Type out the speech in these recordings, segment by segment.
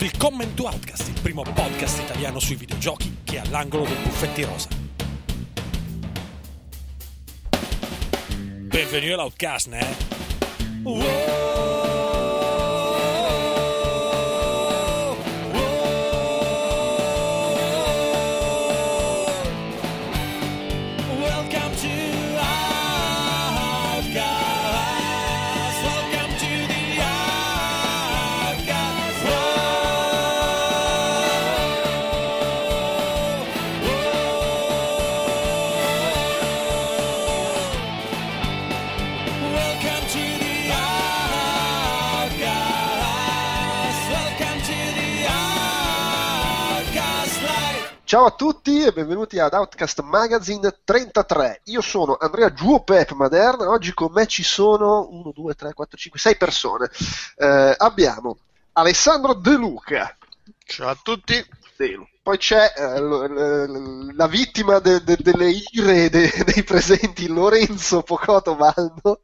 Willkommen to Outcast, il primo podcast italiano sui videogiochi che è all'angolo del buffetti rosa. Benvenuti all'Outcast, né? Welcome Ciao a tutti e benvenuti ad Outcast Magazine 33. Io sono Andrea Giuopep Maderna. Oggi con me ci sono 1, 2, 3, 4, 5, 6 persone. Eh, abbiamo Alessandro De Luca. Ciao a tutti. Poi c'è eh, l- l- la vittima de- de- delle ire de- dei presenti, Lorenzo Pocoto Baldo.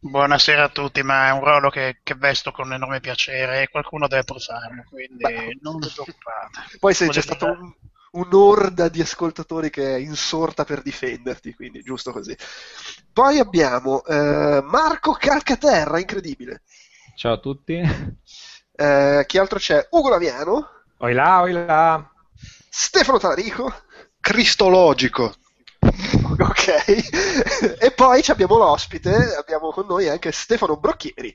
Buonasera a tutti, ma è un ruolo che, che vesto con enorme piacere e qualcuno deve pur farlo, quindi Beh. non preoccupate. Poi se c'è stato un- un'orda di ascoltatori che è insorta per difenderti, quindi giusto così. Poi abbiamo eh, Marco Calcaterra, incredibile. Ciao a tutti. Eh, chi altro c'è? Ugo Laviano, Oi là, oi là. Stefano Talarico, cristologico. ok, e poi ci abbiamo l'ospite, abbiamo con noi anche Stefano Brocchieri,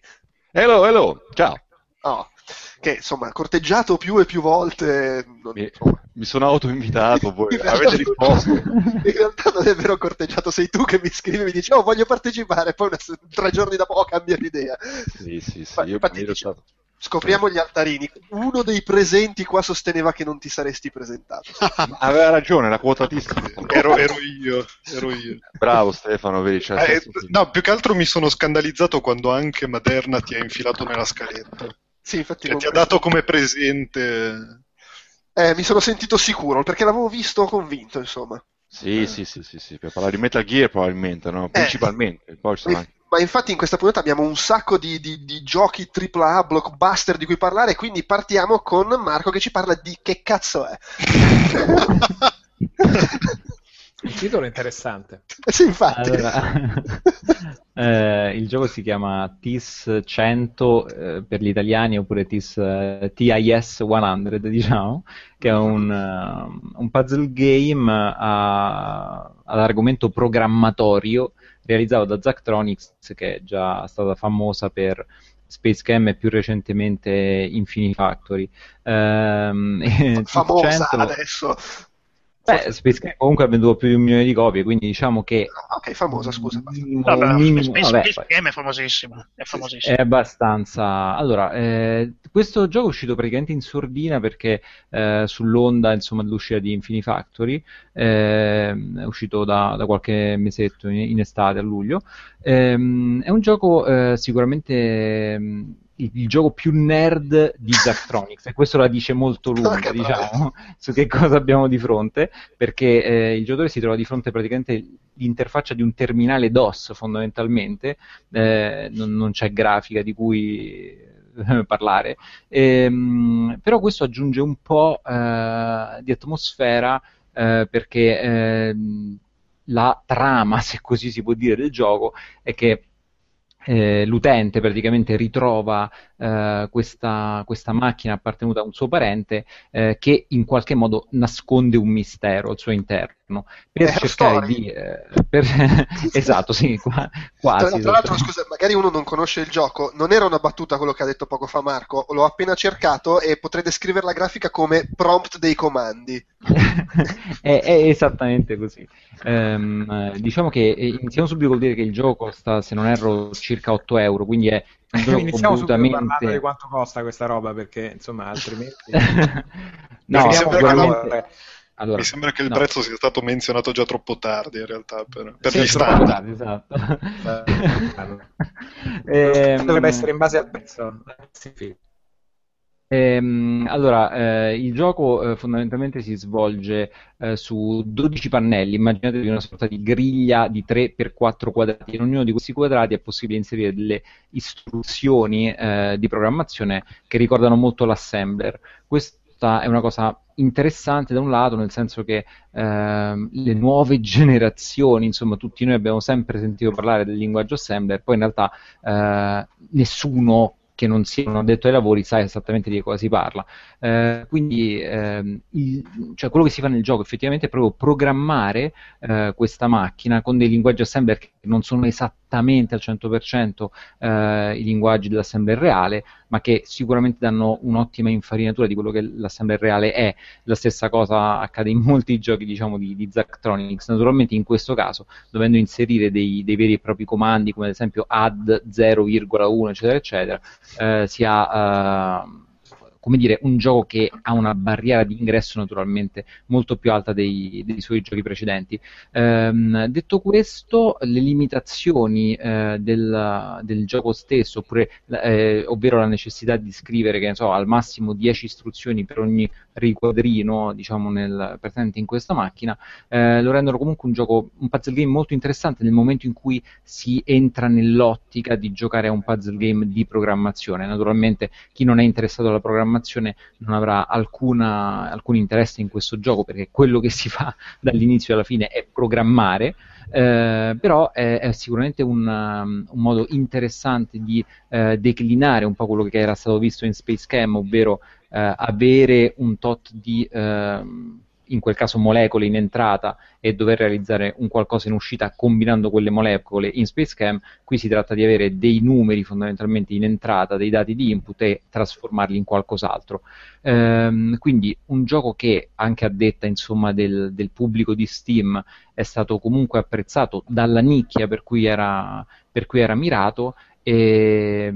Hello, hello, ciao. oh, che insomma corteggiato più e più volte. non- Mi, mi sono autoinvitato, voi in realtà- avete risposto. In realtà non è vero corteggiato, sei tu che mi scrivi e mi dici oh voglio partecipare, poi una- tre giorni dopo oh, cambia l'idea. Sì, sì, sì, Ma io infatti dice- stato- Scopriamo gli altarini. Uno dei presenti qua sosteneva che non ti saresti presentato. Aveva ragione, era quotatissimo. Ero, ero io, ero io. Bravo Stefano, vedi, cioè, Eh, no, più che altro mi sono scandalizzato quando anche Maderna ti ha infilato nella scaletta. Sì, infatti Cioè, con ti ha dato come presente. Eh, mi sono sentito sicuro perché l'avevo visto convinto, insomma. Sì, sì, sì, sì, sì, per parlare di Metal Gear probabilmente, no? Principalmente, poi ci sono anche... Ma infatti in questa puntata abbiamo un sacco di, di- di giochi AAA, blockbuster di cui parlare, quindi partiamo con Marco che ci parla di che cazzo è. Il titolo è interessante. Eh sì, infatti. Allora, eh, il gioco si chiama TIS 100 eh, per gli italiani oppure TIS, eh, TIS 100, diciamo, che è un, eh, un puzzle game a- ad argomento programmatorio realizzato da Zachtronics, che è già stata famosa per Space Cam e più recentemente Infinity Factory. Ehm, Famosa 100 adesso. Beh, Space Cam comunque ha venduto più di un milione di copie, quindi diciamo che Ok, famosa, scusa. basta. minimo, Vabbè, minimo- Space, vabbè, Space Game è famosissimo, è famosissimo. è abbastanza. Allora, eh, questo gioco è uscito praticamente in sordina perché eh, sull'onda insomma, dell'uscita di Infinity Factory, ehm, è uscito da, da qualche mesetto in, in estate a luglio. Ehm, è un gioco eh, sicuramente ehm, il, il gioco più nerd di Zachtronics e questo la dice molto lunga, diciamo, su che cosa abbiamo di fronte, perché eh, il giocatore si trova di fronte praticamente l'interfaccia di un terminale DOS fondamentalmente, eh, non, non c'è grafica di cui eh, parlare, Ehm, però questo aggiunge un po' eh, di atmosfera eh, perché ehm, la trama, se così si può dire, del gioco è che eh, l'utente praticamente ritrova eh, questa, questa macchina appartenuta a un suo parente eh, che in qualche modo nasconde un mistero al suo interno per È cercare story. di eh, per- esatto sì qua- quasi Tra, tra l'altro, esatto. scusa, magari uno non conosce il gioco, non era una battuta quello che ha detto poco fa Marco, l'ho appena cercato e potrei descrivere la grafica come prompt dei comandi. è, è esattamente così. Eh, diciamo che eh, iniziamo subito col dire che il gioco costa, se non erro, circa 8 euro, quindi è Iniziamo subito parlando di quanto costa questa roba, perché insomma, altrimenti... no, sicuramente... Allora, Mi sembra che il no. prezzo sia stato menzionato già troppo tardi, in realtà, per, per Sì, gli troppo standard. tardi, esatto. Eh, Ehm, Dovrebbe essere in base al prezzo. Sì, sì. Ehm, allora, eh, il gioco eh, fondamentalmente si svolge eh, su 12 pannelli, immaginatevi una sorta di griglia di 3x4 quadrati, in ognuno di questi quadrati è possibile inserire delle istruzioni eh, di programmazione che ricordano molto l'assembler. Questa è una cosa interessante da un lato, nel senso che ehm, le nuove generazioni, insomma, tutti noi abbiamo sempre sentito parlare del linguaggio assembler, poi in realtà eh, nessuno che non sia un addetto ai lavori sa esattamente di cosa si parla. Eh, quindi ehm, il, cioè quello che si fa nel gioco effettivamente è proprio programmare eh, questa macchina con dei linguaggi assembler che non sono esattamente al 100% eh, i linguaggi dell'assembler reale, ma che sicuramente danno un'ottima infarinatura di quello che l'assembler reale è. La stessa cosa accade in molti giochi diciamo, di, di Zachtronics. Naturalmente in questo caso, dovendo inserire dei, dei veri e propri comandi, come ad esempio add 0,1, eccetera, eccetera, eh, si ha eh, come dire, un gioco che ha una barriera di ingresso naturalmente molto più alta dei, dei suoi giochi precedenti. Ehm, detto questo, le limitazioni eh, del, del, gioco stesso, oppure, eh, ovvero la necessità di scrivere che, so, al massimo 10 istruzioni per ogni riquadrino diciamo, nel, presente in questa macchina, eh, lo rendono comunque un gioco, un puzzle game molto interessante nel momento in cui si entra nell'ottica di giocare a un puzzle game di programmazione. Naturalmente chi non è interessato alla programmazione programmazione non avrà alcuna, alcun interesse in questo gioco perché quello che si fa dall'inizio alla fine è programmare. Eh, però è, è sicuramente un, um, un, modo interessante di eh, declinare un po' quello che era stato visto in Space Cam, ovvero eh, avere un tot di ehm, in quel caso molecole in entrata e dover realizzare un qualcosa in uscita combinando quelle molecole in SpaceCam, qui si tratta di avere dei numeri fondamentalmente in entrata, dei dati di input e trasformarli in qualcos'altro. Ehm, quindi un gioco che anche a detta insomma, del, del, pubblico di Steam è stato comunque apprezzato dalla nicchia per cui era, per cui era mirato e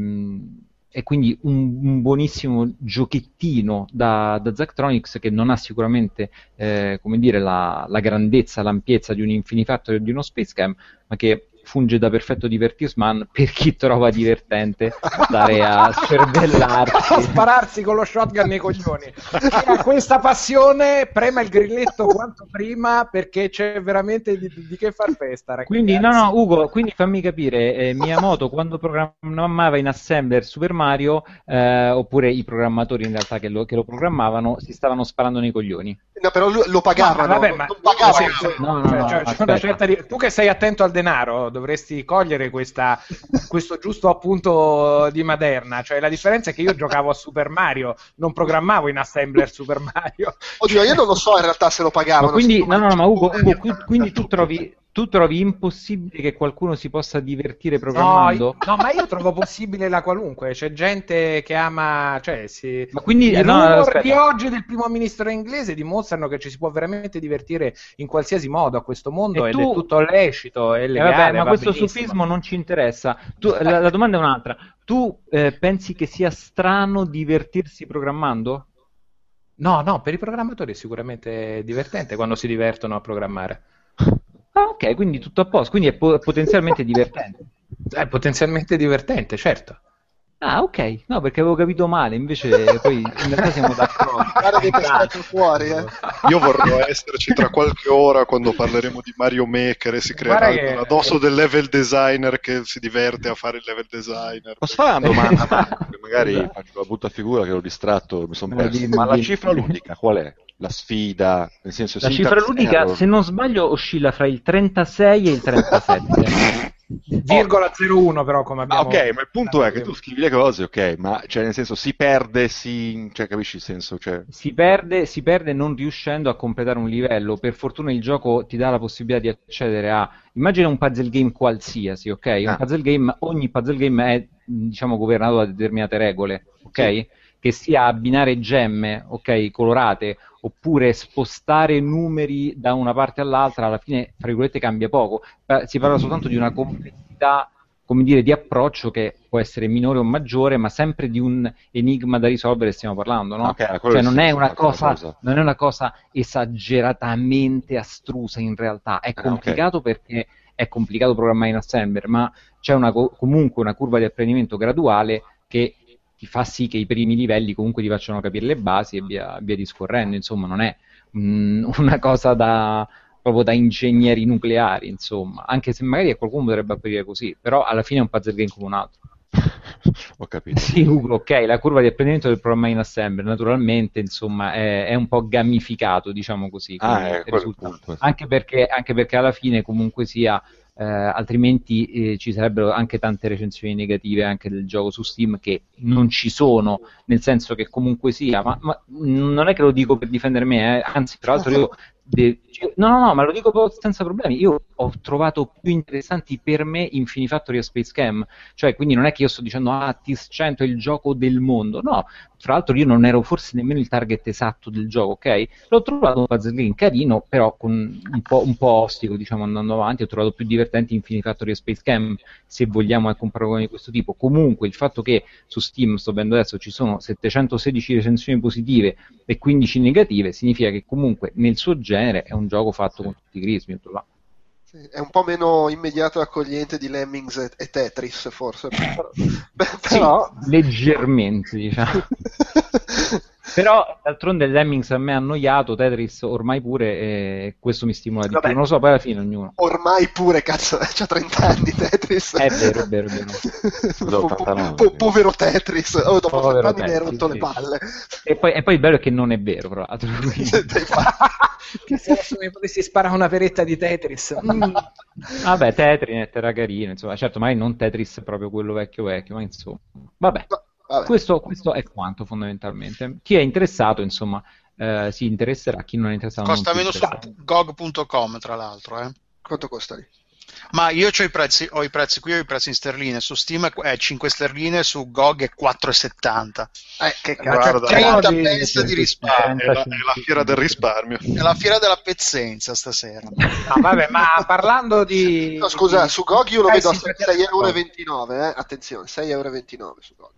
e quindi un, un, buonissimo giochettino da, da Zachtronics che non ha sicuramente eh, come dire, la, la, grandezza, l'ampiezza di un Infinifactory o di uno Space Cam, ma che funge da perfetto divertisman per chi trova divertente stare a cervellarsi a spararsi con lo shotgun nei coglioni. Chi ha questa passione prema il grilletto quanto prima perché c'è veramente di, di che far festa ragazzi. quindi no no Ugo quindi fammi capire eh, Miyamoto quando programmava in Assembler Super Mario eh, oppure i programmatori in realtà che lo, che lo programmavano si stavano sparando nei coglioni No, però lo pagavano. Ma, vabbè, ma non pagavano. No, no, cioè, no, cioè, di... Tu che sei attento al denaro dovresti cogliere questa, questo giusto appunto di Maderna. Cioè, la differenza è che io giocavo a Super Mario, non programmavo in Assembler Super Mario. Oddio, io non lo so in realtà se lo pagavano. Ma quindi, no, no, ma Ugo, Ugo quindi tu trovi tu trovi impossibile che qualcuno si possa divertire programmando? No, no, ma io trovo possibile la qualunque. C'è gente che ama. Cioè, si... Ma quindi i no, rumor di oggi del primo ministro inglese dimostrano che ci si può veramente divertire in qualsiasi modo a questo mondo e ed tu... è tutto lecito e legale. Eh vabbè, ma va questo benissimo. sufismo non ci interessa. Tu, la, la, domanda è un'altra. Tu eh, pensi che sia strano divertirsi programmando? No, no, per i programmatori è sicuramente divertente quando si divertono a programmare. Ah, ok, quindi tutto a posto, quindi è po- potenzialmente divertente. È potenzialmente divertente, certo. Ah, ok, no, perché avevo capito male, invece poi in realtà siamo d'accordo. Guarda che ti fuori, eh. Io vorrò esserci tra qualche ora quando parleremo di Mario Maker e si creerà che... addosso del level designer che si diverte a fare il level designer. Posso fare una domanda? ma magari faccio la brutta figura che l'ho distratto, mi sono perso. Ma la cifra ludica qual è? La sfida, nel senso La cifra ludica, error. se non sbaglio, oscilla fra il 36 e il 37. Virgola 01 però come abbiamo... Ah, ok, ma il punto è che tu scrivi le cose, ok, ma cioè nel senso si perde, si... cioè capisci il senso? Cioè... Si, perde, si perde non riuscendo a completare un livello, per fortuna il gioco ti dà la possibilità di accedere a... Immagina un puzzle game qualsiasi, ok? Un Ah. puzzle game, ogni puzzle game è diciamo governato da determinate regole, ok? Sì. Che sia abbinare gemme, ok, colorate, oppure spostare numeri da una parte all'altra, alla fine, fra virgolette, cambia poco. Eh, Si parla soltanto di una complessità, come dire, di approccio che può essere minore o maggiore, ma sempre di un enigma da risolvere stiamo parlando, no? Ok, quello Cioè non è cosa, cosa. non è una cosa esageratamente astrusa in realtà, è Ah, complicato perché è complicato programmare in Assembler, ma c'è una co- comunque una curva di apprendimento graduale che ti fa sì che i primi livelli comunque ti facciano capire le basi e via, via discorrendo, insomma non è mh, una cosa da, proprio da ingegneri nucleari, insomma, anche se magari a qualcuno potrebbe apparire così, però alla fine è un puzzle game come un altro. Ho capito. Sì, Ugo, ok, la curva di apprendimento del programma in assembler naturalmente insomma, è, è, un po' gamificato, diciamo così. Ah, è anche, perché, anche perché alla fine comunque sia eh, altrimenti eh, ci sarebbero anche tante recensioni negative anche del gioco su Steam che non ci sono, nel senso che comunque sia, ma, ma non è che lo dico per difendere me, eh, anzi, tra l'altro io. No, no, no, ma lo dico senza problemi. Io ho trovato più interessanti per me Infinifactory e Space Cam. Cioè, quindi non è che io sto dicendo, ah, TIS 100 è il gioco del mondo. No, tra l'altro io non ero forse nemmeno il target esatto del gioco, ok? L'ho trovato un puzzle carino, però un po', un po', ostico, diciamo, andando avanti. Ho trovato più divertenti Infinifactory e Space Cam, se vogliamo ecco, un paragone di questo tipo. Comunque, il fatto che su Steam, sto vedendo adesso, ci sono 716 recensioni positive e 15 negative, significa che comunque nel suo genere genere è un gioco fatto con tutti i grismi. Sì, è un po' meno immediato e accogliente di Lemmings e, e Tetris, forse. Però... Sì, leggermente, diciamo. Però d'altronde Lemmings a me ha annoiato, Tetris ormai pure, e questo mi stimola di Vabbè, più. Non lo so, poi alla fine ognuno. Ormai pure, cazzo, c'ha 30 anni Tetris. È vero, è vero, è vero. po- po- po- povero Tetris, oh, dopo povero 30 anni mi hai rotto sì. le palle. E poi, e poi, il bello è che non è vero, tra l'altro. che se mi potessi sparare una peretta di Tetris. Mm. Vabbè, Tetris era carino, insomma, certo, magari non Tetris proprio quello vecchio vecchio, ma insomma. Vabbè. No. Questo, questo, è quanto fondamentalmente. Chi è interessato, insomma, eh, si interesserà, chi non è interessato Costa meno su gog.com, tra l'altro. Eh. Quanto costa lì? Ma io ho i prezzi, ho i prezzi qui, ho i prezzi in sterline. Su Steam è 5 sterline, su GOG è 4,70. Eh, che cazzo, 30 di, pence di risparmio. È la, è la, fiera del risparmio. È la fiera della pezzenza stasera. No, vabbè, ma parlando di... No, scusa, di... su GOG io lo eh, vedo a 6,29 euro, eh? attenzione, 6,29 euro su GOG.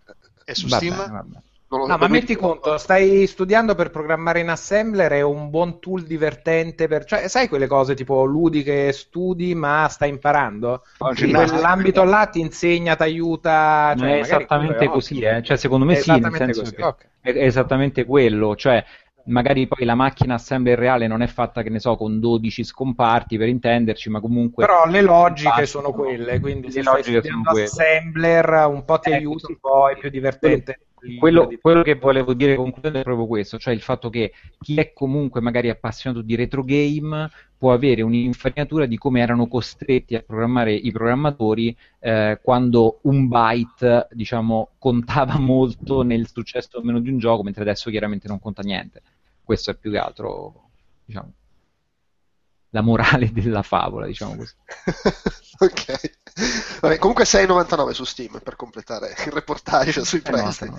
E su vabbè, Steam? Vabbè. No, ma metti conto, stai studiando per programmare in assembler, è un buon tool divertente per... Cioè, sai quelle cose tipo ludiche studi ma stai imparando? In quell'ambito là ti insegna, ti aiuta... Cioè, è esattamente così, eh? cioè, secondo me è sì, nel senso così. Okay. è esattamente quello, cioè magari poi la macchina assembler reale non è fatta, che ne so, con 12 scomparti per intenderci, ma comunque... Però le logiche sono quelle, quindi le se logiche stai studiando assembler un po' ti eh, aiuta, un po' è più divertente. Quello, quello, che volevo dire concludendo è proprio questo, cioè il fatto che chi è comunque magari appassionato di retro game può avere un'infarinatura di come erano costretti a programmare i programmatori eh, quando un byte diciamo, contava molto nel successo o meno di un gioco, mentre adesso chiaramente non conta niente. Questo è più che altro diciamo, la morale della favola, diciamo così. ok. Vabbè, comunque 6,99 su Steam per completare il reportage sui prezzi.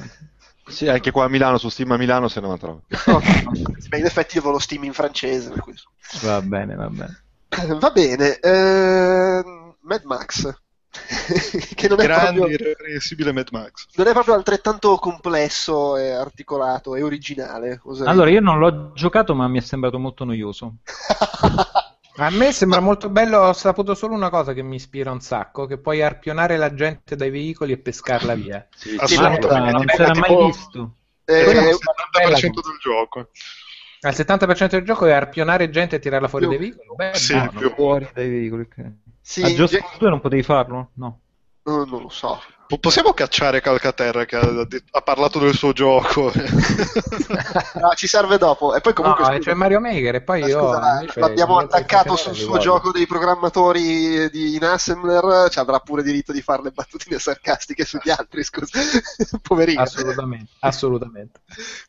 Sì, anche qua a Milano, su Steam a Milano 6,99. Okay. Beh, in effetti io volo Steam in francese. Va bene, va bene. Va bene. Eh, Mad Max. che non è Grandi, proprio irreprensibile Mad Max. Non è proprio altrettanto complesso e articolato e originale. Allora, io non l'ho giocato, ma mi è sembrato molto noioso. A me sembra molto bello, ho saputo solo una cosa che mi ispira un sacco, che puoi arpionare la gente dai veicoli e pescarla via. Sì, assolutamente. non si era mai visto. Eh, è il 70% del gioco. Al 70% del gioco è arpionare gente e tirarla fuori più. dai veicoli? Beh, sì, no, più. fuori dai veicoli. Okay. Sì, A Just 2 non potevi farlo? No. Uh, non lo so. Possiamo cacciare Calcaterra che ha, ha, parlato del suo gioco? no, ci serve dopo. E poi comunque. No, c'è Mario Maker e poi io. l'abbiamo attaccato sul suo gioco dei programmatori di, in Assembler. Ci avrà pure diritto di fare le battutine sarcastiche sugli altri. Scusa, poverino. Assolutamente, assolutamente.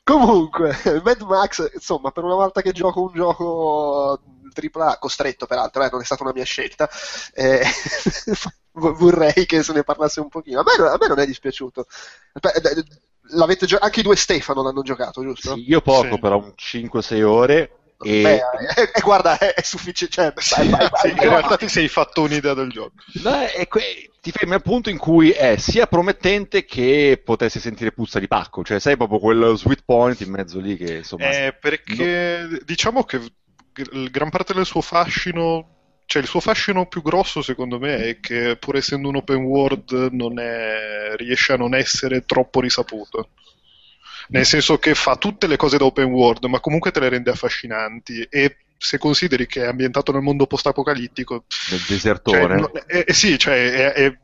comunque, Mad Max, insomma, per una volta che gioco un gioco AAA, costretto peraltro, eh, non è stata una mia scelta. Eh, vorrei che se ne parlasse un pochino. A me, a me non è dispiaciuto. L'avete gio- anche i due Stefano l'hanno giocato, giusto? Sì, io poco, sì. però 5-6 ore. E... Beh, eh, eh, guarda, è, è sufficiente. Cioè, vai, vai, in realtà ti sei fatto un'idea del gioco. Beh, que- ti fermi al punto in cui è sia promettente che potessi sentire puzza di pacco, cioè sei proprio quel sweet point in mezzo lì che insomma. Eh, perché no. diciamo che gran parte del suo fascino cioè, il suo fascino più grosso secondo me è che pur essendo un open world non è, riesce a non essere troppo risaputo. Nel senso che fa tutte le cose da open world ma comunque te le rende affascinanti. E se consideri che è ambientato nel mondo post-apocalittico nel desertore cioè, è, è, sì, cioè, è,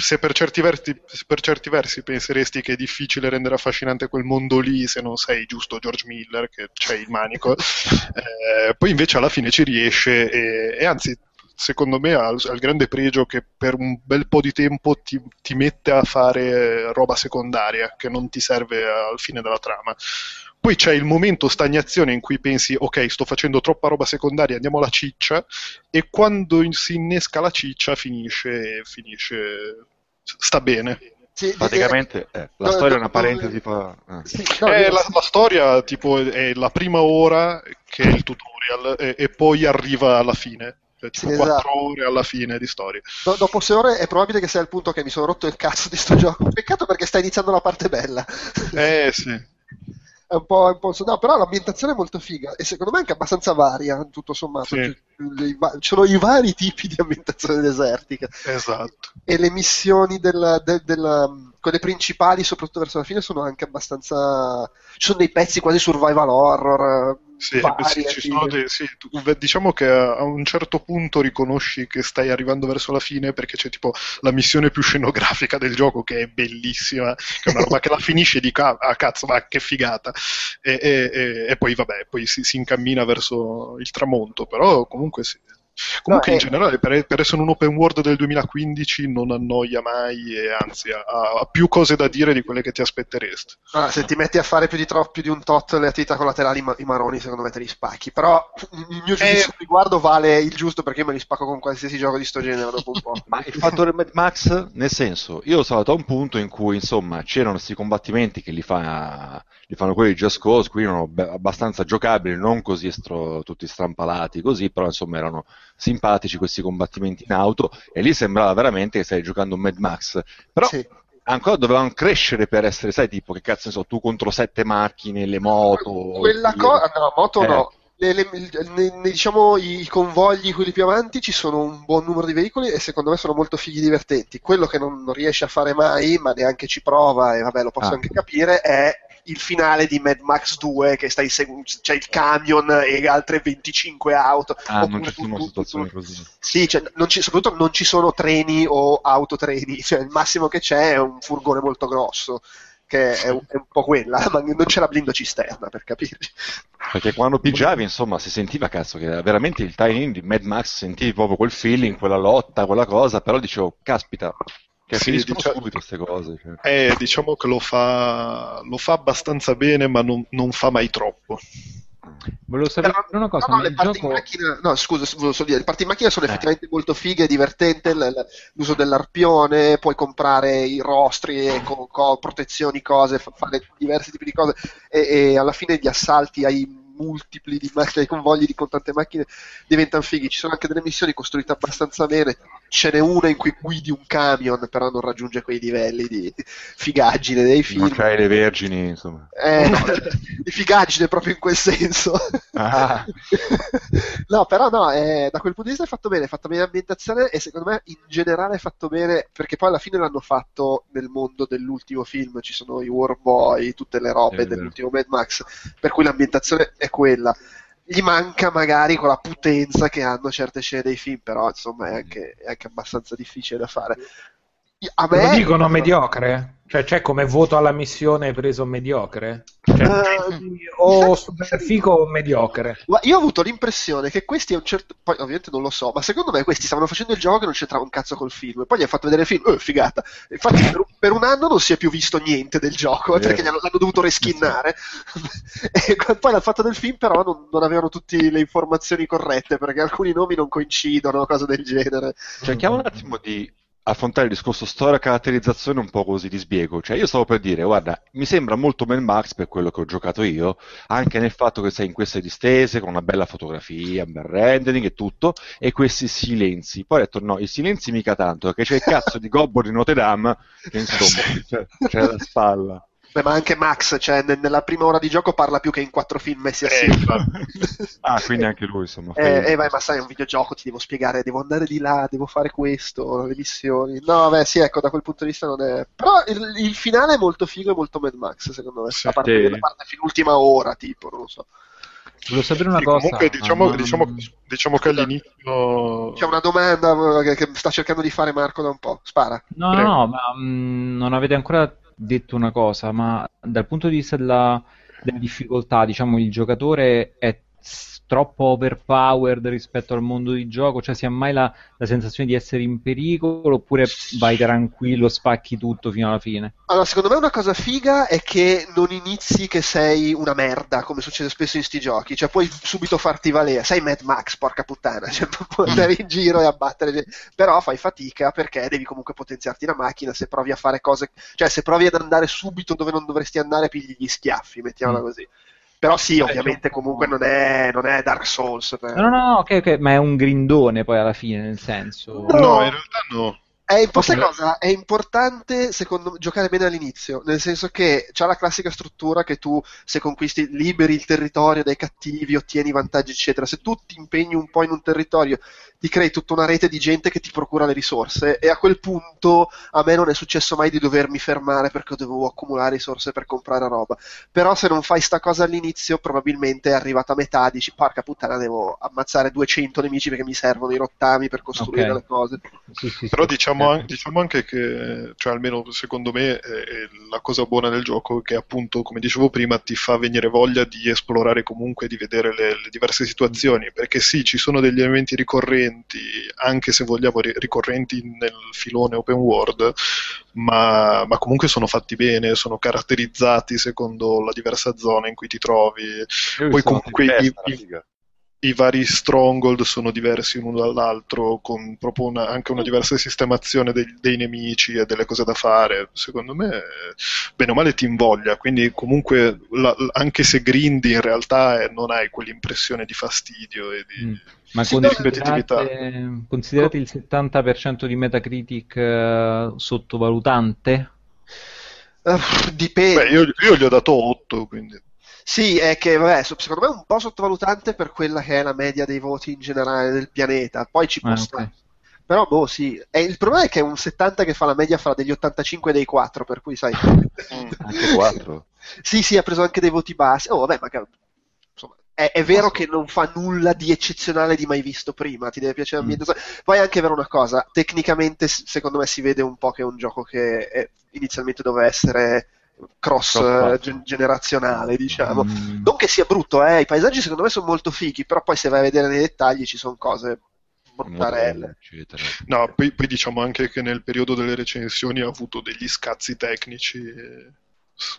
se per certi, versi, per certi, versi, penseresti che è difficile rendere affascinante quel mondo lì se non sei giusto George Miller che c'è il manico, eh, poi invece alla fine ci riesce e, e anzi secondo me ha il grande pregio che per un bel po' di tempo ti, ti, mette a fare roba secondaria che non ti serve al fine della trama. Poi c'è il momento stagnazione in cui pensi ok sto facendo troppa roba secondaria, andiamo alla ciccia e quando si innesca la ciccia finisce, finisce sta bene. Sì, praticamente eh, la no, storia è una parentesi fa... eh. Sì, no, eh, la, la, storia tipo è la prima ora che è il tutorial e, e poi arriva alla fine cioè, tipo sì, 4 esatto. ore alla fine di storia. Do- dopo 6 ore è probabile che sia il punto che mi sono rotto il cazzo di sto gioco. Peccato perché sta iniziando la parte bella. Eh sì. È un po', un po', no, però l'ambientazione è molto figa e secondo me anche abbastanza varia, tutto sommato. Sì. Ci sono i vari tipi di ambientazione desertica. Esatto. E le missioni del, del, del, quelle principali, soprattutto verso la fine, sono anche abbastanza. Ci sono dei pezzi quasi survival horror sì, sì, dei, sì, diciamo che a un certo punto riconosci che stai arrivando verso la fine perché c'è tipo la missione più scenografica del gioco che è bellissima, che è una roba che la finisce di ca- ah, cazzo, ma che figata. E, e, e, e poi vabbè, poi si, si, incammina verso il tramonto, però comunque sì, Comunque, no, in eh, generale, per, per, essere un open world del 2015 non annoia mai e anzi ha, ha, più cose da dire di quelle che ti aspetteresti. Ah, se ti metti a fare più di, troppo, più di un tot le attività collaterali, i maroni secondo me te li spacchi. Però il mio giudizio eh, riguardo vale il giusto perché io me li spacco con qualsiasi gioco di sto genere dopo un po'. Ma il fattore Mad Max, nel senso, io sono stato a un punto in cui insomma c'erano questi combattimenti che li, fa, li fanno quelli di Just Cause, qui erano abbastanza giocabili, non così estro, tutti strampalati così, però insomma erano simpatici questi combattimenti in auto e lì sembrava veramente che stai giocando un Mad Max. Però sì. ancora dovevano crescere per essere, sai, tipo che cazzo ne so, tu contro sette macchine, le moto. Quella cosa, no, moto eh. no. Le, le, le, diciamo i convogli, quelli più avanti, ci sono un buon numero di veicoli e secondo me sono molto figli divertenti. Quello che non, non riesce a fare mai, ma neanche ci prova, e vabbè, lo posso ah. anche capire, è il finale di Mad Max 2 che stai seguendo, c'è il camion e altre 25 auto. Ah, non ci sono situazioni così. Sì, cioè, non ci, soprattutto non ci sono treni o autotreni, cioè, il massimo che c'è è un furgone molto grosso che è un, è un, po' quella, ma non c'è la blindo cisterna per capirci. Perché quando pigiavi, insomma, si sentiva cazzo che era veramente il tie-in di Mad Max, sentivi proprio quel feeling, quella lotta, quella cosa, però dicevo, caspita, che sì, finiscono diciamo, subito queste cose. Cioè. Eh, diciamo che lo fa, lo fa abbastanza bene, ma non, non fa mai troppo. Volevo sapere Però, una cosa. No, no, le parti gioco... macchina, no, scusa, volevo solo dire, le parti in macchina sono eh. effettivamente molto fighe, divertente l'uso dell'arpione, puoi comprare i rostri con, con protezioni, cose, fare diversi tipi di cose e, e alla fine gli assalti ai multipli di macchine, di convogli di con tante macchine diventano fighi. Ci sono anche delle missioni costruite abbastanza bene. Ce n'è una in cui guidi un camion, però non raggiunge quei livelli di figaggine dei film. Non c'hai le vergini, insomma. Eh, no, di figaggine proprio in quel senso. Ah. no, però no, eh, da quel punto di vista è fatto bene, è fatta bene l'ambientazione e secondo me in generale è fatto bene perché poi alla fine l'hanno fatto nel mondo dell'ultimo film, ci sono i War Boy, tutte le robe dell'ultimo Mad Max, per cui l'ambientazione è quella. Gli manca magari quella potenza che hanno certe scene dei film, però insomma è anche, è anche abbastanza difficile da fare. A me, Lo dicono mediocre? Cioè c'è come voto alla missione preso mediocre? Cioè, uh, o super figo o mediocre? Io ho avuto l'impressione che questi a un certo poi ovviamente non lo so, ma secondo me questi stavano facendo il gioco che non c'entrava un cazzo col film. E poi gli ha fatto vedere il film, oh, figata. Infatti per, per, un anno non si è più visto niente del gioco, eh, perché l'hanno, l'hanno dovuto reskinnare. e poi l'hanno fatto del film, però non, non, avevano tutte le informazioni corrette, perché alcuni nomi non coincidono, cose del genere. Cerchiamo un attimo di affrontare il discorso storia caratterizzazione un po' così di sbiego. Cioè, io stavo per dire, guarda, mi sembra molto Mad Max per quello che ho giocato io, anche nel fatto che sei in queste distese, con una bella fotografia, un bel rendering e tutto, e questi silenzi. Poi ho detto, no, i silenzi mica tanto, perché c'è il cazzo di Gobbo di Notre Dame, che insomma, c'è, c'è la spalla. Beh, ma anche Max, cioè, ne- nella prima ora di gioco parla più che in quattro film messi Eh, assieme. infatti. Ah, quindi anche lui, insomma. Eh, eh, vai, ma sai, è un videogioco, ti devo spiegare, devo andare di là, devo fare questo, le missioni. No, vabbè, sì, ecco, da quel punto di vista non è... Però il, il finale è molto figo e molto Mad Max, secondo me. Sì. a parte, Sì. la parte fino all'ultima ora, tipo, non lo so. Volevo sapere una Sì, cosa. comunque diciamo, ma- diciamo, diciamo che all'inizio C'è una domanda eh, che, che sta cercando di fare Marco da un po'. Spara. No, Prego. no, ma mm, non avete ancora detto una cosa, ma dal punto di vista della, della difficoltà, diciamo, il giocatore è troppo overpowered rispetto al mondo di gioco, cioè si ha mai la, la sensazione di essere in pericolo oppure vai tranquillo, spacchi tutto fino alla fine? Allora, secondo me una cosa figa è che non inizi che sei una merda, come succede spesso in sti giochi, cioè puoi subito farti valere, sei Mad Max, porca puttana, cioè puoi andare in giro e abbattere, però fai fatica perché devi comunque potenziarti la macchina, se provi a fare cose, cioè se provi ad andare subito dove non dovresti andare, pigli gli schiaffi, mettiamola Mm. così. Però sì, ovviamente comunque non è, non è Dark Souls. per- No, no, no, ok, ok, ma è un grindone poi alla fine, nel senso... No. No, in realtà no. È, impo- sai Ok. cosa? È importante secondo me giocare bene all'inizio, nel senso che c'ha la classica struttura che tu se conquisti liberi il territorio dai cattivi, ottieni vantaggi eccetera. Se tu ti impegni un po' in un territorio, ti crei tutta una rete di gente che ti procura le risorse e a quel punto a me non è successo mai di dovermi fermare perché dovevo accumulare risorse per comprare roba. Però se non fai sta cosa all'inizio, probabilmente è arrivata a metà, dici porca puttana, devo ammazzare 200 nemici perché mi servono i rottami per costruire Ok. le cose. Sì, sì, Però sì. diciamo, Eh. an- diciamo anche che, cioè almeno secondo me, è- è la cosa buona del gioco è che appunto, come dicevo prima, ti fa venire voglia di esplorare comunque, di vedere le, le diverse situazioni, perché sì, ci sono degli elementi ricorrenti, anche se vogliamo ri- ricorrenti nel filone open world, ma, ma comunque sono fatti bene, sono caratterizzati secondo la diversa zona in cui ti trovi. Io Poi comunque i- testa, i-. i vari stronghold sono diversi l'uno dall'altro, con proprio una- anche una diversa sistemazione dei, dei nemici e delle cose da fare. Secondo me, bene o male, ti invoglia. Quindi, comunque, la- anche se grindi, in realtà eh, non hai quell'impressione di fastidio e di. Mm. Ma Sì, considerate, considerate il 70% di Metacritic eh, sottovalutante? Eh, dipende. Beh, io, io gli ho dato 8, quindi. Sì, è che vabbè, secondo me è un po' sottovalutante per quella che è la media dei voti in generale del pianeta. Poi ci può Ah, stare. ok. Però, boh, sì. E il problema è che è un 70 che fa la media fra degli 85 e dei 4, per cui sai. Anche 4. Sì, sì, ha preso anche dei voti bassi. Oh, vabbè, ma che- insomma, è, è vero che non fa nulla di eccezionale di mai visto prima, ti deve piacere Mm. l'ambiente. Poi è anche vero una cosa, tecnicamente secondo me si vede un po' che è un gioco che è- inizialmente doveva essere cross eh, gen- generazionale, diciamo. Mm. Non che sia brutto, eh, i paesaggi secondo me sono molto fighi, però poi se vai a vedere nei dettagli ci sono cose mortarelle. eccetera. No, poi, poi diciamo anche che nel periodo delle recensioni ha avuto degli scazzi tecnici. eh,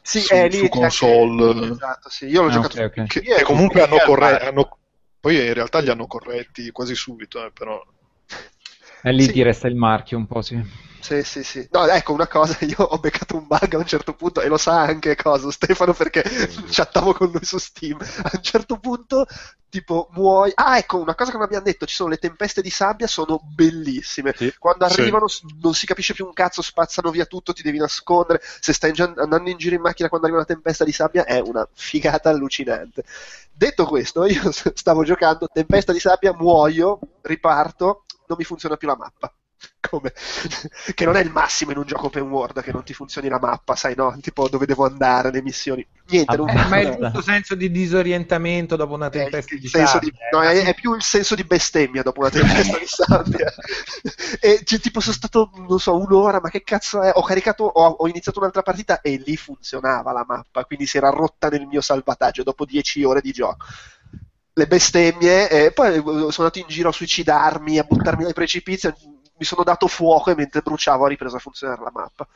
Sì, su, è lì su console. anche- Esatto, sì. Io l'ho Ah, giocato ok, ok. che, che comunque hanno corretto. poi in realtà li hanno corretti quasi subito, eh, però. E lì Sì. ti resta il marchio un po', sì. Sì, sì, sì. No, ecco una cosa, io ho beccato un bug a un certo punto e lo sa anche cosa Stefano perché chattavo con lui su Steam. A un certo punto, tipo, muoio. Ah, ecco, una cosa che non abbiamo detto, ci sono le tempeste di sabbia, sono bellissime. Sì. Quando Sì. arrivano s- non si capisce più un cazzo, spazzano via tutto, ti devi nascondere. Se stai in andando in giro in macchina quando arriva una tempesta di sabbia è una figata allucinante. Detto questo, io stavo giocando, tempesta di sabbia, muoio, riparto, non mi funziona più la mappa. Come? che non è il massimo in un gioco open world che non ti funzioni la mappa, sai, no? Tipo dove devo andare, le missioni. Niente, Ah, non Eh, ma è il giusto senso di disorientamento dopo una il tempesta di senso di- sabbia. no, è, è più il senso di bestemmia dopo una tempesta di sabbia. e cioè, tipo sono stato, non so, un'ora, ma che cazzo è? Ho caricato, ho, ho iniziato un'altra partita e lì funzionava la mappa, quindi si era rotta nel mio salvataggio dopo 10 ore di gioco. Le bestemmie, e poi eh, sono andato in giro a suicidarmi, a buttarmi dai precipizi, mi sono dato fuoco e mentre bruciavo ha ripreso a funzionare la mappa.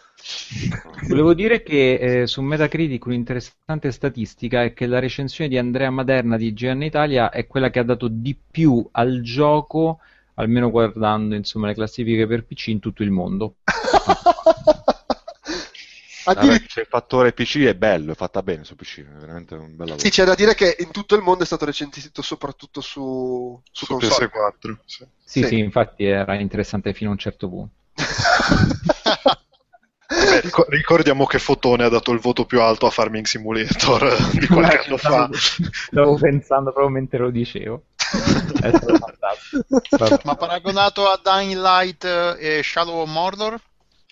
Volevo dire che eh, su Metacritic un'interessante statistica è che la recensione di Andrea Maderna di GN Italia è quella che ha dato di più al gioco, almeno guardando insomma, le classifiche per PC in tutto il mondo. C'è il fattore PC è bello, è fatta bene su PC, è veramente un bel lavoro. Sì, c'è da dire che in tutto il mondo è stato recensito soprattutto su, su Su console. PS4. sì. Sì, Sì. sì, infatti era interessante fino a un certo punto. Ric- ricordiamo che Fotone ha dato il voto più alto a Farming Simulator di qualche anno fa. Stavo pensando proprio mentre lo dicevo. Ma paragonato a Dying Light eh, e Shadow of Mordor?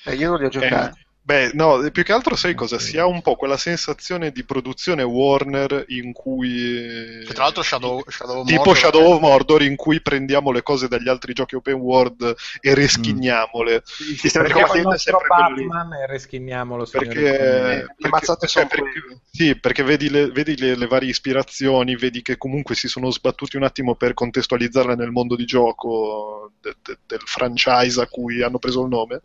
Eh, io non li ho giocati. Eh, beh, no, più che altro sai cosa? Si ha un po' quella sensazione di produzione Warner in cui... Che tra l'altro Shadow, Shadow of Tipo Mordor Shadow of Mordor in cui prendiamo le cose dagli altri giochi open world e reschiniamole. Il sistema di Perché combattimento il è sempre quello lì. Batman e reschiniamolo signori. Perché, perché- mazzate cioè, perché- sì, perché vedi, le, vedi le, le varie ispirazioni, vedi che comunque si sono sbattuti un attimo per contestualizzarle nel mondo di gioco de- de- del franchise a cui hanno preso il nome.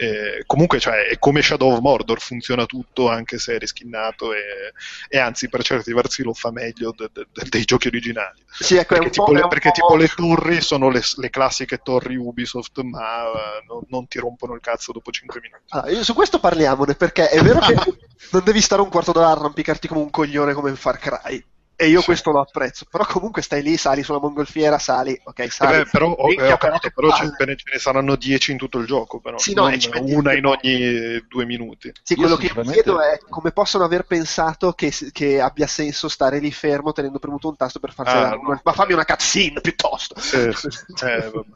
E comunque, cioè, è come Shadow of Mordor, funziona tutto anche se è riskinnato e, e anzi, per certi versi lo fa meglio de- de- de- dei giochi originali. Sì, ecco, Perché, tipo, po', le, perché po'- tipo le torri sono le, le classiche torri Ubisoft, ma eh, non, non ti rompono il cazzo dopo 5 minuti. Io su questo parliamone perché è vero che non devi stare un quarto d'ora a arrampicarti come un coglione come in Far Cry. E io Sì. questo lo apprezzo. Però comunque stai lì, sali sulla mongolfiera, sali, ok, Eh sali. beh, però, ho, eh, ho capito, che però ce, palle. ce ne saranno 10 in tutto il gioco, però, Sì, no, una in ogni due minuti. Sì, Io quello che mi sinceramente- chiedo è come possono aver pensato che, che abbia senso stare lì fermo tenendo premuto un tasto per farsi Ah, la- no. Ma fammi una cutscene piuttosto. Sì, sì. Eh, vabbè.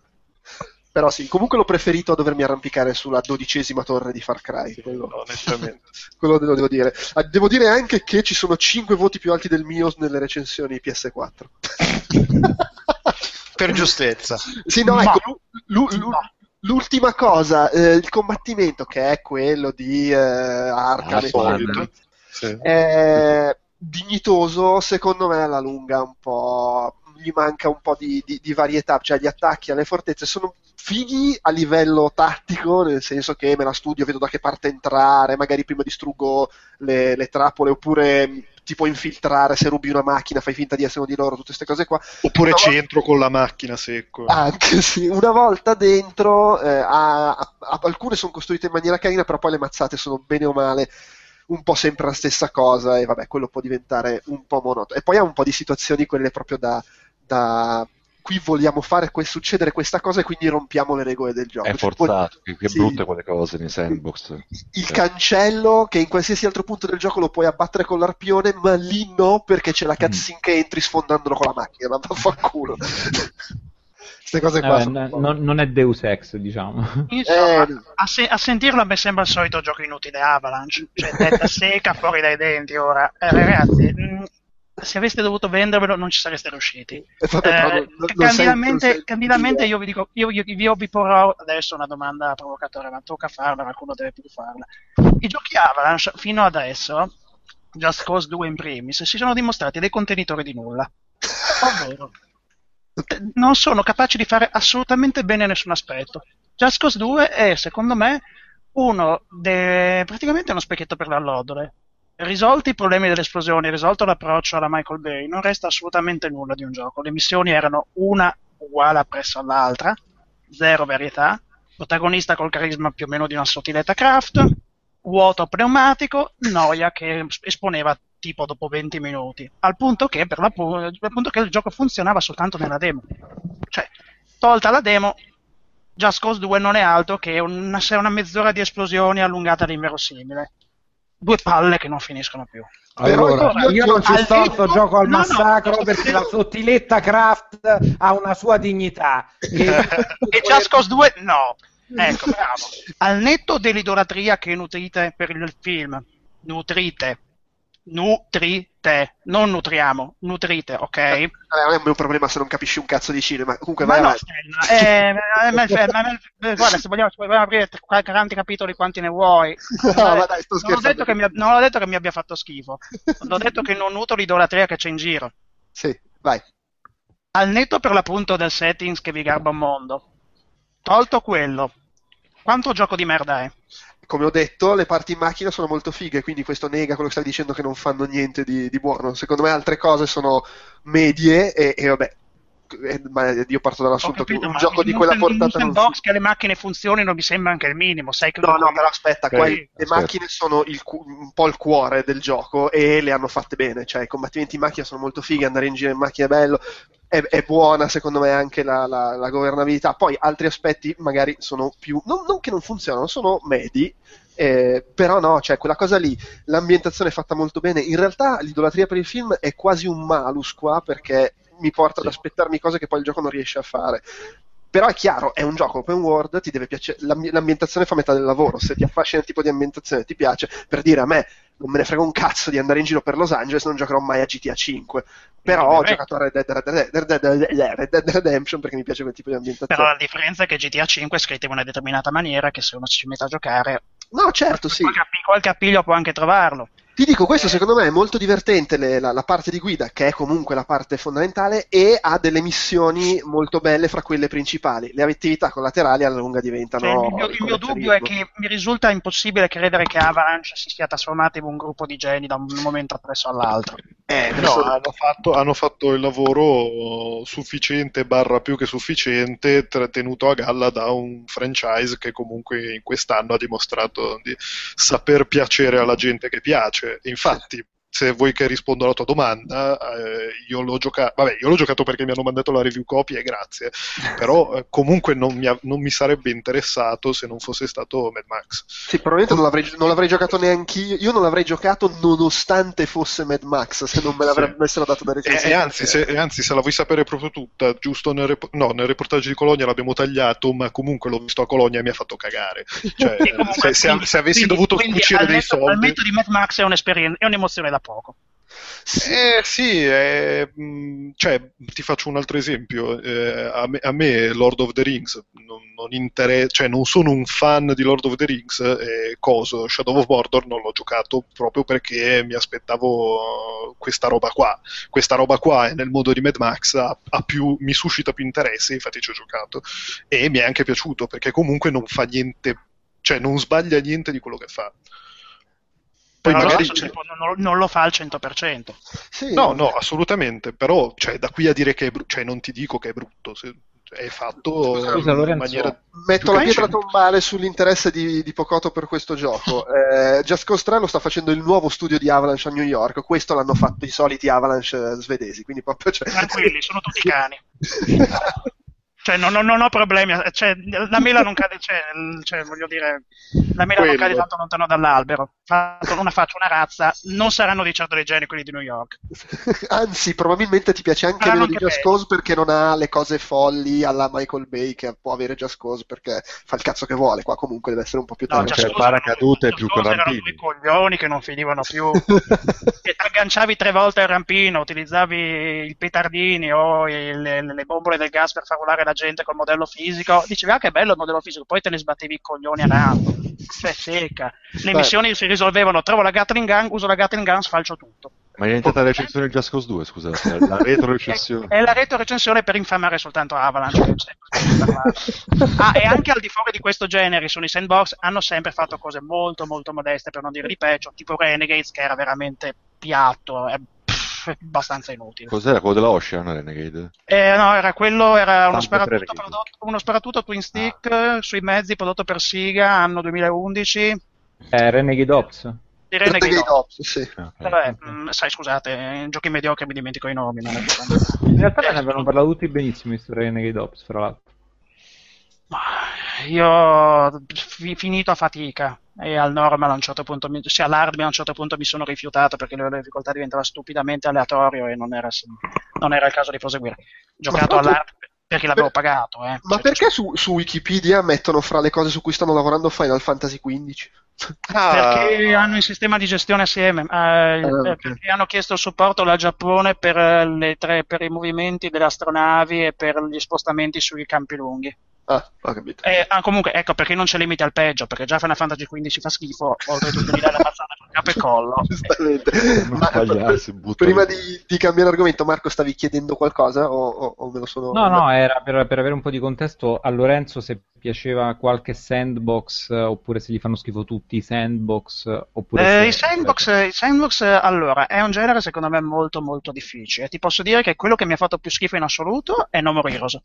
Però sì, comunque l'ho preferito a dovermi arrampicare sulla dodicesima torre di Far Cry. Quello, No, onestamente. quello lo devo dire. Ah, Devo dire anche che ci sono 5 voti più alti del mio nelle recensioni PS4. per giustezza. Sì, no, Ma- ecco, l'u- l'u- l'u- l'ultima cosa, eh, il combattimento che è quello di eh, Arkham, Ah. Sì. è dignitoso, secondo me alla lunga un po' gli manca un po' di, di- di varietà, cioè gli attacchi alle fortezze sono fighi a livello tattico, nel senso che me la studio, vedo da che parte entrare, magari prima distruggo le, le trappole oppure mh, ti puoi infiltrare se rubi una macchina, fai finta di essere uno di loro, tutte queste cose qua. Oppure Una volta- centro con la macchina secco. anche sì, una volta dentro, eh, ha- ha- ha- alcune sono costruite in maniera carina, però poi le mazzate sono bene o male un po' sempre la stessa cosa e vabbè, quello può diventare un po' monotono. E poi ha un po' di situazioni, quelle proprio da, da qui vogliamo fare que- succedere questa cosa e quindi rompiamo le regole del gioco. È Cioè, forzato, che, che sì. brutte quelle cose nei sandbox. il Cioè, cancello che in qualsiasi altro punto del gioco lo puoi abbattere con l'arpione, ma lì no perché c'è la cutscene che entri sfondandolo con la macchina, ma vaffanculo. Queste cose qua un n- non, non è Deus Ex, diciamo. Insomma, Eh, a, se- a sentirlo a me sembra il solito gioco inutile Avalanche, cioè testa secca fuori dai denti ora. Eh, ragazzi, mh, se aveste dovuto vendervelo non ci sareste riusciti. Vabbè, Eh, candidamente io vi dico, io, io- io vi porrò adesso una domanda provocatoria, ma tocca farla, qualcuno deve più farla. I giochi Avalanche fino adesso, Just Cause 2 in primis, si sono dimostrati dei contenitori di nulla. Ovvero, eh, non sono capaci di fare assolutamente bene nessun aspetto. Just Cause 2 è, secondo me, uno de... praticamente uno specchietto per l'allodole. Risolti i problemi delle esplosioni, risolto l'approccio alla Michael Bay, non resta assolutamente nulla di un gioco. Le missioni erano una uguale appresso all'altra, zero varietà, protagonista col carisma più o meno di una sottiletta craft, vuoto pneumatico, noia che esponeva tipo dopo 20 minuti, al punto che, per l'appunto, che il gioco funzionava soltanto nella demo. Cioè, tolta la demo, Just Cause 2 non è altro che una, una mezz'ora di esplosioni allungata all'inverosimile. Due palle che non finiscono più. Allora, Però io- non ci sto netto- gioco al no, massacro no, perché no. la sottiletta craft ha una sua dignità. E, E Just Cause 2 no. Ecco, bravo. Al netto dell'idolatria che nutrite per il film, nutrite, nutrite, non nutriamo, nutrite, ok? Eh, non è un problema se non capisci un cazzo di cinema. Comunque, Ma vai no, avanti. Eh, ma- ma- ma- guarda, se vogliamo, vogliamo aprire 40 capitoli quanti ne vuoi. No, ma dai, sto non, ho detto che mi, non ho detto che mi abbia fatto schifo. Non ho detto che non nutro l'idolatria che c'è in giro. Sì, vai. Al netto per l'appunto del settings che vi garba un mondo. Tolto quello. Quanto gioco di merda è? Come ho detto, le parti in macchina sono molto fighe, quindi questo nega quello che stai dicendo che non fanno niente di, di buono. Secondo me altre cose sono medie e, e vabbè. Eh, Ma io parto dall'assunto che capito, un ma gioco di in quella un- un portata non sandbox che le macchine funzionino mi sembra anche il minimo. Sai che No, no, però aspetta, Ok, qua le aspetta. macchine sono il un po' il cuore del gioco e le hanno fatte bene, cioè i combattimenti in macchina sono molto fighi, andare in giro in macchina è bello, è, è buona secondo me anche la, la- la governabilità, poi altri aspetti magari sono più, non, non che non funzionano, sono medi, Eh, però no, cioè quella cosa lì, l'ambientazione è fatta molto bene. In realtà l'idolatria per il film è quasi un malus qua perché mi porta ad aspettarmi cose che poi il gioco non riesce a fare. Però è chiaro, è un gioco open world, ti deve piacere, l'ambi- l'ambientazione fa metà del lavoro, se ti affascina il tipo di ambientazione ti piace, per dire a me non me ne frega un cazzo di andare in giro per Los Angeles, non giocherò mai a GTA 5. Però ho giocato a Red Dead, Red Dead- Red Dead- Red Dead Redemption perché mi piace quel tipo di ambientazione. Però la differenza è che GTA 5 è scritto in una determinata maniera che se uno si mette a giocare No, certo, sì. qualche appiglio può anche trovarlo. Ti dico, questo secondo me è molto divertente, le- la, la parte di guida, che è comunque la parte fondamentale, e ha delle missioni molto belle fra quelle principali. Le attività collaterali alla lunga diventano... Cioè, il mio, il mio dubbio è che mi risulta impossibile credere che Avalanche si sia trasformata in un gruppo di geni da un momento appresso all'altro. Eh, No, hanno fatto, hanno fatto il lavoro sufficiente, barra più che sufficiente, tenuto a galla da un franchise che comunque in quest'anno ha dimostrato di saper piacere alla gente che piace. Infatti, se vuoi che rispondo alla tua domanda, eh, io l'ho giocato, vabbè, io l'ho giocato perché mi hanno mandato la review copy e grazie, però eh, comunque non mi, ha- non mi sarebbe interessato se non fosse stato Mad Max. Sì, probabilmente non l'avrei, non l'avrei giocato neanch'io. Io non l'avrei giocato nonostante fosse Mad Max, se non me l'avessero dato da E, recensire. e anzi, se, e anzi, se la vuoi sapere proprio tutta, giusto nel, rep- no, nel reportage di Colonia l'abbiamo tagliato, ma comunque l'ho visto a Colonia e mi ha fatto cagare. Cioè, E comunque, se, se- quindi- se avessi quindi- dovuto quindi cucire dei soldi... netto di Mad Max è un'esperienza, è un'emozione da poco. Eh sì, eh, cioè, ti faccio un altro esempio. Eh, a, me, a me Lord of the Rings non, non intere- cioè non sono un fan di Lord of the Rings e coso, Shadow of Mordor non l'ho giocato proprio perché mi aspettavo questa roba qua. Questa roba qua è nel modo di Mad Max ha, ha più, mi suscita più interesse, infatti ci ho giocato e mi è anche piaciuto perché comunque non fa niente, cioè non sbaglia niente di quello che fa. Poi Però magari... tempo non, non lo fa al 100%. Sì, No, no, assolutamente, però cioè, da qui a dire che è brutto, cioè non ti dico che è brutto, se- è fatto Scusa, in Lorenzo, maniera... Metto la pietra tombale sull'interesse di, di Pocotto per questo gioco. Eh, Just Cause 3 lo sta facendo il nuovo studio di Avalanche a New York. Questo l'hanno fatto i soliti Avalanche svedesi. Quindi proprio. Cioè... Tranquilli, sono tutti cani. Cioè, non, non- non ho problemi. Cioè, la mela non cade, cioè, cioè, voglio dire, la mela non Quello. cade tanto lontano dall'albero. Fatto una faccia, una razza, non saranno di certo dei geni quelli di New York. Anzi, probabilmente ti piace anche Saranno meno di Just. Cause perché non ha le cose folli alla Michael Bay che può avere Just Cause perché fa il cazzo che vuole. Qua comunque deve essere un po' più No, tanto. cioè, paracadute più erano rampini. due coglioni che non finivano più. E agganciavi tre volte il rampino, utilizzavi i petardini o il- le, le bombole del gas per far volare la gente col modello fisico. Dicevi, ah, che bello il modello fisico, poi te ne sbattevi i coglioni a naso. Cioè, secca. Le Beh. missioni si risolvevano, trovo la Gatling Gun, uso la Gatling Gun, sfalcio tutto. Ma è diventata la recensione di Just Cause 2, scusate, la retro recensione. È la retro recensione per infamare soltanto Avalanche. ah, e anche al di fuori di questo genere, sono i sandbox, hanno sempre fatto cose molto molto modeste, per non dire di peggio, tipo Renegades, che era veramente piatto, è abbastanza inutile. Cos'era quello della Ocean Renegade? Eh, no, era quello, era uno sparatutto, prodotto, uno sparatutto twin stick eh, sui mezzi prodotto per Siga, anno 2011, Eh, Renegade Ops. di Renegade. Renegade Ops, sì. Ah, ok. Vabbè, mh, sai, scusate, in giochi mediocri mi dimentico i nomi. Non è In realtà me ne Eh, avevano parlato tutti benissimo di sto Renegade Ops, fra l'altro. Ma Io fi- finito a fatica e al normal a un certo punto, mi- cioè all'hard a un certo punto mi sono rifiutato perché la difficoltà diventava stupidamente aleatorio e non era, non era il caso di proseguire. Giocato all'hard perché l'avevo pagato. Eh. Ma Cioè, perché su, su Wikipedia mettono fra le cose su cui stanno lavorando Final Fantasy XV? Perché hanno il sistema di gestione assieme, eh, Ah, ok. perché hanno chiesto il supporto al Giappone per, eh, tre- per i movimenti delle astronavi e per gli spostamenti sui campi lunghi. Ah, ho capito. Eh, ah, comunque, ecco perché non c'è limite al peggio, perché già Final Fantasy XV fa schifo, oltretutto mi dai la mazzata col capo e collo. Giustamente. Ma- butta prima di, di cambiare argomento, Marco, stavi chiedendo qualcosa o, o- o me lo sono... No, no, era per, per avere un po' di contesto a Lorenzo se piaceva qualche sandbox oppure se gli fanno schifo tutti i sandbox oppure Eh, se- i sandbox, i sandbox, allora, è un genere secondo me molto molto difficile. Ti posso dire che quello che mi ha fatto più schifo in assoluto è No More Heroes.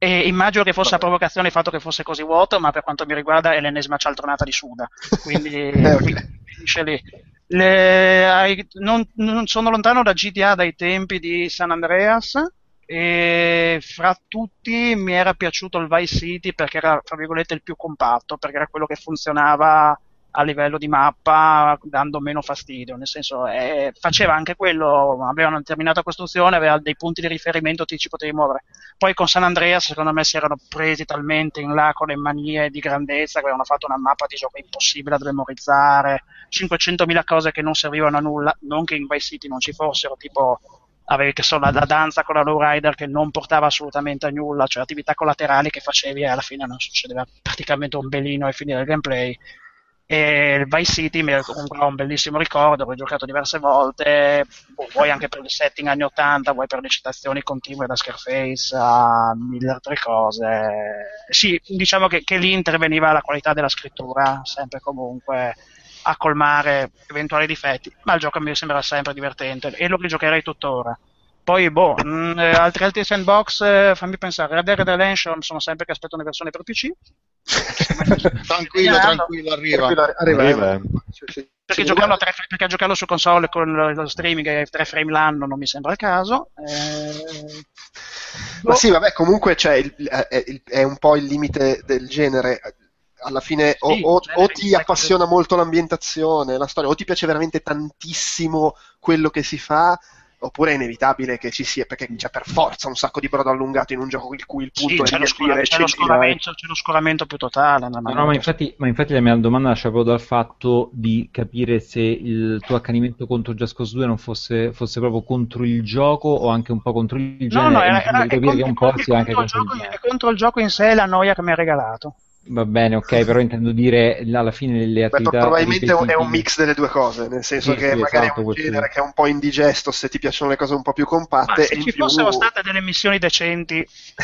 E immagino che fosse a provocazione il fatto che fosse così vuoto, ma per quanto mi riguarda è l'ennesima cialtronata di Suda. Quindi, Eh, finisce lì. Le- non, non sono lontano da GTA dai tempi di San Andreas e fra tutti mi era piaciuto il Vice City perché era, fra virgolette, il più compatto, perché era quello che funzionava a livello di mappa dando meno fastidio, nel senso eh, faceva anche quello, aveva una determinata costruzione, aveva dei punti di riferimento ti ci potevi muovere. Poi con San Andreas secondo me si erano presi talmente in là con le manie di grandezza che avevano fatto una mappa di gioco impossibile da memorizzare, 500.000 cose che non servivano a nulla, non che in Vice City non ci fossero, tipo avevi che so, la, la, danza con la lowrider che non portava assolutamente a nulla, cioè attività collaterali che facevi e alla fine non succedeva praticamente un belino ai fine del gameplay e Vice City mi comunque un bellissimo ricordo, l'ho giocato diverse volte, boh, vuoi anche per il setting anni 80, vuoi per le citazioni continue da Scarface a mille altre cose. Sì, diciamo che, che lì interveniva la qualità della scrittura, sempre comunque a colmare eventuali difetti, ma il gioco mi sembra sempre divertente e lo rigiocherei tuttora. Poi, boh, mh, mm, eh, altri altri sandbox, eh, fammi pensare, Red Dead Redemption sono sempre che aspetto una versione per PC, tranquillo, tranquillo, arriva. Tranquillo, arriva, arriva. Eh. Sì. Perché, giocarlo tre, perché, giocarlo su console con lo streaming e 3 frame l'anno non mi sembra il caso. Eh... Ma sì, vabbè, comunque cioè, il, è, è, un po' il limite del genere. Alla fine o, sì, o, o ti appassiona molto l'ambientazione, la storia, o ti piace veramente tantissimo quello che si fa, oppure è inevitabile che ci sia, perché c'è per forza un sacco di brodo allungato in un gioco in cui il punto sì, è c'è, lo, c'è, lo scoramento, c'è lo scoramento più totale. No, no, ma, infatti, ma infatti la mia domanda nasce proprio dal fatto di capire se il tuo accanimento contro Just Cause 2 non fosse, fosse proprio contro il gioco o anche un po' contro il genere. No, no, era, era, è, contro, è, contro, è contro il gioco in sé la noia che mi ha regalato. Va bene, ok, però intendo dire alla fine le attività. Beh, probabilmente ripetitive... è un mix delle due cose, nel senso sì, che sì, magari esatto, è un genere sì. che è un po' indigesto se ti piacciono le cose un po' più compatte. Ma se ci più... fossero state delle missioni decenti,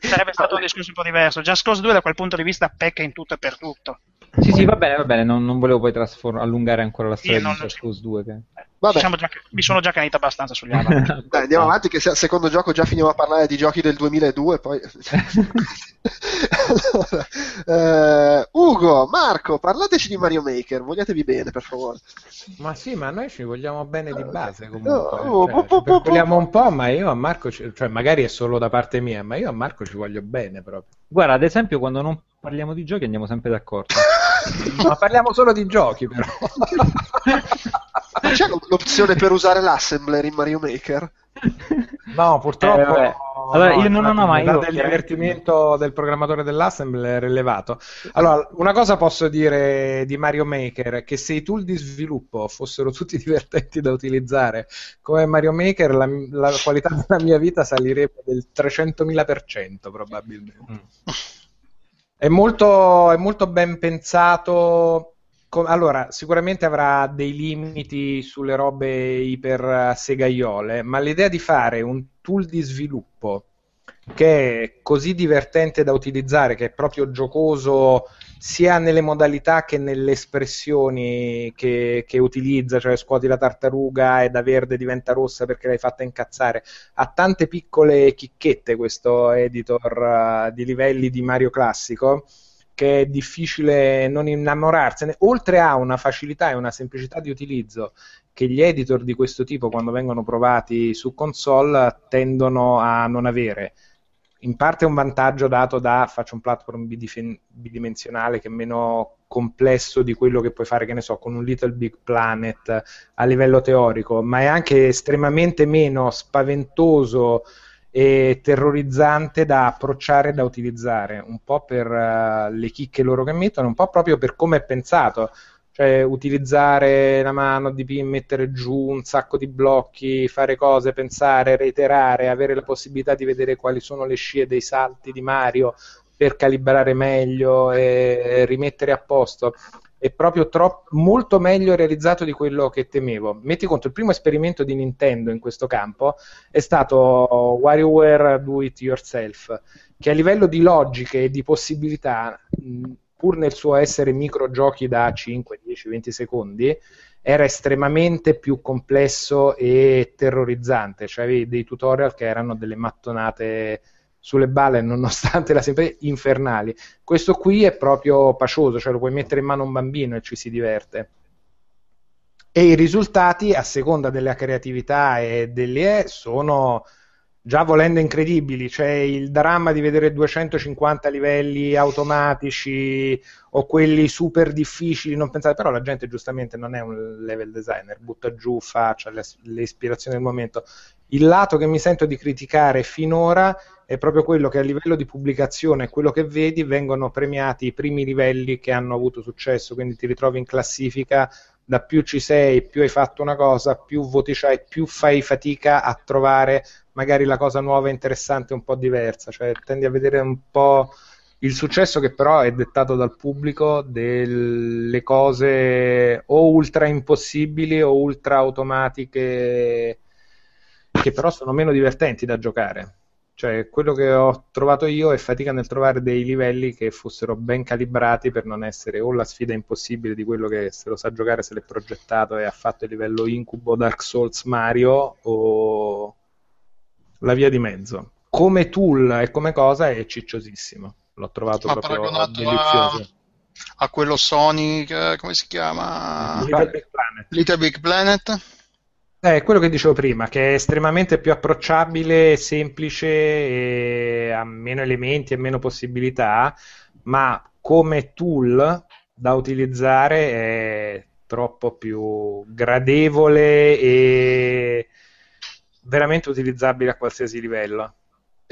sarebbe stato un discorso un po' diverso. Just Cause 2 da quel punto di vista pecca in tutto e per tutto. Sì, sì, va bene, va bene, non, non volevo poi trasform- allungare ancora la storia di Just Cause 2. Che... Diciamo già mi sono già canito abbastanza sugli Avalanche. Dai, andiamo avanti, che al secondo gioco già finiamo a parlare di giochi del 2002. Poi... allora, uh, Ugo, Marco, parlateci di Mario Maker, vogliatevi bene, per favore. Ma sì, ma noi ci vogliamo bene di base comunque. No, cioè, po, po, po, un po', ma io a Marco, ci... cioè magari è solo da parte mia, ma io a Marco ci voglio bene proprio. Guarda, ad esempio, quando non parliamo di giochi andiamo sempre d'accordo. ma parliamo solo di giochi, però. C'è l'opzione per usare l'assembler in Mario Maker? No, purtroppo. Eh, allora, no, io non, ho mai. Il divertimento del programmatore dell'assembler è elevato. Allora, una cosa posso dire di Mario Maker: che se i tool di sviluppo fossero tutti divertenti da utilizzare come Mario Maker, la, la qualità della mia vita salirebbe del 300.000% probabilmente. Mm. È molto, è molto ben pensato. Allora, sicuramente avrà dei limiti sulle robe iper segaiole, ma l'idea di fare un tool di sviluppo che è così divertente da utilizzare, che è proprio giocoso sia nelle modalità che nelle espressioni che, che utilizza, cioè scuoti la tartaruga e da verde diventa rossa perché l'hai fatta incazzare, ha tante piccole chicchette questo editor uh, di livelli di Mario classico che è difficile non innamorarsene, oltre a una facilità e una semplicità di utilizzo che gli editor di questo tipo, quando vengono provati su console, tendono a non avere. In parte è un vantaggio dato da faccio un platform bidimensionale che è meno complesso di quello che puoi fare, che ne so, con un Little Big Planet a livello teorico, ma è anche estremamente meno spaventoso e terrorizzante da approcciare e da utilizzare, un po' per uh, le chicche loro che mettono, un po' proprio per come è pensato, cioè utilizzare la mano di mettere giù un sacco di blocchi, fare cose, pensare, reiterare, avere la possibilità di vedere quali sono le scie dei salti di Mario per calibrare meglio e rimettere a posto è proprio troppo, molto meglio realizzato di quello che temevo. Metti conto, il primo esperimento di Nintendo in questo campo è stato WarioWare Do It Yourself, che a livello di logiche e di possibilità, pur nel suo essere microgiochi da 5, 10, 20 secondi, era estremamente più complesso e terrorizzante, cioè avevi dei tutorial che erano delle mattonate sulle balle nonostante la sempre infernali. Questo qui è proprio pacioso, cioè lo puoi mettere in mano un bambino e ci si diverte. E i risultati, a seconda della creatività e delle sono già volendo incredibili, c'è il dramma di vedere 250 livelli automatici o quelli super difficili, non pensate, però la gente giustamente non è un level designer, butta giù, faccia le, le ispirazioni del momento. Il lato che mi sento di criticare finora è proprio quello che a livello di pubblicazione, quello che vedi, vengono premiati i primi livelli che hanno avuto successo, quindi ti ritrovi in classifica da più ci sei, più hai fatto una cosa, più voti c'hai, più fai fatica a trovare magari la cosa nuova, interessante, un po' diversa, cioè tendi a vedere un po' il successo che però è dettato dal pubblico delle cose o ultra impossibili o ultra automatiche che però sono meno divertenti da giocare. Cioè, quello che ho trovato io è fatica nel trovare dei livelli che fossero ben calibrati per non essere o la sfida impossibile di quello che se lo sa giocare, se l'è progettato e ha fatto il livello incubo Dark Souls Mario o la via di mezzo. Come tool e come cosa è cicciosissimo. L'ho trovato Ma proprio delizioso. a, a quello Sonic, come si chiama? Little Big Planet. Little Big Planet? Eh, È quello che dicevo prima, che è estremamente più approcciabile, semplice, ha meno elementi e meno possibilità, ma come tool da utilizzare è troppo più gradevole e veramente utilizzabile a qualsiasi livello.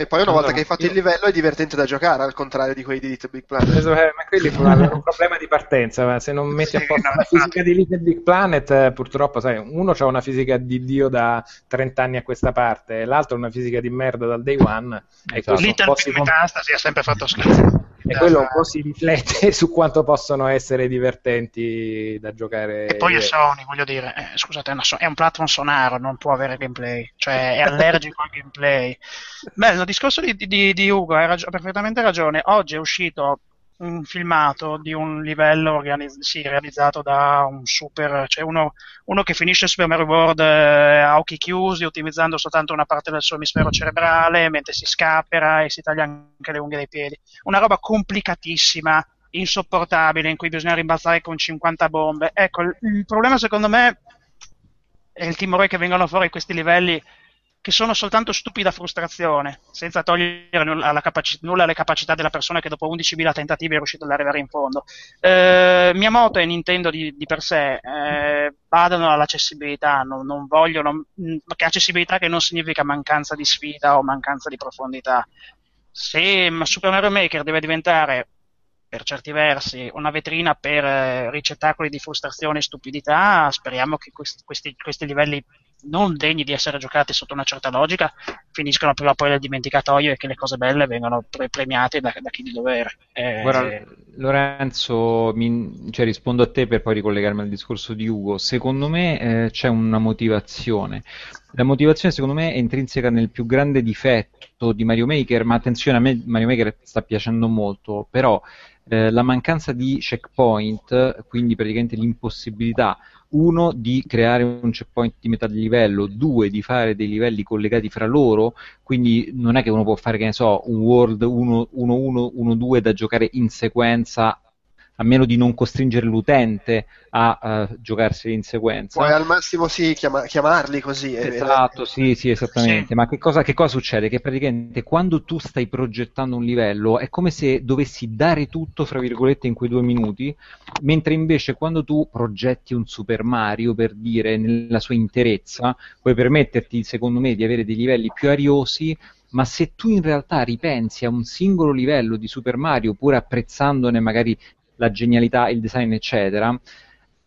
E poi una volta No, che hai fatto io- il livello è divertente da giocare, al contrario di quelli di Little Big Planet. Eh, Ma quelli hanno un problema di partenza, ma se non metti a posto no, la fisica di Little Big Planet, eh, purtroppo, sai, uno ha una fisica di Dio da 30 anni a questa parte, e l'altro una fisica di merda dal day one, e Esatto. Little Big si Metastasi ha sempre fatto schifo. e quello un po' si riflette su quanto possono essere divertenti da giocare. E poi è Sony, voglio dire, eh, scusate, è, una so- è un platform sonaro, non può avere gameplay, cioè è allergico al gameplay. Beh, il discorso di, di- di Ugo hai ragio- perfettamente ragione. Oggi è uscito un filmato di un livello organizz- sì, realizzato da un super, cioè uno, uno che finisce Super Mario World eh, a occhi chiusi, ottimizzando soltanto una parte del suo emisfero cerebrale, mentre si scappera e si taglia anche le unghie dei piedi. Una roba complicatissima, insopportabile, in cui bisogna rimbalzare con 50 bombe. Ecco, il, il problema secondo me è il timore che vengano fuori questi livelli che sono soltanto stupida frustrazione, senza togliere nulla, capaci- nulla alle capacità della persona che dopo 11.000 tentativi è riuscito ad arrivare in fondo. Eh, Miyamoto e Nintendo di, di per sé eh, badano all'accessibilità, non, non vogliono, mh, che accessibilità che non significa mancanza di sfida o mancanza di profondità. Se Super Mario Maker deve diventare per certi versi una vetrina per eh, ricettacoli di frustrazione e stupidità, speriamo che questi, questi- questi livelli non degni di essere giocati sotto una certa logica finiscano prima o poi nel dimenticatoio e che le cose belle vengano pre- premiate da, da chi di dovere. Eh, Guarda, Lorenzo, mi- cioè, rispondo a te per poi ricollegarmi al discorso di Ugo. Secondo me eh, c'è una motivazione. La motivazione, secondo me, è intrinseca nel più grande difetto di Mario Maker, ma attenzione, a me Mario Maker sta piacendo molto, però eh, la mancanza di checkpoint, quindi praticamente l'impossibilità, uno, di creare un checkpoint di metà livello, due, di fare dei livelli collegati fra loro, quindi non è che uno può fare, che ne so, un World 1-1-1-2 da giocare in sequenza, a meno di non costringere l'utente a eh, giocarseli in sequenza. Puoi al massimo sì, chiama- chiamarli così. eh, Esatto, sì, sì, esattamente. Sì. Ma che cosa, che cosa succede? Che praticamente quando tu stai progettando un livello è come se dovessi dare tutto, fra virgolette, in quei due minuti, mentre invece quando tu progetti un Super Mario, per dire, nella sua interezza, puoi permetterti, secondo me, di avere dei livelli più ariosi, ma se tu in realtà ripensi a un singolo livello di Super Mario, pur apprezzandone magari la genialità, il design, eccetera,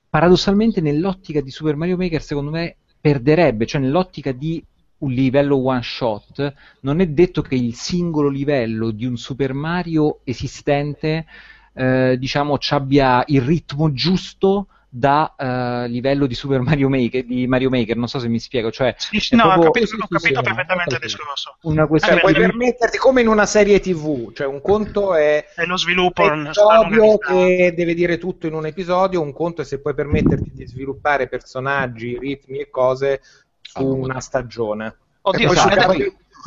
paradossalmente nell'ottica di Super Mario Maker secondo me perderebbe, cioè nell'ottica di un livello one shot, non è detto che il singolo livello di un Super Mario esistente eh, diciamo ci abbia il ritmo giusto da eh, livello di Super Mario Maker, di Mario Maker, non so se mi spiego, cioè Sì, no, ho proprio- capito, sì, ho capito sì, perfettamente il discorso. una Eh, questione puoi di- permetterti come in una serie TV, cioè un conto è È lo sviluppo episodio che deve dire tutto in un episodio, un conto è se puoi permetterti di sviluppare personaggi, ritmi e cose su una stagione. Oddio, Esatto,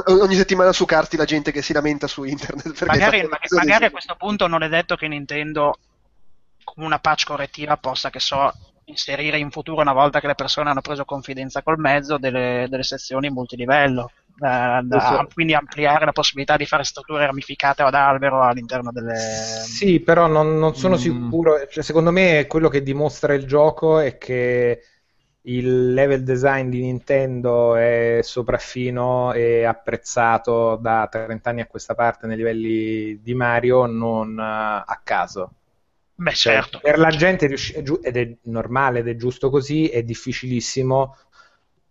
ogni settimana succarti la gente che si lamenta su internet. magari, hai fatto ma- episodi magari a su- questo punto non è detto che Nintendo una patch correttiva possa, che so, inserire in futuro, una volta che le persone hanno preso confidenza col mezzo, delle, delle sezioni multilivello. da, da, quindi ampliare la possibilità di fare strutture ramificate ad albero all'interno delle... Sì, però non, non sono mm. sicuro, cioè, secondo me quello che dimostra il gioco è che il level design di Nintendo è sopraffino e apprezzato da 30 anni a questa parte nei livelli di Mario non a caso. Beh, certo. Per la gente, ed è normale ed è giusto così, è difficilissimo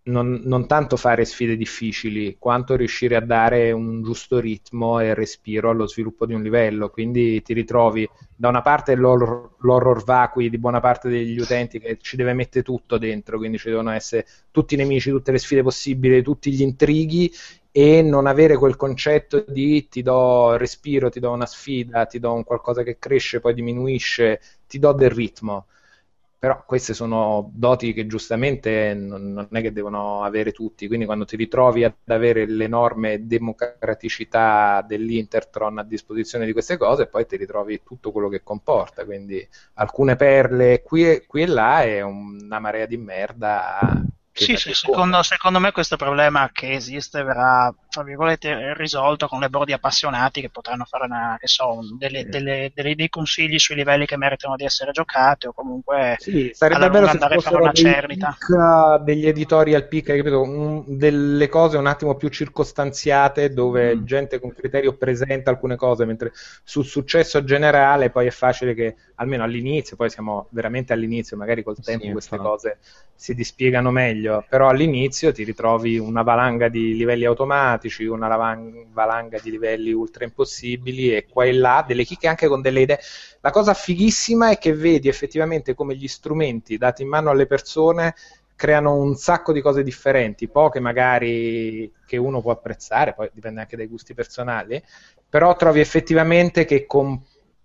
non, non, tanto fare sfide difficili, quanto riuscire a dare un giusto ritmo e respiro allo sviluppo di un livello. Quindi ti ritrovi da una parte l'horror, l'horror vacui di buona parte degli utenti che ci deve mettere tutto dentro, quindi ci devono essere tutti i nemici, tutte le sfide possibili, tutti gli intrighi e non avere quel concetto di ti do respiro, ti do una sfida, ti do un qualcosa che cresce, poi diminuisce, ti do del ritmo. Però queste sono doti che giustamente non, è che devono avere tutti, quindi quando ti ritrovi ad avere l'enorme democraticità dell'Intertron a disposizione di queste cose, poi ti ritrovi tutto quello che comporta, quindi alcune perle qui e, qui e là e una marea di merda sì, sì secondo, secondo, me questo problema che esiste verrà, tra virgolette, risolto con le board di appassionati che potranno fare una, che so, delle, delle, delle, dei consigli sui livelli che meritano di essere giocati o comunque sì, sarebbe bello se andare a fare una cernita. Pick, degli editorial pick, capito? Un, delle cose un attimo più circostanziate dove mm. gente con criterio presenta alcune cose, mentre sul successo generale poi è facile che, almeno all'inizio, poi siamo veramente all'inizio, magari col tempo sì, queste infatti. cose si dispiegano meglio, però all'inizio ti ritrovi una valanga di livelli automatici, una valanga di livelli ultra impossibili e qua e là delle chicche anche con delle idee. La cosa fighissima è che vedi effettivamente come gli strumenti dati in mano alle persone creano un sacco di cose differenti, poche magari che uno può apprezzare, poi dipende anche dai gusti personali, però trovi effettivamente che con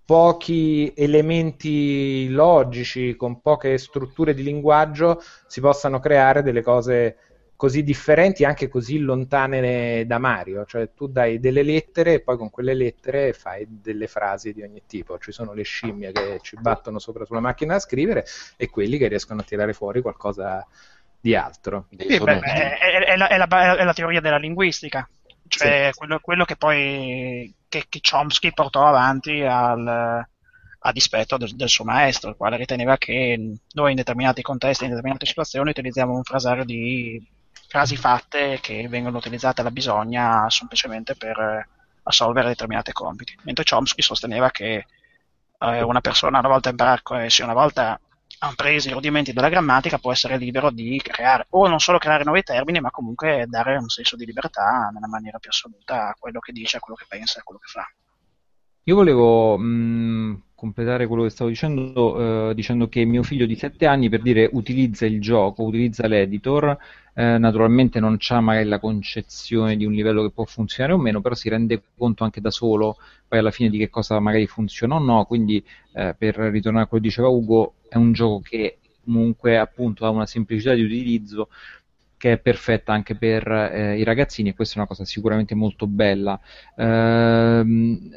pochi elementi logici, con poche strutture di linguaggio, si possano creare delle cose così differenti, anche così lontane da Mario. Cioè tu dai delle lettere e poi con quelle lettere fai delle frasi di ogni tipo. Ci sono le scimmie che ci battono sopra sulla macchina da scrivere e quelli che riescono a tirare fuori qualcosa di altro. Sì, beh, è, è, la, è, la, è la teoria della linguistica cioè sì. quello, quello, che poi che, che Chomsky portò avanti al, a dispetto del, del, suo maestro, il quale riteneva che noi in determinati contesti, in determinate situazioni, utilizziamo un frasario di frasi fatte che vengono utilizzate alla bisogna semplicemente per assolvere determinati compiti. Mentre Chomsky sosteneva che eh, una persona una volta imparare, eh, una volta hanno preso i rudimenti della grammatica può essere libero di creare, o non solo creare nuovi termini, ma comunque dare un senso di libertà nella maniera più assoluta a quello che dice, a quello che pensa, a quello che fa. Io volevo mh, completare quello che stavo dicendo, eh, dicendo che mio figlio di 7 anni, per dire, utilizza il gioco, utilizza l'editor, eh, naturalmente non ha magari la concezione di un livello che può funzionare o meno, però si rende conto anche da solo poi alla fine di che cosa magari funziona o no, quindi eh, per ritornare a quello che diceva Ugo, è un gioco che comunque appunto ha una semplicità di utilizzo che è perfetta anche per eh, i ragazzini e questa è una cosa sicuramente molto bella. Ehm,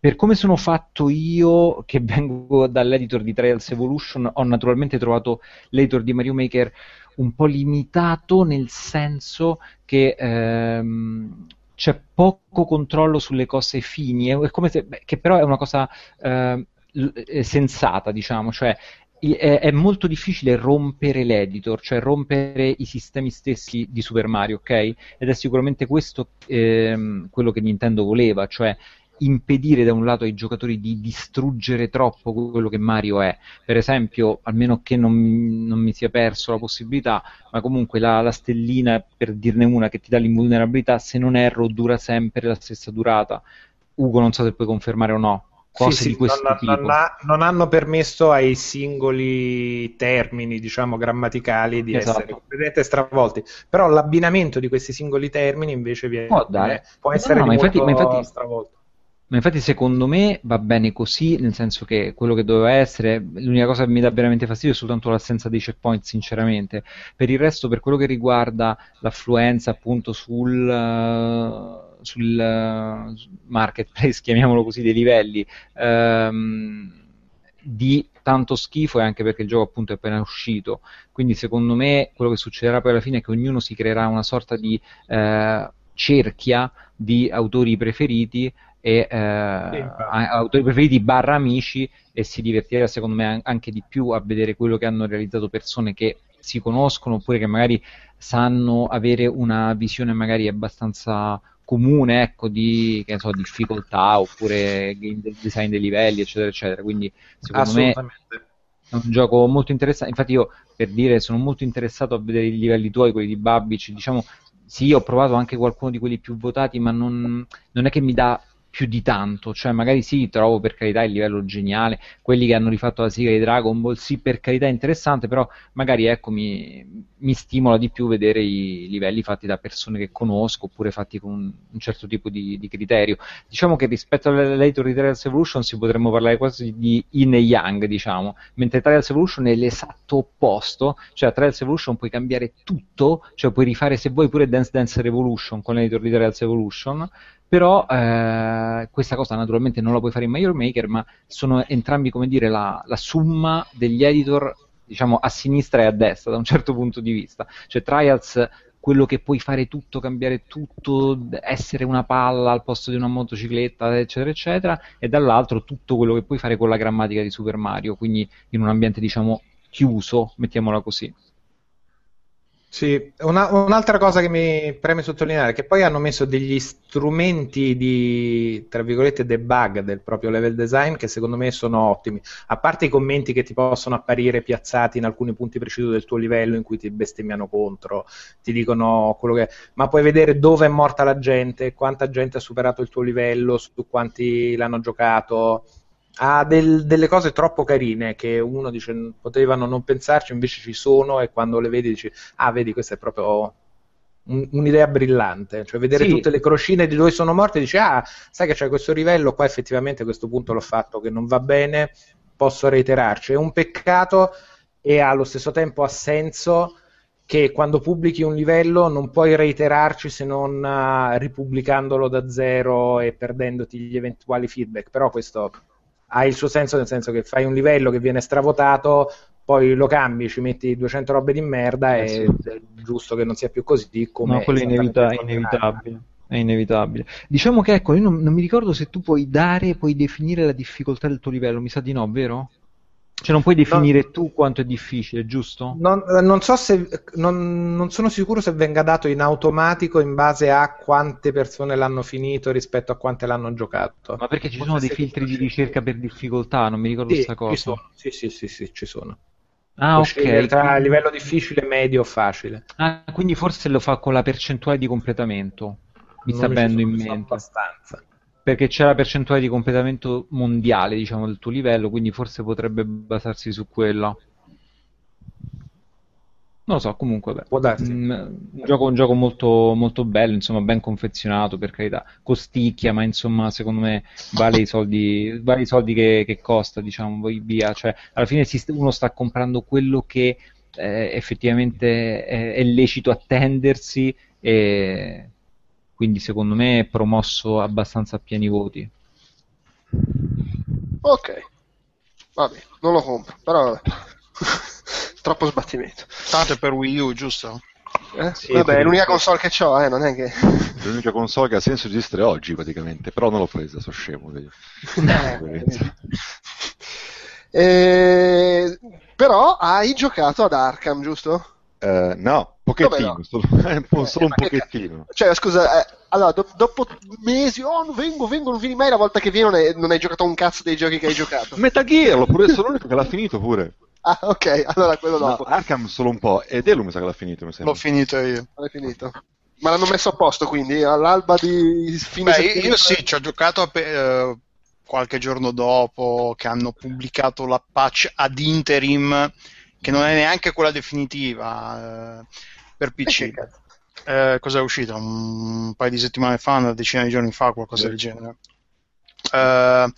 per come sono fatto io, che vengo dall'editor di Trials Evolution, ho naturalmente trovato l'editor di Mario Maker un po' limitato nel senso che ehm, c'è poco controllo sulle cose fini, se, beh, che però è una cosa eh, sensata, diciamo, cioè è, è, molto difficile rompere l'editor, cioè rompere i sistemi stessi di Super Mario, ok? Ed è sicuramente questo ehm, quello che Nintendo voleva, cioè impedire da un lato ai giocatori di distruggere troppo quello che Mario è. Per esempio, almeno che non, non mi sia perso la possibilità, ma comunque la, la, stellina, per dirne una, che ti dà l'invulnerabilità, se non erro, dura sempre la stessa durata. Ugo, non so se puoi confermare o no. Cose sì, sì, di questo non, tipo. Non, ha, non, hanno permesso ai singoli termini, diciamo, grammaticali di esatto. essere completamente stravolti. Però l'abbinamento di questi singoli termini invece viene, oh, può essere no, no, infatti, ma infatti, stravolto. Ma infatti secondo me va bene così, nel senso che quello che doveva essere, l'unica cosa che mi dà veramente fastidio è soltanto l'assenza dei checkpoint, sinceramente. Per il resto, per quello che riguarda l'affluenza appunto sul, uh, sul uh, marketplace, chiamiamolo così, dei livelli, um, di tanto schifo è anche perché il gioco appunto è appena uscito. Quindi secondo me quello che succederà poi alla fine è che ognuno si creerà una sorta di eh, cerchia di autori preferiti e eh, autori preferiti barra amici e si divertirà secondo me anche di più a vedere quello che hanno realizzato persone che si conoscono oppure che magari sanno avere una visione magari abbastanza comune ecco, di so, difficoltà oppure design dei livelli eccetera eccetera. Quindi secondo me è un gioco molto interessante infatti io per dire sono molto interessato a vedere i livelli tuoi quelli di Babic. Diciamo sì ho provato anche qualcuno di quelli più votati ma non, non è che mi dà più di tanto, cioè magari sì, trovo per carità il livello geniale, quelli che hanno rifatto la sigla di Dragon Ball, sì, per carità è interessante, però magari ecco mi, mi stimola di più vedere i livelli fatti da persone che conosco oppure fatti con un, certo tipo di, di, criterio. Diciamo che rispetto all'Elator di Trials Evolution si potremmo parlare quasi di Yin e Yang, diciamo, mentre Trials Evolution è l'esatto opposto, cioè a Trials Evolution puoi cambiare tutto, cioè puoi rifare se vuoi pure Dance Dance Revolution con l'editor di Trials Evolution, però eh, questa cosa naturalmente non la puoi fare in Major Maker, ma sono entrambi come dire la, la somma degli editor diciamo a sinistra e a destra da un certo punto di vista. Cioè Trials quello che puoi fare tutto, cambiare tutto, essere una palla al posto di una motocicletta, eccetera, eccetera, e dall'altro tutto quello che puoi fare con la grammatica di Super Mario, quindi in un ambiente diciamo chiuso, mettiamola così. Sì, una, un'altra cosa che mi preme sottolineare è che poi hanno messo degli strumenti di, tra virgolette, debug del proprio level design che secondo me sono ottimi. A parte i commenti che ti possono apparire piazzati in alcuni punti precisi del tuo livello in cui ti bestemmiano contro, ti dicono quello che... ma puoi vedere dove è morta la gente, quanta gente ha superato il tuo livello, su quanti l'hanno giocato ha del, delle cose troppo carine che uno dice potevano non pensarci, invece ci sono e quando le vedi dici ah vedi questa è proprio un, un'idea brillante, cioè vedere sì. tutte le crocine di dove sono morte e dici ah sai che c'è questo livello, qua effettivamente a questo punto l'ho fatto che non va bene, posso reiterarci, è un peccato e allo stesso tempo ha senso che quando pubblichi un livello non puoi reiterarci se non uh, ripubblicandolo da zero e perdendoti gli eventuali feedback, però questo ha il suo senso nel senso che fai un livello che viene stravotato, poi lo cambi, ci metti 200 robe di merda eh, e sì. è giusto che non sia più così come... No, quello è inevita- inevitabile. È inevitabile. Diciamo che ecco, io non, non mi ricordo se tu puoi dare, puoi definire la difficoltà del tuo livello, mi sa di no, vero? Cioè non puoi definire no, tu quanto è difficile, giusto? Non, non so se non, non, sono sicuro se venga dato in automatico in base a quante persone l'hanno finito rispetto a quante l'hanno giocato. Ma perché ci sono dei filtri di ricerca per difficoltà? Non mi ricordo questa sì, cosa. Sono. Sì, sì, sì, sì, ci sono. Ah, ok. Tra livello difficile, medio o facile. Ah, quindi forse lo fa con la percentuale di completamento. Mi sta venendo in mente. Abbastanza perché c'è la percentuale di completamento mondiale, diciamo, del tuo livello, quindi forse potrebbe basarsi su quella. Non lo so, comunque, beh, Può darsi. Mm, un, gioco, un gioco molto, molto bello, insomma, ben confezionato, per carità. Costicchia, ma insomma, secondo me vale i soldi, vale i soldi che, che costa, diciamo, via. Cioè, alla fine uno sta comprando quello che eh, effettivamente è, è lecito attendersi e quindi secondo me è promosso abbastanza a pieni voti. Ok, vabbè, non lo compro, però vabbè. troppo sbattimento. Tanto per Wii U, giusto? Eh? Sì, vabbè, è l'unica console che ho, eh, non è che... L'unica console che ha senso esistere oggi praticamente, però non l'ho presa, sono scemo. eh, però hai giocato ad Arkham, giusto? Uh, no, pochettino, no? solo, eh, solo un pochettino. Cioè, scusa, eh, allora, do- dopo mesi, oh, non vengo, vengo, non vieni mai la volta che vieni non, è, non hai giocato un cazzo dei giochi che hai giocato. Metal Gear, l'ho pure l'unico che l'ha finito pure. Ah, ok, allora quello dopo. No, Arkham solo un po', ed Elu mi sa che l'ha finito, mi L'ho finito io. L'hai finito. Ma l'hanno messo a posto, quindi, all'alba di fine Beh, settimana? io sì, ci ho giocato uh, qualche giorno dopo che hanno pubblicato la patch ad interim che non è neanche quella definitiva eh, per PC. Eh, cosa è uscito? Un paio di settimane fa, una decina di giorni fa, qualcosa sì. del genere. Eh,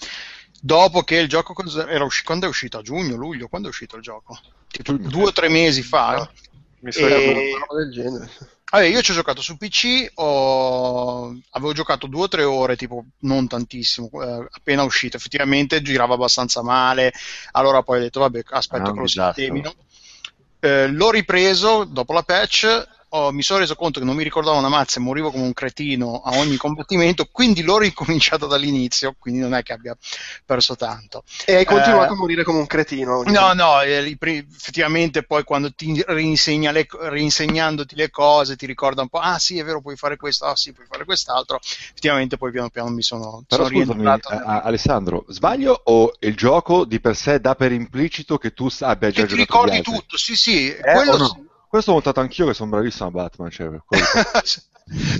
dopo che il gioco era uscito, quando è uscito? A giugno, luglio? Quando è uscito il gioco? Tipo due o tre mesi fa. Mi sa E- Una roba del genere. Vabbè, io ci ho giocato su PC, ho- avevo giocato due o tre ore, tipo non tantissimo, eh, appena uscito. Effettivamente girava abbastanza male, allora poi ho detto, vabbè, aspetto Ah, che lo sistemino. Eh, l'ho ripreso dopo la patch, ho- mi sono reso conto che non mi ricordavo una mazza e morivo come un cretino a ogni combattimento, quindi l'ho ricominciato dall'inizio, quindi non è che abbia perso tanto. E hai continuato Eh, a morire come un cretino. No, no, eh, effettivamente poi quando ti rinsegna le, rinsegnandoti le cose ti ricorda un po', ah sì è vero puoi fare questo, ah sì puoi fare quest'altro, effettivamente poi piano piano mi sono, Però sono scusami, rientrato. a- a- Alessandro, sbaglio o il gioco di per sé dà per implicito che tu abbia già che ti giocato gli ricordi tutto, sì sì, Eh, quello no? Sì. Questo ho notato anch'io che sono bravissimo a Batman. Cioè,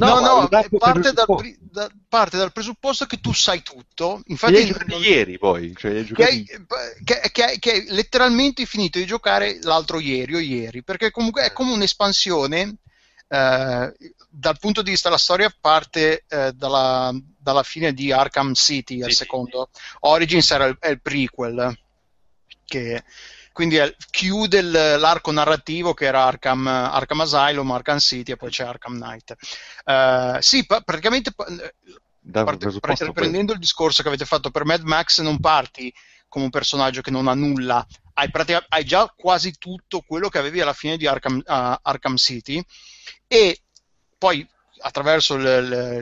No, No, no, parte, dal, da- parte dal presupposto che tu sai tutto, Li hai infatti giocati ieri poi. Cioè, hai che hai, che, che che hai letteralmente finito di giocare l'altro ieri o ieri, perché comunque è come un'espansione. eh, dal punto di vista della storia, parte eh, dalla, dalla fine di Arkham City al Sì, secondo. Origins era il, è il prequel, che quindi è- chiude l'arco narrativo che era Arkham, Arkham Asylum, Arkham City e poi c'è Arkham Knight. Eh, sì, pa- praticamente pa- Da parte- presupposto pre- prendendo il discorso che avete fatto per Mad Max, non parti come un personaggio che non ha nulla, hai, pratica- hai già quasi tutto quello che avevi alla fine di Arkham, ah, Arkham City e poi attraverso il,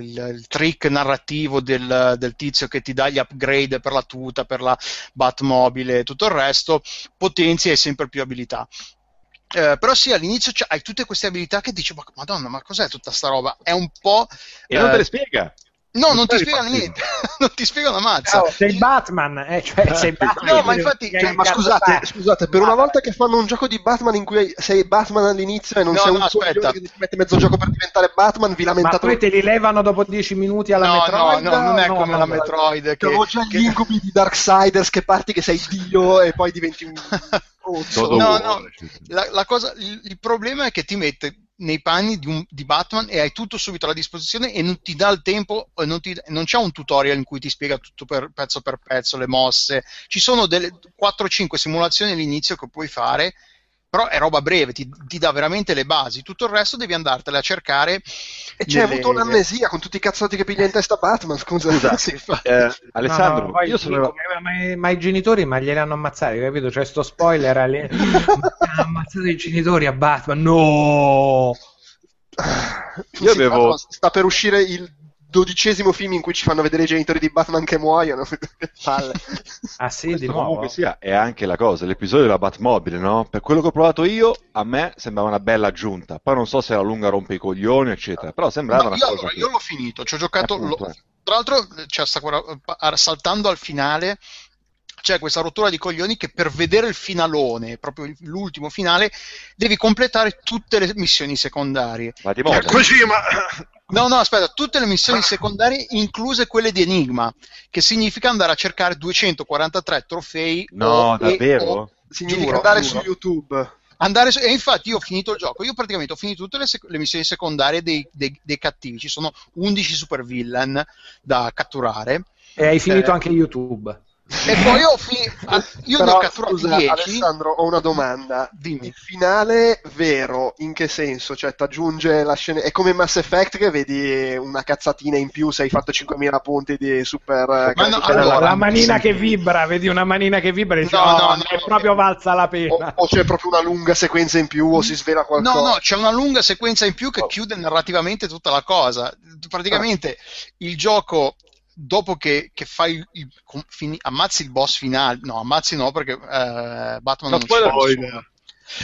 il- il- trick narrativo del, del tizio che ti dà gli upgrade per la tuta, per la Batmobile e tutto il resto, potenzi e sempre più abilità. Eh, però sì, all'inizio hai tutte queste abilità che dici, ma madonna, ma cos'è tutta sta roba? È un po'... E non eh, te le spiega. No, non ti stai spiega ripartendo. niente, non ti spiega una mazza. Oh, sei Batman, eh, cioè sei Batman. No, ma infatti- Cioè, ma scusate, scusate, per una volta che fanno un gioco di Batman in cui sei Batman all'inizio e non No, sei no, un aspetta. che ti mette mezzo gioco per diventare Batman, vi Ma lamentate poi te li levano dopo 10 minuti alla no, Metroid? no, no, non è No, come no, la no. Metroid che, Avevo già che- gli incubi di Darksiders che parti che sei Dio e poi diventi un No, no, la, la cosa, il, il problema è che ti mette nei panni di, un- di Batman e hai tutto subito a disposizione e non ti dà il tempo, e non, ti- non c'è un tutorial in cui ti spiega tutto per, pezzo per pezzo, le mosse. Ci sono delle 4-5 simulazioni all'inizio che puoi fare, però è roba breve, ti, ti dà veramente le basi. Tutto il resto devi andartele a cercare. E c'è nelle- avuto un'amnesia con tutti i cazzotti che piglia in testa Batman, scusa. Scusa, Sì, eh, Alessandro, No, no, io sono... ma, ma- i genitori ma glieli hanno ammazzati, capito? C'è sto spoiler alle... ha ammazzato i genitori a Batman. No! Io Sì, avevo- Sta per uscire il dodicesimo film in cui ci fanno vedere i genitori di Batman che muoiono. Palle. Ah sì, Questo di nuovo. comunque sia, è anche la cosa, l'episodio della Batmobile, no? Per quello che ho provato io, a me sembrava una bella aggiunta. Poi non so se la lunga rompe i coglioni, eccetera, però sembrava No, una io, cosa allora, che- io l'ho finito, ci ho giocato. Appunto, l'ho- eh. tra l'altro, guarda- pa- saltando al finale, c'è questa rottura di coglioni che per vedere il finalone, proprio l'ultimo finale, devi completare tutte le missioni secondarie. Va di moda. Kojima! No, no, aspetta, tutte le missioni secondarie, incluse quelle di Enigma, che significa andare a cercare 243 trofei. No, o- e- davvero? o- Significa Giuro, andare giuro. su YouTube. Andare su- e infatti io ho finito il gioco, io praticamente ho finito tutte le, sec- le missioni secondarie dei, dei- dei cattivi, ci sono 11 super villain da catturare E hai finito Eh. anche YouTube. E poi ho finito, io ne Però, ho catturati scusa, 10, Alessandro, ho una domanda. dimmi, Il finale vero, in che senso? Cioè, ti aggiunge la scena. È come Mass Effect che vedi una cazzatina in più se hai fatto 5.000 punti di super. eh, Ma no, cazzo- allora, la manina sì. che vibra, vedi una manina che vibra e dici, No, "Oh, no, ne no, è proprio valsa la o, pena. o c'è proprio una lunga sequenza in più o si svela qualcosa. No, no, c'è una lunga sequenza in più che Oh. chiude narrativamente tutta la cosa. Praticamente il gioco, dopo che, che fai il, fini- ammazzi il boss finale, no, ammazzi no perché eh, Batman non No, ci spoiler.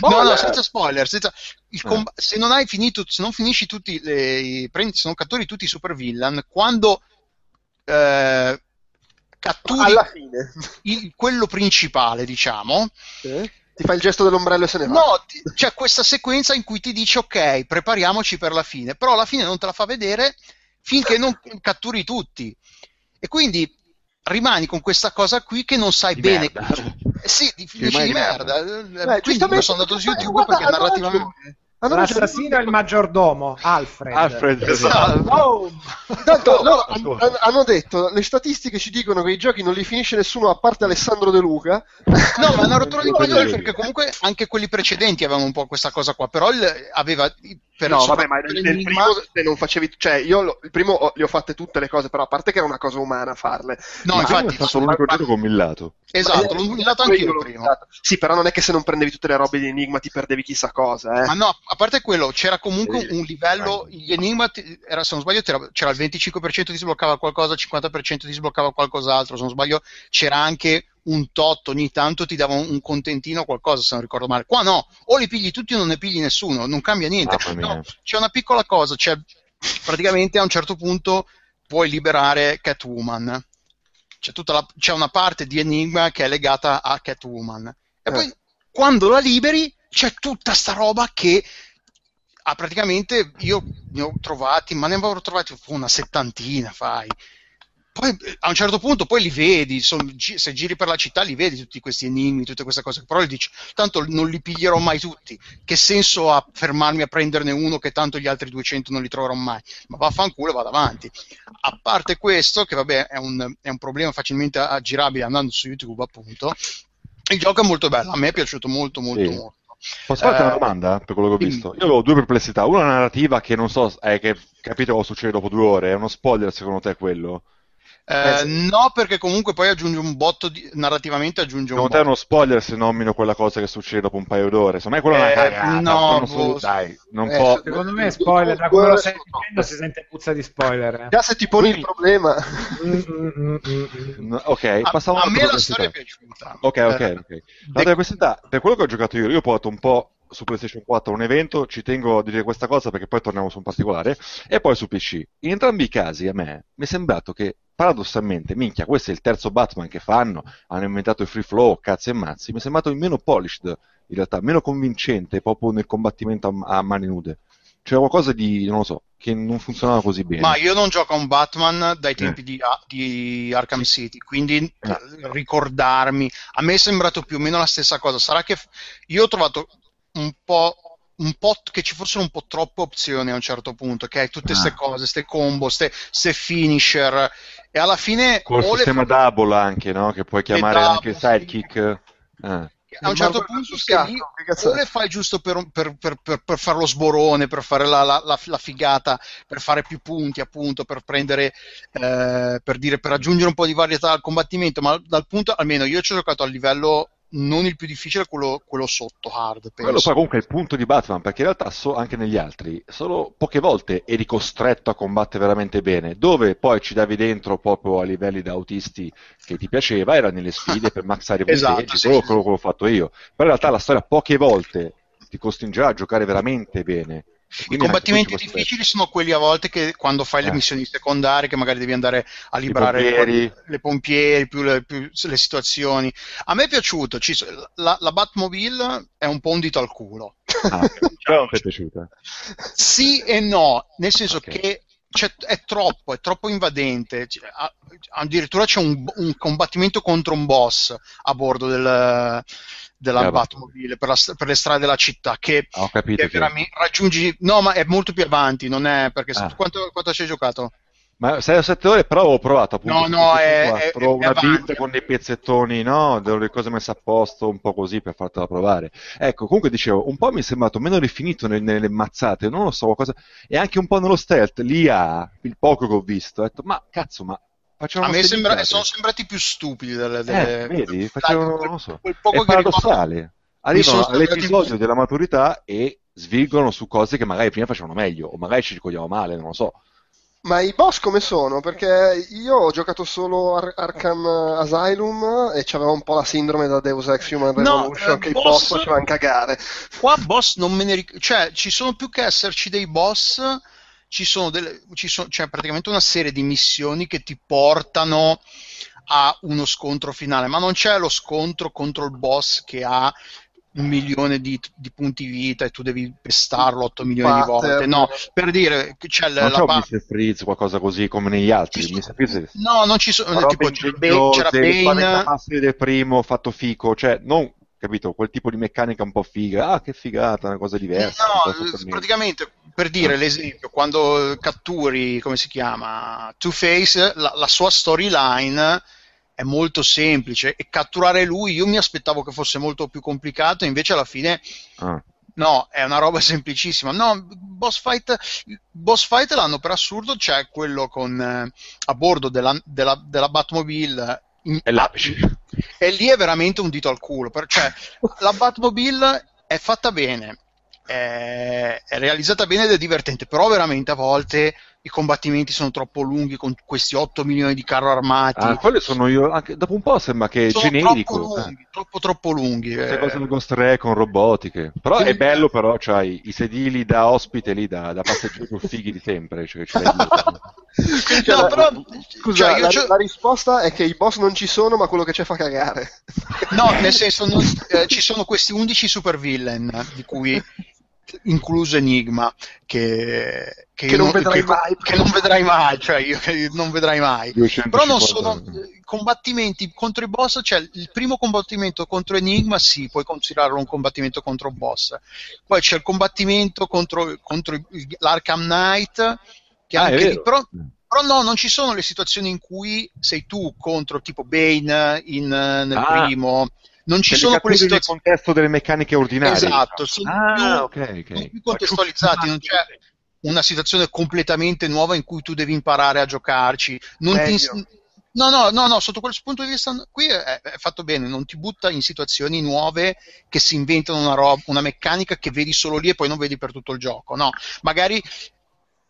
No, no, senza spoiler. senza- il com- Se non hai finito, se non finisci tutti, le, prendi- se non catturi tutti i super villain, quando eh, catturi Alla fine. il- quello principale, diciamo, Sì. Ti fa il gesto dell'ombrello e se ne va. No, ti- c'è questa sequenza in cui ti dice ok, prepariamoci per la fine, però alla fine non te la fa vedere finché non catturi tutti. E quindi rimani con questa cosa qui che non sai Di bene. merda. Eh sì, di, di di merda. Beh, Eh, quindi giustamente- io sono andato su YouTube guarda, perché narrativamente... L'assassino è il maggiordomo, Alfred. Alfred, Esatto. Oh! Tanto hanno, hanno detto, le statistiche ci dicono che i giochi non li finisce nessuno a parte Alessandro De Luca. No, ma è una rottura di coglioni perché comunque anche quelli precedenti avevano un po' questa cosa qua, però il- aveva per no, vabbè, ma nel, primo te non facevi, cioè io lo- il primo ho- le ho fatte tutte le cose, però a parte che era una cosa umana farle. No, Ma infatti, è stato l'unico gioco con millato. esatto, Ma- l'ho pure anch'io io il l'ho primo. usato. Sì, però non è che se non prendevi tutte le robe di Enigma ti perdevi chissà cosa, eh. Ma no, a parte quello, c'era comunque Sì. un livello, gli enigma, ti- era, se non sbaglio, c'era, c'era il 25% ti sbloccava qualcosa, il 50% ti sbloccava qualcos'altro, se non sbaglio c'era anche un tot, ogni tanto ti dava un, contentino o qualcosa, se non ricordo male. Qua no, o li pigli tutti o non ne pigli nessuno, non cambia niente. Mia. No, c'è una piccola cosa, c'è, praticamente a un certo punto puoi liberare Catwoman. C'è, tutta la- c'è una parte di Enigma che è legata a Catwoman. E Eh. poi quando la liberi c'è tutta sta roba che ah, praticamente io ne ho trovati, ma ne avevo trovati una settantina, fai. Poi eh, a un certo punto poi li vedi, son- gi- se giri per la città li vedi tutti questi enigmi, tutte queste cose, però gli dici, tanto non li piglierò mai tutti, che senso ha fermarmi a prenderne uno che tanto gli altri 200 non li troverò mai, ma vaffanculo e vado avanti. A parte questo, che vabbè è un, è un problema facilmente aggirabile andando su YouTube appunto, il gioco è molto bello, a me è piaciuto molto molto Sì. molto. Posso farti Eh, una domanda per quello che ho visto? Io avevo due perplessità. Una narrativa che non so, è che capite cosa succede dopo due ore. È uno spoiler secondo te quello? Eh, Eh, sì. no, perché comunque poi aggiunge un botto di, narrativamente aggiunge un Secondo te è botto. uno spoiler se nomino quella cosa che succede dopo un paio d'ore? Secondo me quella è una Eh, cagata. no, solo- boh. dai, non Eh, può... Secondo me è spoiler, da come lo stai dicendo si sente puzza di spoiler. eh. Già se ti poni il Quindi- problema. Mm. No, Ok, A, passiamo a a me la storia è piaciuta. Ok, ok, ok. L'altra perplessità, per quello che ho giocato io, io ho provato un po' su PlayStation 4 un evento, ci tengo a dire questa cosa perché poi torniamo su un particolare, e poi su PC. In entrambi i casi a me mi è sembrato che, paradossalmente, minchia, questo è il terzo Batman che fanno, hanno inventato il free flow, cazzi e mazzi, mi è sembrato il meno polished, in realtà, meno convincente proprio nel combattimento a, a mani nude. C'era qualcosa di, non lo so, che non funzionava così bene. Ma io non gioco a un Batman dai tempi di, di Arkham City, quindi Eh. eh, ricordarmi, a me è sembrato più o meno la stessa cosa. Sarà che io ho trovato un po' che ci fossero un po' troppe opzioni a un certo punto, che hai tutte queste Ah. cose, queste combo, queste finisher, e alla fine Col sistema fa- double anche, no? Che puoi chiamare double, anche il sì. sidekick. Eh. a un certo punto sei lì, o le fai giusto per, per, per, per, per fare lo sborone, per fare la, la, la, la figata, per fare più punti, appunto, per prendere, eh, per dire, per aggiungere un po' di varietà al combattimento, ma dal punto, almeno io ci ho giocato al livello non il più difficile, quello, quello sotto hard, Quello penso. poi comunque è il punto di Batman, perché in realtà so- anche negli altri, solo poche volte eri costretto a combattere veramente bene, dove poi ci davi dentro proprio a livelli da autisti che ti piaceva, era nelle sfide per maxare i Esatto, punteggi, sì, quello, sì, quello che ho fatto io. Però in realtà la storia poche volte ti costringerà a giocare veramente bene. I combattimenti difficili sono quelli a volte che quando fai le Eh. missioni secondarie, che magari devi andare a liberare pompieri. le pompieri, più le, più le situazioni. A me è piaciuto, ci la, la Batmobile è un po' un dito al culo. Ah. Però ti è piaciuta. Sì e no, nel senso Ok. che c'è- è troppo, è troppo invadente. Addirittura c'è un, un combattimento contro un boss a bordo del- della Della Batmobile per, la per le strade della città che, Ah, Ho capito che che... veramente raggiungi no ma è molto più avanti non è perché Ah. quanto, quanto ci hai giocato? Ma 6 o 7 ore, però ho provato appunto. No, no, è- 4, è- è una build con dei pezzettoni, no? Delle cose messe a posto, un po' così per fartela provare. Ecco, comunque dicevo, un po' mi è sembrato meno rifinito nel- nelle mazzate, non lo so, qualcosa... e anche un po' nello stealth. L'IA, il poco che ho visto, ho detto, ma cazzo, ma facevano a me sembra- sono sembrati più stupidi delle, delle- Eh, vedi, facevano, quel- lo so, quel poco è ricordo- paradossale. Mi Arrivano all'episodio della maturità e svirgono su cose che magari prima facevano meglio, o magari ci ricordiamo male, non lo so. Ma i boss come sono? Perché io ho giocato solo Ar- Arkham Asylum e c'aveva un po' la sindrome da Deus Ex Human No, Revolution eh, che i boss- boss facevano cagare. Qua boss non me ne ricordo, cioè ci sono più che esserci dei boss, ci sono, delle, ci sono c'è praticamente una serie di missioni che ti portano a uno scontro finale, ma non c'è lo scontro contro il boss che ha un milione di, di punti vita e tu devi pestarlo 8 milioni di Pattern. volte. No, per dire che c'è la, Non la c'è un pa- Mr. Freeze, qualcosa così come negli altri. Ci Mr. Freeze No, non ci sono. Tipo, c'era Bane, c'era Bane, del primo fatto fico, cioè non capito? Quel tipo di meccanica un po' figa, ah che figata, una cosa diversa. No, praticamente per dire l'esempio, quando catturi, come si chiama, Two-Face, la, la sua storyline è molto semplice e catturare lui io mi aspettavo che fosse molto più complicato, invece alla fine Ah. no, è una roba semplicissima. No, boss fight, boss fight l'hanno per assurdo, c'è quello con eh, a bordo della, della, della Batmobile. in- È l'apice. E lì è veramente un dito al culo. per- cioè, la Batmobile è fatta bene, è, è realizzata bene ed è divertente, però veramente a volte i combattimenti sono troppo lunghi con questi 8 milioni di carro armati. Ah, quelle sono io, anche dopo un po' sembra che è sono generico. troppo eh. lunghi, troppo troppo lunghi. Queste eh. cose del Ghost Recon, robotiche. Però è bello, però, c'hai i sedili da ospite lì, da, da passeggero più fighi di sempre. Cioè. Quindi, No, la- però, Scusa, cioè, io la, c'ho- la risposta è che i boss non ci sono, ma quello che c'è fa cagare. No, nel senso, non- eh, ci sono questi 11 supervillain, di cui incluso Enigma, che, Che io non vedrai che- mai. Che non vedrai mai, cioè io che non vedrai mai. 250 Però non sono combattimenti contro i boss, cioè il primo combattimento contro Enigma sì, puoi considerarlo un combattimento contro boss. Poi c'è il combattimento contro, contro l'Arkham Knight, che Ah, anche lì, però, però no, non ci sono le situazioni in cui sei tu contro tipo Bane in, nel Ah. primo. Non ci li sono quelle catturi nel situazioni. contesto delle meccaniche ordinarie. Esatto, sono Ah, più, ok, ok. sono più contestualizzati, non c'è una situazione completamente nuova in cui tu devi imparare a giocarci. Non ti ins- no, no, no, no, sotto quel punto di vista qui è, è fatto bene, non ti butta in situazioni nuove che si inventano una, roba, una meccanica che vedi solo lì e poi non vedi per tutto il gioco. No, magari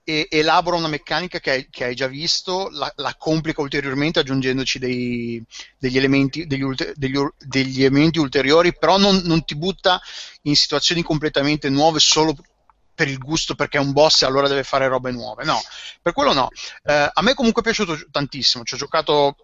e- elabora una meccanica che che hai già visto, la, la complica ulteriormente aggiungendoci dei- degli, elementi, degli, degli degli elementi ulteriori, però non, non ti butta in situazioni completamente nuove solo per il gusto perché è un boss e allora deve fare robe nuove. No, per quello no. Eh, a me comunque è piaciuto tantissimo, ci ho giocato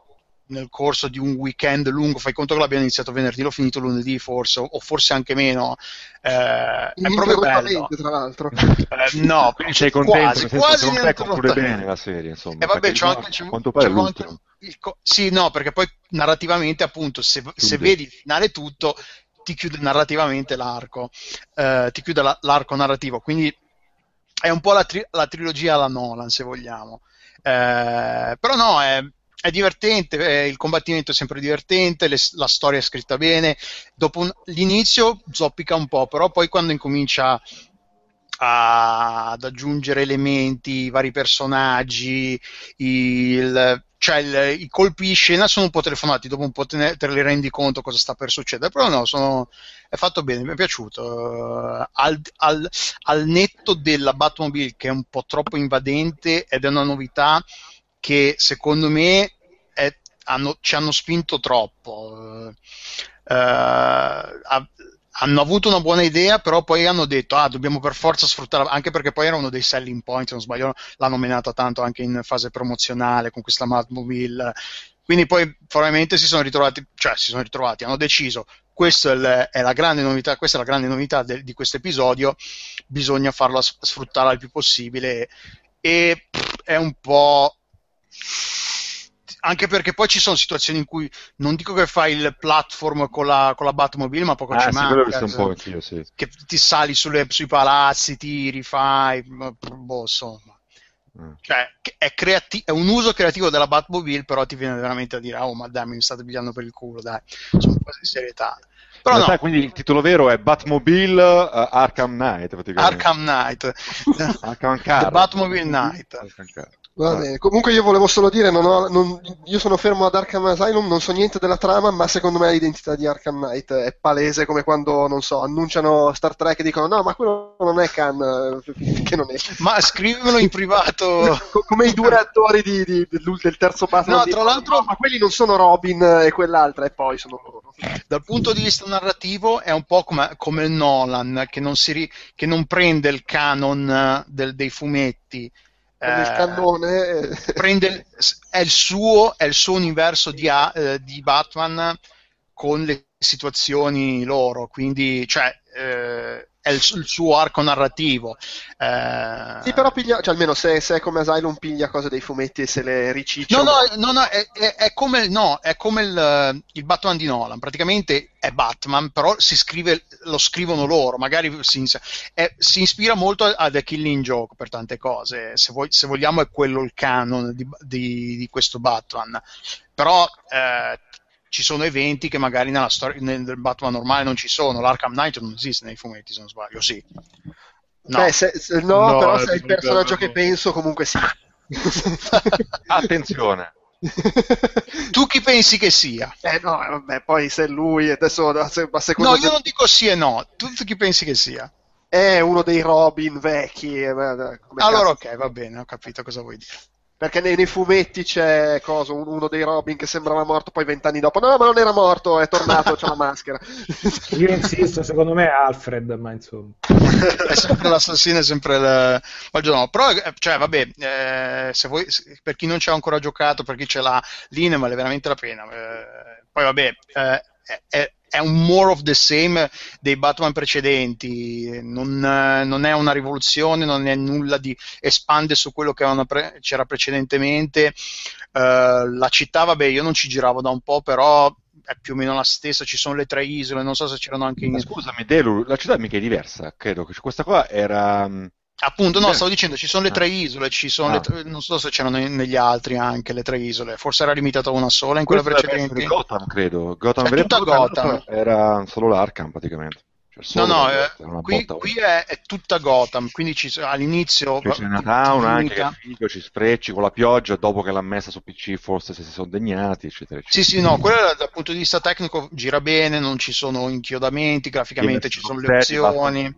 nel corso di un weekend lungo, fai conto che l'abbiamo iniziato venerdì, l'ho finito lunedì forse, o, forse anche meno. Eh, è proprio bello. Tra l'altro. Eh, no, Quindi sei contento, quasi, quasi non te conclude bene la serie, insomma. E vabbè, perché c'ho anche, c'è, a quanto pare c'avevo anche il co- sì, no, perché poi narrativamente, appunto, se, se vedi il finale tutto, ti chiude narrativamente l'arco, eh, ti chiude la- l'arco narrativo. Quindi è un po' la, tri- la trilogia alla Nolan, se vogliamo. Eh, però no, è, è divertente, eh, il combattimento è sempre divertente, le- la storia è scritta bene. Dopo un- l'inizio zoppica un po', però poi quando incomincia a- ad aggiungere elementi, vari personaggi, il- cioè il- i colpi di scena sono un po' telefonati, dopo un po' te, ne, te ne rendi conto cosa sta per succedere, però no, sono, è fatto bene, mi è piaciuto. Eh, al, al- al netto della Batmobile che è un po' troppo invadente ed è una novità che secondo me è- hanno- ci hanno spinto troppo. Eh, eh, ha- hanno avuto una buona idea, però poi hanno detto: Ah, dobbiamo per forza sfruttare, anche perché poi era uno dei selling point, se non sbaglio, l'hanno menata tanto anche in fase promozionale con questa Batmobile. Quindi poi probabilmente si sono ritrovati, cioè si sono ritrovati, hanno deciso questa è, il- è la grande novità, questa è la grande novità del- di questo episodio, bisogna farla sfruttare al più possibile e pff, è un po' anche perché poi ci sono situazioni in cui non dico che fai il platform con la, con la Batmobile, ma poco Ah, ci sì, manca. po' anch'io, sì. Che ti sali sulle- sui palazzi, tiri, fai, boh, insomma. Mm. Cioè, è, creati- è un uso creativo della Batmobile, però ti viene veramente a dire, oh, ma dai, mi state pigliando per il culo, dai, sono po' di serietà. Però In no, realtà, quindi il titolo vero è Batmobile uh, Arkham Knight. Arkham Knight, Arkham Car. The Batmobile Knight. Arkham Car. Va bene. Comunque io volevo solo dire, non ho- non- io sono fermo ad Arkham Asylum, non so niente della trama, ma secondo me l'identità di Arkham Knight è palese come quando, non so, annunciano Star Trek e dicono no, ma quello non è Khan, eh, che non è. Ma scrivimelo in privato. Co- come i due attori di- di- del, del terzo Batman. No, dicono, tra l'altro- "No, ma quelli non sono Robin e quell'altra, e poi sono loro. dal punto di vista narrativo è un po' come, come il Nolan che non, si che non prende il canon eh, del- dei fumetti Il eh, cannone. eh, prende è, il suo, è il suo universo di, eh, di Batman con le situazioni loro quindi cioè, eh, è il, il suo arco narrativo. Eh... Sì, però piglia, cioè almeno se, se, è come Asylum piglia cose dei fumetti e se le riciccia. No, no, no, no è, è, è, come, no, è come il, il, Batman di Nolan, praticamente è Batman, però si scrive, lo scrivono loro, magari si, è, si ispira molto a The Killing Joke per tante cose, se, vuoi, se vogliamo è quello il canon di, di, di questo Batman, però... Eh, ci sono eventi che magari nella storia nel Batman normale non ci sono. L'Arkham Knight non esiste nei fumetti, se non sbaglio, sì. No, Beh, se, se, no, no però se è il personaggio che penso, comunque sì. Attenzione. tu chi pensi che sia? Eh no, vabbè, poi se lui adesso a seconda No, io non dico sì e no. Tu, tu chi pensi che sia? È uno dei Robin vecchi. Eh, allora cazzo? ok, va bene, ho capito cosa vuoi dire. Perché nei, nei fumetti c'è cosa, uno dei Robin che sembrava morto, poi vent'anni dopo, no, ma non era morto, è tornato, c'ha la maschera. Io insisto, secondo me è Alfred, ma insomma. è sempre l'assassino, è sempre il... No, però, eh, cioè, vabbè, eh, se voi, per chi non ci ha ancora giocato, per chi ce l'ha, lì ne vale veramente la pena. Eh, poi, vabbè, eh, è, è un more of the same dei Batman precedenti, non, non, è una rivoluzione, non è nulla di espande su quello che pre- c'era precedentemente. Uh, la città, vabbè, io non ci giravo da un po', però è più o meno la stessa, ci sono le tre isole, non so se c'erano anche in... Scusami, Delu, la città mica è diversa, credo che questa qua era Appunto, no, stavo dicendo, ci sono le tre isole, ci sono ah. tre, non so se c'erano negli altri anche le tre isole, forse era limitata a una sola in quella Questa precedente. Gotham, credo. Gotham è tutta Gotham. Era solo l'Arkham praticamente. Cioè, no, no, eh, qui, qui è, è, tutta Gotham, quindi ci, all'inizio... Cioè, c'è una town anche che figo, ci sfrecci con la pioggia, dopo che l'ha messa su PC forse se si sono degnati, eccetera, eccetera. Sì, sì, no, quello dal punto di vista tecnico gira bene, non ci sono inchiodamenti, graficamente ci sono le opzioni.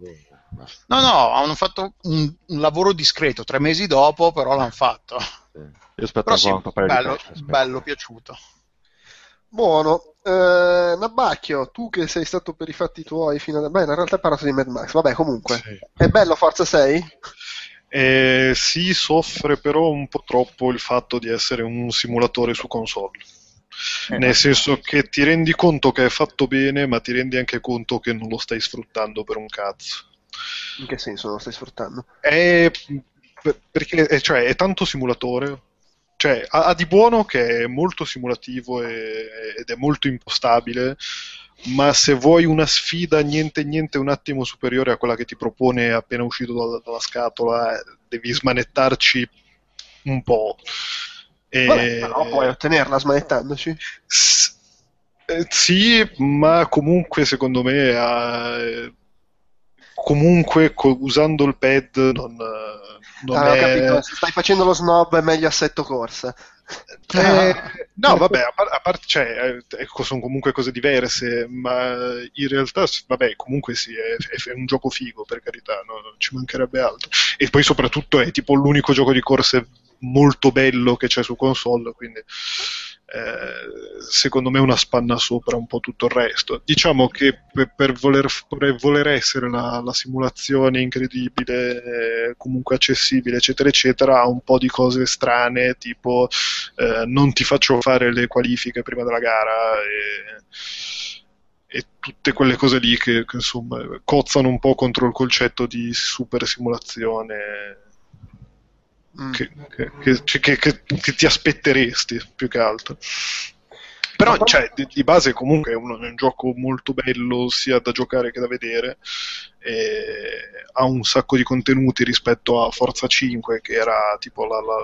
No, no, hanno fatto un, un, lavoro discreto, tre mesi dopo, però l'hanno fatto. Sì. Io aspetto però sì, bello, bello, piaciuto. Buono. Eh, Nabacchio, tu che sei stato per i fatti tuoi fino a... Beh, in realtà hai parlato di Mad Max. Vabbè, comunque. Sì. È bello Forza 6? Eh, sì, soffre però un po' troppo il fatto di essere un simulatore su console. Eh, Nel senso che ti rendi conto che è fatto bene, ma ti rendi anche conto che non lo stai sfruttando per un cazzo. In che senso lo stai sfruttando? È, perché è, cioè, è tanto simulatore. Cioè, ha, ha, di buono che è molto simulativo e, ed è molto impostabile, ma se vuoi una sfida niente niente un attimo superiore a quella che ti propone appena uscito dalla, dalla scatola, devi smanettarci un po'. E... Vabbè, però puoi ottenerla smanettandoci. S- eh, sì, ma comunque secondo me ha comunque co- usando il pad non, non ah, è... capito, se stai facendo lo snob è meglio assetto corsa. Eh, no, vabbè, a, par- a parte, cioè, ecco, sono comunque cose diverse, ma in realtà, vabbè, comunque sì, è, è un gioco figo, per carità, no? non ci mancherebbe altro. E poi soprattutto è tipo l'unico gioco di corse molto bello che c'è su console, quindi eh, secondo me una spanna sopra un po' tutto il resto. Diciamo che per, per, voler, per voler, essere la, la, simulazione incredibile, comunque accessibile, eccetera, eccetera, ha un po' di cose strane, tipo eh, non ti faccio fare le qualifiche prima della gara e, e tutte quelle cose lì che, che insomma cozzano un po' contro il concetto di super simulazione Mm. Che, che, che, che, ti aspetteresti più che altro. Però cioè, di, di, base comunque è un, è un, gioco molto bello sia da giocare che da vedere. ha un sacco di contenuti rispetto a Forza 5 che era tipo la, la,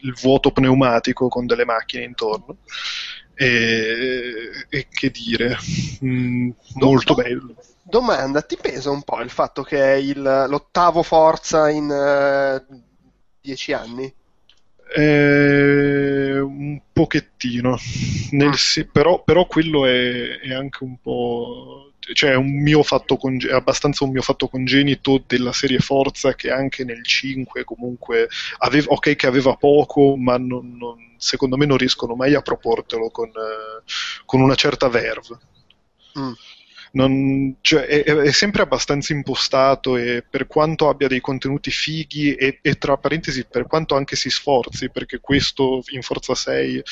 il vuoto pneumatico con delle macchine intorno. E, e che dire, mm, molto bello. Domanda, ti pesa un po' il fatto che è il, l'ottavo Forza in uh, dieci anni? Eh, un pochettino, Nel, sì, però, però, quello è, è, anche un po'. cioè è, un mio fatto conge- abbastanza un mio fatto congenito della serie Forza che anche nel 5 comunque aveva, ok che aveva poco, ma non, non, secondo me non riescono mai a proportelo con, eh, con una certa verve. Mm non, cioè, è, è, sempre abbastanza impostato e per quanto abbia dei contenuti fighi e, e, tra parentesi per quanto anche si sforzi perché questo in Forza 6 eh,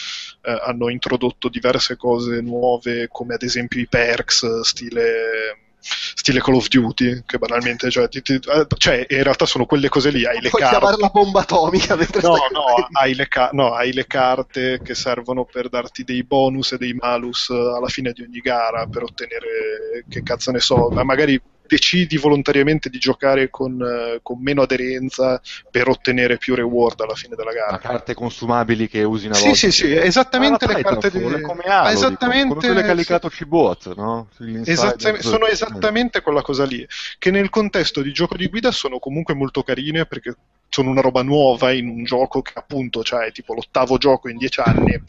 hanno introdotto diverse cose nuove come ad esempio i perks stile stile Call of Duty, che banalmente, cioè, ti- ti- eh, cioè, in realtà sono quelle cose lì, hai le Puoi carte. chiamarla bomba atomica mentre No, stai no hai, le ca- no, hai le carte che servono per darti dei bonus e dei malus eh, alla fine di ogni gara per ottenere, che cazzo ne so, ma magari decidi volontariamente di giocare con, eh, con meno aderenza per ottenere più reward alla fine della gara. Ma carte consumabili che usi una Sì, volta. sì, sì, esattamente Ah, la le carte di... Come Halo, dico, esattamente, come quelle che ha sì. legato Cibot, no? Esatta- sono esattamente quella cosa lì, che nel contesto di gioco di guida sono comunque molto carine perché sono una roba nuova in un gioco che appunto cioè, è tipo l'ottavo gioco in dieci anni.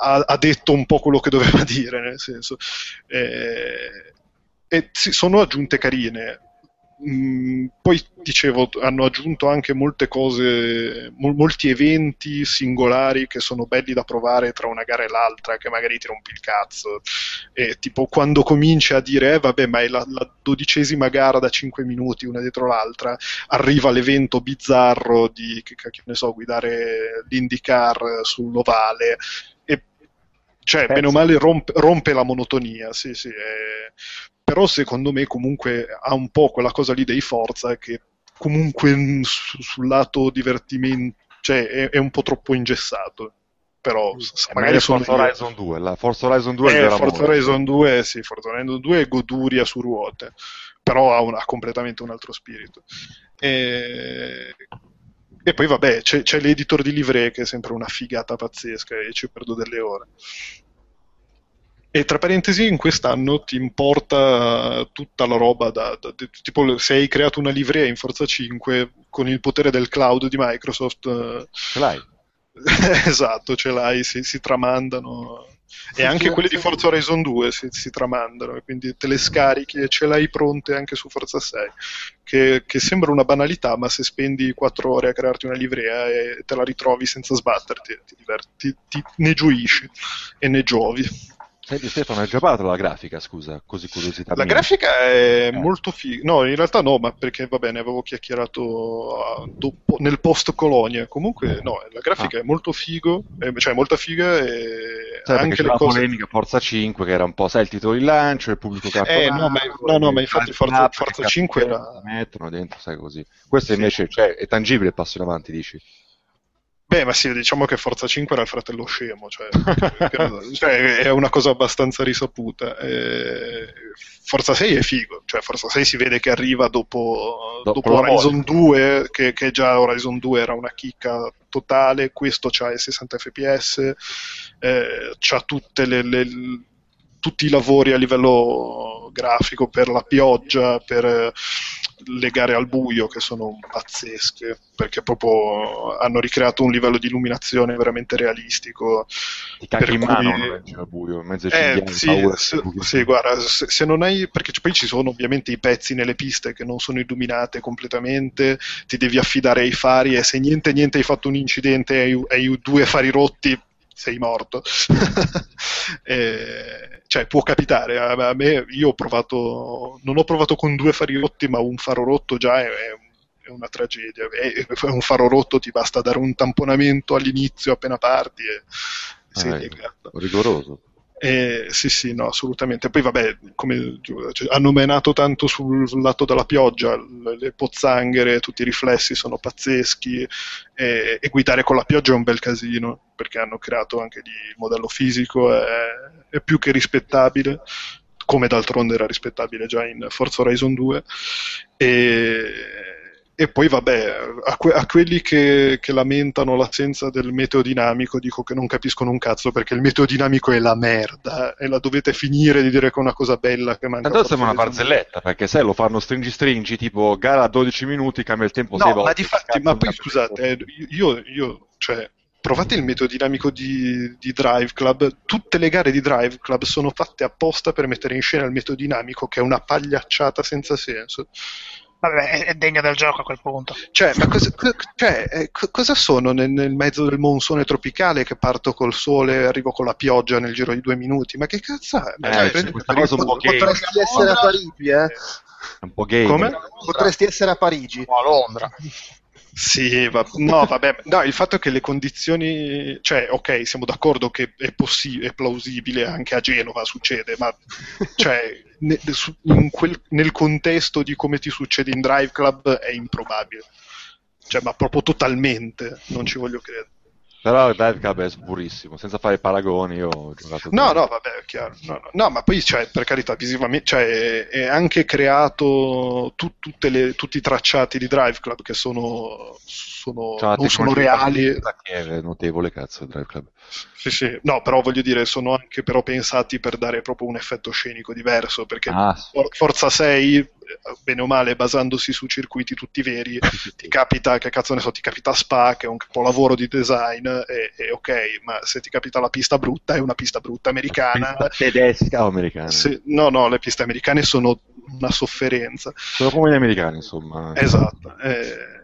Ha, ha detto un po' quello che doveva dire, nel senso. Eh, e sì, sono aggiunte carine. Mm, poi dicevo, hanno aggiunto anche molte cose, mol- molti eventi singolari che sono belli da provare tra una gara e l'altra, che magari ti rompi il cazzo. E tipo quando cominci a dire, eh, vabbè, ma è la, la dodicesima gara da 5 minuti, una dietro l'altra, arriva l'evento bizzarro di, che cacchio ne so, guidare l'IndyCar sull'ovale. E cioè, Penso. bene o male, rompe, rompe la monotonia, sì, sì. eh. Però secondo me comunque ha un po' quella cosa lì dei Forza che comunque mm, su- sul lato divertimento, cioè è, è un po' troppo ingessato. Però s- È magari sono Forza. Horizon 2. La Forza Horizon 2 è il Eh, vero Forza. Horizon 2, sì, Forza Horizon 2 è goduria su ruote, però ha, un- ha completamente un altro spirito. E, e poi vabbè, c'è, c'è l'editor di livree che è sempre una figata pazzesca e ci perdo delle ore. E tra parentesi, in quest'anno ti importa tutta la roba da, da- di- tipo se hai creato una livrea in Forza 5 con il potere del cloud di Microsoft, eh, Ce l'hai? esatto, ce l'hai, si, si tramandano. E anche quelle di Forza Horizon 2 si, si tramandano, e quindi te le scarichi e ce l'hai pronte anche su Forza 6. Che, che sembra una banalità, ma se spendi 4 ore a crearti una livrea e te la ritrovi senza sbatterti, ti diverti, ti- ne gioisci e ne giovi. Senti Stefano, hai già parlato della grafica, scusa, così curiosità La mia. grafica è Eh. molto figa. No, in realtà no, ma perché va bene, avevo chiacchierato ah, dopo- nel post Colonia. Comunque, no, la grafica è molto figo, eh, cioè molto figa e Sai, anche le la cose. polemica Forza 5 che era un po', sai, il titolo di lancio, il pubblico cartonato, Eh, no, ma- no, no, ma infatti Forza- Forza che 5 cazzo era- mettono dentro, sai così. Questo Sì. invece cioè, è tangibile il passo in avanti, dici? Beh, ma sì, diciamo che Forza 5 era il fratello scemo, cioè, cioè, è una cosa abbastanza risaputa. Eh, Forza 6 è figo, cioè Forza 6 si vede che arriva dopo, Dopo dopo Horizon 2, che, che già Horizon 2 era una chicca totale, questo c'ha i 60 fps, eh, c'ha tutte le, le- tutti i lavori a livello grafico per la pioggia, per le gare al buio che sono pazzesche perché proprio hanno ricreato un livello di illuminazione veramente realistico. Ti cacchi Per in mano cui- leggi al buio, in mezzo ai eh, sì, paura, se, sì, guarda, se, se non hai, perché poi ci sono ovviamente i pezzi nelle piste che non sono illuminate completamente, ti devi affidare ai fari e se niente niente hai fatto un incidente e hai, hai due fari rotti, sei morto. Eh, cioè, può capitare. A, a me, io ho provato, non ho provato con due fari rotti, ma un faro rotto già è, è un- è una tragedia. È, un faro rotto ti basta dare un tamponamento all'inizio appena parti e sei Ah, piegato. rigoroso. Eh, sì, sì, no, assolutamente. Poi, vabbè, come cioè, hanno menato tanto sul, lato della pioggia, le, le pozzanghere, tutti i riflessi sono pazzeschi. E, e guidare con la pioggia è un bel casino perché hanno creato anche lì il modello fisico, è, è più che rispettabile. Come d'altronde era rispettabile già in Forza Horizon 2. E, e poi, vabbè, a, que- a quelli che, che lamentano l'assenza del meteo dinamico, dico che non capiscono un cazzo perché il meteo dinamico è la merda e la dovete finire di dire che è una cosa bella che manca. Tanto sembra una barzelletta, perché se lo fanno stringi stringi, tipo gara a 12 minuti, cambia il tempo 6 No, volte. ma difatti, ma poi scusate, eh, io, io, cioè, provate il metodo dinamico di, di Drive Club. Tutte le gare di Drive Club sono fatte apposta per mettere in scena il metodo dinamico, che è una pagliacciata senza senso. Vabbè, è- degna del gioco a quel punto. Cioè, ma cosa, co- cioè, eh, co- cosa sono nel, nel mezzo del monsone tropicale che parto col sole e arrivo con la pioggia nel giro di due minuti? Ma che cazzo è? Ma Eh, cioè, sì, prendi- questa cosa un po' gay, Potresti essere a Parigi, eh? è un po' gay. Come? Potresti essere a Parigi. O a Londra. Sì, va- no, vabbè, no, il fatto è che le condizioni, cioè, ok, siamo d'accordo che è, possi- è plausibile, anche a Genova succede, ma cioè, ne- su- quel- nel contesto di come ti succede in Drive Club è improbabile. Cioè, ma proprio totalmente, non ci voglio credere. Però Club è sburissimo, senza fare paragoni, io ho giocato... No, no, vabbè, è chiaro. No, no, no, ma poi, cioè, per carità, visivamente, cioè, è, anche creato tu- tutte le- tutti i tracciati di Drive Club che sono, sono- una non sono reali. Che è notevole, cazzo, il Drive Club. Sì, sì. No, però voglio dire, sono anche però pensati per dare proprio un effetto scenico diverso, perché Ah, sì. For- Forza 6, eh, bene o male, basandosi su circuiti tutti veri, ti capita, che cazzo ne so, ti capita Spa, che è un capolavoro di design, e, e ok, ma se ti capita la pista brutta, è una pista brutta americana. Tedesca o americana? Se- no, no, le piste americane sono una sofferenza. Sono come gli americani, insomma. Esatto. eh,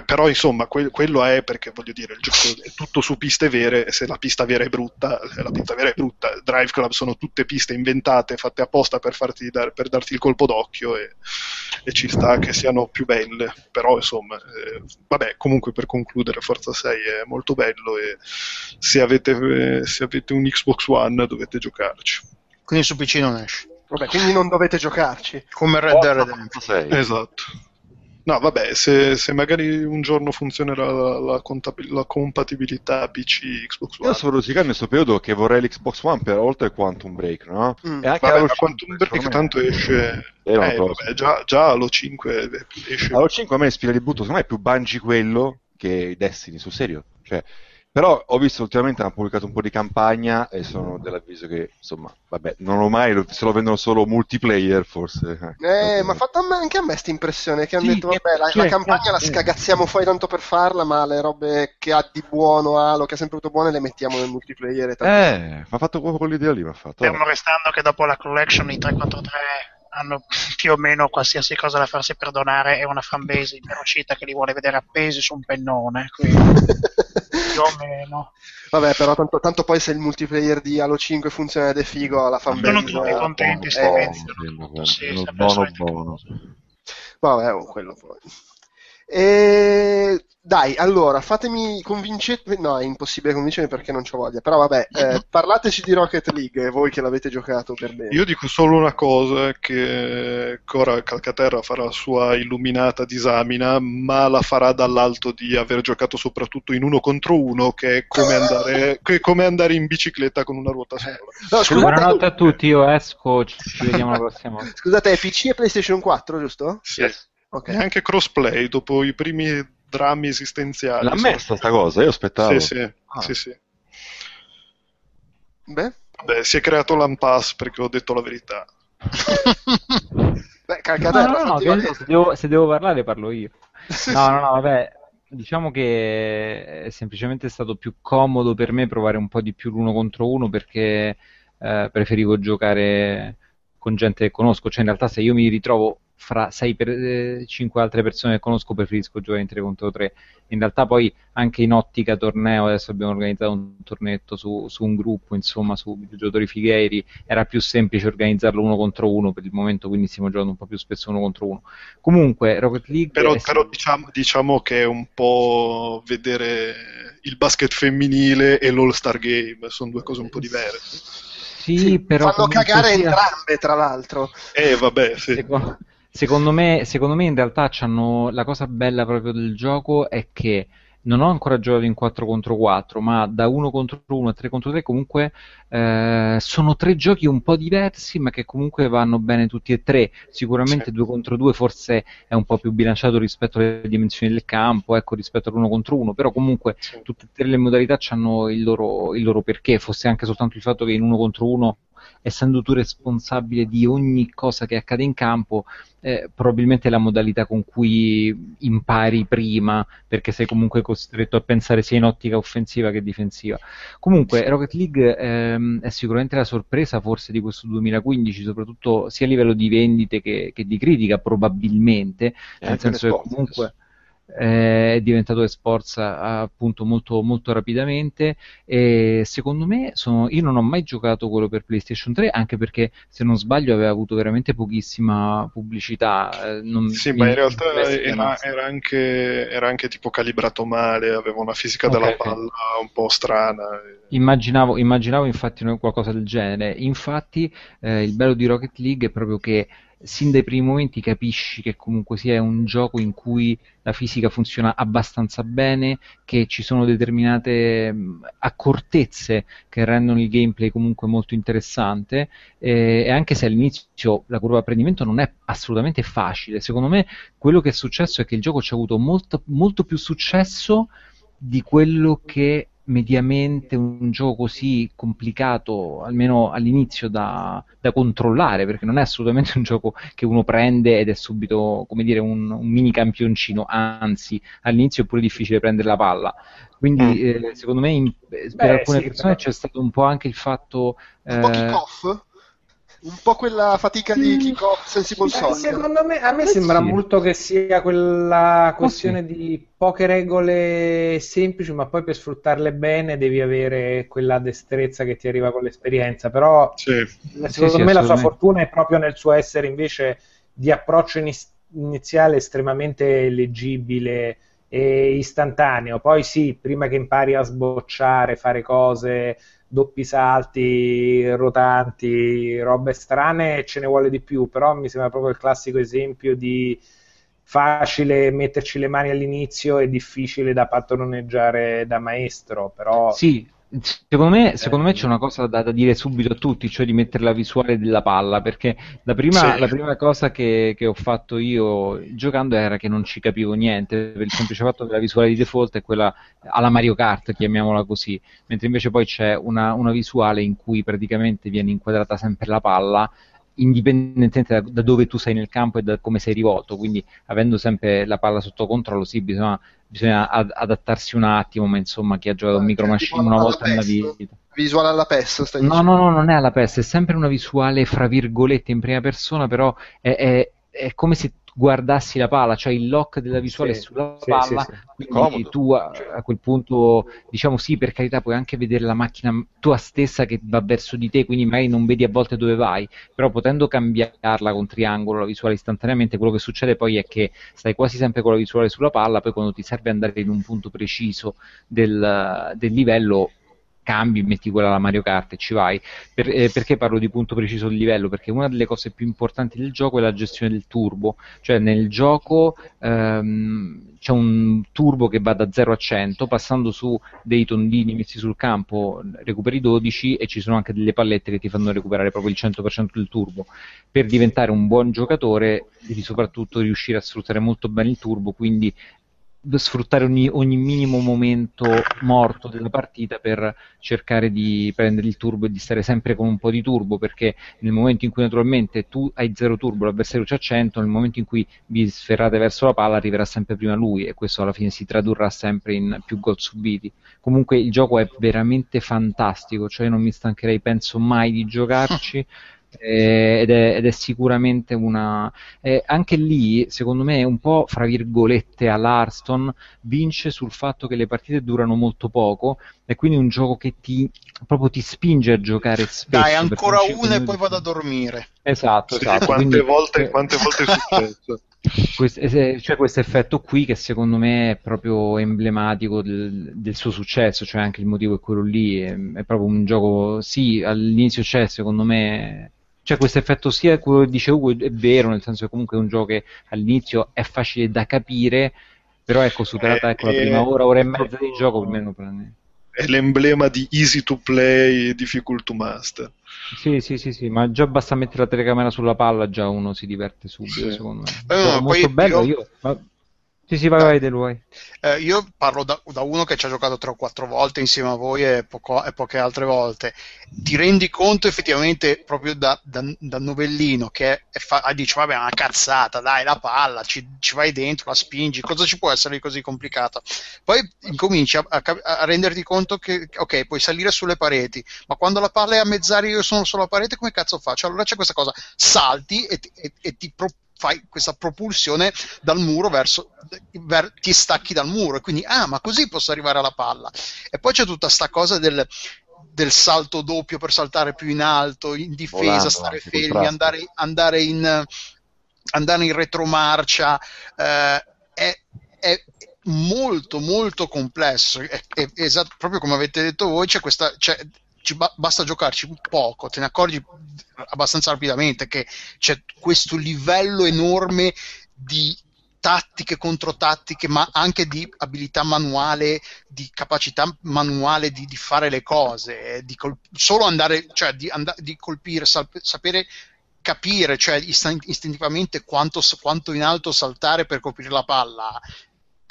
però insomma que- quello è perché voglio dire il gioco è tutto su piste vere e se la pista vera è brutta la pista vera è brutta Drive Club sono tutte piste inventate fatte apposta per, farti dar- per darti il colpo d'occhio e, e ci sta che siano più belle però insomma eh, vabbè comunque per concludere Forza 6 è molto bello e se avete, eh, se avete un Xbox One dovete giocarci Quindi su PC non esce. Vabbè, quindi non dovete giocarci. Come Red Dead Redemption. Sei. Esatto. No, vabbè, se, se magari un giorno funzionerà la, la contabil- la compatibilità PC Xbox Io One. sto rosicando in questo periodo che vorrei l'Xbox One per oltre il Quantum Break, no? Mm. E anche Vabbè, Halo ma 5, Quantum Break tanto esce... Eh, eh, vabbè, già, già Halo 5 esce... Halo 5 a me ispira di butto, secondo me è più Bungie quello che Destiny, sul serio. Cioè, però ho visto ultimamente hanno pubblicato un po' di campagna e sono dell'avviso che, insomma, vabbè, non ho mai, lo- se lo vendono solo multiplayer forse. Eh, ma ha fatto a me- anche a me questa impressione che hanno Sì, detto, che- vabbè, la, cioè, la campagna la eh. scagazziamo fuori tanto per farla, ma le robe che ha di buono Halo, che ha sempre avuto buone, le mettiamo nel multiplayer e tanto. Eh, mi ha fatto proprio quell'idea lì, mi ha fatto. Fermo restando che dopo la collection i 343 hanno più o meno qualsiasi cosa da farsi perdonare e una fanbase inferocita che li vuole vedere appesi su un pennone, quindi più o meno. Vabbè, però tanto, tanto poi se il multiplayer di Halo 5 funziona ed è figo, la fanbase... Sono tutti contenti, eh, stai eh. Sì, buono buono. Vabbè, oh, quello poi. E... Dai, allora, fatemi convincere... No, è impossibile convincermi perché non c'ho voglia. Però vabbè, eh, parlateci di Rocket League, voi che l'avete giocato per bene. Io dico solo una cosa, che ora Calcaterra farà la sua illuminata disamina, ma la farà dall'alto di aver giocato soprattutto in uno contro uno, che è come andare, che è come andare in bicicletta con una ruota sola. No, scusate, Buonanotte a tutti, io esco, ci vediamo la prossima volta. scusate, è PC e PlayStation 4, giusto? Sì. Ok. E anche crossplay, dopo i primi drammi esistenziali. L'ha messa sta cosa, io aspettavo. Sì, sì, Ah. sì, sì. Beh, Vabbè, si è creato l'unpass perché ho detto la verità. beh No, Calcaterra, no, no, che- vedere. se, devo, se devo parlare parlo io. No, no, no, vabbè, diciamo che è semplicemente stato più comodo per me provare un po' di più l'uno contro uno perché eh, preferivo giocare con gente che conosco, cioè in realtà se io mi ritrovo fra 6 per, 5 altre persone che conosco preferisco giocare in 3 contro 3 in realtà poi anche in ottica torneo adesso abbiamo organizzato un tornetto su, su un gruppo insomma su giocatori fighieri era più semplice organizzarlo uno contro uno per il momento quindi stiamo giocando un po' più spesso uno contro uno comunque Rocket League Però, è- però diciamo, diciamo che è un po' vedere il basket femminile e l'All-Star Game, sono due cose un po' diverse. sì, Sì, però fanno cagare sia- entrambe, tra l'altro. Eh, vabbè, sì. Secondo, secondo me, secondo me in realtà c'hanno, la cosa bella proprio del gioco è che non ho ancora giocato in 4 contro 4, ma da 1 contro 1 a 3 contro 3 comunque eh, sono tre giochi un po' diversi, ma che comunque vanno bene tutti e tre. Sicuramente Sì. 2 contro 2 forse è un po' più bilanciato rispetto alle dimensioni del campo, ecco, rispetto all'1 contro 1, però comunque Sì. tutte e tre le modalità hanno il loro, il loro perché, fosse anche soltanto il fatto che in 1 contro 1 essendo tu responsabile di ogni cosa che accade in campo, eh, probabilmente è la modalità con cui impari prima, perché sei comunque costretto a pensare sia in ottica offensiva che difensiva. Comunque, Rocket League ehm, è sicuramente la sorpresa forse di questo 2015, soprattutto sia a livello di vendite che, che di critica, probabilmente, E nel senso che comunque eh, è diventato esports appunto molto, molto rapidamente e secondo me sono, io non ho mai giocato quello per PlayStation 3 anche perché se non sbaglio aveva avuto veramente pochissima pubblicità. Eh, non, sì, ma in realtà era, era, anche, era, anche, tipo calibrato male, aveva una fisica okay, della palla un po' strana. Immaginavo, immaginavo infatti qualcosa del genere. Infatti eh, il bello di Rocket League è proprio che sin dai primi momenti capisci che comunque sia un gioco in cui la fisica funziona abbastanza bene, che ci sono determinate accortezze che rendono il gameplay comunque molto interessante. E, e anche se all'inizio la curva di apprendimento non è assolutamente facile, secondo me quello che è successo è che il gioco ci ha avuto molto, molto più successo di quello che mediamente un gioco così complicato, almeno all'inizio, da, da, controllare, perché non è assolutamente un gioco che uno prende ed è subito, come dire, un, un mini campioncino, anzi, all'inizio è pure difficile prendere la palla. Quindi, mm. eh, secondo me, in, per Beh, alcune sì, persone però... c'è stato un po' anche il fatto... Un po' kick-off? Un po' quella fatica di kick-off sensible eh, Secondo me, a me sembra sì. molto che sia quella questione sì. di poche regole semplici, ma poi per sfruttarle bene devi avere quella destrezza che ti arriva con l'esperienza. Però, sì. secondo me, la sua fortuna è proprio nel suo essere invece di approccio iniziale estremamente leggibile e istantaneo. Poi sì, prima che impari a sbocciare, fare cose doppi salti, rotanti, robe strane, ce ne vuole di più, però mi sembra proprio il classico esempio di facile metterci le mani all'inizio e difficile da padroneggiare da maestro, però... Sì, Secondo me, secondo me, c'è una cosa da, da, dire subito a tutti, cioè di mettere la visuale della palla, perché la prima, sì. la prima cosa che, che, ho fatto io giocando era che non ci capivo niente, per il semplice fatto che la visuale di default è quella alla Mario Kart, chiamiamola così, mentre invece poi c'è una, una visuale in cui praticamente viene inquadrata sempre la palla indipendentemente da, da, dove tu sei nel campo e da come sei rivolto, quindi avendo sempre la palla sotto controllo, sì, bisogna, bisogna ad, adattarsi un attimo, ma insomma chi ha giocato un micro machine una volta nella vita. Visuale alla PES, stai no, dicendo? No, no, non è alla PES, è sempre una visuale fra virgolette in prima persona, però è, è, è come se guardassi la palla, cioè il lock della visuale sì, sulla sì, palla, sì, quindi tu a, a, quel punto diciamo sì, per carità, puoi anche vedere la macchina tua stessa che va verso di te, quindi magari non vedi a volte dove vai, però potendo cambiarla con triangolo la visuale istantaneamente, quello che succede poi è che stai quasi sempre con la visuale sulla palla, poi quando ti serve andare in un punto preciso del, del livello cambi, metti quella alla Mario Kart e ci vai. Per, eh, perché parlo di punto preciso di livello? Perché una delle cose più importanti del gioco è la gestione del turbo, cioè nel gioco ehm, c'è un turbo che va da 0 a 100, passando su dei tondini messi sul campo recuperi 12 e ci sono anche delle pallette che ti fanno recuperare proprio il 100% del turbo. Per diventare un buon giocatore devi soprattutto riuscire a sfruttare molto bene il turbo, quindi sfruttare ogni, ogni, minimo momento morto della partita per cercare di prendere il turbo e di stare sempre con un po' di turbo perché nel momento in cui naturalmente tu hai zero turbo l'avversario c'ha 100 nel momento in cui vi sferrate verso la palla arriverà sempre prima lui e questo alla fine si tradurrà sempre in più gol subiti. Comunque il gioco è veramente fantastico cioè non mi stancherei penso mai di giocarci eh, ed, è, ed, è, sicuramente una... Eh, anche lì, secondo me, un po' fra virgolette all'Arston vince sul fatto che le partite durano molto poco e quindi un gioco che ti proprio ti spinge a giocare spesso. Dai, ancora una e poi vado a dormire. Esatto, sì, esatto. Quante, quindi, volte, quante volte è successo? Questo, cioè questo effetto qui che secondo me è proprio emblematico del, del, suo successo, cioè anche il motivo è quello lì, è, è proprio un gioco, sì, all'inizio c'è secondo me cioè questo effetto sia quello che dice Ugo è vero, nel senso che comunque è un gioco che all'inizio è facile da capire, però ecco, superata ecco, la prima ora, ora e mezza di gioco, almeno prende. È l'emblema di easy to play, difficult to master. Sì, sì, sì, sì, ma già basta mettere la telecamera sulla palla, già uno si diverte subito, sì. secondo me. Eh, no, molto bello, io... io sì, sì, vai, vai, De lui. Eh, io parlo da, da, uno che ci ha giocato tre o quattro volte insieme a voi e, poco, e poche altre volte. Ti rendi conto effettivamente proprio da, da, da novellino che è fa, ah, dici, vabbè, una cazzata, dai, la palla, ci, ci, vai dentro, la spingi, cosa ci può essere di così complicato? Poi incominci a, a, a, renderti conto che, ok, puoi salire sulle pareti, ma quando la palla è a mezz'aria io sono sulla parete, come cazzo faccio? Allora c'è questa cosa, salti e, e, e ti proponi fai questa propulsione dal muro verso ver, ti stacchi dal muro. E quindi ah ma così posso arrivare alla palla. E poi c'è tutta sta cosa del, del salto doppio per saltare più in alto in difesa Volando, stare fermi andare, andare in andare in retromarcia. Eh, è, è molto molto complesso. È, è esat- proprio come avete detto voi c'è questa c'è, ba- basta giocarci un poco te ne accorgi abbastanza rapidamente che c'è questo livello enorme di tattiche contro tattiche ma anche di abilità manuale di capacità manuale di, di fare le cose eh, di col- solo andare cioè di, and- di colpire sal- sapere capire cioè istin- istintivamente quanto, quanto in alto saltare per colpire la palla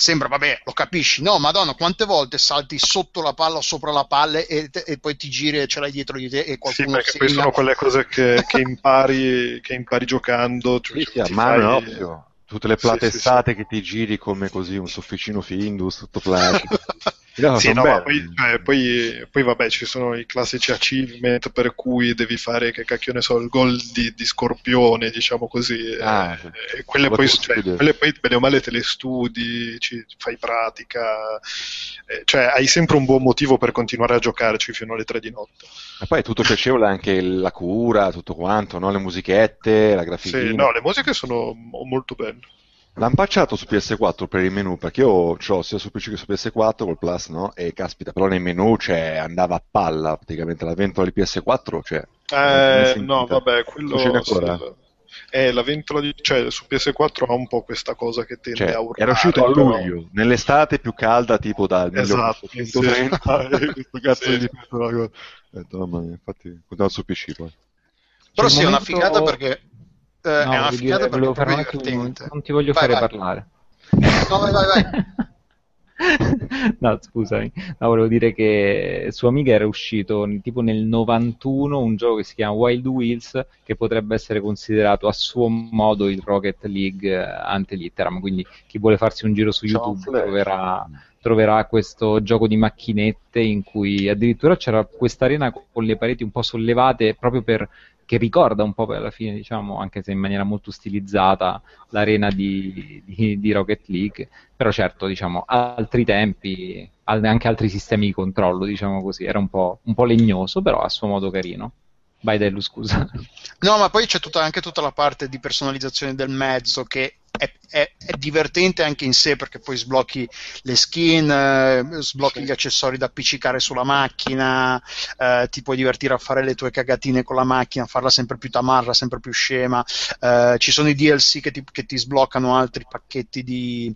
sembra, vabbè, lo capisci, no, madonna, quante volte salti sotto la palla o sopra la palla e, e poi ti giri e ce l'hai dietro di te e Sì, qualcuno perché segna. poi sono quelle cose che, che impari, che impari giocando. Cioè, Sì, sì, a ti mano fai- ovvio. Tutte le Sì, sì, platestate che ti giri come così un sofficino Findus, tutto flash. No, Sì, no, ma poi, cioè, poi, poi vabbè, ci sono i classici achievement per cui devi fare, che cacchio ne so, il gol di, di Scorpione, diciamo così. Ah, eh, sì. e quelle, poi, cioè, quelle poi, bene o male, te le studi, ci, fai pratica, eh, cioè hai sempre un buon motivo per continuare a giocarci fino alle 3 di notte. E poi è tutto piacevole anche la cura, tutto quanto, no? le musichette, la grafichina. Sì, no, le musiche sono mo- molto belle. L'hanno patchato su PS4 per il menu, perché io l'ho sia su PC che su PS4 col Plus, no? E caspita, però nei menu cioè, andava a palla praticamente la ventola di PS4, cioè... Eh, no, vabbè, quello... Non ancora? sì, eh, la ventola di... cioè, su PS4 ha un po' questa cosa che tende Cioè, a urlare. era uscito a però- luglio, nell'estate più calda, tipo dal Esatto, 1830, sì. questo cazzo Sì. di. Ho detto, mamma mia, infatti, continuavo su PC poi. Però sì, il è una momento- figata perché eh, No, è una figata perché è proprio un divertente. non ti voglio Vai, fare vai. parlare. No, vai, vai, vai. No, scusami, no, volevo dire che su Amiga era uscito tipo nel 91 un gioco che si chiama Wild Wheels che potrebbe essere considerato a suo modo il Rocket League eh, ante litteram, quindi chi vuole farsi un giro su YouTube Flash. troverà, troverà questo gioco di macchinette in cui addirittura c'era questa arena con le pareti un po' sollevate proprio per che ricorda un po' alla fine, diciamo, anche se in maniera molto stilizzata, l'arena di, di- di Rocket League. Però certo, diciamo, altri tempi, anche altri sistemi di controllo, diciamo così, era un po', un po' legnoso, però a suo modo carino. Vai Dellu, scusa. No, ma poi c'è tutta, anche tutta la parte di personalizzazione del mezzo che è, è- è divertente anche in sé perché poi sblocchi le skin, eh, sblocchi gli accessori da appiccicare sulla macchina, eh, ti puoi divertire a fare le tue cagatine con la macchina, farla sempre più tamarra, sempre più scema. Eh, ci sono i DLC che ti, che ti sbloccano altri pacchetti di,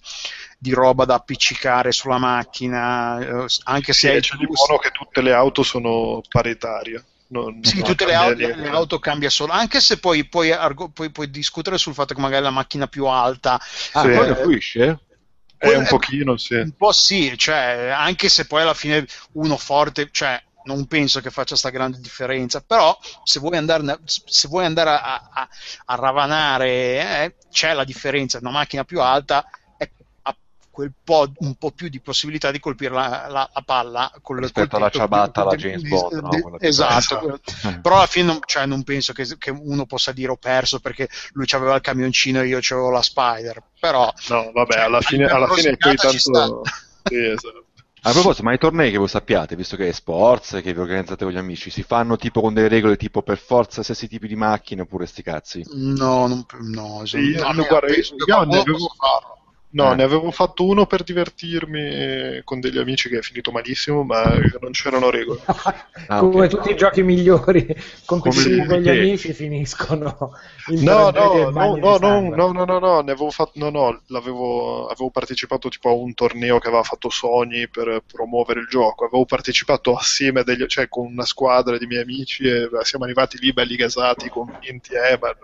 di roba da appiccicare sulla macchina, eh, anche Sì, se c'è di buono che tutte le auto sono paritarie. Non- Sì, non tutte le auto, le auto cambia solo, anche se poi puoi, argo- puoi- puoi discutere sul fatto che magari la macchina più alta, Ah, Sì. quello fluisce? È un pochino, sì. un po' sì, cioè, anche se poi alla fine uno forte, cioè, non penso che faccia sta grande differenza, però se vuoi andare, se vuoi andare a, a- a ravanare, eh, c'è la differenza, una macchina più alta quel po', un po' più di possibilità di colpire la, la- la palla col, Rispetto col alla tetto ciabatta alla James Bond, no? che- esatto, però alla fine non, cioè, non penso che, che uno possa dire ho perso perché lui aveva il camioncino e io avevo la Spider, però No, vabbè, Cioè, alla fine, a alla fine ci tanto... Sì, esatto. A proposito, ma i tornei che voi sappiate, visto che è sports, che vi organizzate con gli amici, si fanno tipo con delle regole tipo per forza stessi tipi di macchine oppure sti cazzi? no, non, no, Sì, no, no, guarda, penso che io qualcuno ne avevo- possa farlo. No, Eh. ne avevo fatto uno per divertirmi eh, con degli amici che è finito malissimo, ma non c'erano regole. Ah, Come ok. tutti i giochi migliori competitivi Come con gli amici finiscono in No, no, no, no, no, no, no, no, no, ne avevo fatto, no, no, l'avevo, avevo partecipato tipo a un torneo che aveva fatto Sony per promuovere il gioco, avevo partecipato assieme a degli, cioè con una squadra di miei amici e siamo arrivati lì belli gasati, convinti, eh, ma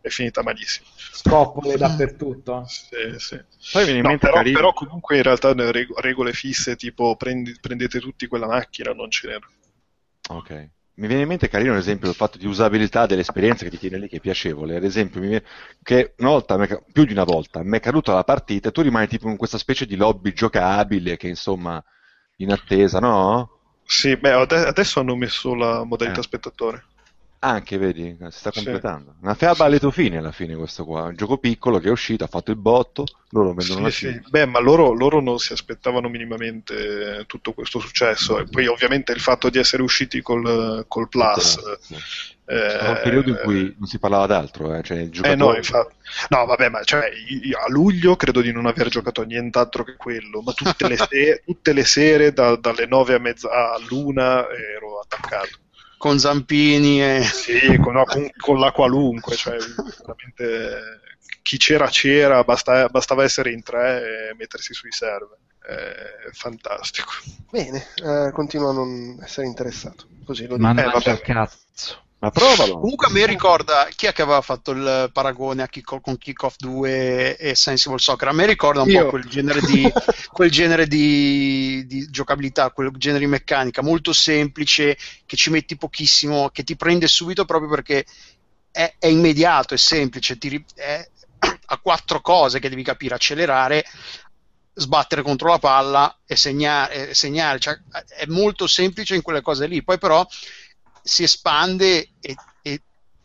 è finita malissimo. Scoppole dappertutto. Sì, sì. Poi viene in No, mente però, però comunque in realtà le reg- regole fisse tipo prendi- prendete tutti quella macchina non ce n'erano. Ok. Mi viene in mente carino, ad esempio, il fatto di usabilità dell'esperienza che ti tiene lì, che è piacevole. Ad esempio, mi viene- che una volta, più di una volta, mi è caduta la partita e tu rimani tipo in questa specie di lobby giocabile che insomma in attesa, no? Sì, beh, ade- adesso hanno messo la modalità Eh. spettatore. Anche, vedi, si sta completando. Una fiaba a lieto fine alla fine questo qua. Un gioco piccolo che è uscito, ha fatto il botto, loro vendono Sì, la sì. Beh, ma loro, loro non si aspettavano minimamente tutto questo successo. E poi, ovviamente, il fatto di essere usciti col, col Plus. Sì. eh, C'era un periodo in cui non si parlava d'altro, eh, cioè il Eh giocatore... no, infatti. No, vabbè, ma cioè, io a luglio credo di non aver giocato a nient'altro che quello, ma tutte le, se- tutte le sere da- dalle 9 a mezza all'una ero attaccato. Con Zampini e... Sì, con, no, con- con la qualunque, cioè veramente chi c'era c'era, basta- bastava essere in tre e mettersi sui server. È fantastico. Bene, eh, continuo a non essere interessato. Così lo dico. Ma Eh, vabbè. cazzo. Ma provalo! Comunque a me ricorda chi è che aveva fatto il paragone a kick con Kickoff 2 e Sensible Soccer? A me ricorda un Io. po' quel genere di, quel genere di, di giocabilità, quel genere di meccanica molto semplice che ci metti pochissimo, che ti prende subito proprio perché è, è immediato, è semplice, ti è, ha quattro cose che devi capire: accelerare, sbattere contro la palla e segnare, segnare. Cioè, è molto semplice in quelle cose lì. Poi però si espande e, e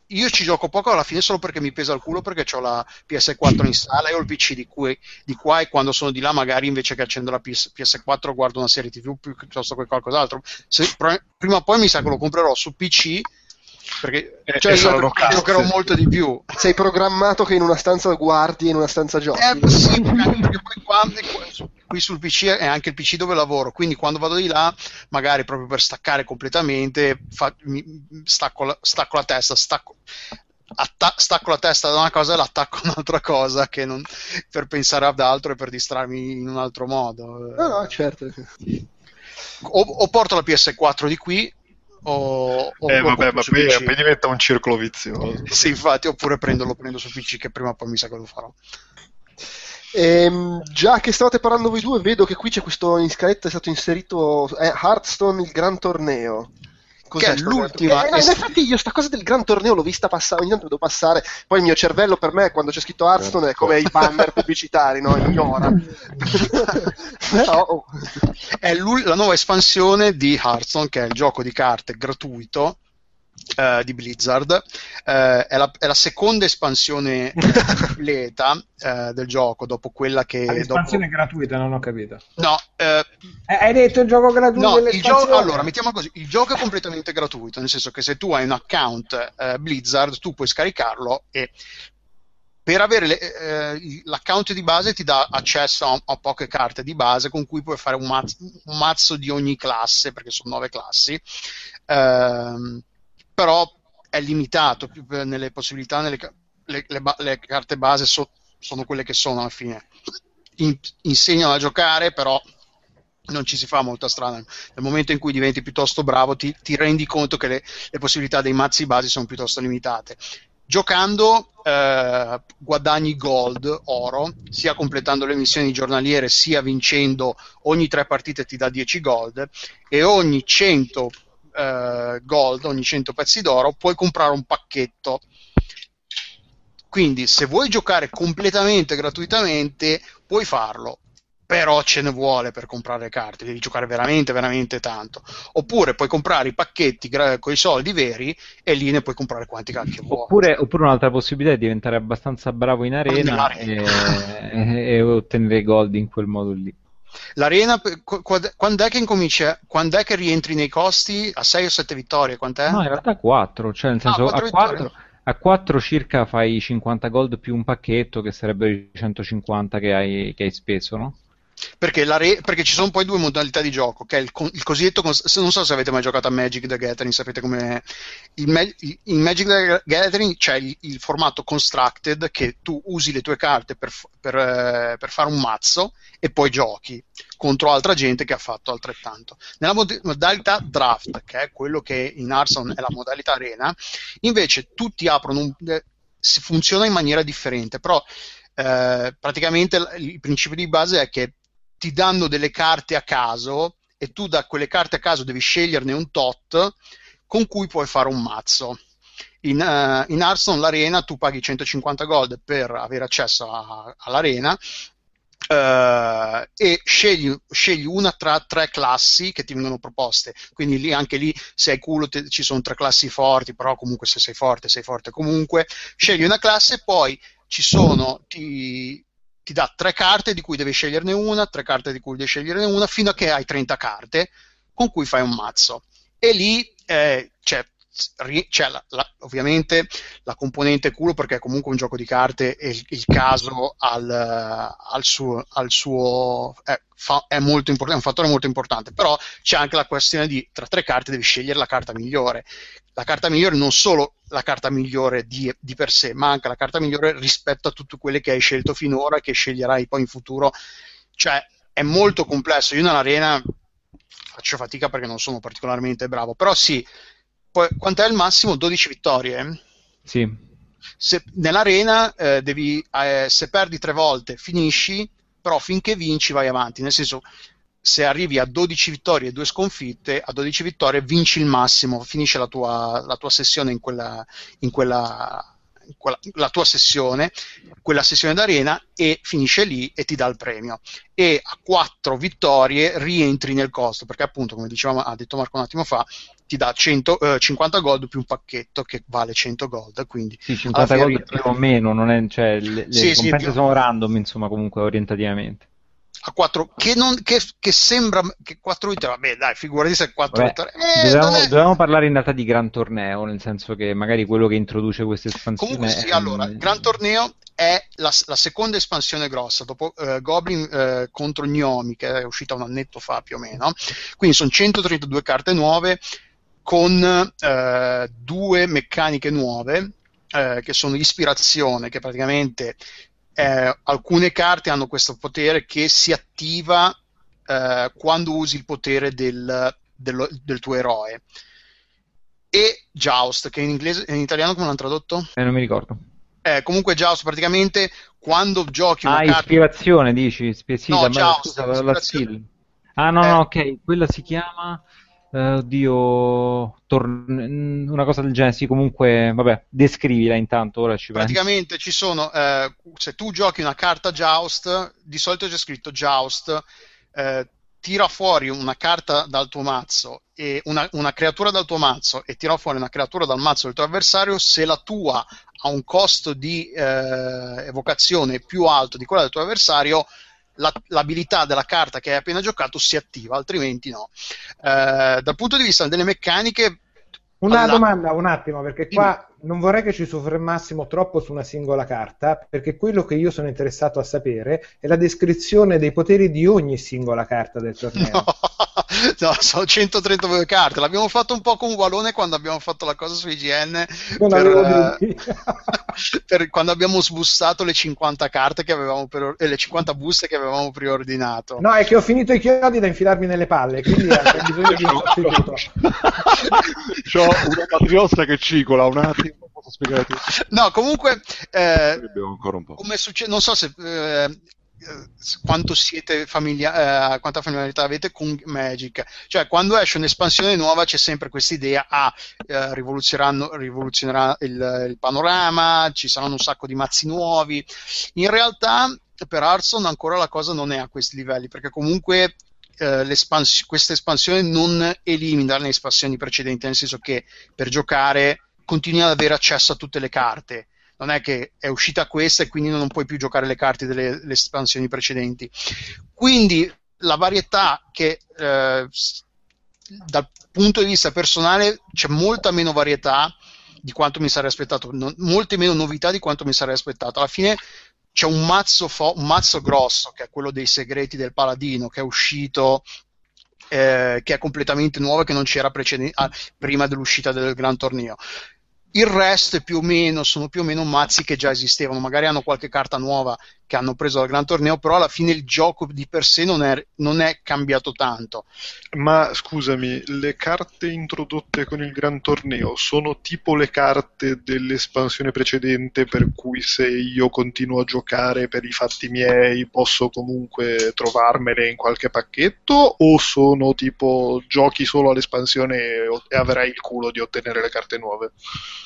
io ci gioco poco alla fine solo perché mi pesa il culo perché ho la PS4 in sala e ho il PC di, cui, di qua e quando sono di là magari invece che accendo la PS, PS4 guardo una serie tv piuttosto che qualcos'altro. Se- pr- prima o poi mi sa che lo comprerò su PC perché Eh, cioè, e io saranno giocherò molto di più Sei programmato che in una stanza guardi e in una stanza giochi. possibile anche perché poi qua, qui sul PC è anche il PC dove lavoro, quindi quando vado di là, magari proprio per staccare completamente, fa- mi- stacco, la, stacco la testa, stacco, atta- stacco la testa da una cosa e l'attacco a un'altra cosa che non- per pensare ad altro e per distrarmi in un altro modo. No, no, certo. O, o porto la PS4 di qui, o, o Eh, vabbè, ma poi, poi diventa un circolo vizioso. Sì, infatti, oppure prendo, lo prendo su PC che prima o poi mi sa che lo farò. Ehm, già che stavate parlando voi due, vedo che qui c'è questo in scaletta è stato inserito eh, Hearthstone il gran torneo. Che è l'ultima Eh, no, es- infatti io sta cosa del gran torneo l'ho vista passare, ogni tanto devo passare, poi il mio cervello per me quando c'è scritto Hearthstone è come i banner pubblicitari, no? Ignora. Però oh, è la nuova espansione di Hearthstone, che è il gioco di carte gratuito eh, di Blizzard. Eh, è, la, è la seconda espansione eh, completa eh, del gioco, dopo quella che. L'espansione dopo- gratuita, non ho capito. No, hai detto il gioco gratuito No, il gioco, allora, mettiamo così, il gioco è completamente gratuito, nel senso che se tu hai un account eh, Blizzard, tu puoi scaricarlo e per avere le- eh, l'account di base ti dà accesso a, a poche carte di base con cui puoi fare un mazzo, un mazzo di ogni classe, perché sono nove classi, Ehm, però è limitato nelle possibilità, nelle, le, le le carte base so- sono quelle che sono alla fine. In- insegnano a giocare, però non ci si fa molta strada. Nel momento in cui diventi piuttosto bravo, ti, ti rendi conto che le, le possibilità dei mazzi basi sono piuttosto limitate. Giocando eh, guadagni gold, oro, sia completando le missioni giornaliere, sia vincendo ogni tre partite ti dà 10 gold e ogni 100 eh, gold, ogni 100 pezzi d'oro puoi comprare un pacchetto. Quindi se vuoi giocare completamente gratuitamente puoi farlo, però ce ne vuole per comprare carte, devi giocare veramente, veramente tanto. Oppure puoi comprare i pacchetti con i soldi veri e lì ne puoi comprare quanti cacchio vuoi. Oppure, oppure un'altra possibilità è diventare abbastanza bravo in arena e, Nell'arena. e ottenere gold in quel modo lì. L'arena, qu- qu- quando è che incomincia? Quando è che rientri nei costi? A 6 o 7 vittorie? Quant'è? No, in realtà 4, cioè nel senso Ah, quattro a 4, vittorie. a 4 circa fai 50 gold più un pacchetto che sarebbero i 150 che hai, che hai speso, no? Perché, re- perché ci sono poi due modalità di gioco, che è il, con- il cosiddetto, cons- non so se avete mai giocato a Magic the Gathering, sapete come il, Ma- in Magic the Gathering c'è il, il formato constructed che tu usi le tue carte per, f- per, eh, per fare un mazzo e poi giochi contro altra gente che ha fatto altrettanto. Nella mod- modalità draft, che è quello che in Hearthstone è la modalità arena, invece tutti aprono un, eh, funziona in maniera differente, però eh, praticamente il principio di base è che ti danno delle carte a caso e tu da quelle carte a caso devi sceglierne un tot con cui puoi fare un mazzo. In, eh, in Hearthstone l'arena tu paghi 150 gold per avere accesso a- all'arena Uh, e scegli, scegli, una tra tre classi che ti vengono proposte. Quindi lì, anche lì, se hai culo, te, ci sono tre classi forti, però comunque se sei forte, sei forte comunque. Scegli una classe, poi ci sono, ti, ti dà tre carte di cui devi sceglierne una, tre carte di cui devi sceglierne una, fino a che hai 30 carte con cui fai un mazzo. E lì eh, c'è c'è la, la, ovviamente la componente culo perché è comunque un gioco di carte e il, il caso al, al, suo, al suo è, fa, è, molto è un fattore molto importante però c'è anche la questione di tra tre carte devi scegliere la carta migliore la carta migliore non solo la carta migliore di, di per sé ma anche la carta migliore rispetto a tutte quelle che hai scelto finora e che sceglierai poi in futuro cioè è molto complesso io nell'arena faccio fatica perché non sono particolarmente bravo però sì poi, quant'è il massimo? 12 vittorie? Sì. Se, nell'arena eh, devi, eh, se perdi tre volte finisci, però finché vinci vai avanti, nel senso se arrivi a 12 vittorie e 2 sconfitte, a 12 vittorie vinci il massimo, finisce la tua, la tua sessione in quella, in quella quella, la tua sessione, quella sessione d'arena e finisce lì e ti dà il premio. E a quattro vittorie rientri nel costo, perché appunto, come dicevamo, ha detto Marco un attimo fa, ti dà 100, eh, 50 gold più un pacchetto che vale 100 gold. Quindi sì, 50 gold più o meno, non è, cioè, le, le sì, sì, sono random, insomma, comunque orientativamente a 4 che, non, che, che sembra che 4 vittorie vabbè dai figurati se 4 vittorie eh, dovevamo, è... dovevamo, parlare in realtà di Gran Torneo nel senso che magari quello che introduce questa espansione comunque sì è... allora Gran Torneo è la, la seconda espansione grossa dopo uh, Goblin uh, contro Gnomi che è uscita un annetto fa più o meno. Quindi sono 132 carte nuove con uh, due meccaniche nuove che sono ispirazione che praticamente eh, alcune carte hanno questo potere che si attiva eh, quando usi il potere del, del, del, tuo eroe. E Joust, che in, inglese, in italiano come l'hanno tradotto? Eh, non mi ricordo. Eh, comunque Joust praticamente quando giochi una ah, carta... ispirazione dici? Sì, no, Joust, la skill. Ah no, no, eh. ok, quella si chiama... Uh, oddio, tor- una cosa del genere, sì, comunque, vabbè, descrivila intanto, ora ci penso. Praticamente ci sono, eh, se tu giochi una carta Joust, di solito c'è scritto Joust, eh, tira fuori una carta dal tuo mazzo e una, una, creatura dal tuo mazzo e tira fuori una creatura dal mazzo del tuo avversario, se la tua ha un costo di eh, evocazione più alto di quella del tuo avversario, la, l'abilità della carta che hai appena giocato si attiva, altrimenti no. Eh, dal punto di vista delle meccaniche... Una alla... domanda, un attimo, perché qua non vorrei che ci soffermassimo troppo su una singola carta, perché quello che io sono interessato a sapere è la descrizione dei poteri di ogni singola carta del torneo. No, no sono 132 carte. L'abbiamo fatto un po' con Walone quando abbiamo fatto la cosa su IGN. Per, uh, per, quando abbiamo sbussato le 50 carte che avevamo per, eh, le 50 buste che avevamo preordinato. No, è che ho finito i chiodi da infilarmi nelle palle, quindi ho bisogno di un sostituto. C'ho una patriostra che cicola un attimo. No, comunque, eh, come succede, non so se eh, quanto siete familiari, eh, quanta familiarità avete con Magic. Cioè, quando esce un'espansione nuova c'è sempre questa idea, ah, eh, rivoluzionerà il, il, panorama, ci saranno un sacco di mazzi nuovi. In realtà, per Hearthstone ancora la cosa non è a questi livelli, perché comunque eh, questa espansione non elimina le espansioni precedenti, nel senso che per giocare continui ad avere accesso a tutte le carte. Non è che è uscita questa e quindi non puoi più giocare le carte delle espansioni precedenti. Quindi la varietà che eh, dal punto di vista personale c'è molta meno varietà di quanto mi sarei aspettato, non, molte meno novità di quanto mi sarei aspettato. Alla fine c'è un mazzo, fo- un mazzo grosso che è quello dei segreti del paladino che è uscito eh, che è completamente nuovo e che non c'era preceden- ah, prima dell'uscita del Gran Torneo il resto più meno, sono più o meno mazzi che già esistevano, magari hanno qualche carta nuova che hanno preso dal Gran Torneo, però alla fine il gioco di per sé non è, non è cambiato tanto. Ma scusami, le carte introdotte con il Gran Torneo sono tipo le carte dell'espansione precedente, per cui se io continuo a giocare per i fatti miei posso comunque trovarmele in qualche pacchetto, o sono tipo giochi solo all'espansione e avrai il culo di ottenere le carte nuove?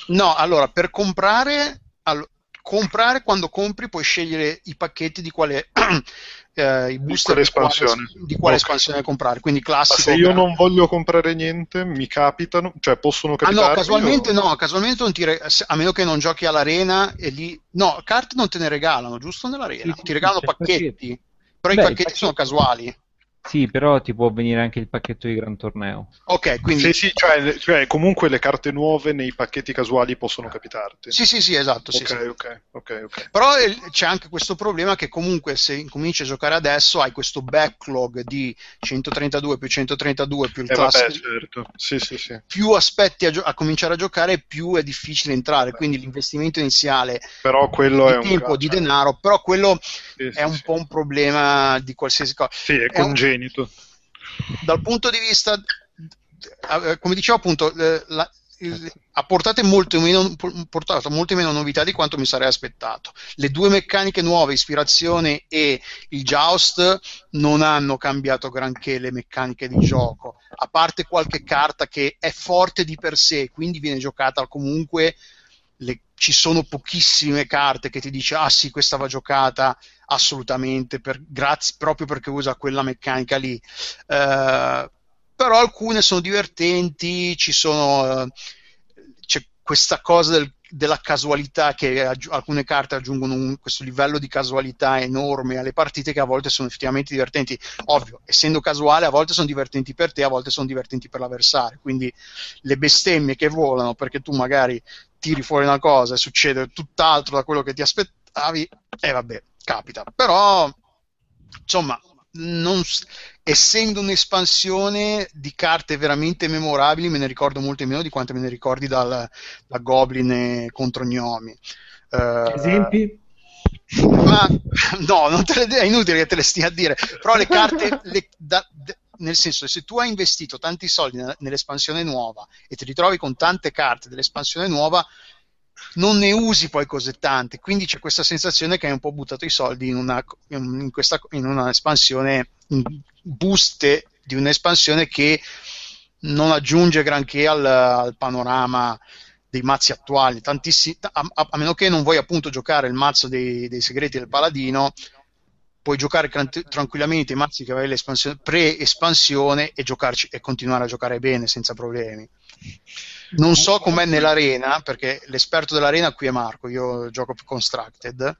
No, allora per comprare. All- comprare quando compri puoi scegliere i pacchetti di quale eh, i booster di quale, espansione. di quale Ok. espansione comprare. Quindi Ma classico. se io non voglio comprare niente, mi capitano, cioè possono Ah capitare. no, casualmente no, casualmente non ti re- a meno che non giochi all'arena e lì... No, carte non te ne regalano, giusto nell'arena? Sì, sì, ti regalano il pacchetti, però Beh, i pacchetti sono casuali. Sì, però ti può venire anche il pacchetto di Gran Torneo. Ok, quindi... Sì, sì, cioè, cioè, comunque le carte nuove nei pacchetti casuali possono capitarti. Sì, sì, sì, esatto. sì, ok, sì. ok, ok, ok. Però eh, c'è anche questo problema che comunque se incominci a giocare adesso hai questo backlog di 132 più 132 più il Eh, vabbè, classico. certo. Sì, sì, sì. Più aspetti a, gio- a cominciare a giocare, più è difficile entrare. Quindi l'investimento iniziale Però quello è di un tempo, di cioè, denaro, però quello sì, sì, è un sì. po' un problema di qualsiasi cosa. Sì, è è un- congenito. Dal punto di vista, eh, come dicevo appunto, eh, la- il- ha portato molto meno, portato molte meno novità di quanto mi sarei aspettato. Le due meccaniche nuove, ispirazione e il joust, non hanno cambiato granché le meccaniche di gioco, a parte qualche carta che è forte di per sé, quindi viene giocata comunque. le- ci sono pochissime carte che ti dice ah sì questa va giocata assolutamente per, grazie, proprio perché usa quella meccanica lì. Eh, però alcune sono divertenti ci sono eh, c'è questa cosa del- della casualità che aggi- alcune carte aggiungono un- questo livello di casualità enorme alle partite che a volte sono effettivamente divertenti. Ovvio essendo casuale a volte sono divertenti per te a volte sono divertenti per l'avversario. Quindi le bestemmie che volano perché tu magari tiri fuori una cosa e succede tutt'altro da quello che ti aspettavi, e vabbè, capita. Però, insomma, non essendo un'espansione di carte veramente memorabili, me ne ricordo molte meno di quante me ne ricordi dal, da Goblin contro Gnomi. Eh, Esempi? ma no, non te le, è inutile che te le stia a dire. Però le carte, le- da- de- nel senso, se tu hai investito tanti soldi nell'espansione nuova e ti ritrovi con tante carte dell'espansione nuova, non ne usi poi così tante. Quindi c'è questa sensazione che hai un po' buttato i soldi in una, in questa, in una espansione, in buste di un'espansione che non aggiunge granché al, al panorama dei mazzi attuali, a- a meno che non vuoi appunto giocare il mazzo dei, dei segreti del paladino, puoi giocare tranquillamente i mazzi che avevi l'espansione- pre-espansione e, giocarci, e continuare a giocare bene senza problemi. Non so com'è nell'arena, perché l'esperto dell'arena qui è Marco, io gioco più Constructed.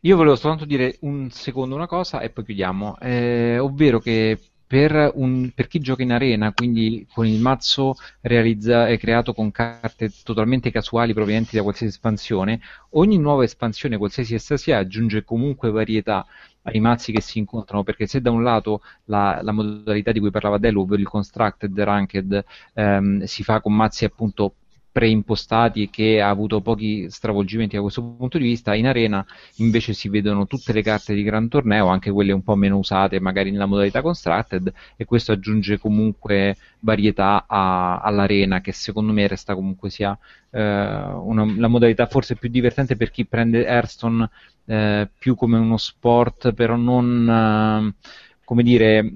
Io volevo soltanto dire un secondo una cosa e poi chiudiamo, eh, ovvero che per, un- per chi gioca in arena, quindi con il mazzo realizza- creato con carte totalmente casuali provenienti da qualsiasi espansione, ogni nuova espansione, qualsiasi essa sia, aggiunge comunque varietà ai mazzi che si incontrano, perché se da un lato la, la modalità di cui parlava Delo, ovvero il Constructed Ranked, ehm, si fa con mazzi appunto preimpostati e che ha avuto pochi stravolgimenti da questo punto di vista, in arena invece si vedono tutte le carte di gran torneo, anche quelle un po' meno usate magari nella modalità constructed e questo aggiunge comunque varietà a- all'arena che secondo me resta comunque sia eh, una- la modalità forse più divertente per chi prende Hearthstone eh, più come uno sport però non eh, come dire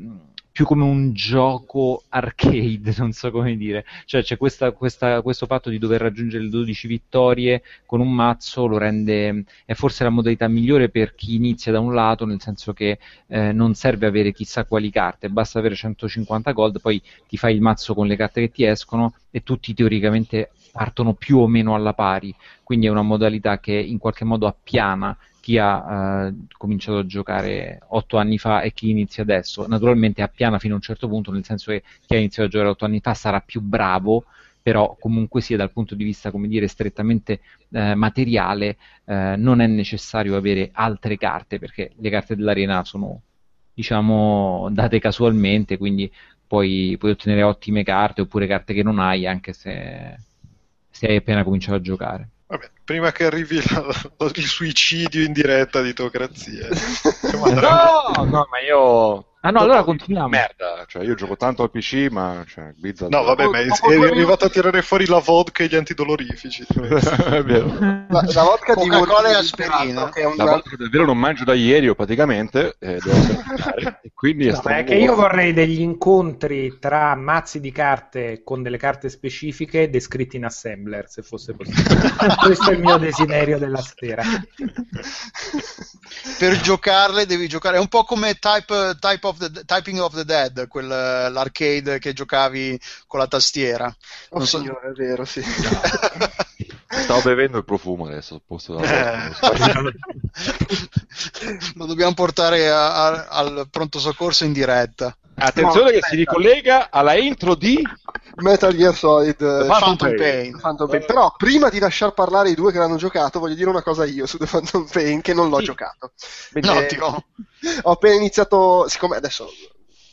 più come un gioco arcade, non so come dire. Cioè c'è questa- questa- questo fatto di dover raggiungere le 12 vittorie con un mazzo, lo rende, è forse la modalità migliore per chi inizia da un lato, nel senso che eh, non serve avere chissà quali carte, basta avere 150 gold, poi ti fai il mazzo con le carte che ti escono e tutti teoricamente partono più o meno alla pari, quindi è una modalità che in qualche modo appiana chi ha eh, cominciato a giocare otto anni fa e chi inizia adesso. Naturalmente appiana fino a un certo punto, nel senso che chi ha iniziato a giocare otto anni fa sarà più bravo, però comunque sia dal punto di vista, dire, strettamente eh, materiale, eh, non è necessario avere altre carte, perché le carte dell'arena sono, diciamo, date casualmente, quindi puoi, puoi ottenere ottime carte oppure carte che non hai, anche se, se hai appena cominciato a giocare. Vabbè, prima che arrivi la- il suicidio in diretta di Teocrazia. No, no, ma io Ah no, allora continuiamo. Merda, cioè io gioco tanto al PC, ma cioè, Blizzard... No, vabbè, ma è, è arrivato a tirare fuori la vodka e gli antidolorifici. è vero. La, la vodka di Coca-Cola e aspirina. che è un La che davvero non mangio da ieri, io praticamente, eh, devo e quindi è No, stato è che io vorrei degli incontri tra mazzi di carte con delle carte specifiche descritti in assembler, se fosse possibile. Questo è il mio desiderio della sera. per giocarle devi giocare è un po' come type, type of the, Typing of the Dead quel, l'arcade che giocavi con la tastiera Oh, Non so- signore, è vero, sì. Stavo bevendo il profumo adesso, al posto Eh. lo dobbiamo portare a- a- al pronto soccorso in diretta Attenzione No, che si ricollega alla intro di Metal Gear Solid eh, Phantom Pain. Phantom Pain. Però prima di lasciar parlare i due che l'hanno giocato, voglio dire una cosa io su The Phantom Pain che non l'ho Sì. giocato. ottimo Ho appena iniziato, siccome adesso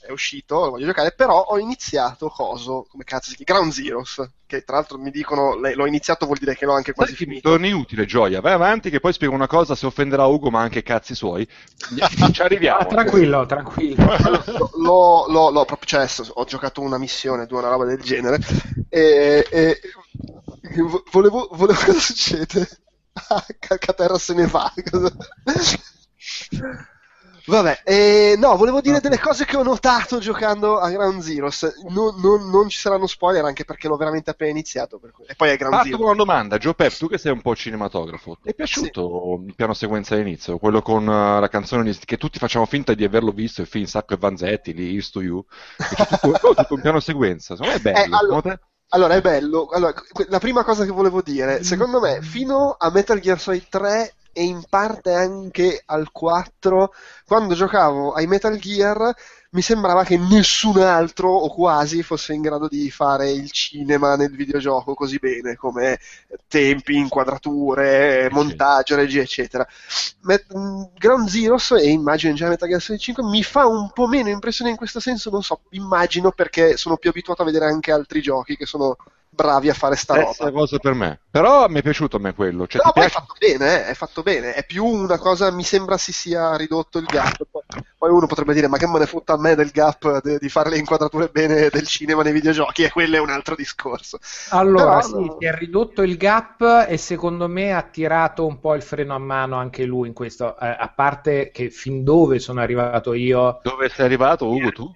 è uscito, lo voglio giocare, però ho iniziato coso, come cazzo si chiama? Ground Zeroes, che tra l'altro mi dicono le- l'ho iniziato vuol dire che l'ho anche quasi Sai finito. torni utile, Gioia. Vai avanti, che poi spiego una cosa. Se offenderà Ugo, ma anche cazzi suoi. Ci arriviamo. Ah, tranquillo, tranquillo. L'ho, l'ho- l'ho proprio, cioè, adesso ho giocato una missione, due, una roba del genere, e, e- vo- volevo, volevo cosa succede? Ah, Calcaterra se ne va. Vabbè, eh, no, volevo dire delle cose che ho notato giocando a Ground Zeroes. Non, non- non ci saranno spoiler anche perché l'ho veramente appena iniziato. E poi è Ground Parto Zero. con una domanda, Joe Pep, tu che sei un po' cinematografo, ti è piaciuto il piano sequenza all'inizio? Quello con eh, la canzone di- che tutti facciamo finta di averlo visto, il film Sacco e Vanzetti, lì, Here's to You, c'è tutto, oh, tutto un piano sequenza, secondo me è bello, Eh, allora-? Allora, è bello. Allora, la prima cosa che volevo dire, secondo me, fino a Metal Gear Solid 3 e in parte anche al 4, quando giocavo ai Metal Gear, mi sembrava che nessun altro, o quasi, fosse in grado di fare il cinema nel videogioco così bene, come tempi, inquadrature, montaggio, regia, eccetera. Met- mh, Ground Zeroes, e immagino in già Metal Gear Solid 5, mi fa un po' meno impressione in questo senso, non so, immagino perché sono più abituato a vedere anche altri giochi che sono bravi a fare sta Stessa roba. cosa per me, però mi è piaciuto a me quello, cioè Però poi è piace? fatto bene, eh, è fatto bene, è più una cosa, mi sembra si sia ridotto il gap. Poi, uno potrebbe dire, ma che me ne fotta a me del gap de- di fare le inquadrature bene del cinema nei videogiochi, e quello è un altro discorso. Allora, Però, sì, si è ridotto il gap e secondo me ha tirato un po' il freno a mano anche lui in questo, eh, a parte che fin dove sono arrivato io Dove sei arrivato, Ugo, tu?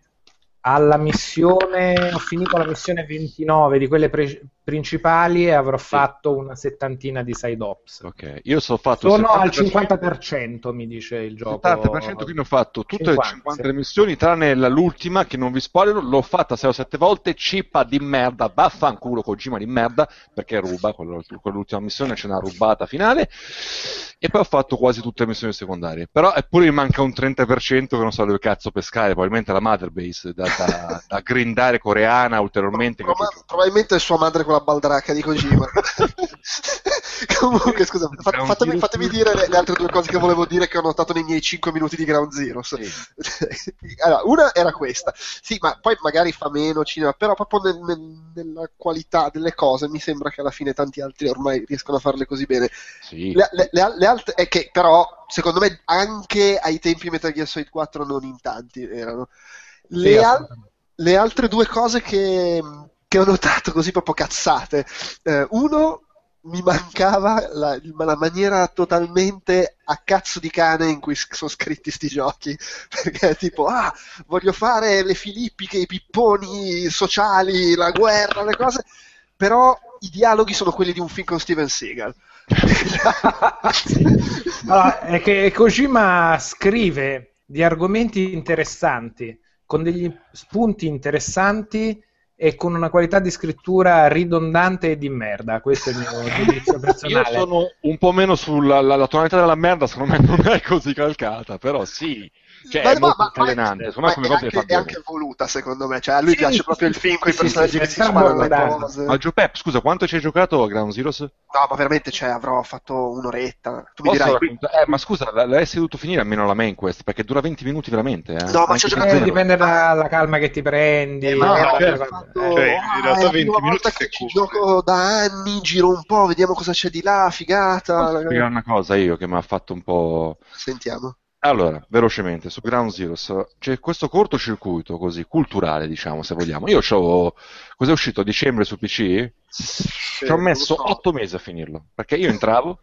Alla missione, ho finito la missione 29 di quelle pre- principali e avrò fatto una settantina di side ops. Ok, io sono fatto... Sono al 70%. 50% mi dice il gioco. 70% quindi ho fatto tutte 50, le 50 sì. missioni tranne la- l'ultima che non vi spoilerò l'ho fatta 6 o 7 volte cippa di merda vaffanculo Kojima di merda perché ruba quell'ultima missione c'è una rubata finale e poi ho fatto quasi tutte le missioni secondarie però eppure mi manca un 30% che non so dove cazzo pescare probabilmente la mother base da, da, da grindare coreana ulteriormente che- Proba- probabilmente è sua madre con la baldracca di Kojima. Comunque, scusa, fa- fatemi, Zero fatemi dire le, le altre due cose che volevo dire che ho notato nei miei 5 minuti di Ground Zeroes. allora, una era questa, sì, ma poi magari fa meno cinema, però proprio nel- nel- nella qualità delle cose mi sembra che alla fine tanti altri ormai riescono a farle così bene. sì. Le, le- le altre, è che però, secondo me, anche ai tempi Metal Gear Solid 4 non in tanti erano. Le, Sì, al- le altre due cose che, che ho notato così proprio cazzate. Eh, uno, mi mancava la, la maniera totalmente a cazzo di cane in cui sono scritti sti giochi. Perché tipo, ah, voglio fare le filippiche, i pipponi sociali, la guerra, le cose. Però i dialoghi sono quelli di un film con Steven Seagal. Allora, è che Kojima scrive di argomenti interessanti, con degli spunti interessanti e con una qualità di scrittura ridondante e di merda. Questo è il mio giudizio Io personale. sono un po' meno sulla la, la tonalità della merda, secondo me non è così calcata, però sì, cioè Ma- è molto ma- ma- altalenante, ma secondo me come è, anche, è anche voluta, secondo me. Cioè, a lui Sì, piace sì, proprio il film con i personaggi sì, che si sparano le cose. Ma Giuseppe, scusa, quanto ci hai giocato a Ground Zeroes? No, ma veramente, cioè, avrò fatto un'oretta. Tu mi Posso dirai, raccontare- Eh, ma scusa, l- l'avresti dovuto finire almeno la main quest, perché dura 20 minuti veramente, eh? No, ma Anche ci ho se giocato Eh, dipende dalla calma che ti prendi. Eh, no, ma era certo. fatto- Cioè, in ah, realtà è la 20 prima minuti che ci gioco da anni, giro un po', vediamo cosa c'è di là, Posso figata. spiegare una cosa io che mi ha fatto un po'... Sentiamo. Allora, velocemente, su Ground Zeroes c'è questo cortocircuito così, culturale, diciamo, se vogliamo. Io c'ho, cos'è uscito a dicembre su PC? Ci ho messo so. otto mesi a finirlo, perché io entravo,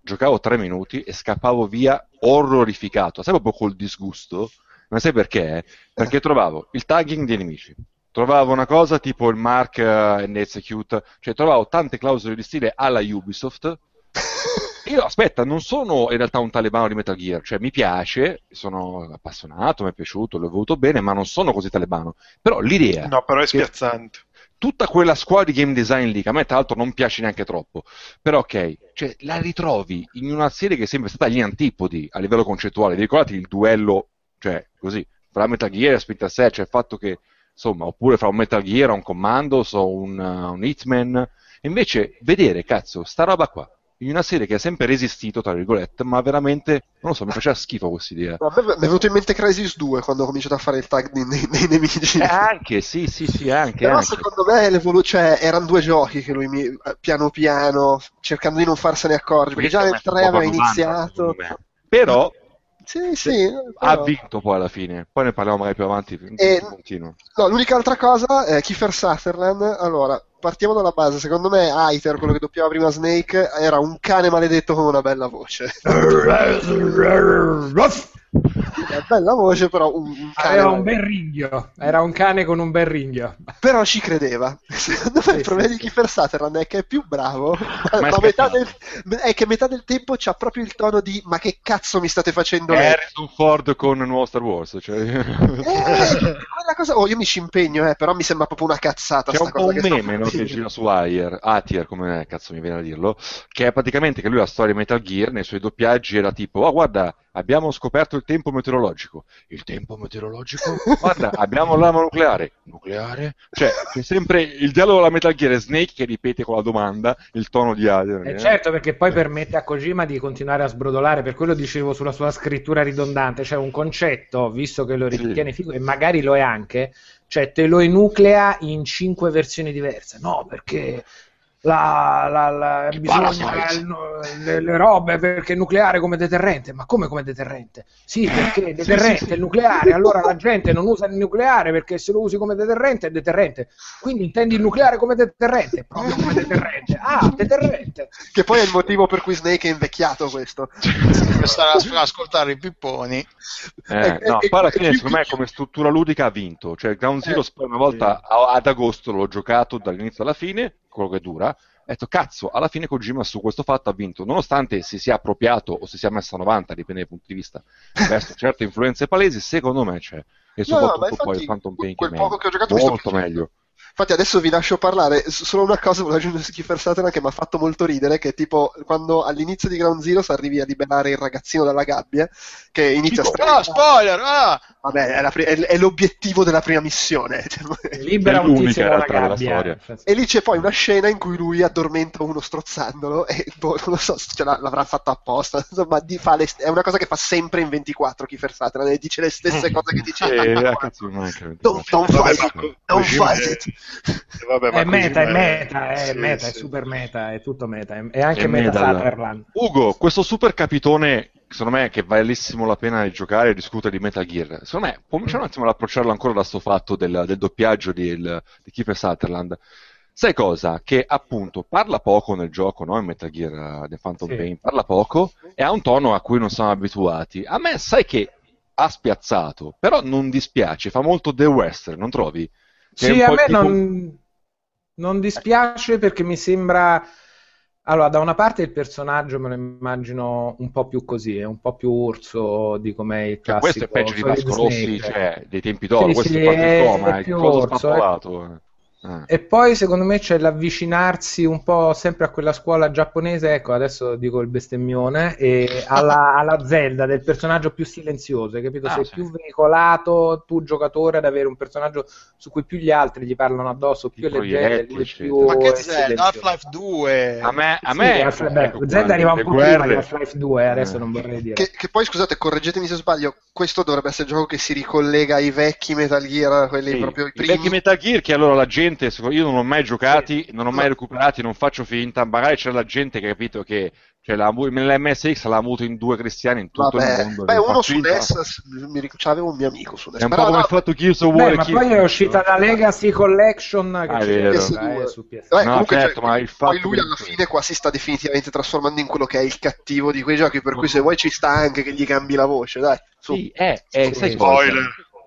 giocavo tre minuti e scappavo via orrorificato, sai proprio col disgusto? Ma sai perché? Perché trovavo il tagging di nemici, trovavo una cosa tipo il mark eh, and execute, cioè trovavo tante clausole di stile alla Ubisoft. Io aspetta, non sono in realtà un talebano di Metal Gear, cioè mi piace, sono appassionato, mi è piaciuto, l'ho voluto bene, ma non sono così talebano. Però l'idea No, però è spiazzante. tutta quella squadra di game design lì, che a me tra l'altro non piace neanche troppo, però ok, cioè, la ritrovi in una serie che è sempre stata agli antipodi a livello concettuale. Vi ricordate il duello, cioè così, fra Metal Gear e Splinter Cell, cioè il fatto che, insomma, oppure fra un Metal Gear, un Commandos o un, uh, un Hitman, invece vedere, cazzo, sta roba qua, in una serie che ha sempre resistito, tra virgolette, ma veramente, non lo so, mi faceva schifo questa idea. No, mi è venuto in mente Crisis 2 quando ho cominciato a fare il tag dei, dei- dei nemici. Eh, anche, sì, sì, sì, anche, Però anche. secondo me cioè, erano due giochi che lui mi, eh, piano piano, cercando di non farsene accorgere, perché già nel 3 aveva iniziato. Però Sì, sì. ha però- vinto poi alla fine. Poi ne parliamo magari più avanti. E-. No, l'unica altra cosa è Kiefer Sutherland. Allora, partiamo dalla base. Secondo me Aether, quello che doppiava prima Snake, era un cane maledetto con una bella voce. Una bella voce, però un, un cane. Aveva un bel ringhio, era un cane con un bel ringhio. Però ci credeva. Secondo me Sì, il problema sì, di Kiefer Sutherland è che è più bravo, Ma ma, è metà del, è che metà del tempo c'ha proprio il tono di ma che cazzo mi state facendo? Harrison Ford con nuovo Star Wars. Cioè... Eh, cosa, oh, io mi ci impegno, eh, però mi sembra proprio una cazzata. C'è sta un po' cosa un che sta meme no, che gira su Ayer, Atier, come cazzo mi viene a dirlo, che è praticamente che lui la storia di Metal Gear nei suoi doppiaggi era tipo, oh guarda, abbiamo scoperto il tempo meteorologico. Il tempo meteorologico? Guarda, abbiamo l'arma nucleare. Nucleare? Cioè, c'è sempre il dialogo della Metal Gear Snake che ripete con la domanda il tono di Ayer. E certo, perché poi permette a Kojima di continuare a sbrodolare, per quello dicevo sulla sua scrittura ridondante, cioè un concetto, visto che lo Sì. ritiene figo, e magari lo è anche, cioè te lo enuclea in cinque versioni diverse. No, perché la, la, la- bisogna le, le robe perché il nucleare come deterrente. Ma come come deterrente? Sì, perché è deterrente il nucleare, allora la gente non usa il nucleare perché se lo usi come deterrente è deterrente. Quindi intendi il nucleare come deterrente? Proprio come deterrente. Ah, deterrente. Che poi è il motivo per cui Snake è invecchiato questo. per stare a- a ascoltare i pipponi. Eh, E- no, e- poi alla e- fine e- secondo me come struttura ludica ha vinto, cioè Ground Zero poi una volta ad agosto l'ho giocato dall'inizio alla fine, quello che dura, ho detto cazzo, alla fine Kojima su questo fatto ha vinto, nonostante si sia appropriato o si sia messo a 90, dipende dai punti di vista, verso certe influenze palesi, secondo me c'è, e No, no, soprattutto poi il Phantom Pain che quel è poco che ho giocato molto meglio. Infatti adesso vi lascio parlare, solo una cosa volevo aggiungere su Kiefer Sutherland che mi ha fatto molto ridere, che tipo quando all'inizio di Ground Zero arrivi a liberare il ragazzino dalla gabbia, che inizia a Ah, strillare. spoiler! Ah! Vabbè, è, pri- è- è l'obiettivo della prima missione. Libera un tizio dalla gabbia. E lì c'è poi una scena in cui lui addormenta uno strozzandolo e boh, non lo so se ce l'avrà fatto apposta, insomma, di- fa le st- è una cosa che fa sempre in 24 Kiefer Sutherland e dice le stesse cose che dice Eh, cazzo, non è che- Don't, don't Vabbè, è- it. Vabbè, ma È meta, è meta, è sì, meta, è sì. super meta, è tutto meta, è- è anche È meta Sutherland. Ugo, questo super capitone, secondo me, che valissimo la pena di giocare e discutere di Metal Gear, secondo me, cominciamo un attimo ad approcciarlo ancora da sto fatto del, del doppiaggio di, il- di Kiefer Sutherland. Sai cosa? Che appunto parla poco nel gioco, no? In Metal Gear uh, The Phantom Sì. Pain, parla poco e ha un tono a cui non siamo abituati. A me, sai che ha spiazzato, però non dispiace, fa molto The Western, non trovi? È Sì, a me non, non dispiace perché mi sembra... Allora, da una parte il personaggio me lo immagino un po' più così, è un po' più urso di com'è il Cioè, classico questo è peggio di Vasco Rossi, cioè, dei tempi d'oro, Sì, questo sì, è è- in coma, è è il coso orso, eh. Eh. E poi secondo me c'è l'avvicinarsi un po' sempre a quella scuola giapponese, ecco adesso dico il bestemmione, e alla, alla Zelda del personaggio più silenzioso, hai capito? Ah, Sei sì. più veicolato tu giocatore ad avere un personaggio su cui più gli altri gli parlano addosso, più è è eccetera. più Ma che è Zelda? Half-Life 2. A me, a Sì, me Half-Life- beh, ecco, Zelda arriva un le po' prima di guerre- Half-Life 2, adesso Eh. non vorrei dire. Che, che poi scusate, correggetemi se sbaglio, questo dovrebbe essere il gioco che si ricollega ai vecchi Metal Gear, quelli Sì, proprio i i primi. vecchi Metal Gear che allora la gente gente, io non ho mai giocati, non ho mai recuperati, non faccio finta, magari c'è la gente che ha capito che cioè, la, l'MSX l'ha avuto in due cristiani in tutto Vabbè. il mondo. Beh, uno su. NES, mi c'avevo un mio amico su NES. È un po' come no, il fatto Gears of Beh, War ma e poi è uscita la Legacy Collection che Ah, è c'è vero. PS2. eh, su PS2. Beh, No, comunque, certo, cioè, ma il poi fatto lui che- alla fine qua si sta definitivamente trasformando in quello che è il cattivo di quei giochi, per cui se vuoi ci sta anche che gli cambi la voce, dai. Su. Sì, è, è- Sì, sai sì. cosa?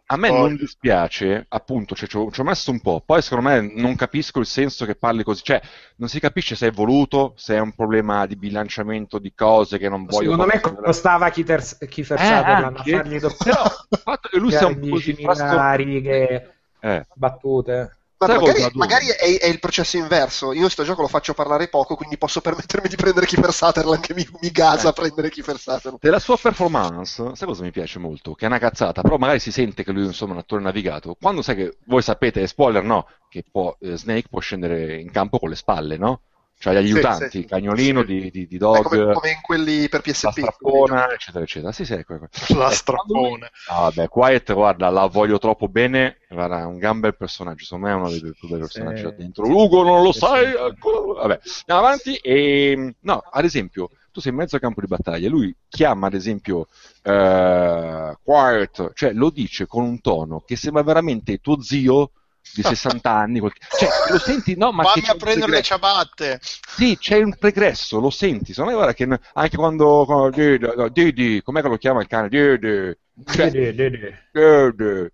A me Spoiler. non dispiace, appunto, cioè, ci ho, ci ho messo un po', poi secondo me non capisco il senso che parli così, cioè non si capisce se è voluto, se è un problema di bilanciamento di cose che non voglio... Secondo me costava Kiefer, Kiefer Eh, Sutherland a anche. fargli dopo Però il fatto che lui sia un po' così 10.000 frasto- righe Eh, battute. Magari, magari è, è il processo inverso. Io sto gioco lo faccio parlare poco, quindi posso permettermi di prendere Kiefer Sutherland che mi, mi gasa a Eh. prendere Kiefer Sutherland. Della sua performance, sai cosa mi piace molto? Che è una cazzata, però magari si sente che lui insomma è un attore navigato. Quando sai che voi sapete, spoiler no, che può, eh, Snake può scendere in campo con le spalle, no? Cioè gli aiutanti, sì. il cagnolino Sì. di, di, di Dog, come, come in quelli per la PSP. strappona, eccetera, eccetera. Sì, sì, ecco, ecco. La Eh, strappone. Ah, vabbè, Quiet, guarda, la voglio troppo bene. Guarda, è un gran bel personaggio. Secondo me è uno dei più bei personaggi là dentro. Ugo, non lo sai? Vabbè, andiamo avanti. E, no, ad esempio, tu sei in mezzo al campo di battaglia. Lui chiama, ad esempio, eh, Quiet, cioè lo dice con un tono che sembra veramente tuo zio di 60 anni. Cioè, lo senti, no? Ma che Vammi a prendere le ciabatte. Sì, c'è un pregresso, lo senti. Secondo me, guarda che anche quando, quando Didi, com'è che lo chiama il cane? Didi. Cioè. Didi.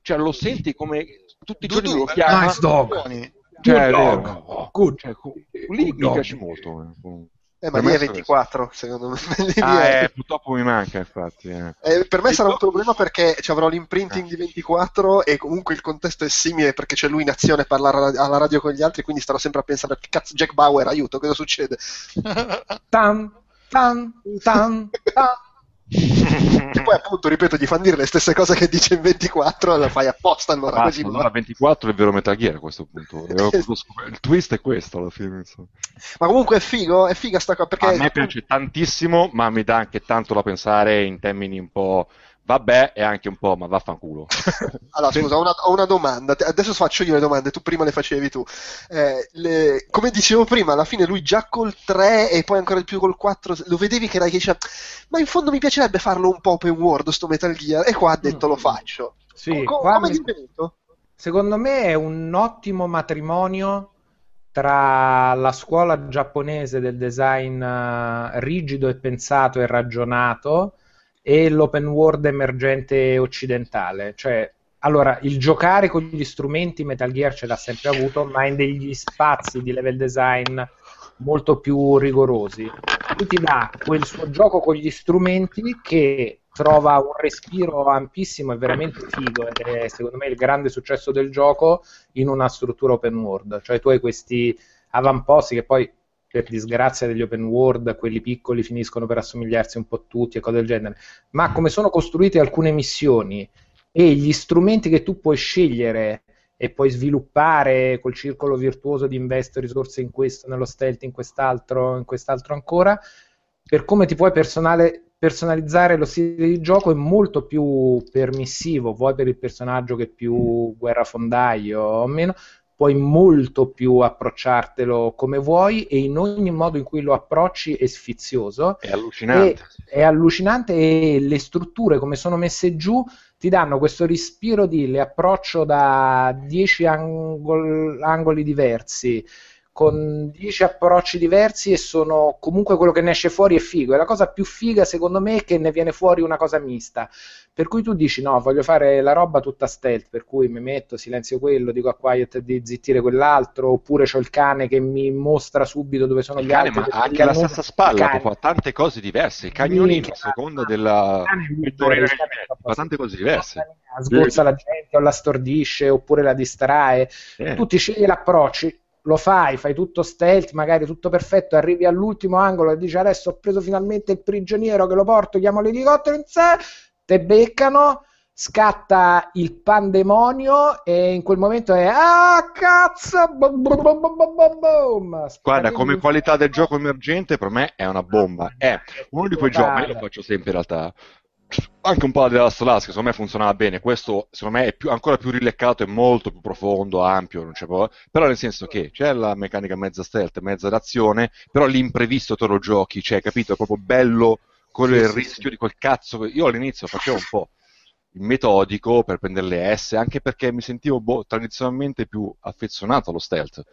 Cioè, lo senti come tutti i giorni lo chiama. Nice dog. Buoni. Cioè, Good dog. cioè, lì Good mi dog. piace molto. Eh. Ma lì è sarà- 24, secondo me. Lì Ah, è- eh, purtroppo mi manca, infatti. eh. Eh, per me Sì, sarà un però- problema perché ci avrò l'imprinting di 24 e comunque il contesto è simile perché c'è lui in azione a parlare alla- alla radio con gli altri, quindi starò sempre a pensare, cazzo, Jack Bauer, aiuto, cosa succede? Tan, tan, tan, tan. E poi appunto, ripeto, gli fanno dire le stesse cose che dice in 24 e lo fai apposta allora Ah, così. allora 24 è vero Metal Gear a questo punto. Il twist è questo alla fine. insomma. Ma comunque è figo, è figa sta cosa perché... A me piace tantissimo, ma mi dà anche tanto da pensare in termini un po'. Vabbè, e anche un po', ma vaffanculo. Allora, scusa, ho una, ho una domanda. Adesso faccio io le domande, tu prima le facevi tu. Eh, le- come dicevo prima, alla fine lui già col 3 e poi ancora di più col 4, lo vedevi che era che diceva, ma in fondo mi piacerebbe farlo un po' open world sto Metal Gear, e qua ha detto lo faccio. Sì, Co- qua come mi- è divenuto? Secondo me è un ottimo matrimonio tra la scuola giapponese del design eh, rigido e pensato e ragionato e l'open world emergente occidentale. Cioè, allora, il giocare con gli strumenti Metal Gear ce l'ha sempre avuto, ma in degli spazi di level design molto più rigorosi. Lui ti dà quel suo gioco con gli strumenti che trova un respiro ampissimo e veramente figo ed è secondo me il grande successo del gioco in una struttura open world. Cioè tu hai questi avamposti che poi per disgrazia degli open world, quelli piccoli finiscono per assomigliarsi un po' tutti e cose del genere, ma come sono costruite alcune missioni e gli strumenti che tu puoi scegliere e puoi sviluppare col circolo virtuoso di investo risorse in questo, nello stealth, in quest'altro, in quest'altro ancora, per come ti puoi personalizzare lo stile di gioco è molto più permissivo, vuoi per il personaggio che è più guerrafondaio o meno, puoi molto più approcciartelo come vuoi e in ogni modo in cui lo approcci è sfizioso. È allucinante. è allucinante e le strutture come sono messe giù ti danno questo respiro di le approccio da 10 angol- angoli diversi con 10 approcci diversi e sono comunque quello che ne esce fuori è figo. E la cosa più figa secondo me è che ne viene fuori una cosa mista per cui tu dici no voglio fare la roba tutta stealth per cui mi metto silenzio quello dico a Quiet di zittire quell'altro oppure c'ho il cane che mi mostra subito dove sono Il gli cane, altri ma anche la il stessa spalla fare tante cose diverse. Il cagnolino, a seconda della. fa tante cose diverse. sgozza la gente o la stordisce oppure la distrae Eh. tu ti scegli l'approccio lo fai, fai tutto stealth, magari tutto perfetto, arrivi all'ultimo angolo e dici adesso ho preso finalmente il prigioniero che lo porto, chiamo l'elicottero in sé, te beccano, scatta il pandemonio e in quel momento è ah cazzo, bum, bum, boom. Guarda, come qualità del gioco emergente, per me è una bomba. È uno di quei giochi, ma io lo faccio sempre in realtà. anche un po' della Last che secondo me funzionava bene. Questo, secondo me, è più, ancora più rileccato e molto più profondo, ampio. Non c'è po- però, nel senso che c'è la meccanica mezza stealth, mezza d'azione, però l'imprevisto te lo giochi, cioè, capito? È proprio bello quello sì, il sì, rischio sì. di quel cazzo. Io all'inizio facevo un po' il metodico per prendere le S, anche perché mi sentivo boh, tradizionalmente più affezionato allo stealth.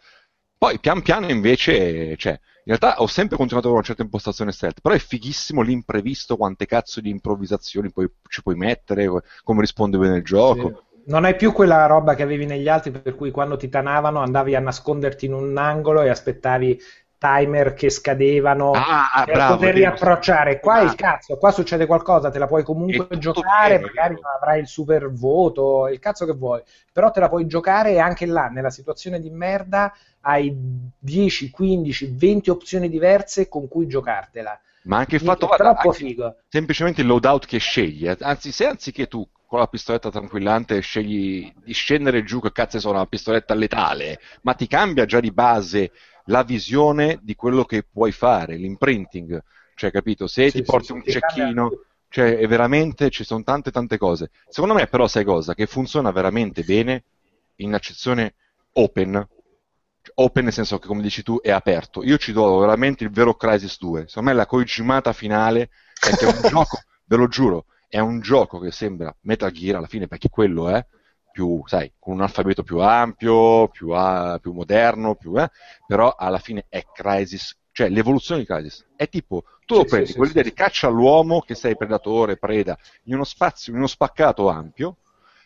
Poi pian piano invece, cioè, in realtà ho sempre continuato con una certa impostazione stealth, però è fighissimo l'imprevisto, quante cazzo di improvvisazioni poi, ci puoi mettere, come risponde bene il gioco. Sì. Non hai più quella roba che avevi negli altri per cui quando ti tanavano andavi a nasconderti in un angolo e aspettavi timer che scadevano ah, per bravo, poter riapprocciare. Qua ah. il cazzo, qua succede qualcosa, te la puoi comunque giocare, bene, magari non avrai il super voto, il cazzo che vuoi, però te la puoi giocare e anche là, nella situazione di merda, hai 10, 15, 20 opzioni diverse con cui giocartela. Ma anche il fatto è troppo figo. Semplicemente il loadout che scegli, eh. anzi, se anziché tu con la pistoletta tranquillante scegli di scendere giù, che cazzo sono una pistoletta letale, ma ti cambia già di base la visione di quello che puoi fare, l'imprinting, cioè capito? Se sì, ti porti sì, un cecchino, cioè è veramente, ci sono tante tante cose. Secondo me però sai cosa? Che funziona veramente bene in accezione open, open nel senso che come dici tu è aperto. Io ci do veramente il vero Crisis 2, secondo me la coigimata finale è che è un gioco, ve lo giuro, è un gioco che sembra Metal Gear alla fine perché quello è, più, sai, con un alfabeto più ampio, più, a, più moderno, più, eh, però alla fine è Crisis, cioè l'evoluzione di Crisis. È tipo, tu lo prendi, sì, quell'idea sì, di caccia all'uomo, che sei predatore, preda, in uno spazio, in uno spaccato ampio,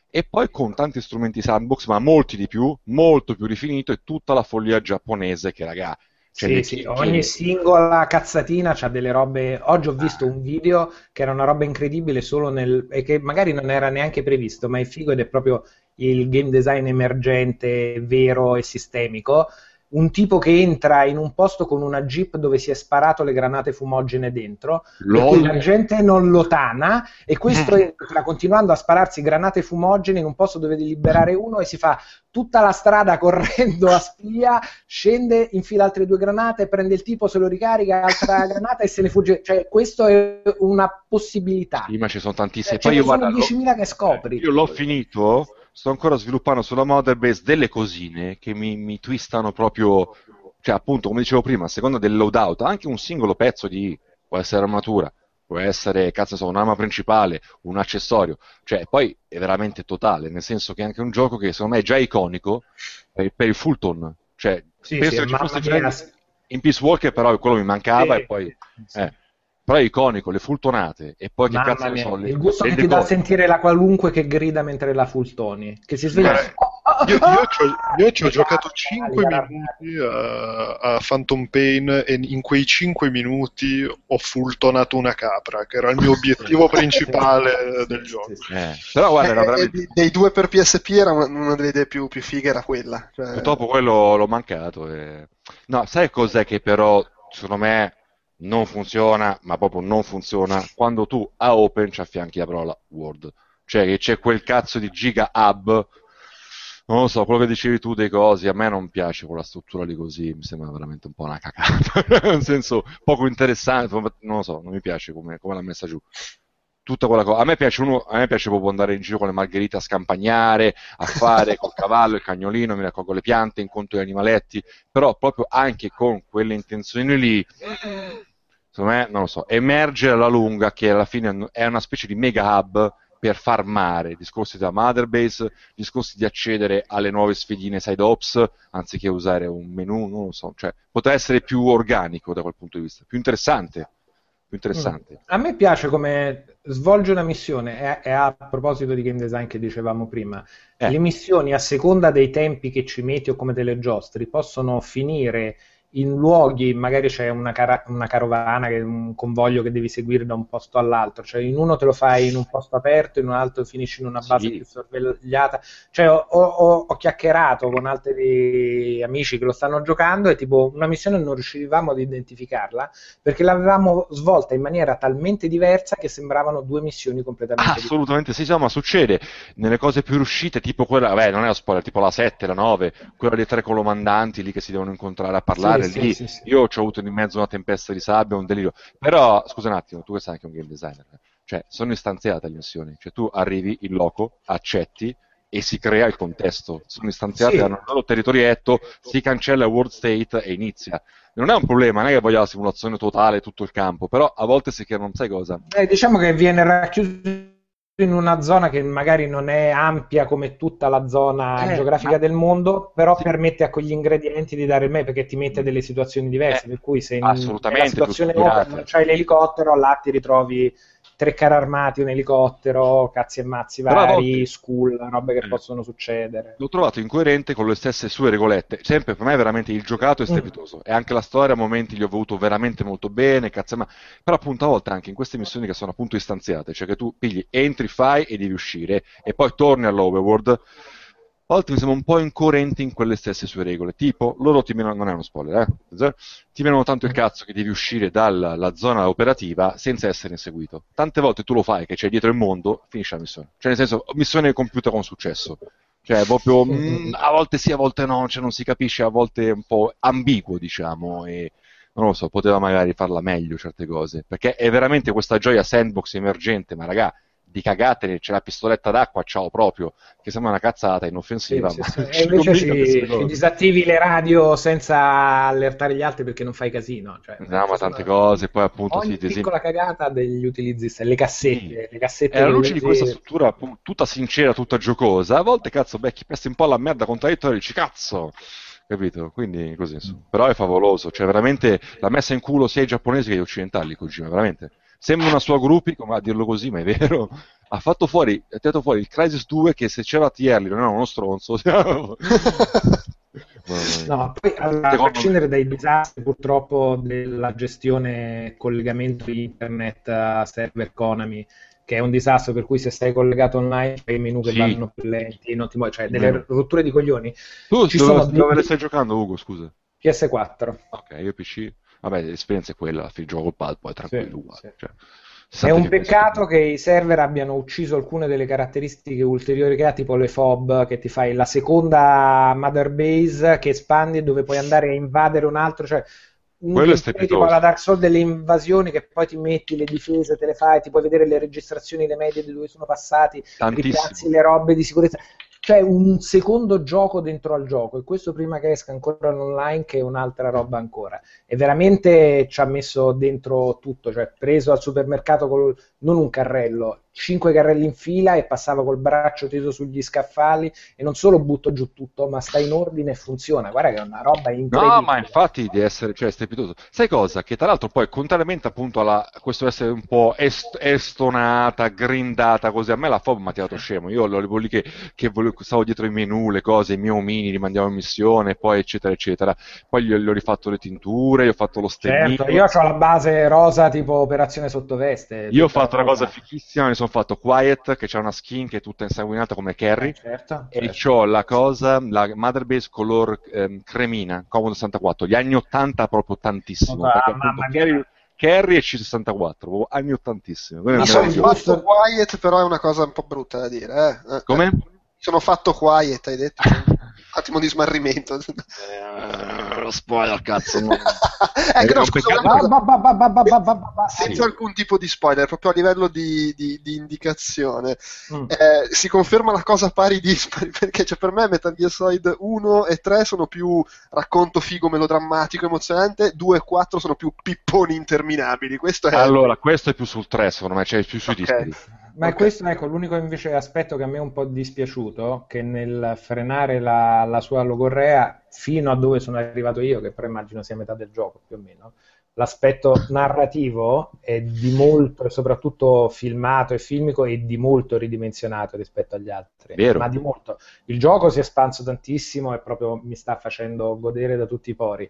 e poi con tanti strumenti sandbox, ma molti di più, molto più rifinito, e tutta la follia giapponese che, raga, cioè, sì, sì, ogni singola cazzatina ha delle robe. Oggi ho visto un video che era una roba incredibile solo nel. e che magari non era neanche previsto, ma è figo ed è proprio il game design emergente, vero e sistemico un tipo che entra in un posto con una jeep dove si è sparato le granate fumogene dentro, Lol. la gente non lo tana e questo eh. entra continuando a spararsi granate fumogene in un posto dove deve liberare uno e si fa tutta la strada correndo a spia, scende, infila altre due granate, prende il tipo, se lo ricarica, altra granata e se ne fugge. Cioè, questo è una possibilità. Sì, ma ci sono tantissime. Cioè, Poi io, sono 10.000 che scopri. Io l'ho finito sto ancora sviluppando sulla Motherbase delle cosine che mi, mi twistano proprio, cioè appunto come dicevo prima, a seconda del loadout, anche un singolo pezzo di, può essere armatura, può essere, cazzo so, un'arma principale, un accessorio, cioè poi è veramente totale, nel senso che è anche un gioco che secondo me è già iconico per, per il Fulton, cioè sì, penso sì, che ci fosse già in, in Peace Walker, però quello mi mancava sì, e poi... Eh però è iconico, le fultonate e poi Mamma che cazzo mia, sono le Il gusto che ti dà a sentire la qualunque che grida mentre la fultoni, che si sveglia. io, io, ci ho giocato 5 minuti a, a, Phantom Pain e in quei 5 minuti ho fultonato una capra, che era il mio obiettivo principale del gioco. Eh, però guarda, eh, veramente... eh, dei due per PSP era una, una delle idee più, più fighe era quella. Cioè... Purtroppo quello l'ho mancato. E... No, sai cos'è che però secondo me non funziona, ma proprio non funziona, quando tu a Open ci affianchi la parola Word. Cioè che c'è quel cazzo di giga hub, non lo so, quello che dicevi tu dei cosi, a me non piace quella struttura lì così, mi sembra veramente un po' una cacata, nel senso poco interessante, non lo so, non mi piace come, come l'ha messa giù. Tutta quella cosa. A me, piace uno, a me piace proprio andare in giro con le margherite a scampagnare, a fare col cavallo, il cagnolino, mi raccolgo le piante, incontro gli animaletti, però proprio anche con quelle intenzioni lì secondo me, non lo so, emerge alla lunga che alla fine è una specie di mega hub per farmare discorsi da Motherbase, discorsi di accedere alle nuove sfidine side ops, anziché usare un menu, non lo so, cioè potrebbe essere più organico da quel punto di vista, più interessante. Più interessante. A me piace come svolge una missione, e, a proposito di game design che dicevamo prima, eh. le missioni a seconda dei tempi che ci metti o come delle giostri possono finire in luoghi, magari c'è una, cara- una carovana, che, un convoglio che devi seguire da un posto all'altro, cioè in uno te lo fai in un posto aperto, in un altro finisci in una base sì. più sorvegliata. Cioè ho, ho, ho, chiacchierato con altri amici che lo stanno giocando e tipo una missione non riuscivamo ad identificarla perché l'avevamo svolta in maniera talmente diversa che sembravano due missioni completamente ah, diverse. Assolutamente sì, ma succede nelle cose più riuscite, tipo quella, beh non è lo spoiler, tipo la 7, la 9, quella dei tre colomandanti lì che si devono incontrare a parlare. Sì, sì, lì sì, sì. io ho avuto in mezzo una tempesta di sabbia, un delirio. Però, scusa un attimo, tu che sei anche un game designer, Cioè, sono istanziate le missioni. Cioè, tu arrivi in loco, accetti e si crea il contesto. Sono istanziate, Sì. hanno il loro territorietto, si cancella il world state e inizia. Non è un problema, non è che voglio la simulazione totale, tutto il campo, però a volte si crea, non sai cosa. Eh, diciamo che viene racchiuso in una zona che magari non è ampia come tutta la zona Eh, geografica ma- del mondo, però Sì. permette a quegli ingredienti di dare il me perché ti mette delle situazioni diverse. Eh, per cui se in nella situazione open non c'hai l'elicottero, là ti ritrovi tre carri armati, un elicottero, cazzi e mazzi vari, volte- school, robe che Eh. possono succedere. L'ho trovato incoerente con le stesse sue regolette. Sempre per me veramente il giocato è Mm. strepitoso. E anche la storia a momenti gli ho voluto veramente molto bene, cazzo, ma... però appunto a volte anche in queste missioni che sono appunto istanziate, cioè che tu pigli, entri, fai e devi uscire e poi torni all'overworld. A volte mi sembra un po' incoerente in quelle stesse sue regole. Tipo, loro ti menano, non è uno spoiler, eh? Ti menano tanto il cazzo che devi uscire dalla la zona operativa senza essere inseguito. Tante volte tu lo fai, che c'è dietro il mondo, finisce la missione. Cioè, nel senso, missione compiuta con successo. Cioè, proprio mm, a volte sì, a volte no, cioè non si capisce, a volte è un po' ambiguo, diciamo, e non lo so, poteva magari farla meglio certe cose, perché è veramente questa gioia sandbox emergente, ma raga, di cagatene, c'è la pistoletta d'acqua, ciao proprio, che sembra una cazzata inoffensiva, Sì, sì, sì. E invece ci, disattivi le radio senza allertare gli altri perché non fai casino. Cioè, No, ma tante sono- cose, poi appunto Ogni sì, piccola cagata degli utilizzi, le cassette, le cassette E alla luce di questa struttura tutta sincera, tutta giocosa, a volte cazzo becchi pesti un po' la merda contraddittoria e dici cazzo, capito? Quindi così insomma. Però è favoloso, cioè veramente la messa in culo sia ai giapponesi che agli occidentali, Kojima, veramente. Sembra una sua groupie, come a dirlo così, ma è vero. Ha fatto fuori, ha tirato fuori il Crisis 2 che se c'era Tierli non era uno stronzo. No, poi allora, a prescindere dai disastri purtroppo della gestione collegamento internet a server Konami, che è un disastro per cui se stai collegato online c'hai i menu che Sì. vanno più lenti, non ti muovi, cioè delle Vero. rotture di coglioni. Tu Ci dove, sono dei- dove le stai giocando, Ugo? Scusa. PS4. Ok, io PC. Vabbè, l'esperienza è quella, fine gioco il pad, poi tranquillo. Sì, uguale. sì. Cioè, È 60 un peccato che i server abbiano ucciso alcune delle caratteristiche ulteriori che ha, tipo le FOB, che ti fai la seconda mother base che espandi e dove puoi andare a invadere un altro, cioè un Quello è gameplay tipo la Dark Souls delle invasioni che poi ti metti le difese, te le fai, ti puoi vedere le registrazioni, le medie di dove sono passati, ripiazzi le robe di sicurezza. Cioè un secondo gioco dentro al gioco e questo prima che esca ancora l'online che è un'altra roba ancora. E veramente ci ha messo dentro tutto, cioè preso al supermercato col, non un carrello, cinque carrelli in fila e passava col braccio teso sugli scaffali e non solo butto giù tutto, ma sta in ordine e funziona. Guarda che è una roba incredibile. No, ma infatti di essere, cioè, strepitoso. Sai cosa? Che tra l'altro poi, contrariamente appunto a questo essere un po' est- estonata, grindata, così, a me la FOB mi ha tirato scemo. Io volevo lì che, che volevo- stavo dietro i menu, le cose, i miei omini, li mandiamo in missione, poi eccetera eccetera. Poi gli, gli ho rifatto le tinture, gli ho fatto lo stennino. Certo, io ho la base rosa tipo operazione sottoveste. Io ho fatto una cosa fichissima, mi sono fatto Quiet, che c'ha una skin che è tutta insanguinata come Carrie. Certo, E certo. c'ho la cosa, la Mother Base color ehm, cremina, Commodore 64, gli anni 80 proprio tantissimo, Ah, mia. Carrie, Carrie e C64, proprio anni 80 Mi Ma sono fatto quiet, però è una cosa un po' brutta da dire. Eh. Eh, Come? eh. Sono fatto quiet, hai detto. un attimo di smarrimento spoiler, cazzo. No. ecco, no, scusa, senza alcun tipo di spoiler, proprio a livello di, di, di indicazione. Mm. Eh, si conferma la cosa pari dispari, perché cioè, per me Metal Gear Solid 1 e 3 sono più racconto figo, melodrammatico, emozionante, 2 e 4 sono più pipponi interminabili. Questo è... Allora, questo è più sul 3, secondo me, cioè più sui okay. Display. Ma Ok. questo ecco, l'unico invece aspetto che a me è un po' dispiaciuto, che nel frenare la, la sua logorrea fino a dove sono arrivato io, che però immagino sia metà del gioco più o meno, l'aspetto narrativo è di molto, e soprattutto filmato e filmico, è di molto ridimensionato rispetto agli altri. Vero. Ma di molto. Il gioco si è espanso tantissimo e proprio mi sta facendo godere da tutti i pori.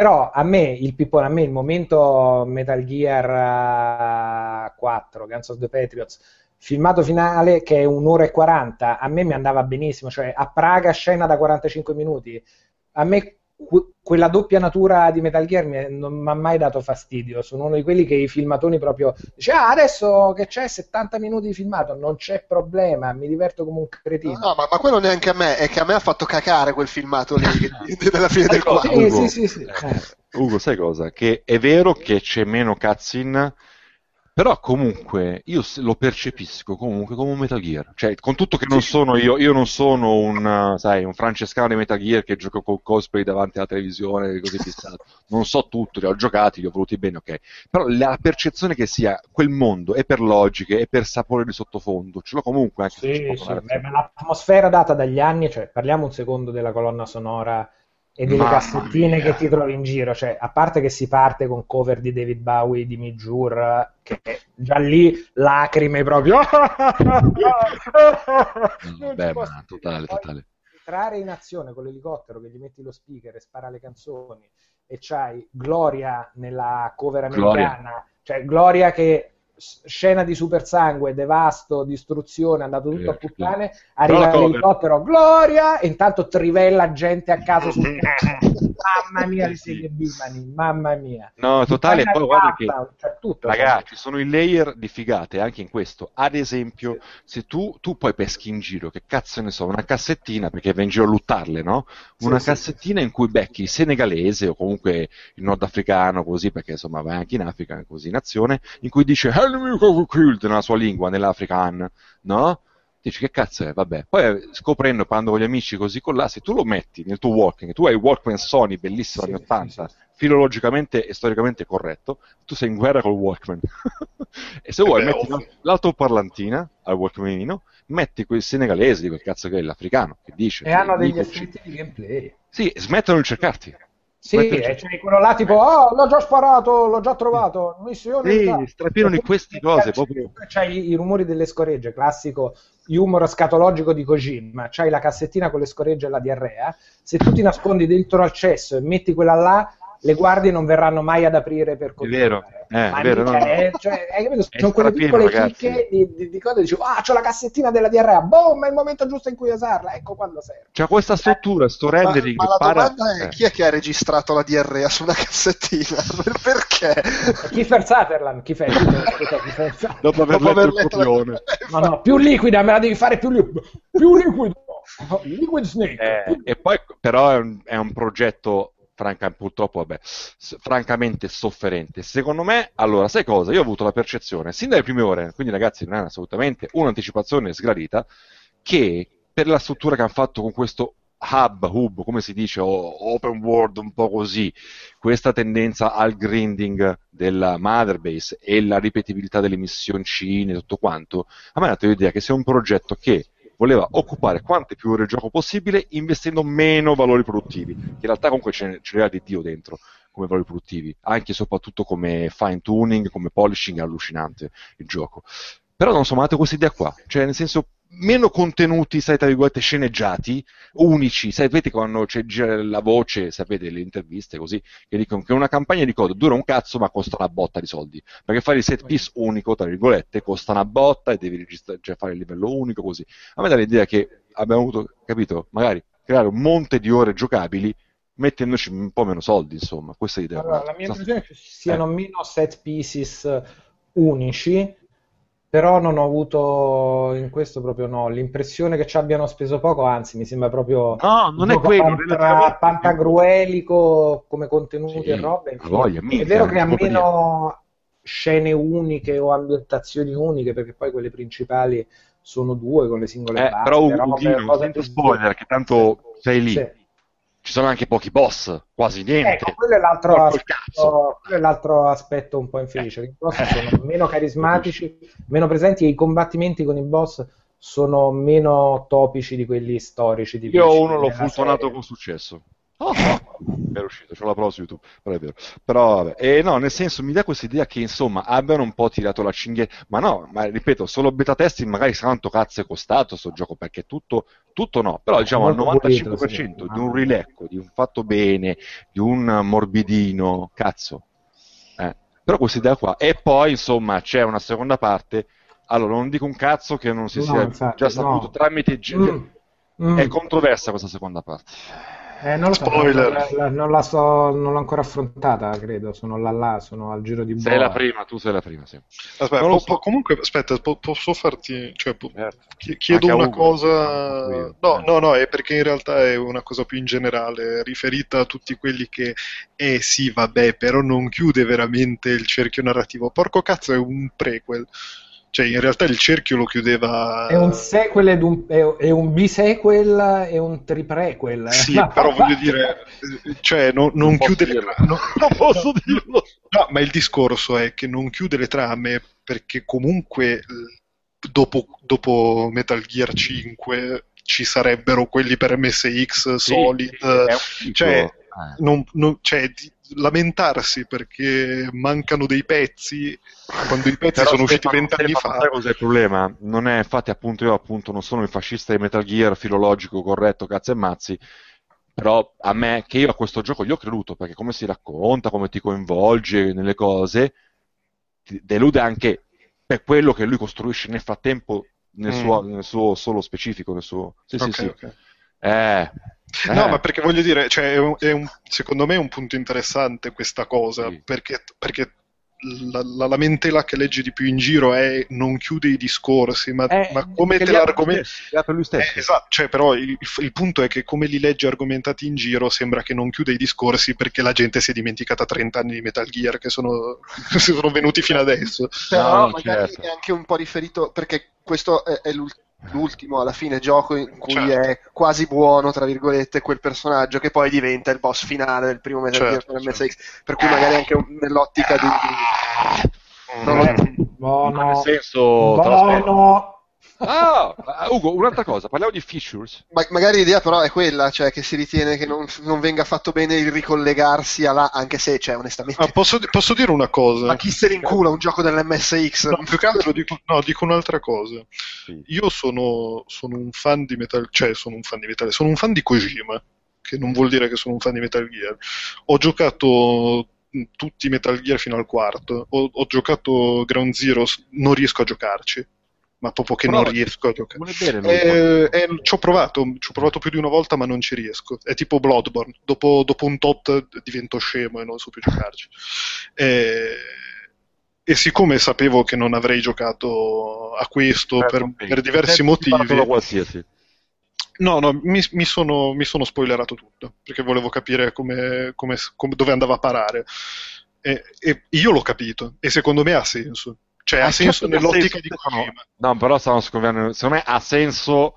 Però a me il pippone, a me il momento Metal Gear eh, 4, Guns of the Patriots, filmato finale che è un'ora e 40, a me mi andava benissimo, cioè a Praga scena da 45 minuti. A me quella doppia natura di Metal Gear mi- non mi ha mai dato fastidio. Sono uno di quelli che i filmatoni proprio dice: Ah, adesso che c'è 70 minuti di filmato, non c'è problema, mi diverto come un cretino. No, ma, ma quello neanche a me, è che a me ha fatto cacare quel filmato lì della fine del Ecco, quadro. Ugo. Sì, sì, sì, sì. Ugo, sai cosa? Che è vero che c'è meno cutscene, Però comunque io lo percepisco comunque come un Metal Gear. Cioè, con tutto che non sono io, io non sono un, sai, un francescano di Metal Gear che gioca con cosplay davanti alla televisione così fissato. Non so tutto, li ho giocati, li ho voluti bene, ok. Però la percezione che sia quel mondo è per logiche, è per sapore di sottofondo, ce l'ho comunque anche se Sì, poco sì, l'atmosfera data dagli anni, cioè parliamo un secondo della colonna sonora e delle Mamma cassettine mia. che ti trovi in giro, cioè a parte che si parte con cover di David Bowie, di Mijur, che già lì lacrime proprio. Non ci Beh, ma totale, totale. Entrare in azione con l'elicottero che gli metti lo speaker e spara le canzoni e c'hai Gloria nella cover Gloria. americana, cioè Gloria che scena di super sangue, devasto, distruzione, è andato tutto a Sì, puttane, sì. arriva Però la cover- l'elicottero, Gloria, e intanto trivella gente a caso su mamma mia le seghe Bimani, mamma mia. No, totale, poi guarda che cioè tutto. Ragazzi, ci sono i layer di figate anche in questo. Ad esempio, se tu, tu poi peschi in giro, che cazzo ne so, una cassettina, perché vai in giro a luttarle, no? Una Sì, sì, cassettina in cui becchi il senegalese o comunque il nordafricano, così, perché insomma vai anche in Africa, così in azione, in cui dice nella sua lingua, nell'african, no? Dici che cazzo è? Vabbè. Poi eh, scoprendo, parlando con gli amici così con là, se tu lo metti nel tuo Walkman, tu hai il Walkman Sony bellissimo Sì, anni sì, 80, sì, sì. filologicamente e storicamente corretto, tu sei in guerra col Walkman. e se vuoi Eh beh, metti ovvio. l'autoparlantina al Walkmanino, metti quel senegalese di quel cazzo che è l'africano, che dice... E hanno degli dice- effetti di gameplay. Sì, smettono di cercarti. Sì, e c'è quello là tipo, oh, l'ho già sparato, l'ho già trovato, missione Sì, da-". strapieno di E poi queste cose, proprio... C'hai i rumori delle scoregge, classico humor scatologico di Kojima, c'hai la cassettina con le scoregge e la diarrea, se tu ti nascondi dentro al cesso e metti quella là, le guardie non verranno mai ad aprire per vero, continuare. eh, Ma è vero, no, è- cioè, hai capito? È Sono quelle piccole chicche di, di, di cose, dicevo, ah, c'ho la cassettina della diarrea, boom, è il momento giusto in cui usarla, ecco quando serve. C'ha questa struttura, sto Ma, rendering ma che la para... domanda è eh. chi è che ha registrato la diarrea su una cassettina? Perché? Kiefer Sutherland, chi fa? Chi fa- chi fa- Dopo aver Dopo letto aver il letto copione. No, no, più liquida, me la devi fare più, li- più liquido. Liquid Snake. Eh, e poi però è un, è un progetto franca, purtroppo vabbè, s- francamente sofferente. Secondo me, allora, sai cosa? Io ho avuto la percezione, sin dalle prime ore, quindi ragazzi non è assolutamente un'anticipazione sgradita, che per la struttura che hanno fatto con questo hub, hub, come si dice, o open world un po' così, questa tendenza al grinding della Motherbase e la ripetibilità delle missioncine e tutto quanto, a me ha dato l'idea che sia un progetto che voleva occupare quante più ore di gioco possibile investendo meno valori produttivi, che in realtà comunque ce, ce n'era di Dio dentro come valori produttivi, anche e soprattutto come fine tuning, come polishing, è allucinante il gioco. Però non so, mi ha dato questa idea qua, cioè nel senso meno contenuti, sai, tra virgolette, sceneggiati, unici, sapete quando c'è la voce, sapete le interviste così, che dicono che una campagna di code dura un cazzo ma costa una botta di soldi, perché fare il set piece unico, tra virgolette, costa una botta e devi registrare, cioè fare il livello unico così. A me dà l'idea che abbiamo avuto, capito, magari creare un monte di ore giocabili mettendoci un po' meno soldi, insomma, questa è l'idea. Allora, la mia impressione è che ci siano Eh. meno set pieces unici, però non ho avuto in questo proprio no, l'impressione che ci abbiano speso poco, anzi mi sembra proprio No, non è quello, panta- pantagruelico come contenuti Sì, e robe. voglia, È vero che ha meno scene uniche o ambientazioni uniche, perché poi quelle principali sono due con le singole Eh, basi, però robe, Udino, cose senza più- spoiler, che tanto sei lì. Sì. Ci sono anche pochi boss, quasi niente. Ecco, quello è aspetto, quello è l'altro aspetto un po' infelice. I boss sono meno carismatici, meno presenti e i combattimenti con i boss sono meno topici di quelli storici. Tipici Io uno l'ho funzionato con successo. Oh, è uscito, c'ho la prova su YouTube, però è vero. Però vabbè, e no, nel senso mi dà questa idea che insomma abbiano un po' tirato la cinghia, ma no, ma ripeto, solo beta testing magari sa quanto cazzo è costato sto gioco, perché tutto, tutto no, però diciamo al Molto 95% pulito, sì. di un rilecco, di un fatto bene, di un morbidino, cazzo. Eh, Però questa idea qua, e poi insomma c'è una seconda parte, allora non dico un cazzo che non si No, sia infatti, già saputo no. tramite... Mm. Mm. È controversa questa seconda parte. Eh, non lo so, Spoiler. non la- non la sto, non l'ho ancora affrontata, credo. Sono là là, sono al giro di boa. Sei la prima, tu sei la prima, sì. Aspetta, po- so. po- comunque, aspetta, po- posso farti. Cioè, po- Certo. chi- chiedo Anche una Ugo. cosa. Io. No, Eh. no, no, è perché in realtà è una cosa più in generale, riferita a tutti quelli che. Eh sì, vabbè, però non chiude veramente il cerchio narrativo. Porco cazzo, è un prequel. Cioè, in realtà il cerchio lo chiudeva. È un sequel ed un, è, è un bisequel e un triprequel. Sì, però voglio dire, eh, cioè, no- non, Non chiude le trame. no- Non posso dirlo. No, ma il discorso è che non chiude le trame perché comunque eh, dopo, dopo Metal Gear 5 ci sarebbero quelli per MSX Sì, Solid. sì, ciclo. cioè, Eh. non- non- cioè, di- lamentarsi perché mancano dei pezzi quando i pezzi Però sono usciti vent'anni fa. sai cos'è il problema? Non è, infatti, appunto, io appunto non sono il fascista di Metal Gear, filologico, corretto, cazzo e mazzi, però a me, che io a questo gioco gli ho creduto, perché come si racconta, come ti coinvolge nelle cose, ti delude anche per quello che lui costruisce nel frattempo, nel, Mm. suo, nel suo solo specifico, nel suo... Sì, sì, Ok, sì. ok. Eh, No, eh. ma perché voglio dire, cioè, è un- è un- secondo me è un punto interessante questa cosa, Sì. perché, perché la, la lamentela che leggi di più in giro è non chiude i discorsi, ma, Eh, ma come te stesso. Eh, esatto, cioè, però il, il punto è che come li leggi argomentati in giro sembra che non chiude i discorsi perché la gente si è dimenticata 30 anni di Metal Gear che sono, sono venuti fino adesso. Però No, magari certo. è anche un po' riferito perché questo è, è l'ul- l'ultimo alla fine gioco in cui Certo. è quasi buono, tra virgolette, quel personaggio che poi diventa il boss finale del primo Metal Gear Certo, con certo. MSX, per cui magari anche un- nell'ottica di... Non lo- Eh, Ma nel buono, senso... buono. Ah, Ugo, un'altra cosa, parliamo di features. Ma- magari l'idea però è quella, cioè che si ritiene che non, non venga fatto bene il ricollegarsi a là, anche se, cioè, onestamente, Ah, posso, posso dire una cosa? ma chi se ne incula un gioco dell'MSX? No, più che altro dico, no, dico un'altra cosa. Sì. Io sono, sono un fan di Metal cioè sono un fan di Metal sono un fan di Kojima, che non vuol dire che sono un fan di Metal Gear. Ho giocato mh, tutti i Metal Gear fino al quarto, ho, ho giocato Ground Zero, non riesco a giocarci, ma proprio che non Prova. riesco a giocare. Eh, eh, ci ho provato, ci ho provato più di una volta, ma non ci riesco. È tipo Bloodborne. Dopo, dopo un tot divento scemo e non so più giocarci. Eh, e siccome sapevo che non avrei giocato a questo per, Certo, per diversi Senti, motivi, parlo qualsiasi. no, no, mi, mi sono, mi sono spoilerato tutto perché volevo capire come, come- come- dove andava a parare. E, e io l'ho capito, e secondo me ha senso. Cioè, ha Ah, senso certo nell'ottica senso, di. Kojima. No, però stanno scoprendo. Secondo me ha senso.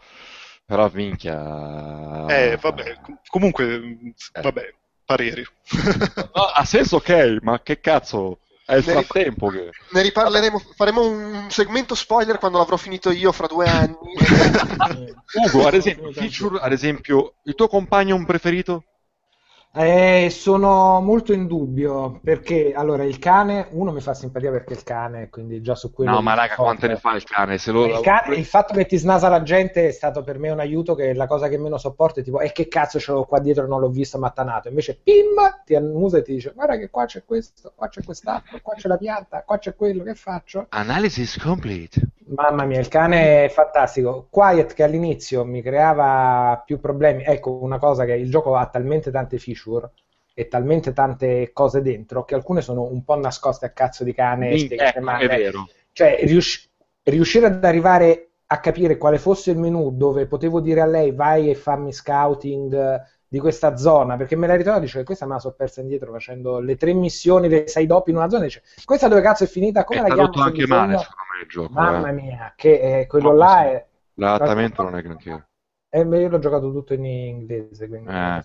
Però minchia. Eh, vabbè, com- comunque, mh, vabbè, pareri. No, ha senso, ok, ma che cazzo? È il frattempo che. Ne riparleremo, faremo un segmento spoiler quando l'avrò finito io fra due anni. Ugo, ad esempio, feature, ad esempio, il tuo compagno preferito? Eh, sono molto in dubbio perché allora il cane, uno mi fa simpatia perché è il cane, quindi già su quello. No, ma raga, quante ne fa il cane? Se lo... Il, cane- il fatto che ti snasa la gente è stato per me un aiuto che la cosa che meno sopporto è tipo e che cazzo ce l'ho qua dietro non l'ho visto mattanato invece pim ti annusa e ti dice guarda che qua c'è questo qua c'è quest'altro qua c'è la pianta qua c'è quello che faccio Analysis complete. Mamma mia, il cane è fantastico. Quiet che all'inizio mi creava più problemi. Ecco, una cosa che il gioco ha talmente tante feature e talmente tante cose dentro che alcune sono un po' nascoste a cazzo di cane. Spiegate ecco, male. è vero. Cioè, rius- riuscire ad arrivare a capire quale fosse il menu dove potevo dire a lei vai e fammi scouting eh, di questa zona, perché me la ritrovo dice che questa me la sono persa indietro facendo le tre missioni, le sei dopo in una zona, dice questa dove cazzo è finita, come È la chiamo? anche bisogno?" male, secondo me, il gioco. Mamma eh. mia, che eh, quello Troppo là sì. è... L'adattamento non è granché. eh, io l'ho giocato tutto in inglese, quindi... Eh.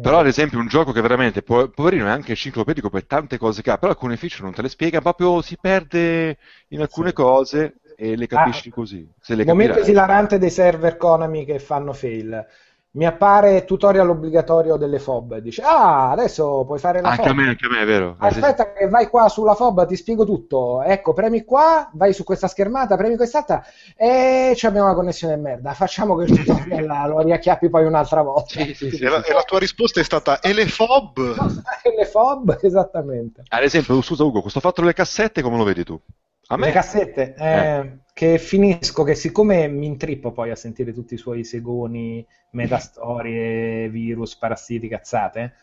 Però, ad esempio, un gioco che veramente, po- poverino, è anche enciclopedico per tante cose che ha, però alcune feature non te le spiega, proprio si perde in alcune Sì. cose e le capisci Ah, così. Se le Momento esilarante dei server Konami che fanno fail. Mi appare tutorial obbligatorio delle FOB. Dice, ah, adesso puoi fare la Anche a FOB. me, anche a me, è vero. Eh, sì, sì. Aspetta che vai qua sulla FOB, ti spiego tutto. Ecco, premi qua, vai su questa schermata, premi quest'altra e abbiamo una connessione di merda. Facciamo che il tutorial lo riacchiappi poi un'altra volta. Sì, sì, sì, E la, e la tua risposta è stata e le fob? Le FOB, esattamente. Ad esempio, scusa Ugo, questo fatto delle cassette come lo vedi tu? A me? Le cassette. eh, che finisco che siccome mi intrippo poi a sentire tutti i suoi segoni, metastorie, virus, parassiti, cazzate,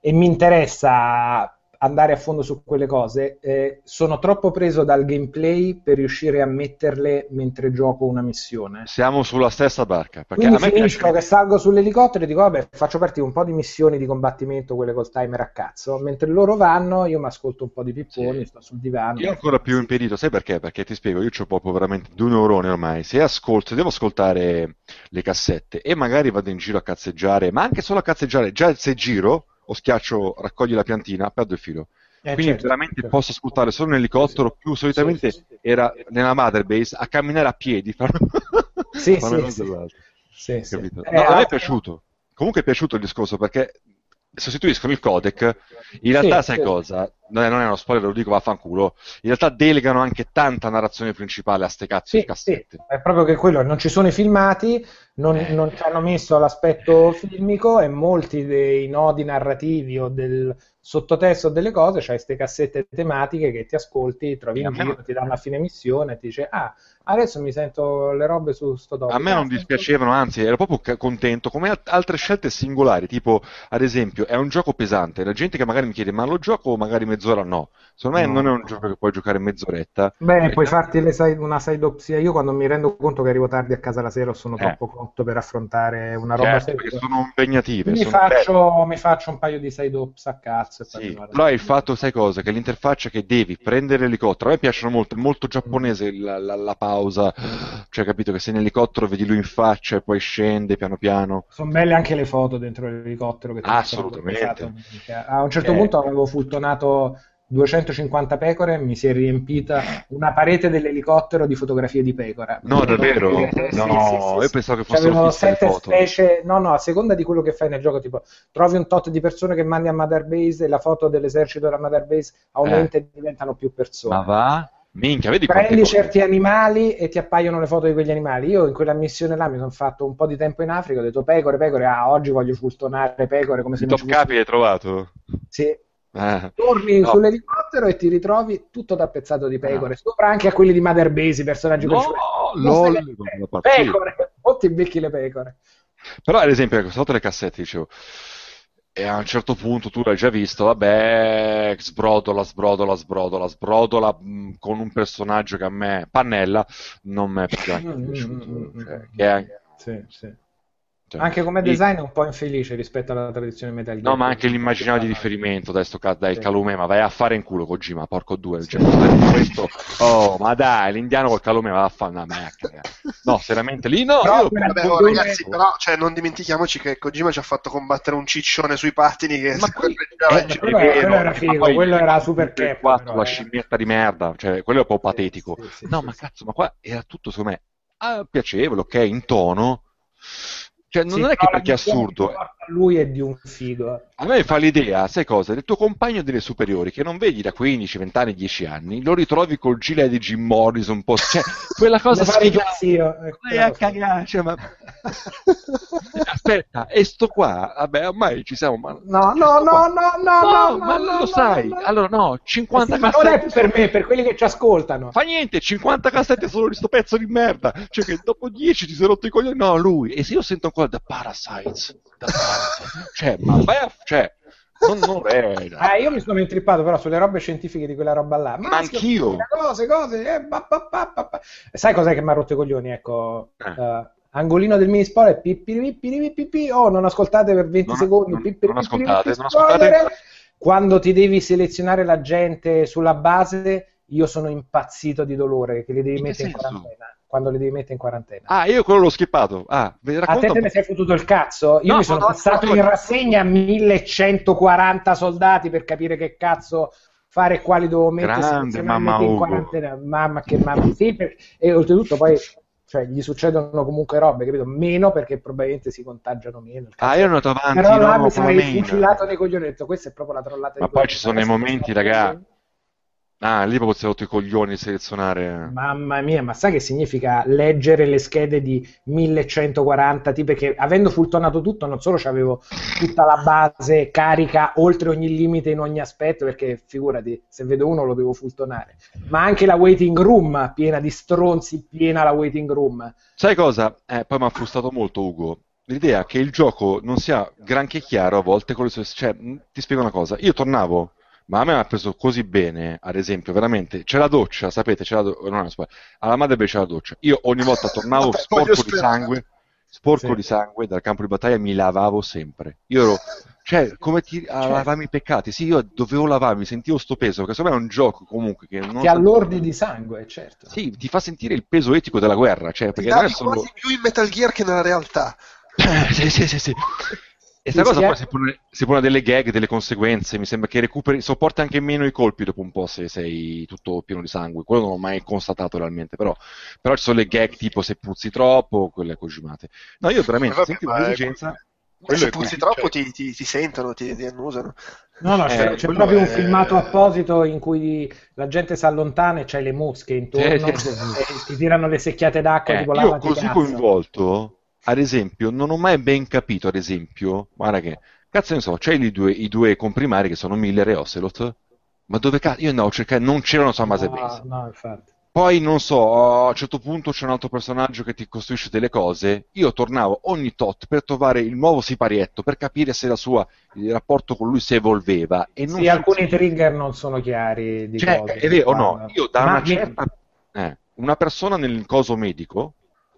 e mi interessa andare a fondo su quelle cose, eh, sono troppo preso dal gameplay per riuscire a metterle mentre gioco una missione. Siamo sulla stessa barca. Perché Quindi a me finisco piace... che salgo sull'elicottero e dico, vabbè, faccio partire un po' di missioni di combattimento, quelle col timer a cazzo, mentre loro vanno io mi ascolto un po' di pipponi, Sì. sto sul divano. Io ancora più impedito, sai perché? Perché ti spiego, io ho proprio veramente due neuroni ormai. Se ascolto, se devo ascoltare le cassette e magari vado in giro a cazzeggiare, ma anche solo a cazzeggiare, già se giro o schiaccio raccogli la piantina, perdo il filo. Eh, Quindi certo, veramente certo. posso ascoltare solo in elicottero, più solitamente Sì, sì, era nella Mother Base a camminare a piedi. Fare... Sì, una sì, sì. Sì, sì. Eh, No, a me è piaciuto. Comunque è piaciuto il discorso perché sostituiscono il codec. In realtà, sai cosa? Non è, non è uno spoiler, lo dico, vaffanculo. In realtà delegano anche tanta narrazione principale a ste cazzo di Sì, cassette. sì, è proprio che quello, non ci sono i filmati, non, Eh. non ci hanno messo l'aspetto filmico e molti dei nodi narrativi o del sottotesto delle cose, c'hai queste cassette tematiche che ti ascolti, trovi in giro, ti danno a fine missione e ti dice ah, adesso mi sento le robe su sto topic. A me non dispiacevano, anzi, ero proprio contento, come al- altre scelte singolari, tipo, ad esempio, è un gioco pesante, la gente che magari mi chiede, ma lo gioco magari mezz'ora? No, secondo me No. non è un gioco che puoi giocare mezz'oretta. Beh, Perché- puoi farti side- una side op sia io quando mi rendo conto che arrivo tardi a casa la sera o sono Eh. troppo cotto per affrontare una roba Certo, seria. sono impegnative, Mi sono faccio, mi faccio un paio di side ops a cazzo e Sì, però il fatto, sai cosa? Che l'interfaccia che devi prendere l'elicottero, a me piacciono molto, è molto giapponese la, la- la pausa, cioè capito che sei in elicottero, vedi lui in faccia e poi scende piano piano. Sono belle anche le foto dentro l'elicottero che ti Assolutamente. mettono portato. A un certo Eh. punto avevo fultonato 250 pecore mi si è riempita una parete dell'elicottero di fotografie di pecora. No, davvero? Sì, sì, No, sì, sì, io pensavo che fossero C'avevano fisse le sette foto. specie, no, no, a seconda di quello che fai nel gioco, tipo trovi un tot di persone che mandi a Mother Base e la foto dell'esercito della Mother Base aumenta e diventano più persone. Eh. Ma va? Minchia, vedi Prendi cose. certi animali e ti appaiono le foto di quegli animali. Io in quella missione là mi sono fatto un po' di tempo in Africa, ho detto pecore, pecore, ah, oggi voglio fultonare pecore come se Il non top capi hai trovato? Sì. Eh. Torni No. sull'elicottero e ti ritrovi tutto tappezzato di pecore, sopra anche a quelli di Mother Base, i personaggi No, pazzire. pecore, o ti becchi le pecore. Però ad esempio, ecco, sotto le cassette dicevo, e a un certo punto tu l'hai già visto, vabbè, sbrodola, sbrodola, sbrodola, sbrodola mh, con un personaggio che a me, Pannella, non mi è Mm, mm, piaciuto. mm, mm, cioè, mm. che è- Sì, sì. Cioè, Anche come design è un po' infelice rispetto alla tradizione Metal Gear. No, ma anche l'immaginario di riferimento, dai, sto cazzo, dai, il Sì. calume, ma vai a fare in culo Kojima, porco due, cioè, questo, oh, ma dai, l'indiano col calume va a fare una merda. No, seriamente lì no, Però Vabbè, oh, ragazzi, però cioè, non dimentichiamoci che Kojima ci ha fatto combattere un ciccione sui pattini che Ma correggeva eh, giro. quello era- quello era figo, poi quello era super cap, 4, però, la eh. scimmietta di merda, cioè quello è un po' patetico. Sì, no, ma cazzo, ma qua era tutto secondo me ah, piacevole, ok, in tono. Cioè, non Sì, è che perché è assurdo. porta Lui è di un figo. A me fa l'idea, sai cosa? Del tuo compagno delle superiori che non vedi da 15, 20 anni, 10 anni, lo ritrovi col gilet di Jim Morrison, un po'. Cioè, quella cosa sfigata. anch'io, eh, a cagare, cioè, ma... Aspetta, e sto qua? Vabbè, ormai ci siamo. Ma... No, no, no, no, no, No, ma no, lo sai. Allora, no, 50 Sì, ma non è per me, per quelli che ci ascoltano. Fa niente, 50 cassette solo di sto pezzo di merda. Cioè, che dopo 10 ti sei rotto i coglioni. No, lui. E se io sento ancora The Parasites, The Parasites. cioè, ma vai a. Cioè, non, non è. Ah, io mi sono intrippato però sulle robe scientifiche di quella roba là. Ma anch'io. Cose, cose. eh, ba, ba, ba. Sai cos'è che mi ha rotto i coglioni? Ecco, Eh. eh, angolino del mini spoiler. Pippi, Oh, non ascoltate per 20 Non- secondi. non- non ascoltate, non ascoltate. Quando ti devi selezionare la gente sulla base, io sono impazzito di dolore che li devi In mettere in quarantena. Quando li devi mettere in quarantena. Ah, io quello l'ho skippato. Ah, vi A racconto te te ne sei fottuto il cazzo? Io No, mi sono no, passato no, in rassegna 1140 soldati per capire che cazzo fare e quali dovevo mettere Grande, mamma in quarantena. Mamma che mamma. Sì, per- e oltretutto poi cioè, gli succedono comunque robe, capito? Meno perché probabilmente si contagiano meno. il Ah, io ero andato avanti Però là no, mi con la sarei fucilato nei coglioni. Ho detto, questa è proprio la trollata Ma di poi ci sono i Adesso momenti, sto- raga. Ah, lì proprio si è rotto i coglioni selezionare. Mamma mia, ma sai che significa leggere le schede di 1140? Tipo che avendo fultonato tutto, non solo avevo tutta la base carica oltre ogni limite in ogni aspetto, perché figurati, se vedo uno lo devo fultonare, ma anche la waiting room piena di stronzi, piena la waiting room. Sai cosa? Eh, poi mi ha frustrato molto Ugo. L'idea che il gioco non sia granché chiaro a volte con le sue... Cioè, ti spiego una cosa. Io tornavo ma a me mi ha preso così bene, ad esempio, veramente, c'è la doccia, sapete, c'è la doccia, no, no, alla madre c'è la doccia. Io ogni volta tornavo Vabbè, sporco di sangue, sporco Sì. di sangue dal campo di battaglia, mi lavavo sempre. Io ero, cioè, come ti a Certo. lavarmi i peccati? Sì, io dovevo lavarmi, sentivo sto peso, perché secondo me è un gioco comunque che non Ti allordi di sangue, certo. Sì, ti fa sentire il peso etico della guerra, cioè, Ti perché non è davi solo... quasi più in Metal Gear che nella realtà. sì, sì, sì, sì. E sta Sì, cosa poi eh. si pone, si pone delle gag, delle conseguenze, mi sembra che recuperi, sopporti anche meno i colpi dopo un po' se sei tutto pieno di sangue, quello non l'ho mai constatato realmente, però, però ci sono le gag tipo se puzzi troppo, quelle cogimate. No, io veramente Vabbè, è- l'esigenza... Quello Se puzzi troppo cioè- ti, ti- ti sentono, ti, ti annusano. No, no, Eh, c'è, proprio un è- filmato apposito in cui la gente si allontana e c'hai le mosche intorno sì, e ti tirano le secchiate d'acqua Eh, tipo io lavati così cazzo. coinvolto, ad esempio, non ho mai ben capito, ad esempio, guarda che, cazzo ne so, c'hai i due, i due comprimari che sono Miller e Ocelot, ma dove cazzo, io andavo a cercare, non c'erano No, Base. no, infatti. Poi non so, a un certo punto c'è un altro personaggio che ti costruisce delle cose. Io tornavo ogni tot per trovare il nuovo siparietto, per capire se la sua, il rapporto con lui si evolveva. E non Sì, alcuni trigger non sono chiari di Cioè, cose. è vero o no? Io da Ma una mi- certa. eh, una persona nel coso medico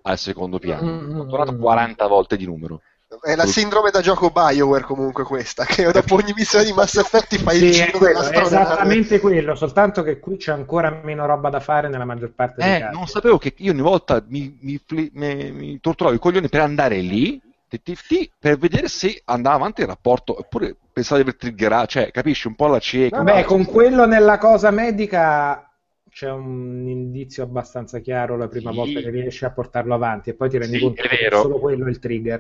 al secondo piano. Mm, ho tornato mm, 40 volte di numero. È la sindrome da gioco Bioware comunque questa, che dopo ogni missione di Mass Effect ti fai Sì, il è, giro quello, della è strada. esattamente quello, soltanto che qui c'è ancora meno roba da fare nella maggior parte dei Eh, casi. non sapevo che io ogni volta mi, mi, mi- mi torturavo i coglioni per andare lì per vedere se andava avanti il rapporto, oppure pensavo di aver triggerato, cioè, capisci un po' la cieca. Vabbè, con quello nella cosa medica c'è un indizio abbastanza chiaro la prima Sì. volta che riesci a portarlo avanti e poi ti rendi Sì, conto è che vero. solo quello è il trigger.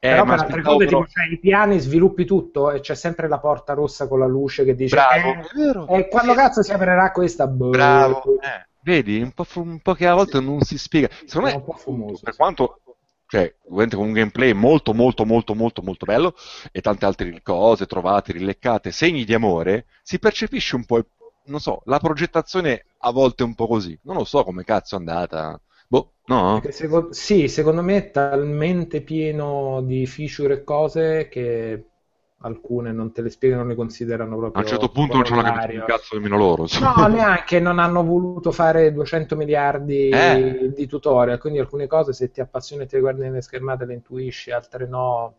Eh, però ma per altre cose, però- tipo, cioè, i piani sviluppi tutto e c'è sempre la porta rossa con la luce che dice Bravo, eh, è vero. eh, quando cazzo si aprirà questa? Boh. Bravo, eh, vedi, un po', fu- un po' che a volte non si spiega. Secondo È me, un po' fumoso, per sì. quanto, cioè, ovviamente con un gameplay molto, molto, molto, molto, molto bello e tante altre cose trovate, rileccate, segni di amore, si percepisce un po', il- non so, la progettazione a volte è un po' così. Non lo so come cazzo è andata. Boh, no? Perché seco- sì, secondo me è talmente pieno di feature e cose che alcune non te le spiegano, le considerano A proprio un certo punto non ci hanno capito un cazzo nemmeno loro. insomma. No, neanche, non hanno voluto fare 200 miliardi Eh. di tutorial, quindi alcune cose se ti appassioni e ti guardi nelle schermate le intuisci, altre no.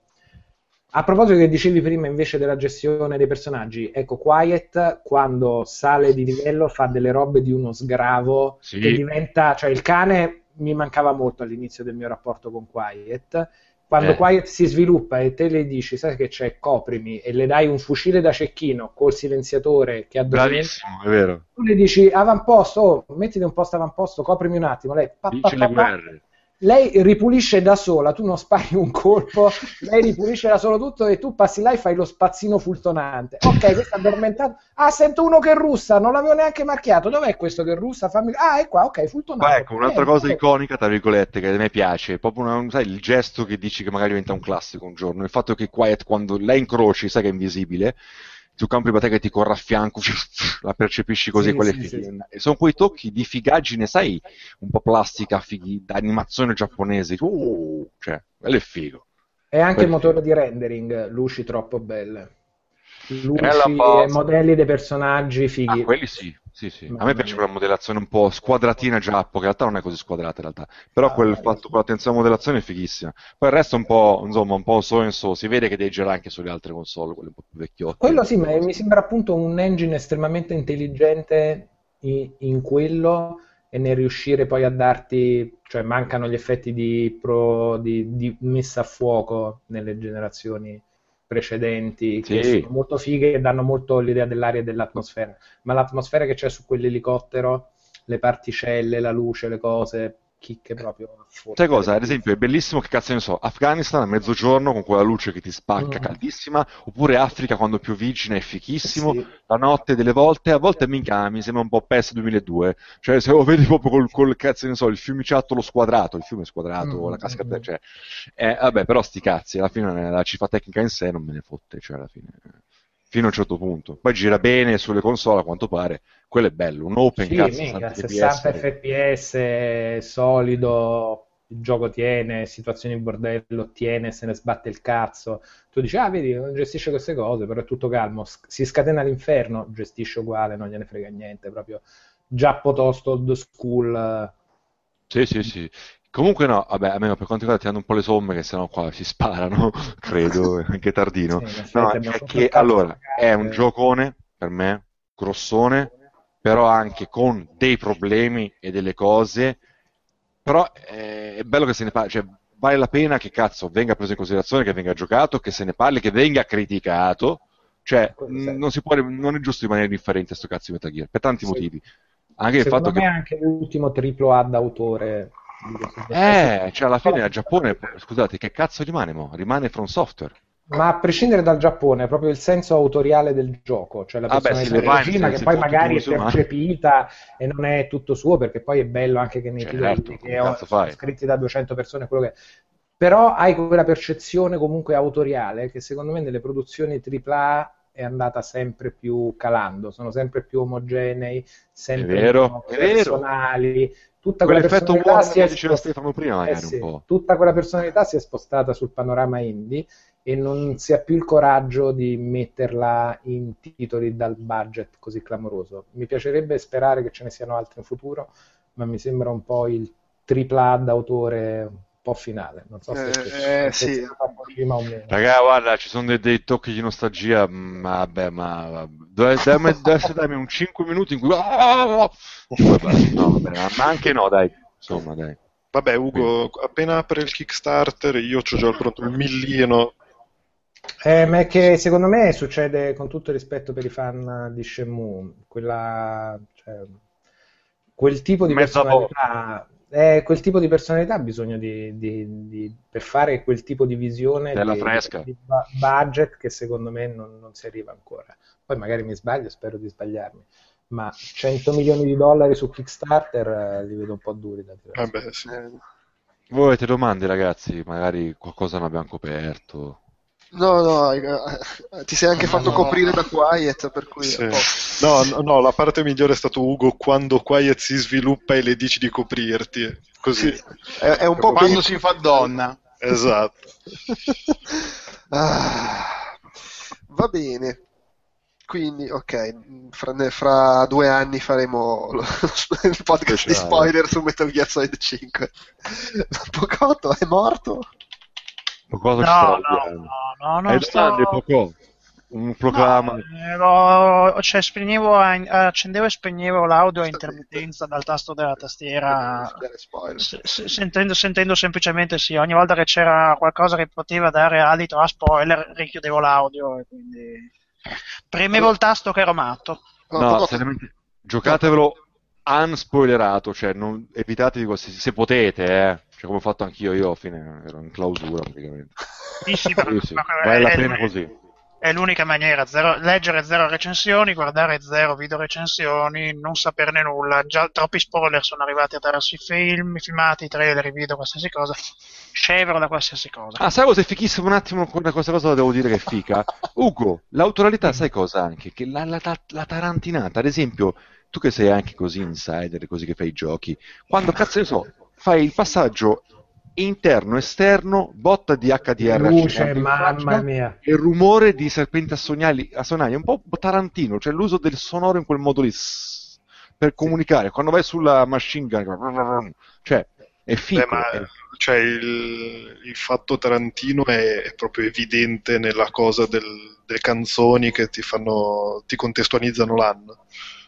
A proposito che dicevi prima invece della gestione dei personaggi, ecco, Quiet quando sale di livello fa delle robe di uno sgravo Sì. che diventa, cioè il cane mi mancava molto all'inizio del mio rapporto con Quiet. Quando Eh. Quiet si sviluppa e te le dici, sai che c'è, coprimi, e le dai un fucile da cecchino col silenziatore che ha Bravissimo, è vero. tu le dici avamposto, oh, mettiti un posto avamposto, coprimi un attimo. Lei, pa, pa, pa, le guerre. Lei ripulisce da sola, tu non spari un colpo, lei ripulisce da solo tutto e tu passi là e fai lo spazzino fultonante. Ok, questo è addormentato. Ah, sento uno che russa, non l'avevo neanche marchiato. Dov'è questo che russa? Fammi... Ah, è qua, ok, fultonato. Poi ecco, un'altra Eh, cosa eh. iconica, tra virgolette, che a me piace, proprio una- sai, il gesto che dici che magari diventa un classico un giorno, il fatto che Quiet quando la incroci, sai che è invisibile, sul campo di battaglia che ti corre a fianco, la percepisci così, Sì, quelle sì, sì. E sono quei tocchi di figaggine, sai, un po' plastica, fighi, da animazione giapponese, uh, cioè, quello è figo. E anche il motore di rendering, luci troppo belle. Luci e modelli dei personaggi fighi. Ah, quelli sì, sì, sì. A me piace quella modellazione un po' squadratina giappo, che in realtà non è così squadrata in realtà. Però Ah, quel fatto sì. con l'attenzione alla modellazione è fighissima. Poi il resto è un po', insomma, un po' so in so. Si vede che devi girare anche sulle altre console, quelle un po' più vecchiotte. Quello sì, ma mi sembra appunto un engine estremamente intelligente in, in quello e nel riuscire poi a darti, cioè mancano gli effetti di, pro- di- di messa a fuoco nelle generazioni precedenti, che Sì. sono molto fighe e danno molto l'idea dell'aria e dell'atmosfera, ma l'atmosfera che c'è su quell'elicottero, le particelle, la luce, le cose, chicche proprio. Sai cosa? Ad esempio, è bellissimo che cazzo ne so, Afghanistan a mezzogiorno con quella luce che ti spacca, Mm. caldissima, oppure Africa quando più vicina è fichissimo, Sì. la notte delle volte, a volte minchia mi sembra un po' PES 2002, cioè se lo vedi proprio col, col cazzo ne so, il fiumiciattolo squadrato, il fiume squadrato, Mm, la cascata, mm. cioè, eh, vabbè, però sti cazzi, alla fine la cifra tecnica in sé non me ne fotte, cioè alla fine, fino a un certo punto. Poi gira bene sulle console a quanto pare, quello è bello, un open Sì, cazzo, mica, 60 60 fps, solido, il gioco tiene, situazioni in bordello, tiene, se ne sbatte il cazzo. Tu dici, ah, vedi, non gestisce queste cose, però è tutto calmo. Si scatena l'inferno, gestisce uguale, non gliene frega niente, proprio già potosto old school. Sì, sì, sì. Comunque no, vabbè, almeno per quanto riguarda tirando un po' le somme, che sennò qua si sparano, credo, anche tardino. Sì, No, è che il allora è un giocone per me, grossone, però anche con dei problemi e delle cose. Però eh, è bello che se ne parli, cioè vale la pena che cazzo venga preso in considerazione, che venga giocato, che se ne parli, che venga criticato. Cioè, non, si può, non è giusto rimanere indifferenti a sto cazzo di Metal Gear, per tanti Sì. motivi. Anche il Secondo fatto me che è anche l'ultimo triplo A d'autore. Eh, cioè alla fine il Giappone, scusate, che cazzo rimane mo? Rimane From Software. Ma a prescindere dal Giappone, è proprio il senso autoriale del gioco, cioè la Ah, beh, personalità le vibes, regina che poi magari è percepita e non è tutto suo, perché poi è bello anche che nei Certo, che ho, scritti da 200 persone, quello che. Però hai quella percezione comunque autoriale che secondo me nelle produzioni AAA è andata sempre più calando, sono sempre più omogenei, sempre vero, vero. personali. Tutta quella personalità si è spost- Stefano prima, eh sì, tutta quella personalità si è spostata sul panorama indie e non si ha più il coraggio di metterla in titoli dal budget così clamoroso. Mi piacerebbe sperare che ce ne siano altri in futuro, ma mi sembra un po' il tripla d'autore po' finale. Non so se, Eh, se- eh, se sì. Kojima o meno. Raga, guarda, ci sono dei, dei tocchi di nostalgia, mm, vabbè, ma dammi, adesso dammi un 5 minuti in cui... Ah! Vabbè, no, vabbè, ma anche no, dai, insomma, dai. Vabbè, Ugo, appena apre il Kickstarter, io ho già pronto il millino. Eh, ma è che secondo me succede con tutto il rispetto per i fan di Shenmue, quella, cioè, quel tipo di Mezza personalità, eh, quel tipo di personalità ha bisogno di, di- di- per fare quel tipo di visione Della di, fresca. di bu- budget che secondo me non, non si arriva ancora. Poi magari mi sbaglio, spero di sbagliarmi, ma 100 milioni di dollari su Kickstarter eh, li vedo un po' duri da tirare. Vabbè, sì. Eh, Voi avete domande, ragazzi? Magari qualcosa non abbiamo coperto. No, no, eh, eh, ti sei anche fatto no. coprire da Quiet, per cui Sì. No, no, no, la parte migliore è stato Ugo quando Quiet si sviluppa e le dici di coprirti. Così. Sì. È, è un po' Quando si fa donna. Esatto. Ah, va bene. Quindi, ok, fra, fra due anni faremo il podcast di Speciale. spoiler su Metal Gear Solid 5. Pocotto è morto? Qualcosa ci No, no, no, no, non domande, sto... Pocò? Un proclama. No, ero- cioè, spegnevo, accendevo e spegnevo l'audio a intermittenza dal tasto della tastiera, sentendo, sentendo semplicemente sì, ogni volta che c'era qualcosa che poteva dare adito a spoiler, richiudevo l'audio e quindi premevo il tasto che ero matto. No, No, seriamente, giocatevelo unspoilerato, cioè non, evitate di qualsiasi, se potete, eh. Cioè, come ho fatto anch'io, io a fine ero in clausura praticamente. Sì, sì, per- Sì, per- vale la pena è- così. È l'unica maniera, zero- leggere zero recensioni, guardare zero video recensioni, non saperne nulla. Già troppi spoiler sono arrivati attraverso i film, i filmati, i trailer, i video, qualsiasi cosa. Scevro da qualsiasi cosa. Ah, sai cosa è fichissimo un attimo con questa cosa devo dire che è fica? Ugo, l'autoralità sai cosa anche? Che la, la, la- la tarantinata, ad esempio, tu che sei anche così insider, così che fai i giochi, quando cazzo ne so, fai il passaggio interno-esterno, botta di HDR Luce, mamma mia. e il rumore di serpenti a sognali, a sonagli, è un po' tarantino, cioè l'uso del sonoro in quel modo lì, per comunicare, quando vai sulla machine gun, cioè, è figo. Beh, cioè, il, il fatto Tarantino è, è proprio evidente nella cosa del- delle canzoni che ti fanno ti contestualizzano l'anno.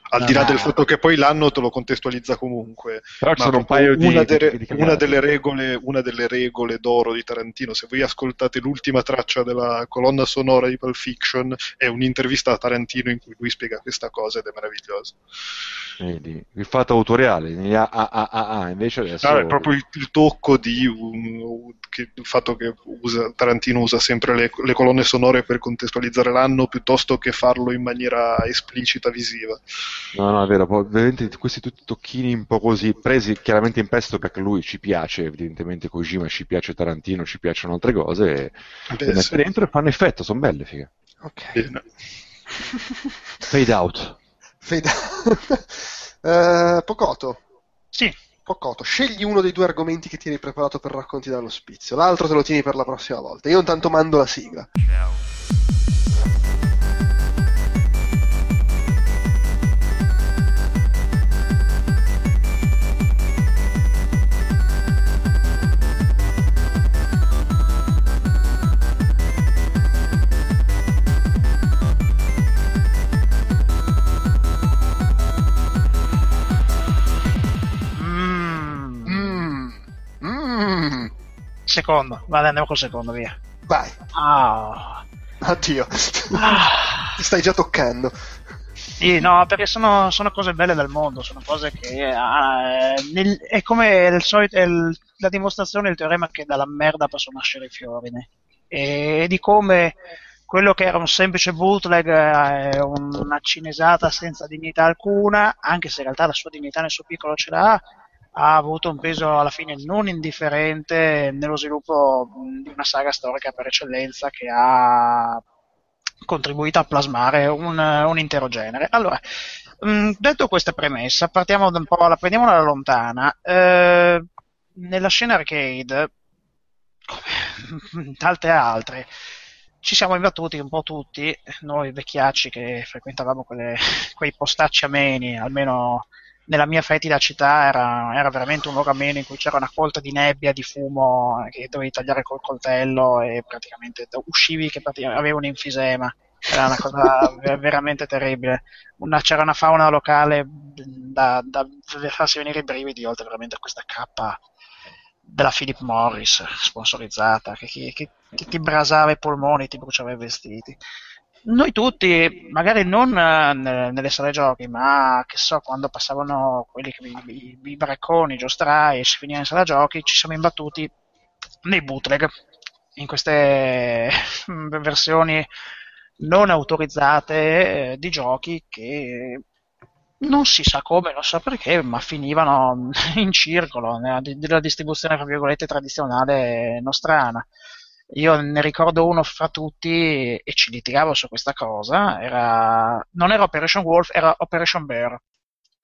Al di là del fatto che poi l'anno te lo contestualizza comunque. Però ci Ma sono un proprio paio di, una, di- delle, di una cagate. delle regole, una delle regole d'oro di Tarantino, se voi ascoltate l'ultima traccia della colonna sonora di Pulp Fiction, è un'intervista a Tarantino in cui lui spiega questa cosa ed è meraviglioso. Vedi, il fatto autoriale, A, A, A, invece adesso... No, è proprio il, il tocco di un- che- il fatto che usa- Tarantino usa sempre le, le colonne sonore per contestualizzare l'anno piuttosto che farlo in maniera esplicita visiva. No, no, è vero, poi, veramente questi tutti tocchini un po' così, presi chiaramente in prestito perché lui ci piace, evidentemente Kojima ci piace Tarantino, ci piacciono altre cose, e Beh, le mette sì. dentro e fanno effetto, sono belle, figa. Ok. Bene. Fade out. Fade- Eh, Pocoto. Sì, Pocoto, scegli uno dei due argomenti che tieni preparato per racconti dall'ospizio, l'altro te lo tieni per la prossima volta. Io intanto mando la sigla. Mm, secondo, vado andiamo col secondo, via. Vai, Ah. addio. Ah. Ti stai già toccando. Sì, no, perché sono, sono cose belle del mondo, sono cose che ah, eh, nel- è come il solito, il- la dimostrazione, il teorema che dalla merda possono nascere i fiori, né? e di come quello che era un semplice bootleg è una cinesata senza dignità alcuna, anche se in realtà la sua dignità nel suo piccolo ce l'ha, ha avuto un peso alla fine non indifferente nello sviluppo mh, di una saga storica per eccellenza che ha contribuito a plasmare un, un intero genere. Allora, mh, detto questa premessa, partiamo da un po', la prendiamo dalla lontana. Eh, nella scena arcade, come tante altre, ci siamo imbattuti un po' tutti, noi vecchiacci che frequentavamo quelle- quei postacci ameni, almeno nella mia fetida città era, era veramente un luogo ameno in cui c'era una colta di nebbia, di fumo eh, che dovevi tagliare col coltello e praticamente uscivi che avevi un enfisema. Era una cosa ver- veramente terribile. Una- c'era una fauna locale da, da farsi venire i brividi, oltre veramente a questa cappa della Philip Morris sponsorizzata che- che- che ti brasava i polmoni, ti bruciava i vestiti. Noi tutti, magari non eh, nelle, sale giochi, ma che so, quando passavano quelli che, i, bracconi, giostrai e si finiva in sala giochi, ci siamo imbattuti nei bootleg, in queste versioni non autorizzate eh, di giochi che non si sa come, non so perché, ma finivano in circolo nella, nella distribuzione, tra virgolette, tradizionale nostrana. Io ne ricordo uno fra tutti e ci litigavo su questa cosa. Era, non era Operation Wolf, era Operation Bear.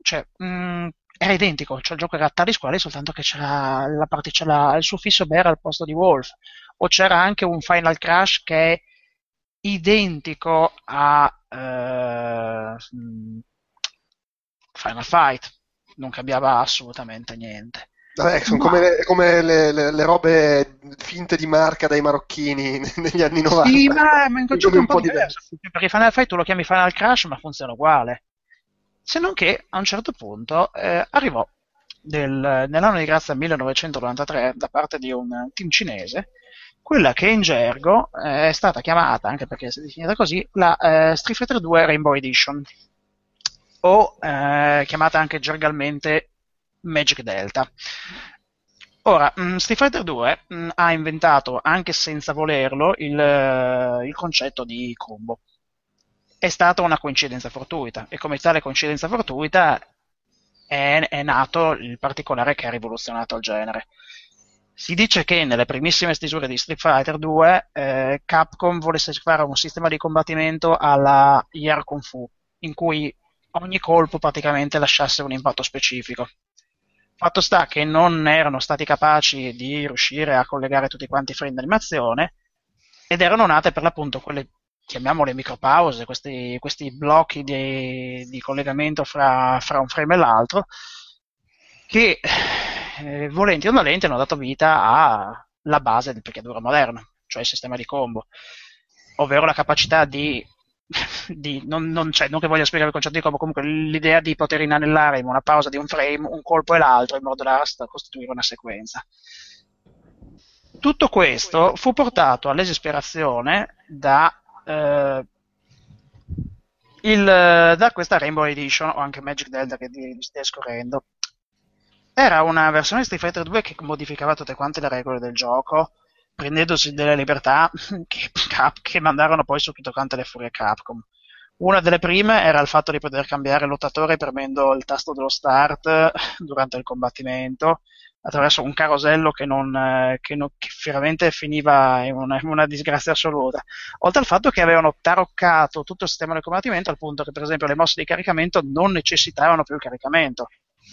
Cioè, mh, era identico, cioè il gioco era tale squale, soltanto che c'era la parte, c'era il suffisso Bear al posto di Wolf. O c'era anche un Final Crash che è identico a eh, mh, Final Fight, non cambiava assolutamente niente. Vabbè, sono come, le, come le- le- le robe finte di marca dai marocchini negli anni 90. Sì, ma, ma in concetto è un po' diverso. diversi. Perché Final Fight tu lo chiami Final Crash, ma funziona uguale. Se non che a un certo punto eh, arrivò nel- nell'anno di grazia 1993 da parte di un team cinese quella che in gergo eh, è stata chiamata, anche perché è definita così, la eh, Street Fighter 2 Rainbow Edition o eh, chiamata anche gergalmente Magic Delta. Ora, mh, Street Fighter 2 mh, ha inventato, anche senza volerlo, il, eh, il concetto di combo. È stata una coincidenza fortuita e come tale coincidenza fortuita è, è nato il particolare che ha rivoluzionato il genere. Si dice che nelle primissime stesure di Street Fighter 2 eh, Capcom volesse fare un sistema di combattimento alla Yar Kung Fu, in cui ogni colpo praticamente lasciasse un impatto specifico. Fatto sta che non erano stati capaci di riuscire a collegare tutti quanti i frame d'animazione ed erano nate per l'appunto quelle, chiamiamole micropause, questi, questi blocchi di, di collegamento fra, fra un frame e l'altro che eh, volenti o nolenti hanno dato vita alla base del picchiaduro moderno, cioè il sistema di combo, ovvero la capacità di di, non, non, cioè, non, che voglia spiegare il concetto di combo, comunque l'idea di poter inanellare in una pausa di un frame un colpo e l'altro in modo da costituire una sequenza. Tutto questo fu portato all'esasperazione da, eh, il, da questa Rainbow Edition o anche Magic Delta che vi stai scorrendo. Era una versione di Street Fighter 2 che modificava tutte quante le regole del gioco prendendosi delle libertà che, che mandarono poi su tutte quante le furie Capcom. Una delle prime era il fatto di poter cambiare lottatore premendo il tasto dello start durante il combattimento attraverso un carosello che, non, che, non, che veramente finiva in una, in una, disgrazia assoluta. Oltre al fatto che avevano taroccato tutto il sistema del combattimento al punto che, per esempio, le mosse di caricamento non necessitavano più il caricamento.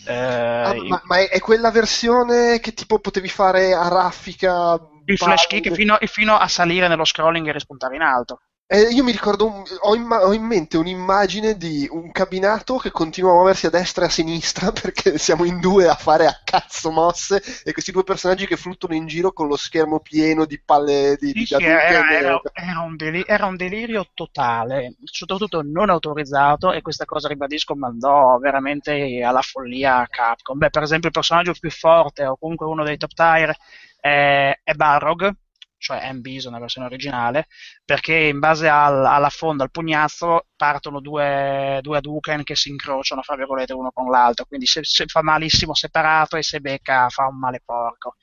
Eh, ah, ma, ma è, è, quella versione che tipo potevi fare a raffica il flash kick fino, fino, a salire nello scrolling e rispuntare in alto. Eh, io mi ricordo, un, ho, in, ho, in, mente un'immagine di un cabinato che continua a muoversi a destra e a sinistra perché siamo in due a fare a cazzo mosse e questi due personaggi che fluttuano in giro con lo schermo pieno di palle di, sì, di sì, era, era, era, un delirio, era, un delirio, totale, soprattutto non autorizzato e questa cosa, ribadisco, mandò veramente alla follia Capcom. Beh, per esempio il personaggio più forte o comunque uno dei top tier è, è Balrog, cioè M. Bison nella versione originale, perché in base al, alla fonda, al pugnazzo, partono due, due Hadouken che si incrociano, fra virgolette, uno con l'altro, quindi se, se fa malissimo separato e se becca fa un male porco.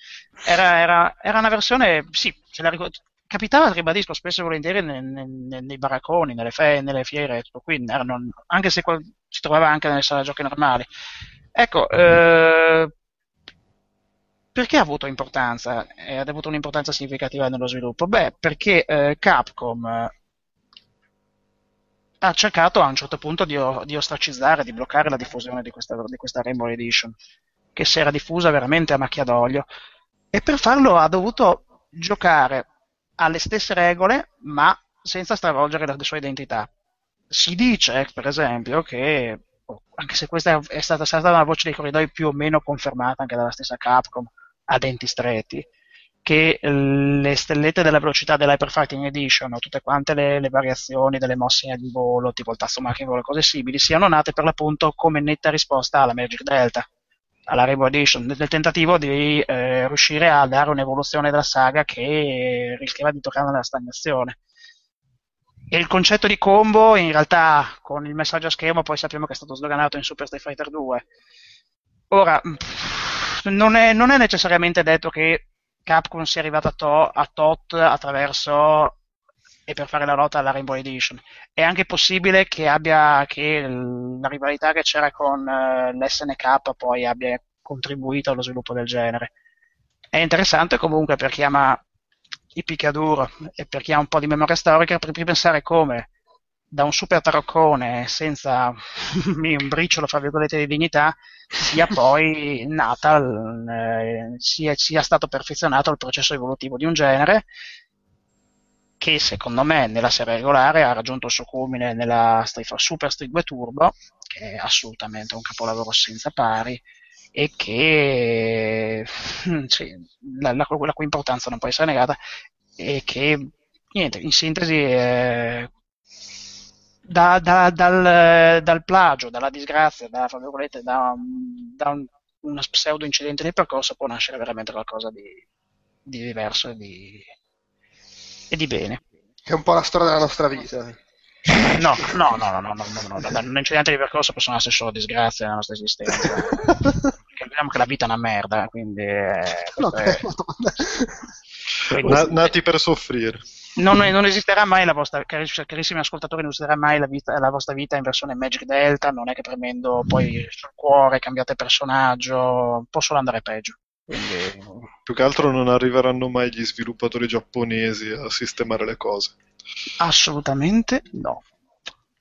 Era, era, era una versione, sì, ce la ricordo, capitava, ribadisco, spesso e volentieri nei, nei, nei baracconi, nelle, fe, nelle fiere, qui, erano, anche se si trovava anche nelle sale giochi normali. Ecco, eh, perché ha avuto importanza e ha avuto un'importanza significativa nello sviluppo? Beh, perché eh, Capcom eh, ha cercato a un certo punto di, di, ostracizzare, di bloccare la diffusione di questa, di questa Rainbow Edition, che si era diffusa veramente a macchia d'olio. E per farlo ha dovuto giocare alle stesse regole, ma senza stravolgere la sua identità. Si dice, per esempio, che, oh, anche se questa è stata, stata una voce dei corridoi più o meno confermata anche dalla stessa Capcom, a denti stretti che le stellette della velocità dell'Hyperfighting Edition o tutte quante le, le, variazioni delle mosse di volo, tipo il tasto macchina e cose simili, siano nate per l'appunto come netta risposta alla Magic Delta, alla Rainbow Edition, nel tentativo di eh, riuscire a dare un'evoluzione della saga che rischiava di toccare nella stagnazione. E il concetto di combo, in realtà, con il messaggio a schermo, poi sappiamo che è stato sdoganato in Super Street Fighter 2. Ora, pff, non è, non è necessariamente detto che Capcom sia arrivata a, to- a tot attraverso e per fare la lotta alla Rainbow Edition. È anche possibile che abbia che la rivalità che c'era con uh, l'SNK poi abbia contribuito allo sviluppo del genere. È interessante comunque per chi ama i picchiaduro e per chi ha un po' di memoria storica per pensare come da un super taroccone senza un briciolo, fra virgolette, di dignità, sia poi nata, eh, sia, sia stato perfezionato il processo evolutivo di un genere che secondo me nella serie regolare ha raggiunto il suo culmine nella Super Street 2 Turbo, che è assolutamente un capolavoro senza pari e che sì, la, la, la, cui importanza non può essere negata e che niente, in sintesi eh, da, da, dal, dal, plagio, dalla disgrazia, da, da, da un, uno pseudo incidente di percorso può nascere veramente qualcosa di, di diverso e di, e di bene. Che è un po' la storia della nostra vita. No, no, no, no, no, no, no, no. un incidente di percorso possono essere solo disgrazie nella nostra esistenza. Vediamo che la vita è una merda, quindi... Eh, no, è... quindi... Nati per soffrire non, non, esisterà mai la vostra, carissimi ascoltatori, non esisterà mai la, vita, la, vostra vita in versione Magic Delta, non è che premendo poi sul cuore cambiate personaggio, può solo andare peggio. Quindi... Più che altro non arriveranno mai gli sviluppatori giapponesi a sistemare le cose. Assolutamente no.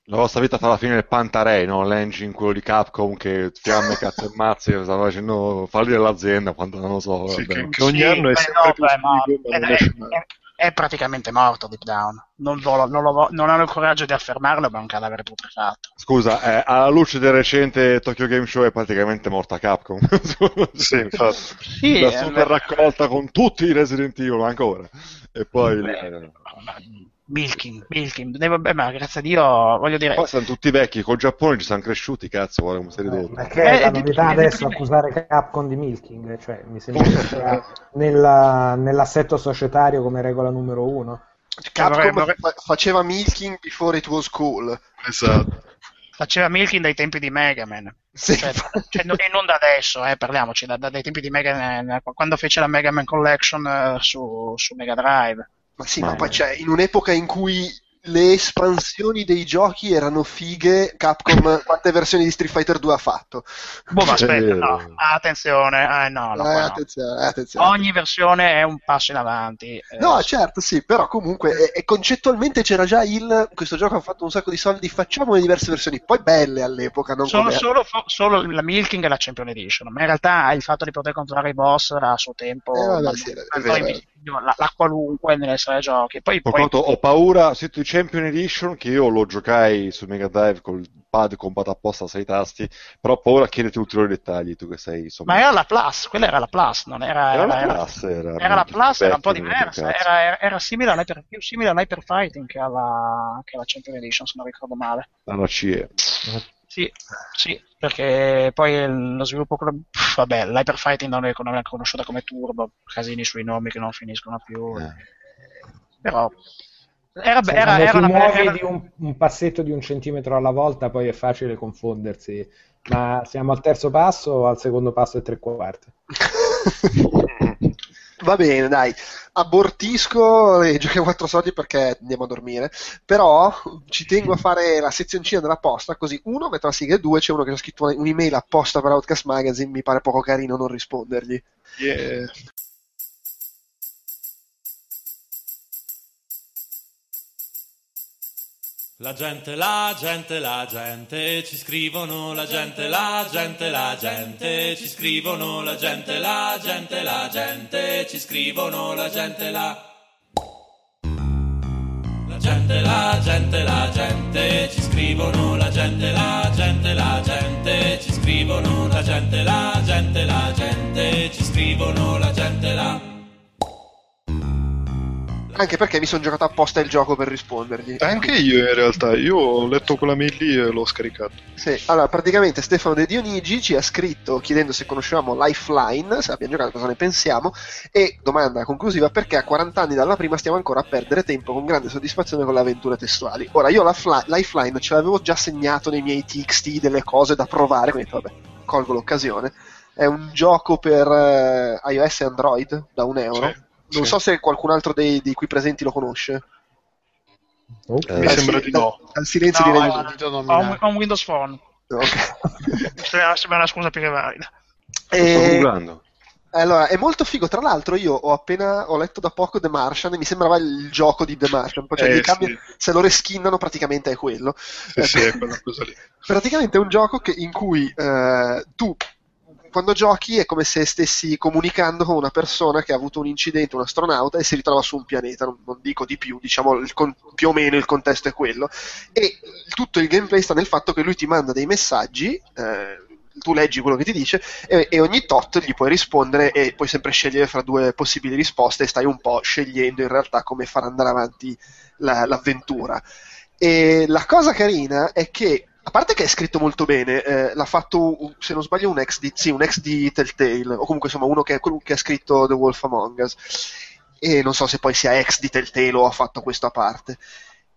La vostra vita fa la fine del Pantarei, no? L'engine, quello di Capcom che fiamme, cazzo e mazzi, stava facendo fallire l'azienda quando non lo so. Sì, che, che, ogni sì, anno è sempre no, più beh, figo, ma non esce mai è praticamente morto Deep Down. Non, lo, non, lo, non, hanno il coraggio di affermarlo, ma è un cadavere putrefatto. Scusa, eh, alla luce del recente Tokyo Game Show è praticamente morta Capcom. sì, infatti. Sì, La super beh. raccolta con tutti i Resident Evil ancora. E poi... Beh, eh, Milking, Milking, Devo, beh, ma grazie a Dio, voglio dire... Poi sono tutti vecchi, col Giappone ci sono cresciuti, cazzo, guarda come si ridotto. Perché è Eh, la di- novità di- adesso di- accusare Capcom di milking, cioè mi sembra che sia nella- nell'assetto societario come regola numero uno. Capcom Vorrei- vorrei- fa- faceva milking before it was cool. Esatto. Faceva Milking dai tempi di Mega Man. Sì. Cioè, cioè, e non da adesso, eh, parliamoci, da- da- dai tempi di Mega Man, quando fece la Mega Man Collection eh, su, su Mega Drive. Ma sì, Ma- ma poi c'è in un'epoca in cui le espansioni dei giochi erano fighe, Capcom quante versioni di Street Fighter 2 ha fatto? Boh, ma aspetta, Eh, no, attenzione, eh, no, Eh, qua no. attenzione, attenzione. Ogni versione è un passo in avanti. eh, No, certo, sì, però comunque e, e concettualmente c'era già il questo gioco ha fatto un sacco di soldi, facciamo le diverse versioni, poi belle all'epoca, non Solo, come solo, fo- solo la Milking e la Champion Edition, ma in realtà il fatto di poter controllare i boss a suo tempo Eh, vabbè, sì, è ma la, la qualunque nelle sale giochi. Poi, poi quanto ho paura, sento di Champion Edition, che io lo giocai su Mega Drive col pad combatto apposta a 6 tasti, però ho paura chiedete ulteriori dettagli, tu che sei insomma... ma era la Plus, quella era la Plus, non era, Era la era- Plus, era, era la Plus, era un po' diversa, era, era- simile all'Hyper, più simile all'Hyper Fighting che alla, che alla Champion Edition, se non ricordo male. Ah, no, CE. Sì, sì, perché poi lo sviluppo, pff, vabbè, l'Hyper Fighting non è, non è conosciuta come Turbo, casini sui nomi che non finiscono più, Eh. però era, Se era, era una muovi era- di un, un passetto di un centimetro alla volta, poi è facile confondersi. Ma siamo al terzo passo o al secondo passo e tre quarti? Va bene, dai, abortisco e giochi a quattro soldi perché andiamo a dormire, però ci tengo a fare la sezioncina della posta, così uno metto la sigla e due c'è uno che ha scritto un'email apposta per Outcast Magazine, mi pare poco carino non rispondergli. Yeah. La gente, la gente, la gente, ci scrivono la gente, la gente, la gente, ci scrivono la gente, la gente, la gente, ci scrivono la gente, la... La gente, la gente, la gente, ci scrivono la gente, la gente, la gente, ci scrivono la gente, la gente, la gente, ci scrivono la gente, la... Anche perché mi sono giocato apposta il gioco per rispondergli. Anche io in realtà, io ho letto quella mail lì e l'ho scaricato. Sì, allora praticamente Stefano De Dionigi ci ha scritto chiedendo se conoscevamo Lifeline, se abbiamo giocato cosa ne pensiamo, e domanda conclusiva perché a 40 anni dalla prima stiamo ancora a perdere tempo con grande soddisfazione con le avventure testuali. Ora io la fly- Lifeline ce l'avevo già segnato nei miei TXT delle cose da provare, quindi vabbè, colgo l'occasione. È un gioco per eh, iOS e Android da un euro. Sì, non sì. so se qualcun altro dei, di qui presenti lo conosce. Oh. Eh, Mi sembra di no. Dal silenzio No, di eh, Reggio. Ho un, ho un Windows Phone, Ok. sembra, una scusa più che valida. Sto E- googlando. Allora, è molto figo. Tra l'altro, io ho appena ho letto da poco The Martian e mi sembrava il gioco di The Martian. Cioè, Eh, cambiano- sì. se lo reskinnano, praticamente è quello. Sì, sì, è quella cosa lì. Praticamente è un gioco che- in cui eh, tu, quando giochi, è come se stessi comunicando con una persona che ha avuto un incidente, un astronauta, e si ritrova su un pianeta. Non, non dico di più, diciamo con- più o meno il contesto è quello. E tutto il gameplay sta nel fatto che lui ti manda dei messaggi. eh, tu leggi quello che ti dice e, e ogni tot gli puoi rispondere e puoi sempre scegliere fra due possibili risposte e stai un po' scegliendo in realtà come far andare avanti la- l'avventura. E la cosa carina è che, a parte che è scritto molto bene, eh, l'ha fatto, se non sbaglio, un ex di, sì, un ex di Telltale, o comunque insomma uno che, che ha scritto The Wolf Among Us. E non so se poi sia ex di Telltale o ha fatto questo a parte.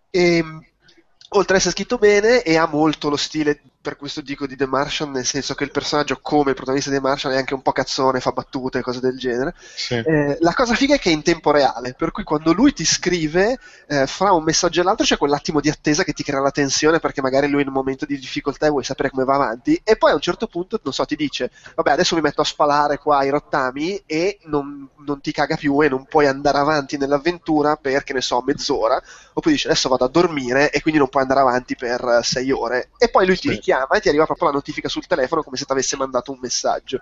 E, oltre ad essere scritto bene, e ha molto lo stile, per questo dico di The Martian, nel senso che il personaggio, come il protagonista di The Martian, è anche un po' cazzone, fa battute, cose del genere. Sì. Eh, la cosa figa è che è in tempo reale, per cui quando lui ti scrive, eh, fra un messaggio e l'altro c'è quell'attimo di attesa che ti crea la tensione perché magari lui è in un momento di difficoltà e vuoi sapere come va avanti, e poi a un certo punto, non so, ti dice, vabbè adesso mi metto a spalare qua i rottami e non, non ti caga più e non puoi andare avanti nell'avventura per, che ne so, mezz'ora, oppure dice adesso vado a dormire e quindi non puoi andare avanti per eh, sei ore, e poi lui ti Sì. Richiama e ti arriva proprio la notifica sul telefono come se ti avesse mandato un messaggio.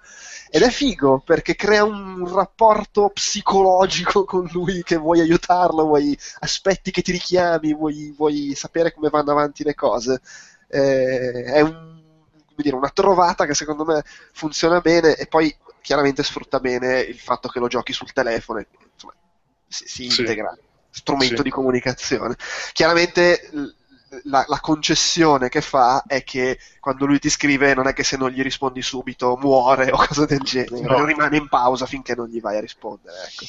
Ed è figo perché crea un rapporto psicologico con lui che vuoi aiutarlo, vuoi aspetti che ti richiami, vuoi, vuoi sapere come vanno avanti le cose. Eh, è un- come dire, una trovata che secondo me funziona bene e poi chiaramente sfrutta bene il fatto che lo giochi sul telefono insomma si, si Sì. integra. strumento Sì. di comunicazione. Chiaramente la, la concessione che fa è che quando lui ti scrive non è che se non gli rispondi subito muore o cose del genere, No. rimane in pausa finché non gli vai a rispondere. Ecco.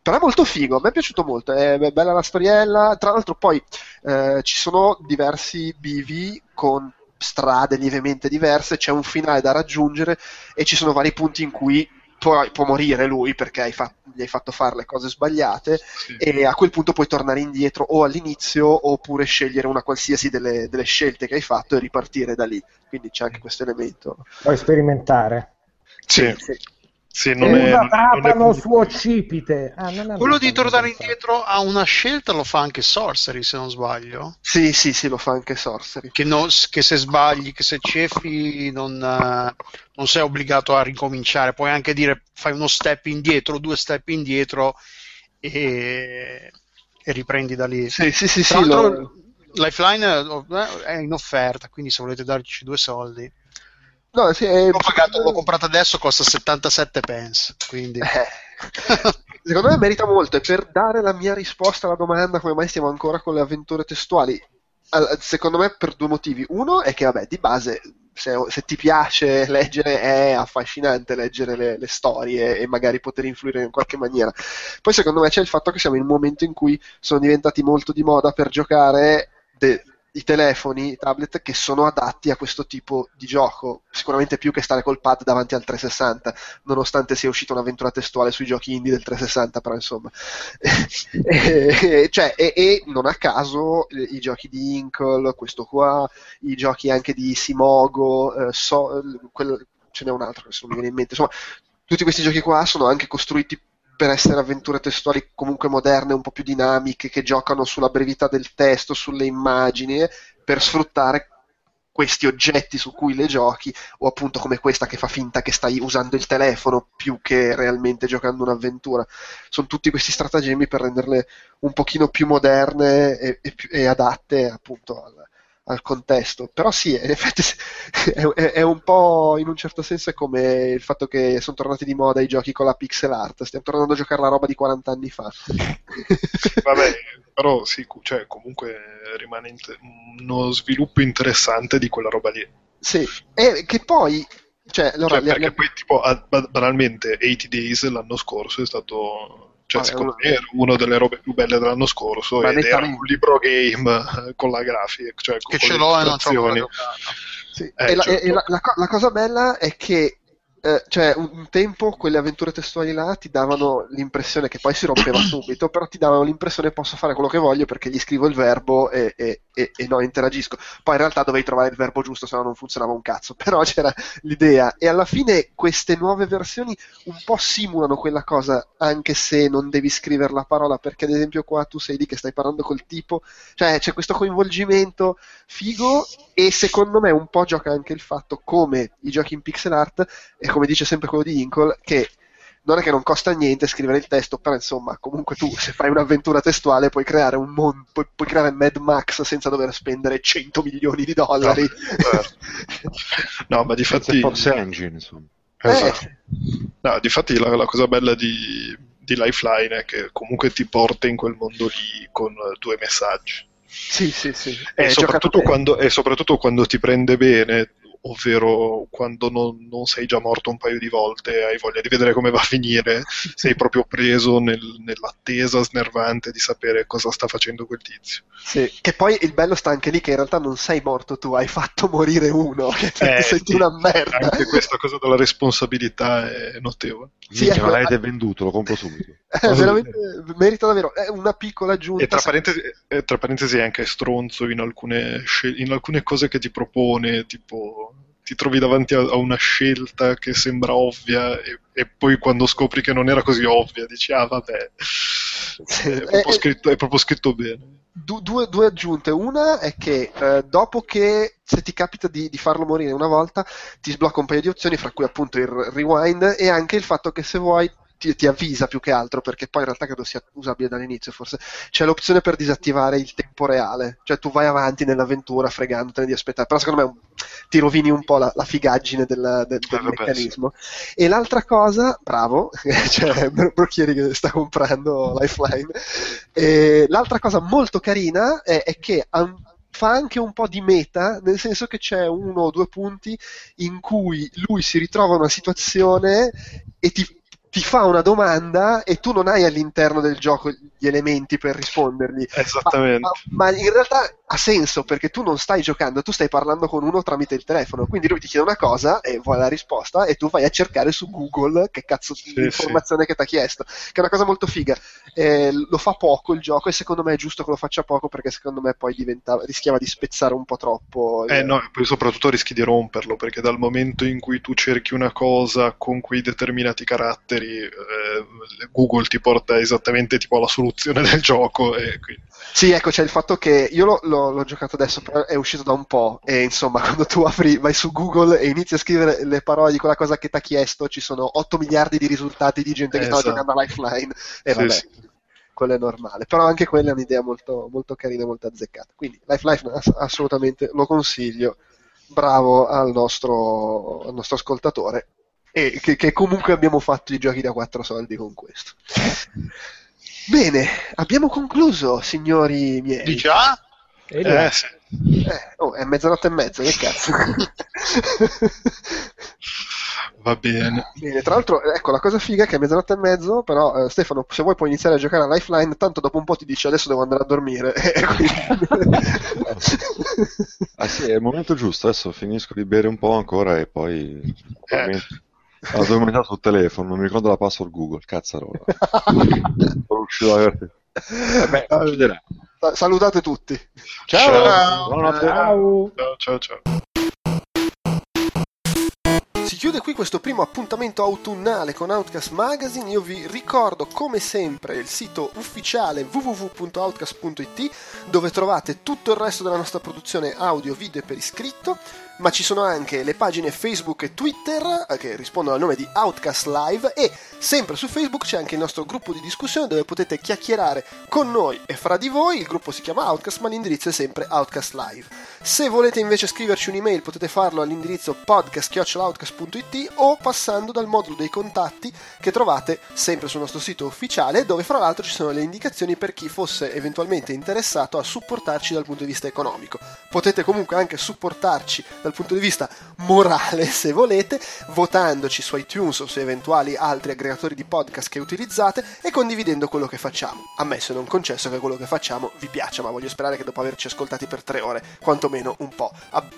Però è molto figo, a me è piaciuto molto, è be- bella la storiella. Tra l'altro, poi eh, ci sono diversi bivi con strade lievemente diverse, c'è un finale da raggiungere e ci sono vari punti in cui può, può morire lui perché hai fa- gli hai fatto fare le cose sbagliate Sì. e a quel punto puoi tornare indietro o all'inizio oppure scegliere una qualsiasi delle, delle scelte che hai fatto e ripartire da lì. Quindi c'è anche questo elemento. Puoi sperimentare. Sì, Sì. Sì, non è, Usa non è trapano su occipite. Ah, non Quello di tornare indietro a una scelta lo fa anche Sorcery, se non sbaglio. Sì, sì, sì, lo fa anche Sorcery. Che, no- che se sbagli, che se ceffi, non, eh, non sei obbligato a ricominciare. Puoi anche dire fai uno step indietro, due step indietro e, e riprendi da lì. Sì, sì, sì, sì, lo- Lifeline eh, è in offerta, quindi se volete darci due soldi. No, sì, è- L'ho pagato, l'ho comprato adesso, costa 77 pence. Quindi... Eh, Secondo me merita molto e per dare la mia risposta alla domanda come mai stiamo ancora con le avventure testuali, al- secondo me per due motivi. Uno è che, vabbè, di base, se, se ti piace leggere, è affascinante leggere le, le storie e magari poter influire in qualche maniera. Poi secondo me c'è il fatto che siamo in un momento in cui sono diventati molto di moda per giocare de- i telefoni, i tablet che sono adatti a questo tipo di gioco, sicuramente più che stare col pad davanti al 360, nonostante sia uscita un'avventura testuale sui giochi indie del 360, però insomma. e, cioè, e, e non a caso eh, i giochi di Inkle, questo qua, i giochi anche di Simogo, eh, so- quel- ce n'è un altro che adesso non mi viene in mente, insomma, tutti questi giochi qua sono anche costruiti per essere avventure testuali comunque moderne, un po' più dinamiche, che giocano sulla brevità del testo, sulle immagini, per sfruttare questi oggetti su cui le giochi, o appunto come questa che fa finta che stai usando il telefono più che realmente giocando un'avventura. Sono tutti questi stratagemmi per renderle un pochino più moderne e, e e adatte appunto al, al contesto. Però sì, in effetti è, è- è un po' in un certo senso è come il fatto che sono tornati di moda i giochi con la pixel art. Stiamo tornando a giocare la roba di 40 anni fa. Vabbè, però sì, cioè, comunque rimane uno sviluppo interessante di quella roba lì. Sì, e che poi, cioè, allora, Cioè, perché le- poi, tipo, banalmente, 80 Days l'anno scorso è stato, cioè, secondo me, era una delle robe più belle dell'anno scorso ed era un libro game eh, con la grafica, cioè con Che ce l'ho e non ci ho ancora illustrazioni. giocato. Sì, Eh, e la, certo. e la- la la cosa bella è che eh, cioè, un, un tempo quelle avventure testuali là ti davano l'impressione che poi si rompeva subito, però ti davano l'impressione posso fare quello che voglio perché gli scrivo il verbo e, e- e- e no, interagisco. Poi in realtà dovevi trovare il verbo giusto, se no non funzionava un cazzo, però c'era l'idea. E alla fine queste nuove versioni un po' simulano quella cosa, anche se non devi scrivere la parola, perché ad esempio qua tu sei lì che stai parlando col tipo, cioè c'è questo coinvolgimento figo e secondo me un po' gioca anche il fatto come i giochi in pixel art e come dice sempre quello di Inkle che non è che non costa niente scrivere il testo però insomma comunque tu se fai un'avventura testuale puoi creare un mondo puoi, puoi creare Mad Max senza dover spendere 100 milioni di dollari No, ma di fatti, Force Engine, insomma. esatto. Eh, No, difatti la, la cosa bella di, di Lifeline è che comunque ti porta in quel mondo lì con eh, due messaggi. sì sì sì E soprattutto, quando, e soprattutto quando ti prende bene, ovvero quando non, non sei già morto un paio di volte e hai voglia di vedere come va a finire, sei proprio preso nel- nell'attesa snervante di sapere cosa sta facendo quel tizio. Sì, che poi il bello sta anche lì che in realtà non sei morto tu, hai fatto morire uno, che Eh, ti senti sì, una merda. Anche questa cosa della responsabilità è notevole. Sì, Minchia, ecco, l'avete eh, venduto, lo compro subito. Eh, veramente merita davvero, è una piccola aggiunta. E tra parentesi, tra parentesi è anche stronzo in alcune, in alcune cose che ti propone, tipo ti trovi davanti a, a una scelta che sembra ovvia e, e poi quando scopri che non era così ovvia dici ah vabbè, è proprio, eh, scritto, è proprio scritto bene. Du- due, due aggiunte. Una è che eh, dopo che se ti capita di, di farlo morire una volta, ti sblocca un paio di opzioni, fra cui appunto il rewind e anche il fatto che se vuoi ti, ti avvisa più che altro, perché poi in realtà credo sia usabile dall'inizio forse, c'è l'opzione per disattivare il tempo reale, cioè tu vai avanti nell'avventura fregandotene di aspettare, però secondo me ti rovini un po' la, la figaggine del, del, del vabbè, meccanismo. E l'altra cosa, bravo, c'è Brocchieri che sta comprando Lifeline, e l'altra cosa molto carina è, è che um, fa anche un po' di meta, nel senso che c'è uno o due punti in cui lui si ritrova in una situazione e ti, ti fa una domanda e tu non hai all'interno del gioco gli elementi per rispondergli. Esattamente. Ma, ma- ma in realtà ha senso perché tu non stai giocando, tu stai parlando con uno tramite il telefono. Quindi lui ti chiede una cosa e vuole la risposta e tu vai a cercare su Google che cazzo di Sì, informazione che ti ha chiesto. Che è una cosa molto figa. Eh, lo fa poco il gioco e secondo me è giusto che lo faccia poco perché secondo me poi diventava, rischiava di spezzare un po' troppo. Eh no, e poi soprattutto rischi di romperlo, perché dal momento in cui tu cerchi una cosa con quei determinati caratteri, eh, Google ti porta esattamente tipo alla soluzione del gioco quindi... Sì, ecco, c'è il fatto che io l'ho, l'ho- l'ho giocato adesso, però è uscito da un po'. E insomma, quando tu apri, vai su Google e inizi a scrivere le parole di quella cosa che ti ha chiesto, ci sono 8 miliardi di risultati di gente che stava Esatto. giocando a Lifeline. E Sì, vabbè, sì. quello è normale. Però anche quella è un'idea molto, molto carina e molto azzeccata. Quindi Lifeline ass- assolutamente lo consiglio. Bravo al nostro, al nostro ascoltatore. E che, che comunque abbiamo fatto i giochi da 4 soldi con questo. Bene, abbiamo concluso, signori miei. Di già? Eh, sì. Eh, oh, è mezzanotte e mezza, che cazzo. Va bene. Bene, tra l'altro, ecco, la cosa figa è che è mezzanotte e mezzo, però eh, Stefano, se vuoi puoi iniziare a giocare a Lifeline, tanto dopo un po' ti dice adesso devo andare a dormire. Ah sì, è il momento giusto, adesso finisco di bere un po' ancora e poi... Ho addormentato sul telefono, non mi ricordo la password Google, cazzarola. Sono. Vabbè, succederà. Sa- Salutate tutti. Ciao! Buonanotte. Ciao. Ciao, ciao, ciao. Si chiude qui questo primo appuntamento autunnale con Outcast Magazine. Io vi ricordo come sempre il sito ufficiale www.outcast.it dove trovate tutto il resto della nostra produzione audio, video e per iscritto, ma ci sono anche le pagine Facebook e Twitter eh, che rispondono al nome di Outcast Live e sempre su Facebook c'è anche il nostro gruppo di discussione dove potete chiacchierare con noi e fra di voi. Il gruppo si chiama Outcast ma l'indirizzo è sempre Outcast Live. Se volete invece scriverci un'email potete farlo all'indirizzo podcast.outcast.it o passando dal modulo dei contatti che trovate sempre sul nostro sito ufficiale dove fra l'altro ci sono le indicazioni per chi fosse eventualmente interessato a supportarci dal punto di vista economico. Potete comunque anche supportarci punto di vista morale se volete votandoci su iTunes o su eventuali altri aggregatori di podcast che utilizzate e condividendo quello che facciamo. Ammesso e non concesso che quello che facciamo vi piaccia, ma voglio sperare che dopo averci ascoltati per tre ore, quantomeno un po'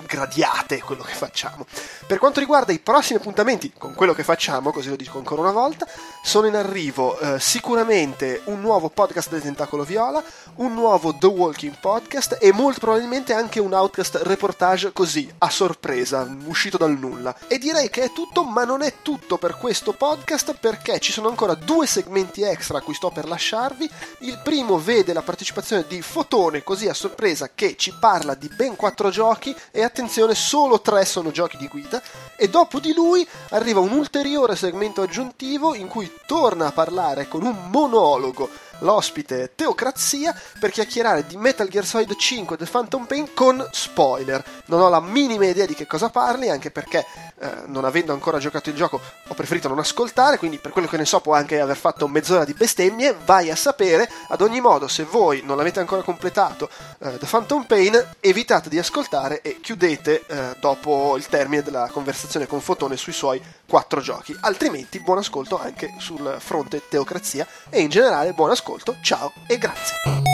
gradiate quello che facciamo. Per quanto riguarda i prossimi appuntamenti con quello che facciamo, così lo dico ancora una volta, sono in arrivo eh, sicuramente un nuovo podcast del Tentacolo Viola, un nuovo The Walking Podcast e molto probabilmente anche un Outcast reportage così, a sorpresa, uscito dal nulla. E direi che è tutto, ma non è tutto per questo podcast perché ci sono ancora due segmenti extra a cui sto per lasciarvi. Il primo vede la partecipazione di Fotone, così a sorpresa, che ci parla di ben quattro giochi e attenzione, solo tre sono giochi di guida. E dopo di lui arriva un ulteriore segmento aggiuntivo in cui torna a parlare con un monologo l'ospite Teocrazia per chiacchierare di Metal Gear Solid 5 The Phantom Pain con spoiler. Non ho la minima idea di che cosa parli, anche perché eh, non avendo ancora giocato il gioco ho preferito non ascoltare, quindi per quello che ne so può anche aver fatto mezz'ora di bestemmie, vai a sapere. Ad ogni modo, se voi non l'avete ancora completato eh, The Phantom Pain, evitate di ascoltare e chiudete eh, dopo il termine della conversazione con Fotone sui suoi quattro giochi. Altrimenti buon ascolto anche sul fronte Teocrazia e in generale buon ascolto, ciao e grazie.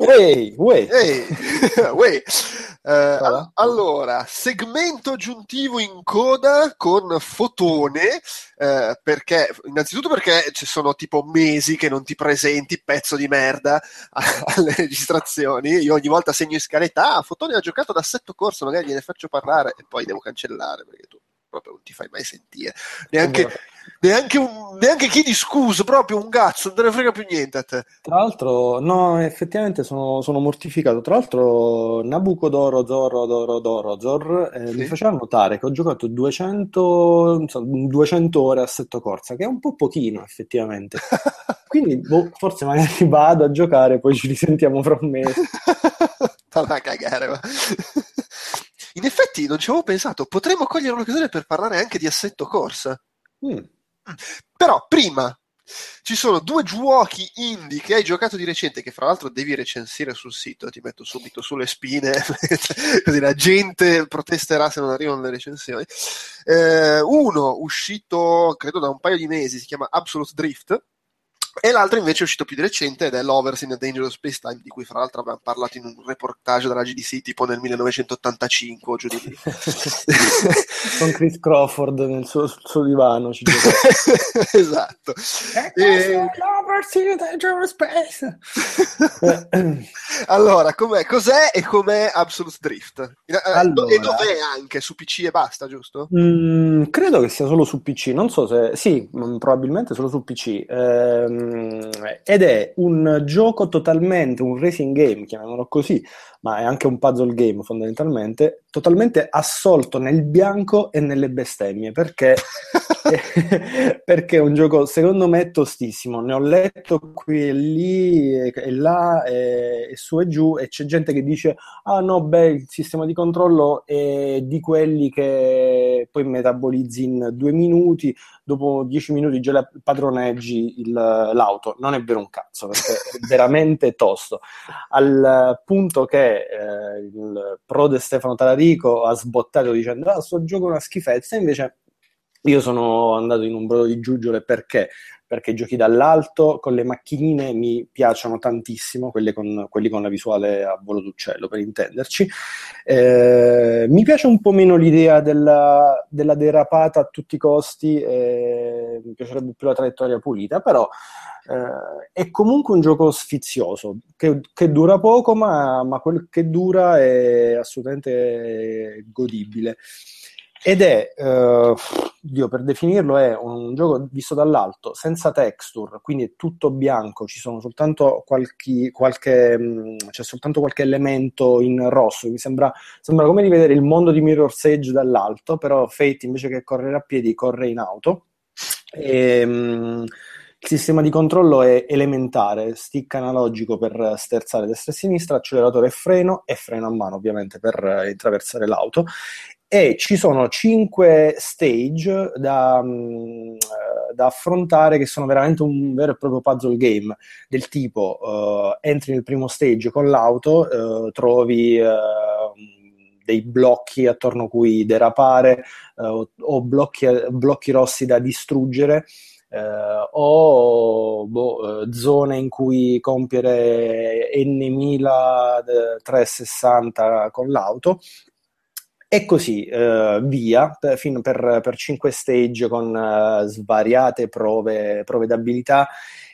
Ehi, uè. Ehi, uè. Eh, all- allora, segmento aggiuntivo in coda con fotone, eh, perché innanzitutto perché ci sono tipo mesi che non ti presenti, pezzo di merda, alle registrazioni. Io ogni volta segno in scaletta, ah, fotone ha giocato da assetto corso, magari gliene faccio parlare e poi devo cancellare perché tu proprio non ti fai mai sentire. Neanche, neanche, un, neanche chi di scuso, proprio un cazzo, non te ne frega più niente a te. Tra l'altro, no, effettivamente sono, sono mortificato. Tra l'altro, Nabucodoro, Zorro, Doro, Doro, Zor, eh, Sì. mi faceva notare che ho giocato 200, insomma, 200 ore a Assetto Corsa, che è un po' pochino, effettivamente. Quindi, boh, forse magari vado a giocare, poi ci risentiamo fra un mese. Valla a cagare, ma. In effetti non ci avevo pensato, potremmo cogliere un'occasione per parlare anche di assetto corsa. Mm. Però prima ci sono due giochi indie che hai giocato di recente, che fra l'altro devi recensire sul sito, ti metto subito sulle spine, così la gente protesterà se non arrivano le recensioni. Eh, uno uscito credo da un paio di mesi, si chiama Absolute Drift. E l'altro invece è uscito più di recente ed è Lovers in a Dangerous Space Time, di cui fra l'altro abbiamo parlato in un reportage della GDC tipo nel 1985 o giù di lì. Con Chris Crawford nel suo, sul suo divano. Ci esatto. E- allora, com'è? cos'è e com'è Absolute Drift? Eh, eh, Allora. E dov'è anche? Su PC e basta, giusto? Mm, credo che sia solo su PC, non so se sì, mm, probabilmente solo su PC. Ehm, ed è un gioco totalmente, un racing game, chiamiamolo così, ma è anche un puzzle game fondamentalmente, totalmente assolto nel bianco e nelle bestemmie, perché, perché è un gioco secondo me tostissimo. Ne ho letto qui e lì e, là e, e su e giù e c'è gente che dice ah no, beh, il sistema di controllo è di quelli che poi metabolizzi in due minuti, dopo dieci minuti già padroneggi il- l'auto. Non è vero un cazzo, perché è veramente tosto. Al punto che eh, il prode Stefano Talarico ha sbottato dicendo ah, sto gioco è una schifezza, invece io sono andato in un brodo di giuggiole perché? Perché giochi dall'alto con le macchinine mi piacciono tantissimo, quelle con, quelli con la visuale a volo d'uccello per intenderci. Eh, mi piace un po' meno l'idea della, della derapata a tutti i costi, eh, mi piacerebbe più la traiettoria pulita, però eh, è comunque un gioco sfizioso che, che dura poco, ma, ma quel che dura è assolutamente godibile. Ed è, eh, Dio, per definirlo, è un gioco visto dall'alto, senza texture, quindi è tutto bianco, ci sono soltanto qualche, qualche, mh, c'è soltanto qualche elemento in rosso. Mi sembra, sembra come di vedere il mondo di Mirror's Edge dall'alto, però Fate invece che correre a piedi corre in auto. E, mh, il sistema di controllo è elementare, stick analogico per sterzare destra e sinistra, acceleratore e freno e freno a mano ovviamente per eh, attraversare l'auto e ci sono cinque stage da, mh, eh, da affrontare che sono veramente un vero e proprio puzzle game del tipo eh, entri nel primo stage con l'auto, eh, trovi eh, dei blocchi attorno cui derapare o, blocchi, blocchi rossi da distruggere eh, o boh, zone in cui compiere n mila eh, 360 con l'auto e così eh, via per, fino per, per 5 stage con eh, svariate prove, prove d'abilità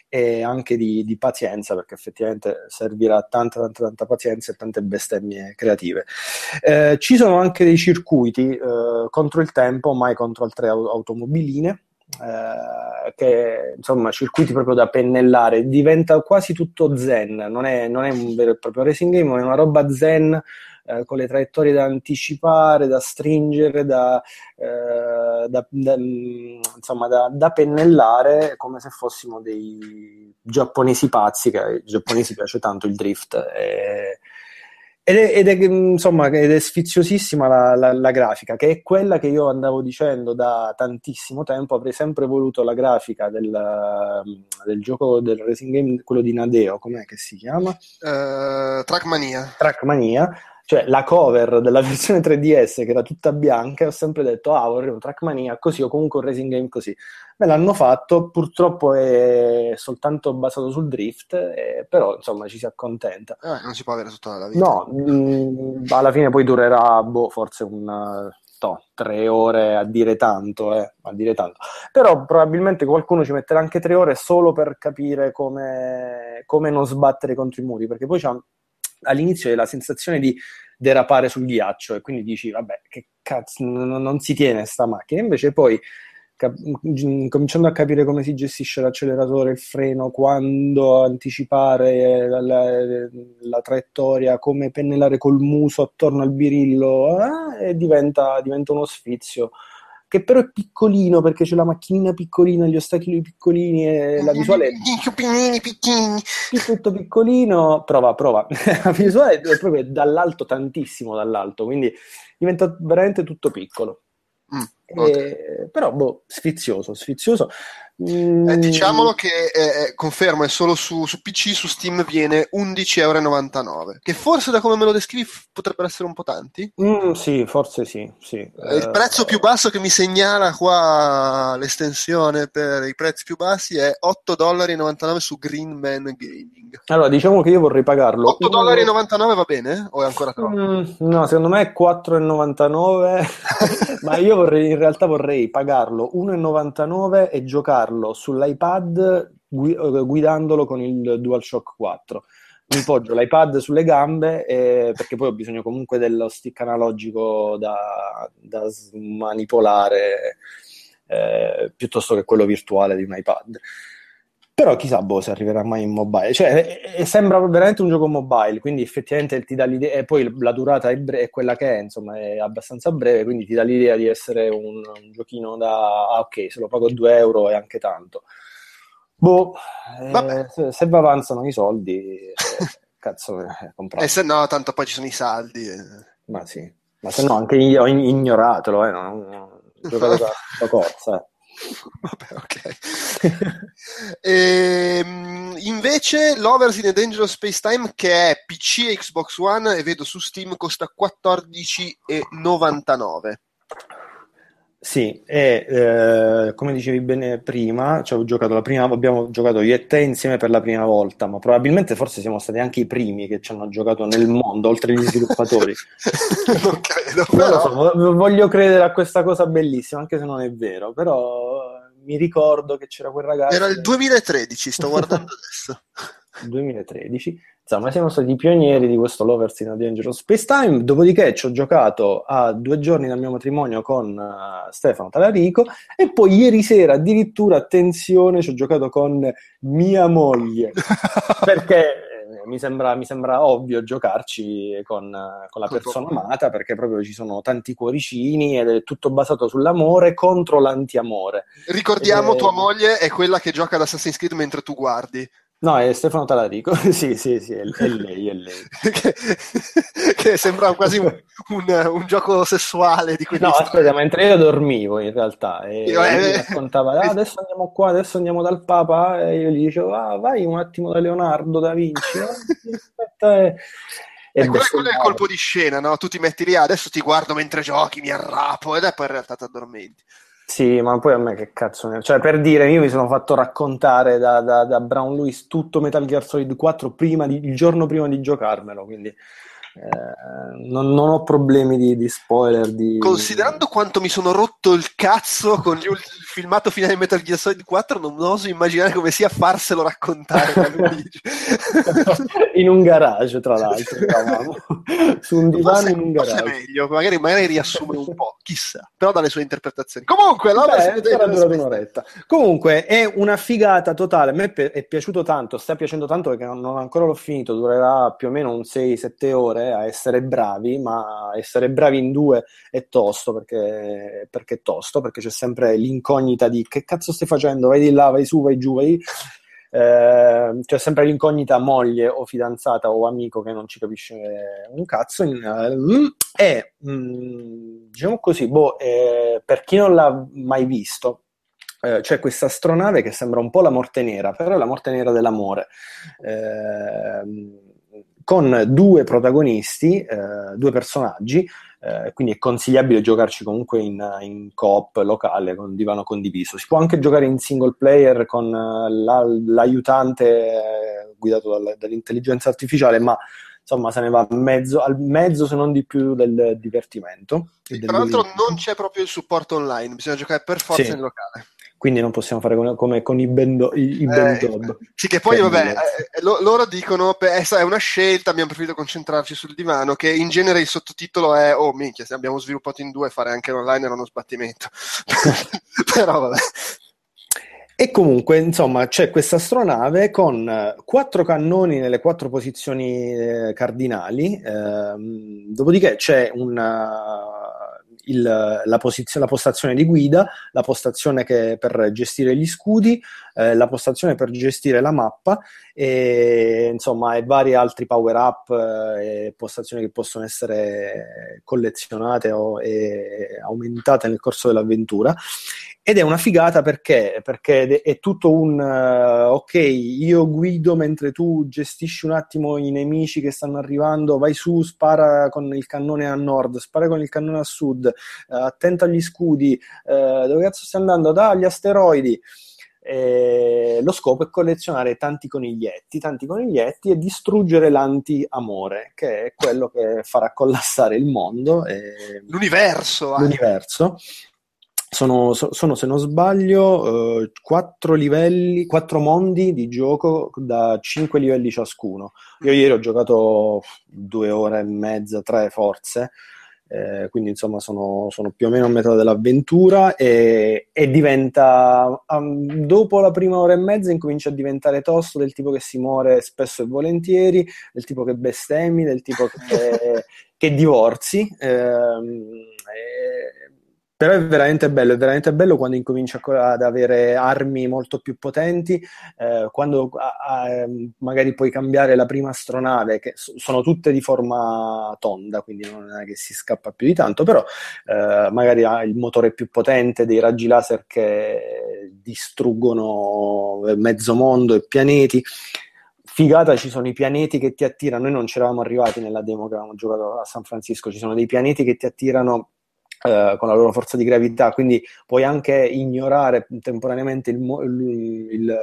e anche di, di pazienza perché effettivamente servirà tanta tanta tanta pazienza e tante bestemmie creative. Eh, ci sono anche dei circuiti eh, contro il tempo mai contro altre au- automobiline eh, che insomma circuiti proprio da pennellare. Diventa quasi tutto zen non è, non è un vero e proprio racing game è una roba zen eh, con le traiettorie da anticipare, da stringere, da, eh, da- da- mm, insomma, da, da pennellare come se fossimo dei giapponesi pazzi, che ai giapponesi piace tanto il drift. e- ed è, ed è, insomma, ed è sfiziosissima la, la- la grafica, che è quella che io andavo dicendo da tantissimo tempo. Avrei sempre voluto la grafica del, del gioco del racing game, quello di Nadeo, com'è che si chiama? Eh, Trackmania. Trackmania, Cioè, la cover della versione 3DS, che era tutta bianca, ho sempre detto, ah, vorrei un Trackmania così o comunque un racing game così. Me l'hanno fatto, purtroppo è soltanto basato sul drift, eh, però insomma ci si accontenta. Eh, non si può avere tutta la vita. No, mh, alla fine poi durerà, boh, forse un... No, tre ore a dire tanto, eh, a dire tanto. Però probabilmente qualcuno ci metterà anche tre ore solo per capire come, come non sbattere contro i muri, perché poi c'ha all'inizio è la sensazione di derapare sul ghiaccio e quindi dici vabbè che cazzo non, non si tiene sta macchina. Invece poi cap- cominciando a capire come si gestisce l'acceleratore il freno quando anticipare la, la, la traiettoria come pennellare col muso attorno al birillo eh, diventa, diventa uno sfizio che però è piccolino perché c'è la macchinina piccolina, gli ostacoli piccolini e la visuale Piccolini, piccolini. è tutto piccolino, prova, prova. la visuale è proprio dall'alto, tantissimo dall'alto, quindi diventa veramente tutto piccolo. Mm, E- però, boh, sfizioso, sfizioso. Mm, Eh, diciamolo che eh, eh, confermo è solo su, su PC, su Steam viene 11,99€. Che forse da come me lo descrivi f- potrebbero essere un po' tanti. mm, sì, forse sì, sì. Eh, Il prezzo più basso che mi segnala qua l'estensione per i prezzi più bassi è 8,99$ su Green Man Gaming. Allora, diciamo che io vorrei pagarlo. 8,99$ va bene? O è ancora troppo? Mm, no, secondo me è 4,99, ma io vorrei, in realtà vorrei pagarlo 1,99 e giocarlo sull'iPad gui- eh, guidandolo con il DualShock 4. Mi poggio l'iPad sulle gambe e- perché poi ho bisogno comunque dello stick analogico da, da manipolare eh, piuttosto che quello virtuale di un iPad. Però chissà boh, se arriverà mai in mobile. Cioè, eh, eh, sembra veramente un gioco mobile, quindi effettivamente ti dà l'idea, e poi la durata è, bre- è quella che è, insomma, è abbastanza breve, quindi ti dà l'idea di essere un, un giochino da, ah, ok, se lo pago 2 euro è anche tanto. Boh, eh, se, se va avanzano i soldi, eh, cazzo, eh. E se no, tanto poi ci sono i saldi. eh. Ma sì, ma se no anche io ho ignoratelo, eh, non, non, giocate da, da corsa. eh. Vabbè, ok. Ehm, invece l'Overs in a Dangerous Space Time che è PC e Xbox One e vedo su Steam costa 14,99. Sì, e eh, come dicevi bene prima, ci ho giocato la prima, abbiamo giocato io e te insieme per la prima volta, ma probabilmente forse siamo stati anche i primi che ci hanno giocato nel mondo, oltre agli sviluppatori. non credo, però. so, vo- voglio credere a questa cosa bellissima, anche se non è vero, però eh, mi ricordo che c'era quel ragazzo Era il 2013, sto guardando adesso. 2013. Insomma, siamo stati i pionieri di questo Lovers in a Dangerous Space Time. Dopodiché ci ho giocato a due giorni dal mio matrimonio con eh, Stefano Talarico e poi ieri sera addirittura, attenzione, ci ho giocato con mia moglie perché eh, mi sembra, mi sembra ovvio giocarci con, eh, con la persona amata perché proprio ci sono tanti cuoricini ed è tutto basato sull'amore contro l'antiamore. Ricordiamo, Eh, tua moglie è quella che gioca ad Assassin's Creed mentre tu guardi. No, è Stefano Talarico. sì, sì, sì, è, è lei, è lei. che, che sembra quasi un, un- un gioco sessuale di quelli No, aspetta, mentre io dormivo in realtà e Io, eh, mi raccontava, "Ah, adesso andiamo qua, adesso andiamo dal Papa e io gli dicevo, ah, vai un attimo da Leonardo da Vinci, "Ah, aspetta, e... Eh, e quello, quello è il colpo di scena, no? Tu ti metti lì, "Ah, adesso ti guardo mentre giochi, mi arrapo, ed è poi in realtà ti addormenti. Sì, ma poi a me che cazzo ne... Cioè, per dire, io mi sono fatto raccontare da, da- da Brown Lewis tutto Metal Gear Solid 4 prima di- il giorno prima di giocarmelo, quindi eh, non, non ho problemi di, di spoiler, di... Considerando quanto mi sono rotto il cazzo con gli ult- il filmato finale di Metal Gear Solid 4, non oso immaginare come sia farselo raccontare da Luigi. in un garage, tra l'altro, eravamo. su un divano Forse, in un forse è garage. meglio, magari, magari riassume un po', chissà, però dalle sue interpretazioni. Comunque, la Beh, sarà un'oretta. Comunque è una figata totale. A me è piaciuto tanto, sta piacendo tanto perché non, non ancora l'ho finito. Durerà più o meno un 6-7 ore a essere bravi, ma essere bravi in due è tosto perché, perché è tosto, perché c'è sempre l'incognita di che cazzo stai facendo? Vai di là, vai su, vai giù, vai. Eh, c'è sempre l'incognita moglie o fidanzata o amico che non ci capisce un cazzo eh, e mm, diciamo così boh, eh, per chi non l'ha mai visto eh, c'è questa astronave che sembra un po' la morte nera però è la morte nera dell'amore Ehm, con due protagonisti, eh, due personaggi, eh, quindi è consigliabile giocarci comunque in, in, coop locale con divano condiviso. Si può anche giocare in single player con eh, la, l'aiutante eh, guidato dal, dall'intelligenza artificiale, ma insomma se ne va mezzo, al mezzo se non di più del divertimento. Sì, tra l'altro non c'è proprio il supporto online, bisogna giocare per forza sì. in locale quindi non possiamo fare come, come con i bendo, i, eh, Sì, che poi, che vabbè, eh, lo, loro dicono, beh, è una scelta, abbiamo preferito concentrarci sul divano, che in genere il sottotitolo è, oh minchia, se abbiamo sviluppato in due, fare anche online era uno sbattimento. Però vabbè. E comunque, insomma, c'è questa astronave con eh, quattro cannoni nelle quattro posizioni eh, cardinali, ehm, dopodiché c'è una il, la, posizione, la, postazione di guida, la postazione che, per gestire gli scudi, eh, la postazione per gestire la mappa e insomma e vari altri power up eh, e postazioni che possono essere collezionate o aumentate nel corso dell'avventura ed è una figata perché, perché è tutto un uh, ok, io guido mentre tu gestisci un attimo i nemici che stanno arrivando, vai su, spara con il cannone a nord, spara con il cannone a sud, uh, attento agli scudi, uh, dove cazzo stai andando? Da, gli asteroidi. E lo scopo è collezionare tanti coniglietti, tanti coniglietti e distruggere l'anti-amore, che è quello che farà collassare il mondo. E... L'universo. L'universo. Sono, sono, se non sbaglio, eh, quattro livelli, quattro mondi di gioco da cinque livelli ciascuno. Io ieri ho giocato due ore e mezza, tre forze, eh, quindi insomma sono, sono, più o meno a metà dell'avventura e, e diventa, um, dopo la prima ora e mezza incomincia a diventare tosto del tipo che si muore spesso e volentieri, del tipo che bestemmi, del tipo che, che divorzi. Ehm, e, però è veramente bello, è veramente bello quando incominci ad avere armi molto più potenti, eh, quando a, a, magari puoi cambiare la prima astronave, che sono tutte di forma tonda, quindi non è che si scappa più di tanto, però eh, magari ha il motore più potente, dei raggi laser che distruggono mezzo mondo e pianeti figata ci sono i pianeti che ti attirano. Noi non ci eravamo arrivati nella demo che avevamo giocato a San Francisco. Ci sono dei pianeti che ti attirano eh, con la loro forza di gravità, quindi puoi anche ignorare temporaneamente il, il, il,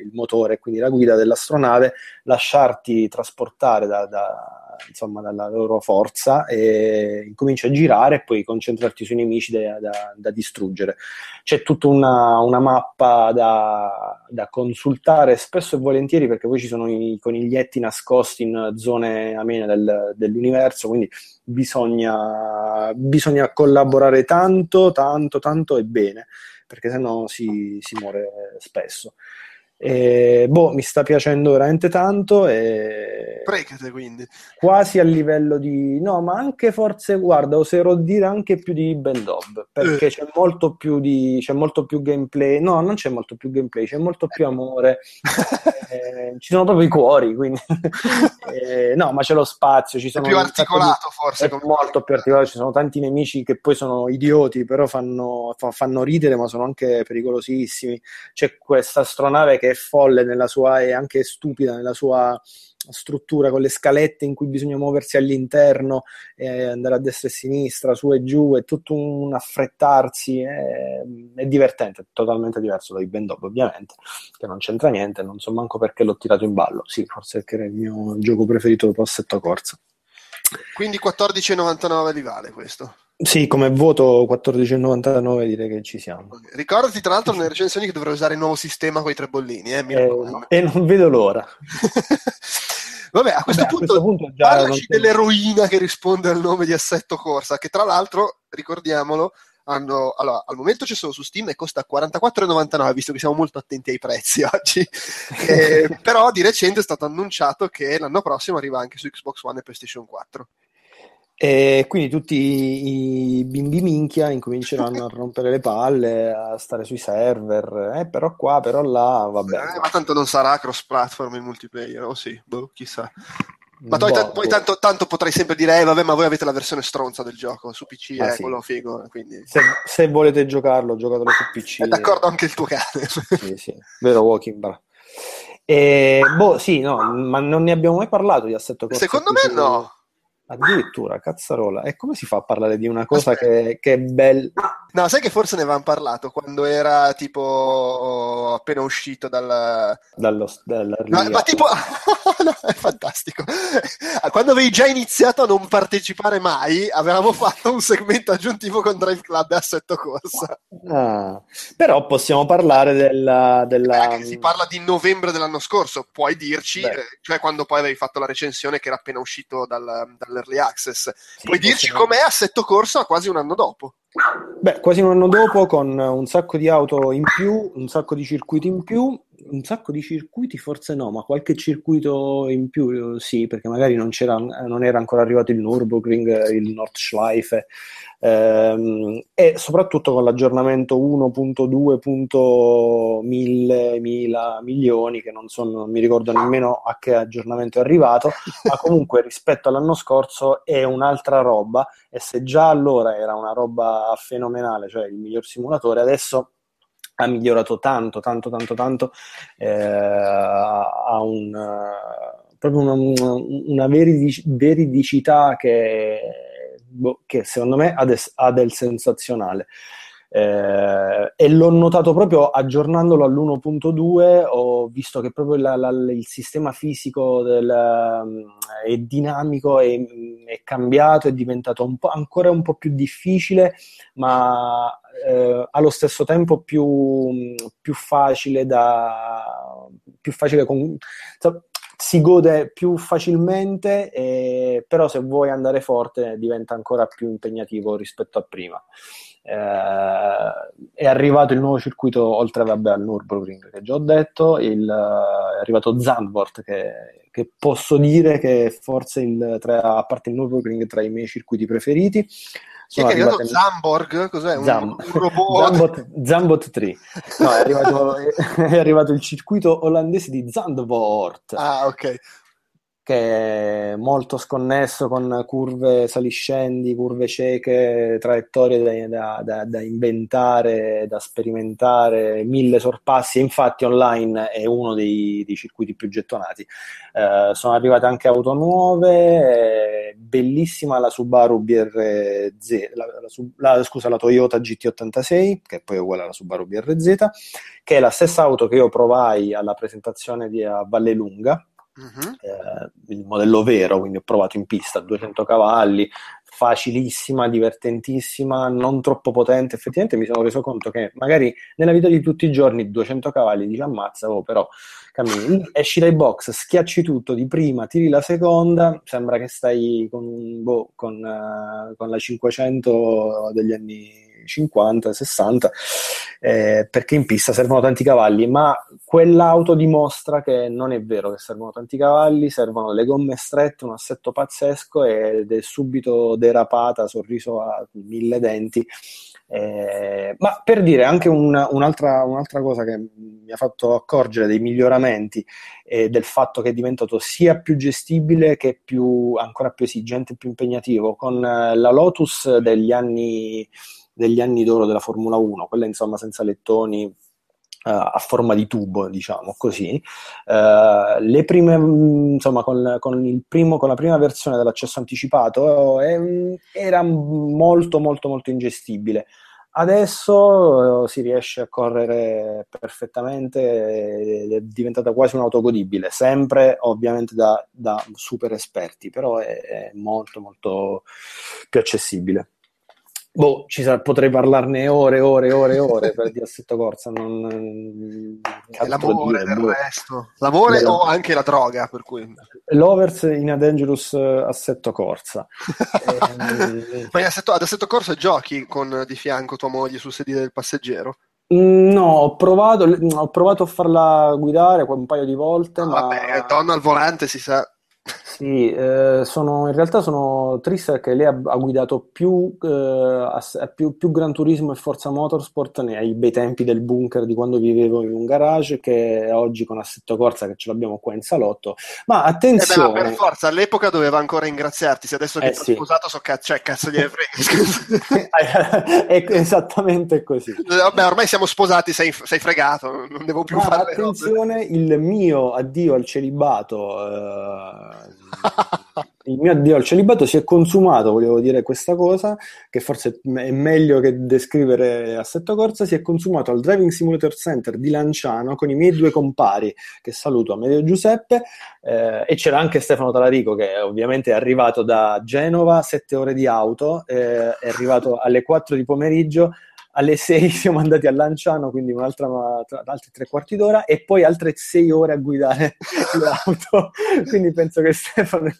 il motore, quindi la guida dell'astronave, lasciarti trasportare da, da, insomma, dalla loro forza e incominci a girare e poi concentrarti sui nemici da, da, distruggere. C'è tutta una, una mappa da, da, consultare spesso e volentieri perché poi ci sono i coniglietti nascosti in zone amene del, dell'universo, quindi bisogna, bisogna collaborare tanto, tanto, tanto e bene, perché sennò si, si muore spesso. E, boh, mi sta piacendo veramente tanto. E... Precate quindi. Quasi a livello di... No, ma anche forse, guarda, oserò dire anche più di Bendob, perché eh. c'è molto più di... c'è molto più gameplay. No, non c'è molto più gameplay, c'è molto più amore. eh, ci sono proprio i cuori, quindi... eh, no, ma c'è lo spazio, ci sono... È più articolato di... forse. È molto più articolato, ci sono tanti nemici che poi sono idioti, però fanno, fanno ridere, ma sono anche pericolosissimi. C'è questa astronave che folle nella sua e anche stupida nella sua struttura con le scalette in cui bisogna muoversi all'interno, eh, andare a destra e sinistra, su e giù, è tutto un affrettarsi, è, è divertente, è totalmente diverso dai Ben Dob ovviamente, che non c'entra niente, non so manco perché l'ho tirato in ballo, sì, forse perché era il mio gioco preferito dopo Assetto Corsa. Quindi 14,99 di vale questo? Sì, come voto 14,99 direi che ci siamo. Ricordati tra l'altro nelle recensioni che dovrei usare il nuovo sistema con i tre bollini. Eh, eh, e non vedo l'ora. Vabbè, a questo Vabbè, punto, a questo punto parlaci dell'eroina che risponde al nome di Assetto Corsa, che tra l'altro, ricordiamolo, hanno, allora, al momento c'è solo su Steam e costa 44,99 visto che siamo molto attenti ai prezzi oggi eh, però di recente è stato annunciato che l'anno prossimo arriva anche su Xbox One e PlayStation 4 e quindi tutti i bimbi minchia incominceranno a rompere le palle, a stare sui server, eh, però qua, però là, vabbè. Eh, ma tanto non sarà cross-platform il multiplayer, o oh, sì, boh, chissà. Ma poi, boh, poi tanto, tanto, potrei sempre dire, eh, vabbè, ma voi avete la versione stronza del gioco, su PC ah, è sì. quello figo, quindi... Se, se, volete giocarlo, giocatelo su PC. È d'accordo anche il tuo cane. sì, sì, vero Walking Bar. E, boh, sì, no, ma non ne abbiamo mai parlato di assetto corsa. Secondo me no. Addirittura, cazzarola. E come si fa a parlare di una cosa che, che è bella? No, sai che forse ne avevamo parlato quando era tipo appena uscito dal... Dallo, dalla No, ma tipo... no, è fantastico. Quando avevi già iniziato a non partecipare mai, avevamo fatto un segmento aggiuntivo con Drive Club e Assetto Corsa. Ah, però possiamo parlare della... della... Si parla di novembre dell'anno scorso, puoi dirci, Beh. eh, cioè quando poi avevi fatto la recensione che era appena uscito dal- dall'Early Access, puoi dirci possiamo- com'è Assetto Corsa quasi un anno dopo. Beh, quasi un anno dopo, con un sacco di auto in più, un sacco di circuiti in più, un sacco di circuiti forse no, ma qualche circuito in più sì, perché magari non, c'era, non era ancora arrivato il Nürburgring, il Nordschleife, ehm, e soprattutto con l'aggiornamento 1.2.1000 mila milioni, che non, sono, non mi ricordo nemmeno a che aggiornamento è arrivato, ma comunque rispetto all'anno scorso è un'altra roba e se già allora era una roba fenomenale, cioè il miglior simulatore, adesso ha migliorato tanto, tanto, tanto, tanto, eh, ha un, eh, proprio una, una veridi- veridicità che, boh, che secondo me ha, des- ha del sensazionale. Eh, e l'ho notato proprio aggiornandolo all'1.2, ho visto che proprio la- la- il sistema fisico del, um, è dinamico, è, è cambiato, è diventato un ancora un po' più difficile, ma eh, allo stesso tempo più, più facile da più facile con, si gode più facilmente, eh, però se vuoi andare forte diventa ancora più impegnativo rispetto a prima. Eh, è arrivato il nuovo circuito, oltre vabbè, al Nürburgring che già ho detto, il, eh, è arrivato Zandvoort che, che posso dire che forse il, tra, a parte il Nürburgring tra i miei circuiti preferiti. Chi è arrivato? arrivate- Zamborg? Cos'è? Zam- un robot? Zambot, Zambot 3. No, è arrivato, è arrivato il circuito olandese di Zandvoort, Ah, ok. Che è molto sconnesso con curve saliscendi, curve cieche, traiettorie da, da- da inventare, da sperimentare, mille sorpassi. Infatti, online è uno dei, dei circuiti più gettonati. Eh, sono arrivate anche auto nuove, eh, bellissima la Subaru BRZ, la, la la- scusa, la Toyota GT86, che poi è uguale alla Subaru BRZ, che è la stessa auto che io provai alla presentazione di a Vallelunga, Mhm. eh, il modello vero, quindi ho provato in pista, 200 cavalli, facilissima, divertentissima, non troppo potente. Effettivamente mi sono reso conto che magari nella vita di tutti i giorni 200 cavalli dici ammazza, oh, però cammini, esci dai box, schiacci tutto di prima, tiri la seconda, sembra che stai con, boh, con, eh, con la 500 degli anni 50, 60, eh, perché in pista servono tanti cavalli, ma quell'auto dimostra che non è vero che servono tanti cavalli, servono le gomme strette, un assetto pazzesco ed è subito derapata, sorriso a mille denti. Eh, ma per dire anche un- un'altra, un'altra cosa che mi ha fatto accorgere dei miglioramenti e del fatto che è diventato sia più gestibile che più, ancora più esigente e più impegnativo. Con eh, la Lotus degli anni, degli anni d'oro della Formula 1, quella insomma senza lettoni, eh, a forma di tubo, diciamo così. Eh, le prime, insomma, con, con primo- con la prima versione dell'accesso anticipato eh, era molto, molto, molto ingestibile. Adesso eh, si riesce a correre perfettamente è diventata quasi un'auto godibile, sempre ovviamente da, da super esperti, però è, è molto molto più accessibile. Boh, ci sa- potrei parlarne ore e ore e ore e ore per di Assetto Corsa, non... Altro l'amore dire, del boh. resto. L'amore Bello. o anche la droga, per cui... Lovers in a Dangerous eh, Assetto Corsa. Ehm, Ma assetto- ad assetto corso giochi con di fianco tua moglie sul sedile del passeggero? Mm, No, ho provato, ho provato a farla guidare un paio di volte, ma Vabbè, donna al volante si sa. Sì, eh, sono, in realtà sono triste perché lei ha, ha guidato più, eh, a- a- più, più Gran Turismo e Forza Motorsport nei ai bei tempi del bunker di quando vivevo in un garage che oggi con Assetto Corsa che ce l'abbiamo qua in salotto. Ma Eh beh, ma attenzione, per forza, all'epoca doveva ancora ringraziarti, se adesso che Eh, ti ho sì. sposato so cazzo, cioè, cazzo gliene frega. scusa. è esattamente così. Vabbè, ormai siamo sposati, sei, sei fregato, non devo più Ma fare attenzione, il mio addio al celibato, eh, il mio addio al celibato si è consumato, volevo dire questa cosa, che forse è meglio che descrivere Assetto Corsa, si è consumato al Driving Simulator Center di Lanciano con i miei due compari, che saluto, Amedeo e Giuseppe, eh, e c'era anche Stefano Talarico che ovviamente è arrivato da Genova, sette ore di auto, eh, è arrivato alle 4 di pomeriggio, alle 6 siamo andati a Lanciano, quindi un'altra, tra- altri tre quarti d'ora, e poi altre 6 ore a guidare l'auto. quindi penso che Stefano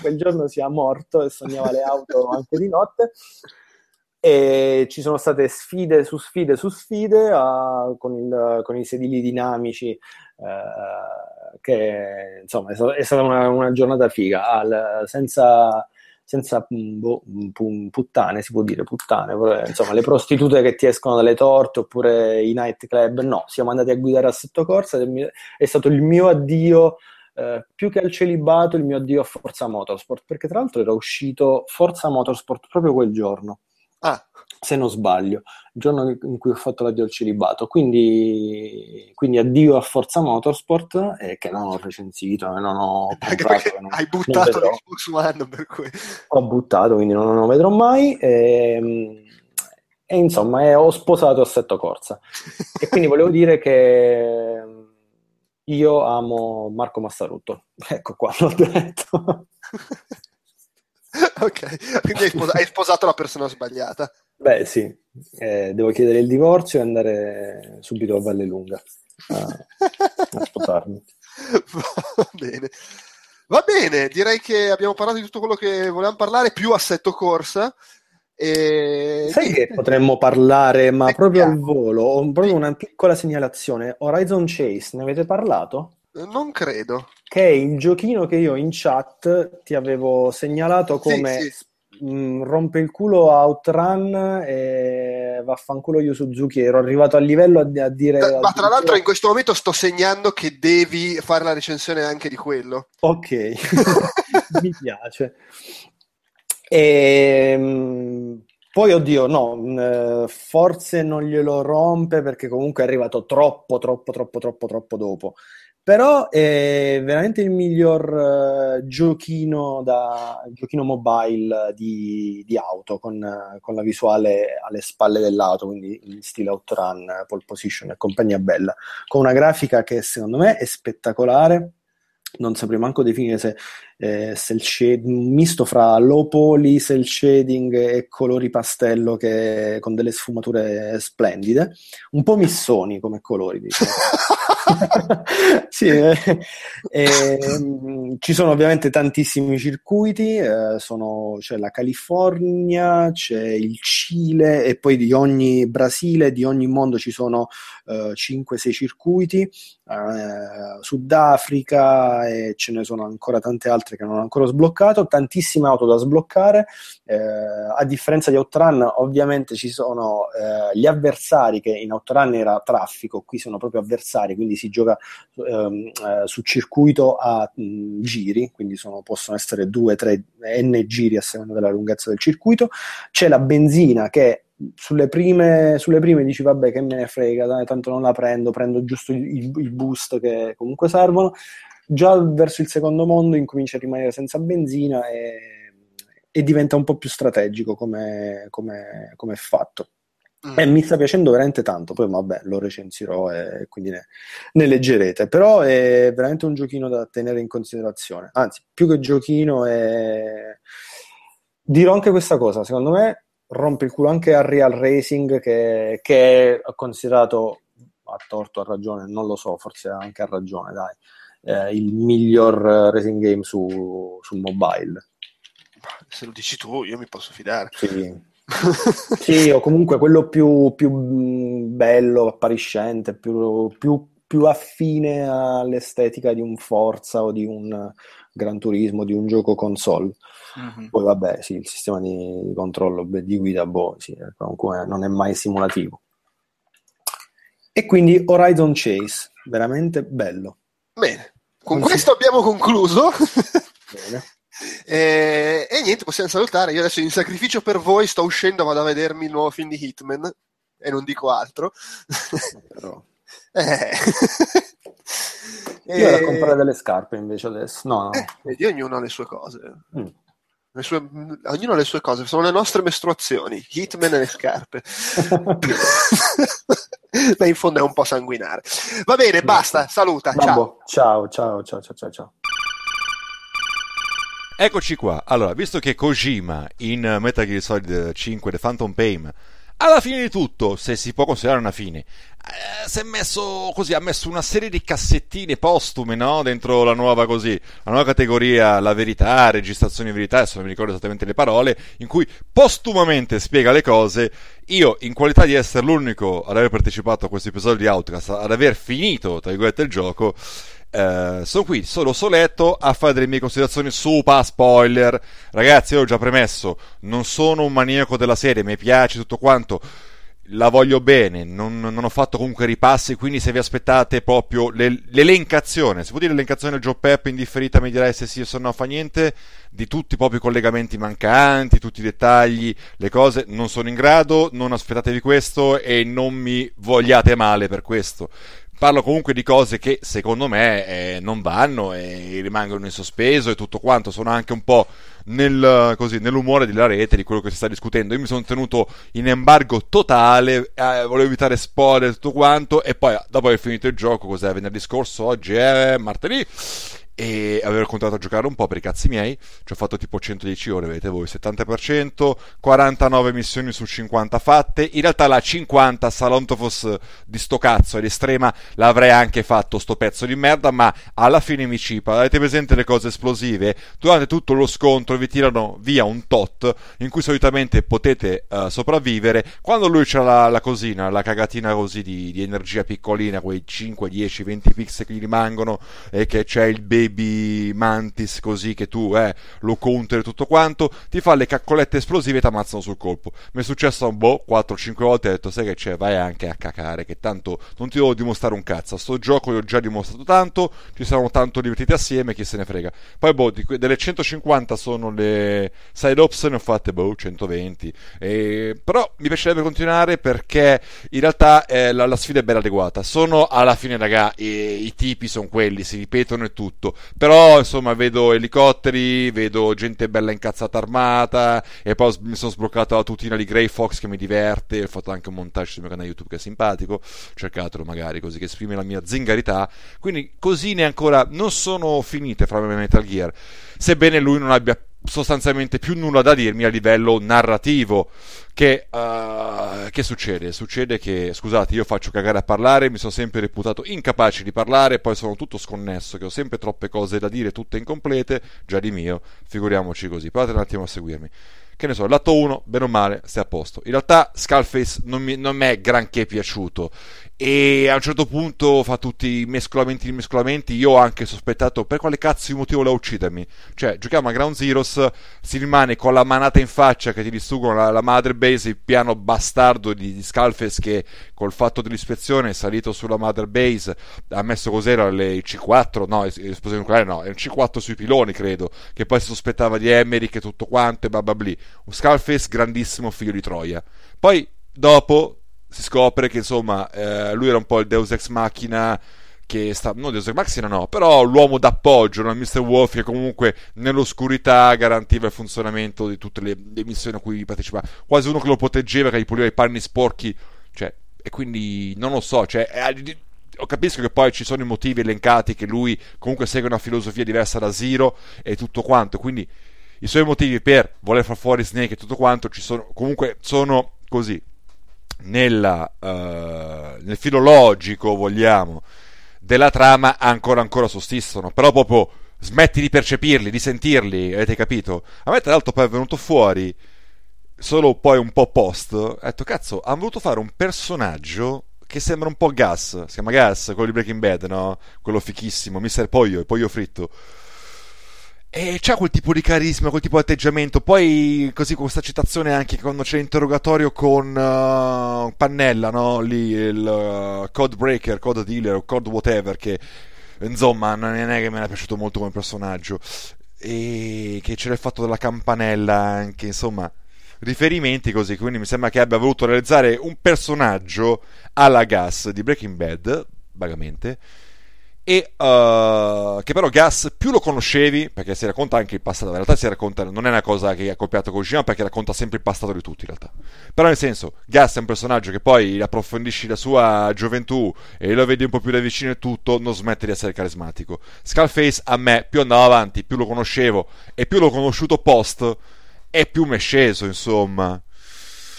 quel giorno sia morto e sognava le auto anche di notte. E ci sono state sfide su sfide su sfide ah, con, il- con i sedili dinamici, eh, che insomma è stata una, una giornata figa, al- senza, senza mm, boh, pu- puttane, si può dire puttane, insomma le prostitute che ti escono dalle torte oppure i nightclub, no, siamo andati a guidare a Setto Corsa ed è, mi- è stato il mio addio eh, più che al celibato, il mio addio a Forza Motorsport, perché tra l'altro era uscito Forza Motorsport proprio quel giorno, Ah, se non sbaglio, il giorno in cui ho fatto l'addio al celibato. Quindi, quindi addio a Forza Motorsport, eh, che non ho recensito, e non ho comprato, non- hai buttato l'Xbox One, per cui... Ho buttato, quindi non, non lo vedrò mai. E, e insomma, eh, ho sposato Assetto Corsa. E quindi volevo dire che io amo Marco Massarutto. Ecco qua, l'ho detto. ok, quindi hai sposato, hai sposato la persona sbagliata. Beh, sì, eh, devo chiedere il divorzio e andare subito a Vallelunga a, a sposarmi. Va bene. Va bene, direi che abbiamo parlato di tutto quello che volevamo parlare, più assetto corsa. E... Sai che potremmo parlare, ma proprio al volo, ho proprio una piccola segnalazione. Horizon Chase, ne avete parlato? Non credo. Che è il giochino che io in chat ti avevo segnalato Sì, come sì. Mh, rompe il culo a Outrun e vaffanculo io Suzuki. Ero arrivato a livello a, a dire. Ma tra addirittura- l'altro in questo momento sto segnando che devi fare la recensione anche di quello. Ok, mi piace. Ehm, poi, oddio, no, mh, forse non glielo rompe perché comunque è arrivato troppo, troppo, troppo, troppo, troppo dopo. Però è veramente il miglior eh, giochino, da, giochino mobile di, di auto con, eh, con la visuale alle spalle dell'auto, quindi in stile outrun, pole position e compagnia bella, con una grafica che secondo me è spettacolare. Non saprei manco definire se, eh, cel shade- un misto fra low poly, cel shading e colori pastello che, con delle sfumature splendide, un po' missoni come colori, diciamo. Sì, eh, ehm, ci sono ovviamente tantissimi circuiti, eh, sono- c'è la California, c'è il Cile e poi di ogni Brasile, di ogni mondo ci sono eh, 5-6 circuiti, eh, E ce ne sono ancora tante altre che non ho ancora sbloccato, tantissime auto da sbloccare, eh, a differenza di Outrun ovviamente ci sono eh, gli avversari che in Outrun era traffico, qui sono proprio avversari, quindi si gioca ehm, eh, su circuito a mh, giri, quindi sono- possono essere due, tre, n giri a seconda della lunghezza del circuito. C'è la benzina che sulle prime, sulle prime dici vabbè che me ne frega, dai, tanto non la prendo, prendo giusto il- il boost che comunque servono. Già verso il secondo mondo incomincia a rimanere senza benzina e, e diventa un po' più strategico come, come, come è fatto. E mi sta piacendo veramente tanto, poi vabbè lo recensirò e quindi ne, ne leggerete, però è veramente un giochino da tenere in considerazione, anzi più che giochino è... dirò anche questa cosa, secondo me rompe il culo anche a Real Racing che, che è considerato, a torto, a ragione, non lo so, forse anche a ragione, dai, eh, il miglior eh, racing game su, su mobile. Se lo dici tu, io mi posso fidare. Sì. Sì, o comunque quello più, più, mh, bello, appariscente, più, più- più affine all'estetica di un Forza o di un, Gran Turismo di un gioco console. Mhm. Poi vabbè, sì, il sistema di, controllo di guida, boh, sì, eh, comunque non è mai simulativo. E quindi Horizon Chase, veramente bello. Bene, con questo abbiamo concluso. Bene. e, e niente, possiamo salutare. Io adesso in sacrificio per voi sto uscendo, vado a vedermi il nuovo film di Hitman e non dico altro. Però- Eh. Io E- comprare delle scarpe invece adesso. No, no. Eh, ognuno ha le sue cose. Mm. Le sue- ognuno ha le sue cose, sono le nostre mestruazioni, Hitman e le scarpe. Beh, in fondo è un po' sanguinare. Va bene, basta, saluta, ciao. Babbo, ciao, ciao, ciao, ciao, ciao, ciao. Eccoci qua. Allora, visto che Kojima in Metal Gear Solid 5 The Phantom Pain alla fine di tutto, se si può considerare una fine, eh, si è messo così, ha messo una serie di cassettine postume, no? Dentro la nuova così, la nuova categoria La Verità, registrazioni di verità, adesso non mi ricordo esattamente le parole, in cui postumamente spiega le cose. Io, in qualità di essere l'unico ad aver partecipato a questo episodio di Outcast, ad aver finito, tra virgolette, il gioco, eh, sono qui solo soletto a fare delle mie considerazioni super spoiler. Ragazzi, io ho già premesso, non sono un maniaco della serie, mi piace tutto quanto. La voglio bene, non, non ho fatto comunque ripassi, quindi se vi aspettate proprio l'el- l'elencazione, si può dire l'elencazione del Joe Pep indifferita mi direi se sì o se no fa niente, di tutti i propri collegamenti mancanti, tutti i dettagli, le cose, non sono in grado, non aspettatevi questo e non mi vogliate male per questo. Parlo comunque di cose che secondo me eh, non vanno e rimangono in sospeso e tutto quanto. Sono anche un po' nel, così, nell'umore della rete, di quello che si sta discutendo. Io mi sono tenuto in embargo totale, eh, volevo evitare spoiler e tutto quanto. E poi, dopo aver finito il gioco, cos'è venerdì scorso? Oggi è martedì. E avevo continuato a giocare un po' per i cazzi miei. Ci ho fatto tipo 110 ore, vedete voi, 70%, 49 missioni su 50 fatte. In realtà la 50 Salontofos di sto cazzo ed estrema l'avrei anche fatto sto pezzo di merda, ma alla fine mi cipa. Avete presente le cose esplosive? Durante tutto lo scontro vi tirano via un tot in cui solitamente potete eh, sopravvivere. Quando lui c'ha la, la cosina, la cagatina così di, di energia piccolina, quei 5, 10, 20 pixel che gli rimangono e che c'è il baby mantis così che tu eh, lo counter e tutto quanto, ti fa le caccolette esplosive e ti ammazzano sul colpo. Mi è successo un boh 4-5 volte ho detto sai che c'è, vai anche a cacare che tanto non ti devo dimostrare un cazzo, sto gioco io ho già dimostrato tanto, ci siamo tanto divertiti assieme, chi se ne frega. Poi boh, que- delle 150 sono le side ops, ne ho fatte boh 120. E... Però mi piacerebbe continuare perché in realtà eh, la, la sfida è bella adeguata. Sono alla fine, raga, i, i tipi sono quelli, si ripetono e tutto. Però insomma vedo elicotteri, vedo gente bella incazzata armata e poi mi sono sbloccato la tutina di Grey Fox che mi diverte, ho fatto anche un montage sul mio canale YouTube che è simpatico, cercatelo magari così che esprime la mia zingarità. Quindi cosine ancora non sono finite fra me e Metal Gear, sebbene lui non abbia sostanzialmente più nulla da dirmi a livello narrativo. Che, uh, che succede? Succede che, scusate, io faccio cagare a parlare, mi sono sempre reputato incapace di parlare, poi sono tutto sconnesso, che ho sempre troppe cose da dire, tutte incomplete, già di mio, figuriamoci così. Provate un attimo a seguirmi. Che ne so, l'atto 1, bene o male, stai a posto. In realtà Skullface non mi, non è granché piaciuto e a un certo punto fa tutti i mescolamenti di mescolamenti. Io ho anche sospettato per quale cazzo di motivo voleva uccidermi. Cioè, giochiamo a Ground Zeroes, si rimane con la manata in faccia che ti distruggono la, la mother base, il piano bastardo di, di Skullface che col fatto dell'ispezione è salito sulla mother base, ha messo cos'era le il C4, no, l'esplosione nucleare no, è un C4 sui piloni credo, che poi si sospettava di Emmerich e tutto quanto e bababli. Un Skullface grandissimo figlio di Troia. Poi dopo si scopre che insomma eh, lui era un po' il Deus Ex Machina che sta, non Deus Ex Machina no, però l'uomo d'appoggio, no? Mr. Wolf che comunque nell'oscurità garantiva il funzionamento di tutte le, le missioni a cui partecipava, quasi uno che lo proteggeva, che gli puliva i panni sporchi, cioè, e quindi non lo so, cioè, eh, capisco che poi ci sono i motivi elencati che lui comunque segue una filosofia diversa da Zero e tutto quanto, quindi i suoi motivi per voler far fuori Snake e tutto quanto ci sono, comunque sono così nella, uh, nel filo logico, vogliamo, della trama ancora ancora sussistono, però proprio smetti di percepirli, di sentirli, avete capito? A me tra l'altro poi è venuto fuori solo poi un po' post, ho detto cazzo, hanno voluto fare un personaggio che sembra un po' Gas, si chiama Gas, quello di Breaking Bad, no? Quello fichissimo, Mr. Poglio, il Poglio fritto. E c'ha quel tipo di carisma, quel tipo di atteggiamento. Poi, così, con questa citazione anche quando c'è l'interrogatorio con uh, Pannella, no? Lì il uh, code breaker, code dealer, code whatever, che insomma non è che me ne è piaciuto molto come personaggio. E che c'era il fatto della campanella anche, insomma riferimenti così, quindi mi sembra che abbia voluto realizzare un personaggio alla Gas di Breaking Bad, vagamente, e uh, che però Gas più lo conoscevi, perché si racconta anche il passato, in realtà si racconta, non è una cosa che ha copiato Kojima, perché racconta sempre il passato di tutti in realtà, però nel senso, Gas è un personaggio che poi approfondisci la sua gioventù e lo vedi un po' più da vicino e tutto, non smette di essere carismatico. Skullface a me più andava avanti, più lo conoscevo e più l'ho conosciuto post, e più mi è sceso, insomma.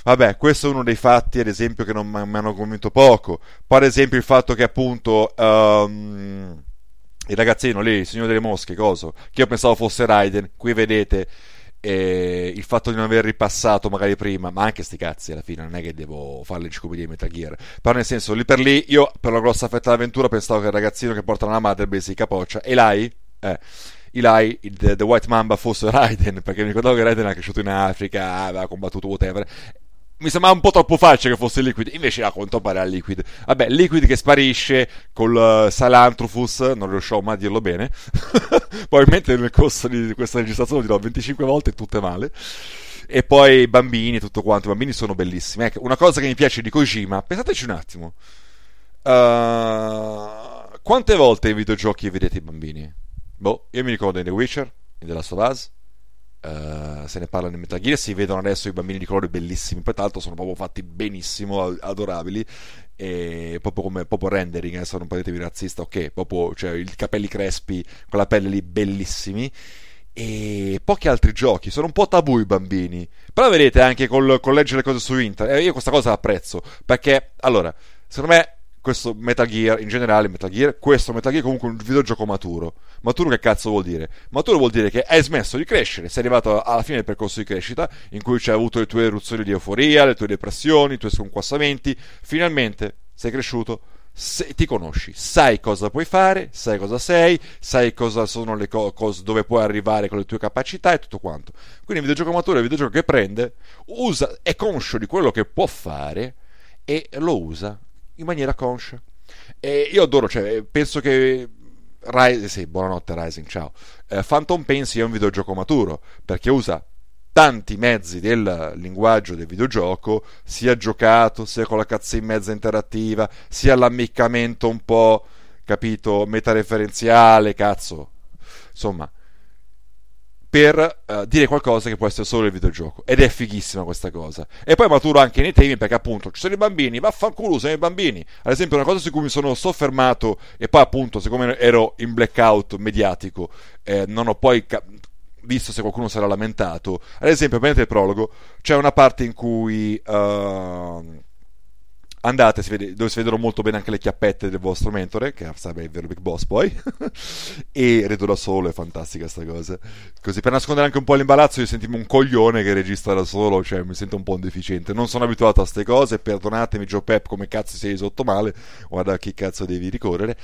Vabbè, questo è uno dei fatti, ad esempio, che non mi hanno convinto poco. Poi, ad esempio, il fatto che appunto um, il ragazzino lì, il signore delle mosche, coso, che io pensavo fosse Raiden, qui vedete eh, il fatto di non aver ripassato magari prima, ma anche sti cazzi alla fine, non è che devo fare l'enciclopedia di Metal Gear. Però nel senso, lì per lì, io per la grossa fetta dell'avventura pensavo che il ragazzino che porta la madre si capoccia, e l'hai? Eh Eli, il, the, the, White Mamba fosse Raiden, perché mi ricordavo che Raiden era cresciuto in Africa, aveva combattuto whatever. Mi sembrava un po' troppo facile che fosse Liquid, invece a quanto pare era Liquid. Vabbè, Liquid che sparisce col uh, Salantrufus, non riuscivo mai a dirlo bene. Probabilmente nel corso di questa registrazione lo dirò 25 volte, tutte male. E poi i bambini e tutto quanto, i bambini sono bellissimi. Ecco, una cosa che mi piace di Kojima, pensateci un attimo. Uh, quante volte in videogiochi vedete i bambini? Boh, io mi ricordo in The Witcher, in The Last of Us, uh, se ne parla in Metal Gear, si vedono adesso i bambini di colore bellissimi, poi tra l'altro sono proprio fatti benissimo, adorabili, e proprio come proprio rendering, adesso non potete dire razzista, ok, proprio cioè, i capelli crespi, con la pelle lì bellissimi, e pochi altri giochi, sono un po' tabù i bambini, però vedete anche col, col leggere le cose su internet, eh, io questa cosa apprezzo, perché allora, secondo me questo Metal Gear, in generale Metal Gear, questo Metal Gear è comunque un videogioco maturo. Maturo che cazzo vuol dire? Maturo vuol dire che hai smesso di crescere, sei arrivato alla fine del percorso di crescita, in cui hai avuto le tue eruzioni di euforia, le tue depressioni, i tuoi sconquassamenti, finalmente sei cresciuto, se, ti conosci, sai cosa puoi fare, sai cosa sei, sai cosa sono le co- cose dove puoi arrivare con le tue capacità e tutto quanto. Quindi il videogioco maturo è il videogioco che prende, usa, è conscio di quello che può fare e lo usa in maniera conscia. E io adoro, cioè, penso che Rise, sì, buonanotte Rising, ciao. Eh, Phantom Pain sia un videogioco maturo perché usa tanti mezzi del linguaggio del videogioco, sia giocato, sia con la in mezza interattiva, sia l'ammiccamento un po', capito, metareferenziale, cazzo. Insomma, per uh, dire qualcosa che può essere solo il videogioco. Ed è fighissima questa cosa. E poi maturo anche nei temi perché appunto ci sono i bambini, vaffanculo, sono i bambini. Ad esempio una cosa su cui mi sono soffermato e poi appunto siccome ero in blackout mediatico eh, non ho poi ca- visto se qualcuno sarà lamentato. Ad esempio, prendete il prologo, c'è una parte in cui... Uh, andate si vede, dove si vedono molto bene anche le chiappette del vostro mentore che sarebbe il vero Big Boss poi e Redo da solo è fantastica sta cosa. Così per nascondere anche un po' l'imbarazzo io sentimo un coglione che registra da solo cioè mi sento un po' un deficiente. Non sono abituato a queste cose perdonatemi Joe Pep come cazzo sei sotto male guarda chi cazzo devi ricorrere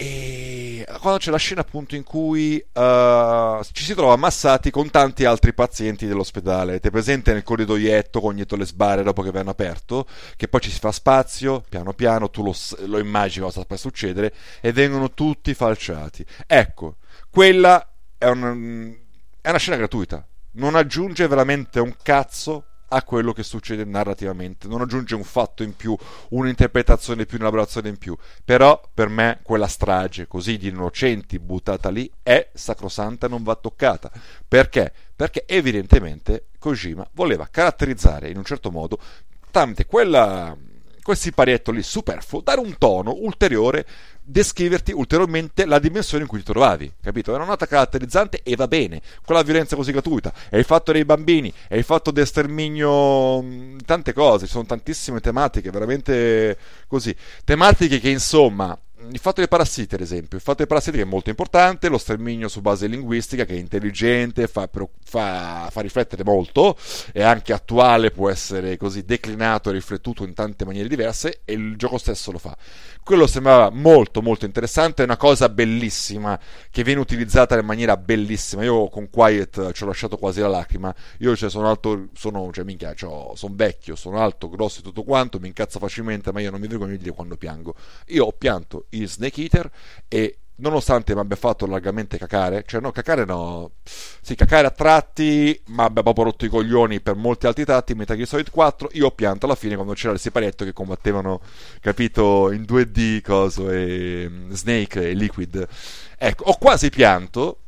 e quando c'è la scena appunto in cui uh, ci si trova ammassati con tanti altri pazienti dell'ospedale. Te presente nel corridoietto con dietro le sbarre dopo che vengono aperto, che poi ci si fa spazio, piano piano, tu lo, lo immagini cosa sta per succedere, e vengono tutti falciati. Ecco, quella è, un, è una scena gratuita. Non aggiunge veramente un cazzo a quello che succede narrativamente, non aggiunge un fatto in più, un'interpretazione in più, un'elaborazione in più, però per me quella strage così di innocenti buttata lì è sacrosanta e non va toccata. Perché? Perché evidentemente Kojima voleva caratterizzare in un certo modo tramite quella, quel siparietto lì superfluo, dare un tono ulteriore descriverti ulteriormente la dimensione in cui ti trovavi, capito? È una nota caratterizzante e va bene. Quella violenza così gratuita, è il fatto dei bambini, è il fatto di esterminio, tante cose, ci sono tantissime tematiche, veramente così. Tematiche che insomma il fatto dei parassiti, ad esempio, il fatto dei parassiti è molto importante, lo sterminio su base linguistica che è intelligente, fa, fa, fa riflettere molto, è anche attuale, può essere così declinato e riflettuto in tante maniere diverse e il gioco stesso lo fa. Quello sembrava molto molto interessante, è una cosa bellissima che viene utilizzata in maniera bellissima. Io con Quiet ci ho lasciato quasi la lacrima. Io cioè, sono alto, sono, cioè, minchia, cioè, sono vecchio, sono alto, grosso e tutto quanto, mi incazzo facilmente, ma io non mi vergogno di dire quando piango. Io ho pianto il Snake Eater e nonostante mi abbia fatto largamente cacare, cioè no, cacare no, sì, cacare a tratti, ma abbia proprio rotto i coglioni per molti altri tratti, Metal Gear Solid 4, io ho pianto alla fine quando c'era il siparietto che combattevano, capito, in 2D, coso, e mm, Snake e Liquid. Ecco, ho quasi pianto,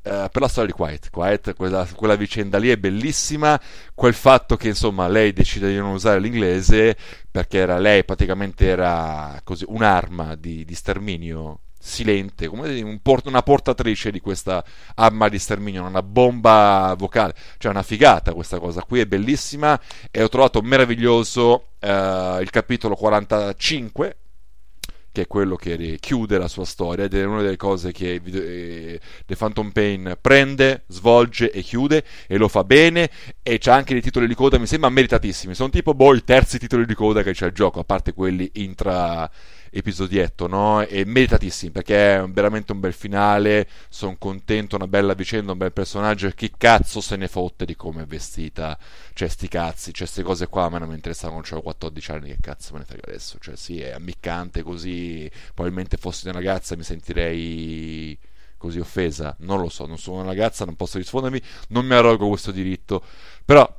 Uh, per la storia di Quiet. Quiet, quella, quella, vicenda lì è bellissima. Quel fatto che insomma lei decide di non usare l'inglese perché era lei praticamente era così, un'arma di, di sterminio silente, come un port- una portatrice di questa arma di sterminio, una bomba vocale, cioè una figata questa cosa qui, è bellissima e ho trovato meraviglioso eh, il capitolo 45 che è quello che chiude la sua storia ed è una delle cose che eh, The Phantom Pain prende, svolge e chiude e lo fa bene e c'ha anche dei titoli di coda mi sembra meritatissimi. Sono tipo boh i terzi titoli di coda che c'è il gioco a parte quelli intra episodietto, no? E meritatissimi perché è veramente un bel finale. Sono contento, una bella vicenda, un bel personaggio. Chi cazzo se ne fotte di come è vestita? Cioè, sti cazzi, cioè, queste cose qua a me non mi interessavano quando avevo 14 anni. Che cazzo me ne frega adesso? Cioè, sì, è ammiccante così. Probabilmente fossi una ragazza mi sentirei così offesa. Non lo so, non sono una ragazza, non posso rispondermi, non mi arrogo questo diritto. Però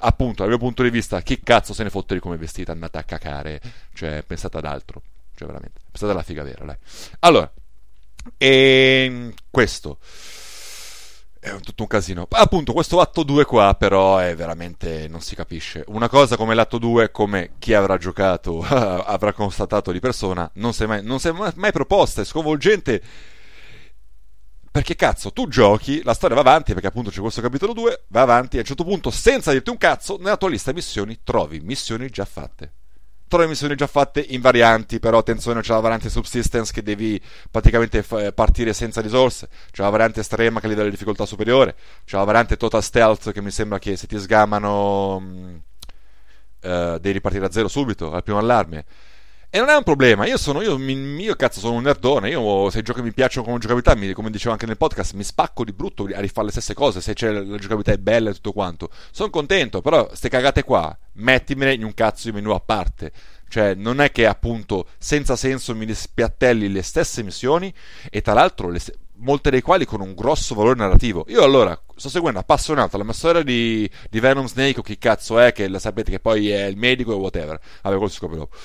appunto, dal mio punto di vista, chi cazzo se ne fotte di come vestita, andate a cacare, cioè pensate ad altro. Cioè, veramente. Pensate alla figa vera, dai. Allora, e ehm, questo è tutto un casino. Appunto, questo atto 2 qua, però, è veramente. non si capisce. Una cosa come l'atto 2, come chi avrà giocato avrà constatato di persona, non si è mai, non si è mai proposta, è sconvolgente. Perché cazzo, tu giochi, la storia va avanti, perché appunto c'è questo capitolo 2, va avanti, e a un certo punto, senza dirti un cazzo, nella tua lista missioni trovi missioni già fatte tre missioni già fatte in varianti, però attenzione c'è la variante subsistence che devi praticamente f- partire senza risorse, c'è la variante estrema che è a livello di difficoltà superiore, c'è la variante total stealth che mi sembra che se ti sgamano mh, uh, devi ripartire da zero subito, al primo allarme. E non è un problema, io sono, io, io cazzo sono un nerdone, io se i giochi mi piacciono come giocabilità, mi, come dicevo anche nel podcast, mi spacco di brutto a rifare le stesse cose, se la giocabilità è bella e tutto quanto. Sono contento, però ste cagate qua, mettimene in un cazzo di menu a parte. Cioè, non è che appunto senza senso mi spiattelli le stesse missioni e tra l'altro le, molte delle quali con un grosso valore narrativo. Io allora sto seguendo appassionato la mia storia di, di Venom Snake o chi cazzo è, che la sapete che poi è il medico e whatever. Vabbè, quello si scopre dopo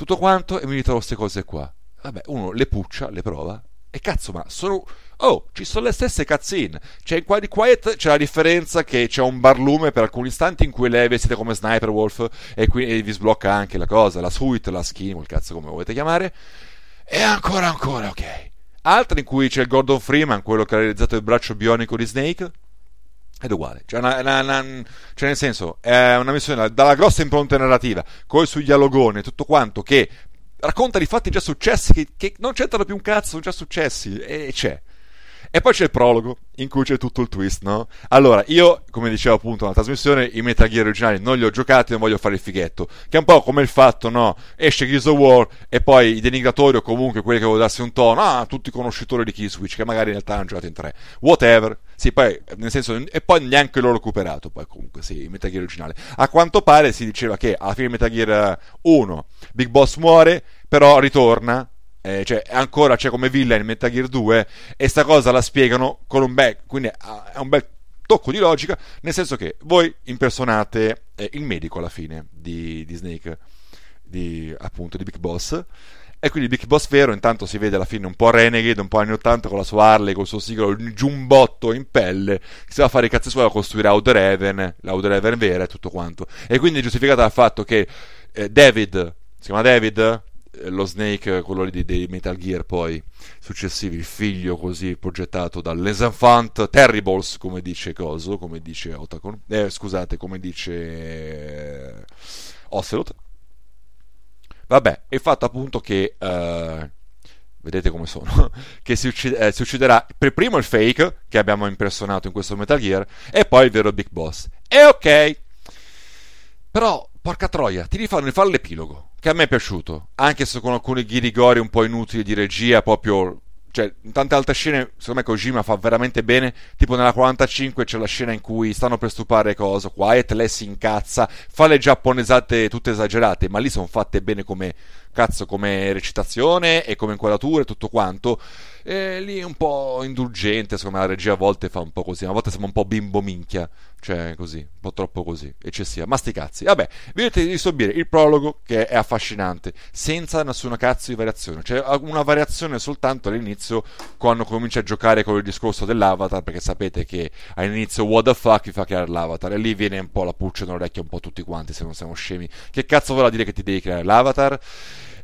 tutto quanto e mi ritrovo queste cose qua. Vabbè, uno le puccia, le prova e cazzo, ma sono. Oh, ci sono le stesse cazzine. C'è in Quiet c'è la differenza che c'è un barlume per alcuni istanti in cui lei è vestita come Sniper Wolf e quindi vi sblocca anche la cosa, la suite, la skin, il cazzo come volete chiamare. E ancora, ancora, ok. Altre in cui c'è il Gordon Freeman, quello che ha realizzato il braccio bionico di Snake. Ed è uguale, cioè, una, una, una, cioè, nel senso, è una missione dalla grossa impronta narrativa, con sui dialogoni e tutto quanto, che racconta di fatti già successi, che, che non c'entrano più un cazzo, sono già successi, e c'è. E poi c'è il prologo, in cui c'è tutto il twist, no? Allora, io, come dicevo appunto nella trasmissione, i Metal Gear originali non li ho giocati, non voglio fare il fighetto. Che è un po' come il fatto, no? Esce Gears of War e poi i denigratori o comunque quelli che vogliono darsi un tono, ah, tutti i conoscitori di Killswitch, che magari in realtà hanno giocato in tre. Whatever. Sì, poi, nel senso, e poi neanche l'ho recuperato, poi comunque, sì, il Metal Gear originale. A quanto pare si diceva che alla fine di Metal Gear 1 Big Boss muore, però ritorna eh, cioè ancora c'è come villain in Metal Gear 2 e sta cosa la spiegano con un bel quindi è un bel tocco di logica nel senso che voi impersonate eh, il medico alla fine di, di Snake di, appunto di Big Boss. E quindi Big Boss vero intanto si vede alla fine un po' Renegade un po' anni 80 con la sua Harley con il suo siglo il giumbotto in pelle che si va a fare i cazzi suoi a costruire Outer Heaven l'Outer Heaven vera e tutto quanto. E quindi è giustificata dal fatto che eh, David si chiama David lo Snake, quello di, dei Metal Gear poi successivi, il figlio così progettato dall'Les Enfants Terribles, come dice Coso, come dice Otacon, eh, scusate, come dice eh, Ocelot. Vabbè, è fatto appunto che uh, vedete come sono, che si, uccid- eh, si, ucciderà per primo il fake che abbiamo impersonato in questo Metal Gear e poi il vero Big Boss. E ok, però porca troia, ti rifanno rifare l'epilogo, che a me è piaciuto, anche se con alcuni ghirigori un po' inutili di regia, proprio cioè, in tante altre scene, secondo me Kojima fa veramente bene. Tipo nella 45 c'è la scena in cui stanno per stupare cosa. Quiet, lei si incazza, fa le giapponesate tutte esagerate, ma lì sono fatte bene come cazzo, come recitazione e come inquadrature e tutto quanto. E lì è un po' indulgente, secondo me la regia a volte fa un po' così, a volte sembra un po' bimbo minchia, cioè così, un po' troppo così, eccessiva. Ma sti cazzi. Vabbè, vedete di subire il prologo che è affascinante, senza nessuna cazzo di variazione, cioè una variazione soltanto all'inizio quando comincia a giocare con il discorso dell'avatar, perché sapete che all'inizio what the fuck vi fa creare l'avatar e lì viene un po' la pulce nell'orecchio un po' tutti quanti se non siamo scemi. Che cazzo vuol dire che ti devi creare l'avatar?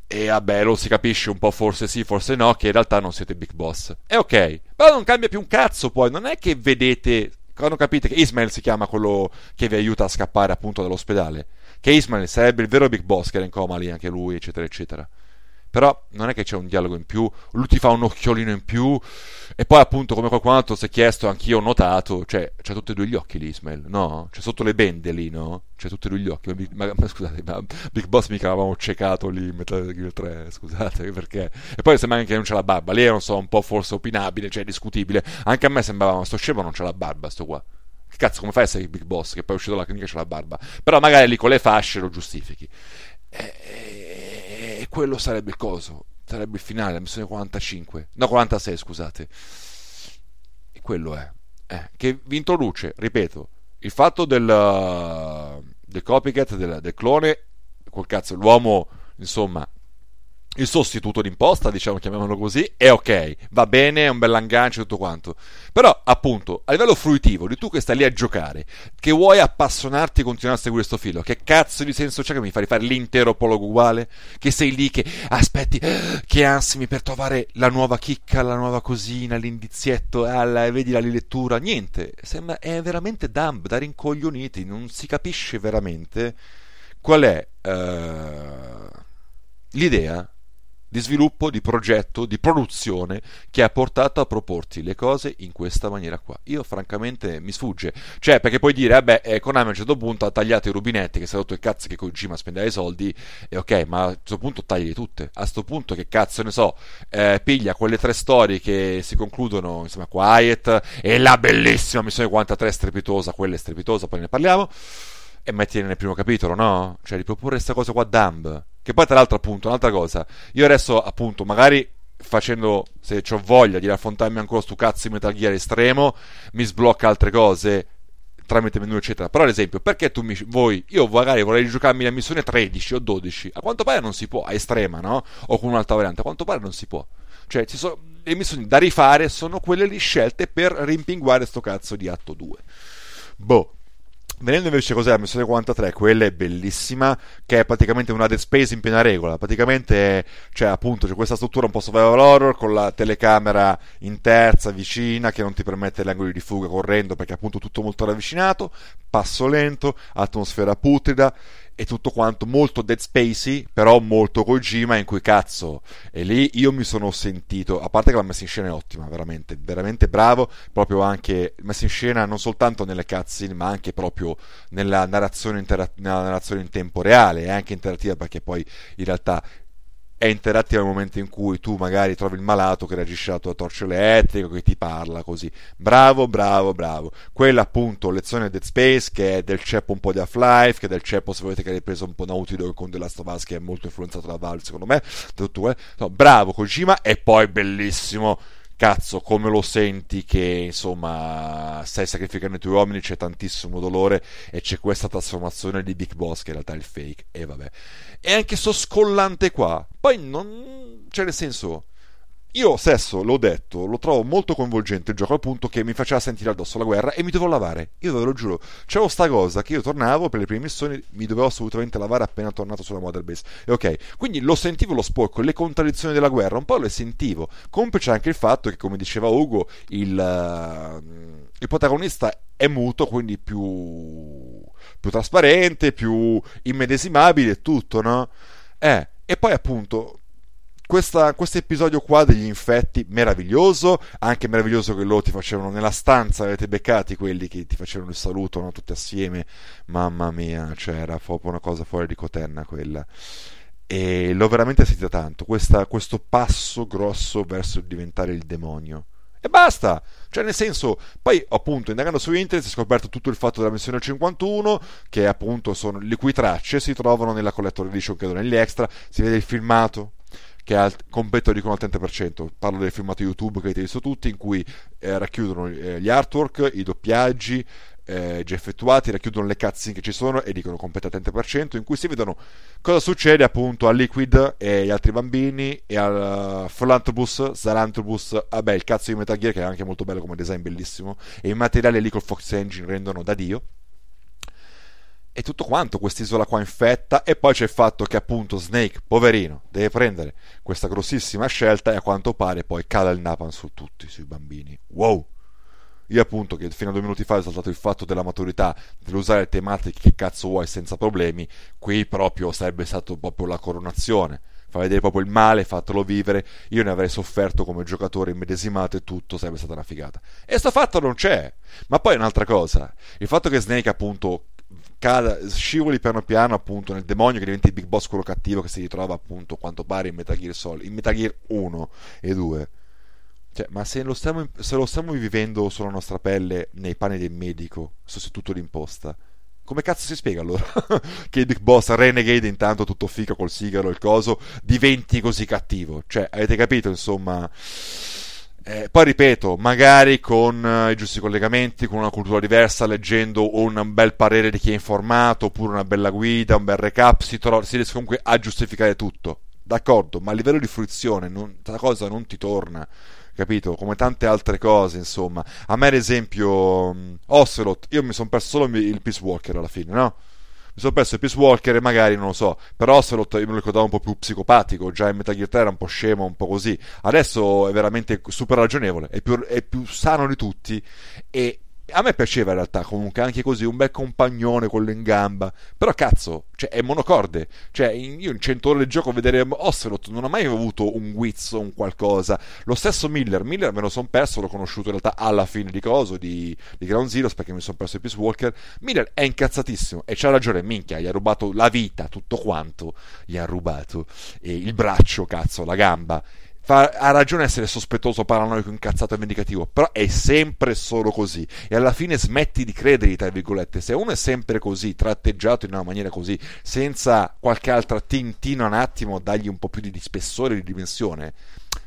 E vabbè, lo si capisce un po', forse sì, forse no, che in realtà non siete Big Boss. E ok, però non cambia più un cazzo poi, non è che vedete, quando capite che Ismail si chiama quello che vi aiuta a scappare appunto dall'ospedale, che Ismail sarebbe il vero Big Boss che era in coma lì, anche lui, eccetera, eccetera però non è che c'è un dialogo in più, lui ti fa un occhiolino in più, e poi appunto come qualcun altro si è chiesto, anch'io ho notato, cioè c'ha tutti e due gli occhi lì Ismail, no? C'è sotto le bende lì, no? C'è tutti e due gli occhi, ma, ma scusate, ma Big Boss mica avevamo ciecato lì in Metal Gear 3, scusate, perché? E poi sembra anche che non c'è la barba, lì è, non so, un po' forse opinabile, cioè discutibile, anche a me sembrava, ma sto scemo non c'è la barba, sto qua. Cazzo, come fai a essere Big Boss, che poi è uscito dalla clinica e c'è la barba? Però magari lì con le fasce lo giustifichi. E, e quello sarebbe il coso sarebbe il finale, la missione 45, no 46 scusate. E quello è. Eh, che vi introduce, ripeto, il fatto del, del copycat, del, del clone, col cazzo, l'uomo, insomma, il sostituto d'imposta, diciamo, chiamiamolo così, è ok, va bene, è un bel e tutto quanto. Però, appunto, a livello fruitivo, di tu che stai lì a giocare, che vuoi appassionarti e continuare a seguire questo filo, che cazzo di senso c'è che mi fai fare l'intero prologo uguale? Che sei lì che aspetti, che ansimi per trovare la nuova chicca, la nuova cosina, l'indizietto, alla, vedi la lettura, niente, sembra, è veramente dumb, da rincoglioniti, non si capisce veramente qual è uh, l'idea di sviluppo, di progetto, di produzione che ha portato a proporti le cose in questa maniera qua. Io francamente mi sfugge, cioè perché puoi dire, vabbè, eh, Konami a un certo punto ha tagliato i rubinetti, che si è rotto il cazzo che Kojima spendeva i soldi, e ok, ma a questo punto tagli tutte. A questo punto che cazzo ne so, eh, piglia quelle tre storie che si concludono, insomma, Quiet, e la bellissima missione 43 strepitosa, quella è strepitosa, poi ne parliamo, e metti nel primo capitolo, no? Cioè, riproporre questa cosa qua dumb che poi, tra l'altro, appunto, un'altra cosa, io adesso, appunto, magari facendo, se ho voglia di raffrontarmi ancora stu cazzo di Metal Gear estremo, mi sblocca altre cose tramite menu eccetera. Però ad esempio perché tu mi voi io magari vorrei giocarmi la missione 13 o 12 a quanto pare non si può a estrema no? O con un'altra variante. A quanto pare non si può. Cioè ci sono le missioni da rifare sono quelle lì scelte per rimpinguare sto cazzo di atto 2 boh Venendo invece cos'è la missione 43, quella è bellissima, che è praticamente una Dead Space in piena regola. Praticamente c'è appunto c'è questa struttura un po' survival horror con la telecamera in terza, vicina, che non ti permette gli angoli di fuga correndo perché appunto tutto molto ravvicinato, passo lento, atmosfera putrida e tutto quanto molto Dead Spacey, però molto Kojima in cui cazzo. E lì io mi sono sentito, a parte che la messa in scena è ottima, veramente, veramente bravo, proprio anche messa in scena non soltanto nelle cutscene, ma anche proprio nella narrazione, intera- nella narrazione in tempo reale e anche interattiva perché poi in realtà è interattiva nel momento in cui tu magari trovi il malato che reagisce alla tua torcia elettrica, che ti parla così. Bravo, bravo, bravo. Quella appunto lezione Dead Space che è del ceppo un po' di Half-Life, che è del ceppo se volete che hai preso un po' Naughty Dog con The Last of Us che è molto influenzato da Valve secondo me. Tutto, eh. no, bravo Kojima e poi bellissimo cazzo, come lo senti che insomma stai sacrificando i tuoi uomini, c'è tantissimo dolore e c'è questa trasformazione di Big Boss che in realtà è il fake. E vabbè. E anche sto scollante qua. Poi non. cioè, nel senso io stesso, l'ho detto, lo trovo molto coinvolgente il gioco al punto che mi faceva sentire addosso la guerra e mi dovevo lavare. Io ve lo giuro, c'avevo sta cosa che io tornavo per le prime missioni, mi dovevo assolutamente lavare appena tornato sulla Mother Base. E ok, quindi lo sentivo lo sporco, le contraddizioni della guerra, un po' le sentivo. Comunque c'è anche il fatto che, come diceva Ugo, il, uh, il protagonista è muto, quindi più, più trasparente, più immedesimabile e tutto, no? Eh, e poi appunto questo episodio qua degli infetti meraviglioso, anche meraviglioso che loro ti facevano nella stanza, avete beccati quelli che ti facevano il saluto no? tutti assieme, mamma mia, cioè era proprio una cosa fuori di cotenna quella. E l'ho veramente sentita tanto, questa, questo passo grosso verso diventare il demonio. E basta! Cioè, nel senso, poi appunto, indagando su internet si è scoperto tutto il fatto della missione 51, che appunto sono le cui tracce si trovano nella collector edition, credo negli extra, si vede il filmato che ha completo dicono al 30%. Parlo del filmato YouTube che avete visto tutti, in cui eh, racchiudono eh, gli artwork, i doppiaggi eh, già effettuati, racchiudono le cutscene che ci sono e dicono completa al 30%, in cui si vedono cosa succede appunto a Liquid e agli altri bambini e al Philanthropus, Zalanthropus, vabbè il cazzo di Metal Gear che è anche molto bello come design, bellissimo, e i materiali lì col Fox Engine rendono da Dio e tutto quanto quest'isola qua infetta e poi c'è il fatto che appunto Snake, poverino, deve prendere questa grossissima scelta e a quanto pare poi cala il napalm su tutti, sui bambini. Wow! Io appunto che fino a due minuti fa ho saltato il fatto della maturità, dell'usare tematiche che cazzo vuoi senza problemi, qui proprio sarebbe stato proprio la coronazione. Fa vedere proprio il male, fatelo vivere, io ne avrei sofferto come giocatore immedesimato e tutto sarebbe stata una figata. E sto fatto non c'è. Ma poi un'altra cosa, il fatto che Snake appunto cada, scivoli piano piano appunto nel demonio che diventa il big boss quello cattivo che si ritrova appunto quanto pare in Metal Gear Solid in Metal Gear 1 e 2 cioè, ma se lo, stiamo, se lo stiamo vivendo sulla nostra pelle nei panni del medico sostituto d'imposta come cazzo si spiega allora che il Big Boss Renegade intanto tutto fico col sigaro e il coso diventi così cattivo? Cioè, avete capito insomma eh, poi ripeto, magari con uh, i giusti collegamenti, con una cultura diversa, leggendo un bel parere di chi è informato, oppure una bella guida, un bel recap, si, tro- si riesce comunque a giustificare tutto. D'accordo, ma a livello di fruizione questa cosa non ti torna, capito? Come tante altre cose, insomma. A me, ad esempio, um, Ocelot, io mi sono perso solo il Peace Walker alla fine, no? mi sono perso il Peace Walker e magari non lo so però Ocelot io me lo ricordavo un po' più psicopatico già in Metal Gear 3 era un po' scemo un po' così adesso è veramente super ragionevole è più, è più sano di tutti e a me piaceva in realtà comunque anche così un bel compagnone quello in gamba. Però cazzo cioè è monocorde. Cioè io in 100 ore di gioco vedere Ocelot non ho mai avuto un guizzo un qualcosa. Lo stesso Miller. Miller me lo sono perso l'ho conosciuto in realtà alla fine di coso di, di Ground Zeroes perché mi sono perso il Peace Walker. Miller è incazzatissimo. E c'ha ragione. Minchia gli ha rubato la vita tutto quanto gli ha rubato. E il braccio cazzo la gamba Fa, ha ragione essere sospettoso, paranoico, incazzato e vendicativo, però è sempre solo così. E alla fine smetti di credergli, tra virgolette. Se uno è sempre così, tratteggiato in una maniera così, senza qualche altra tintina un attimo, dargli un po' più di spessore, di dimensione,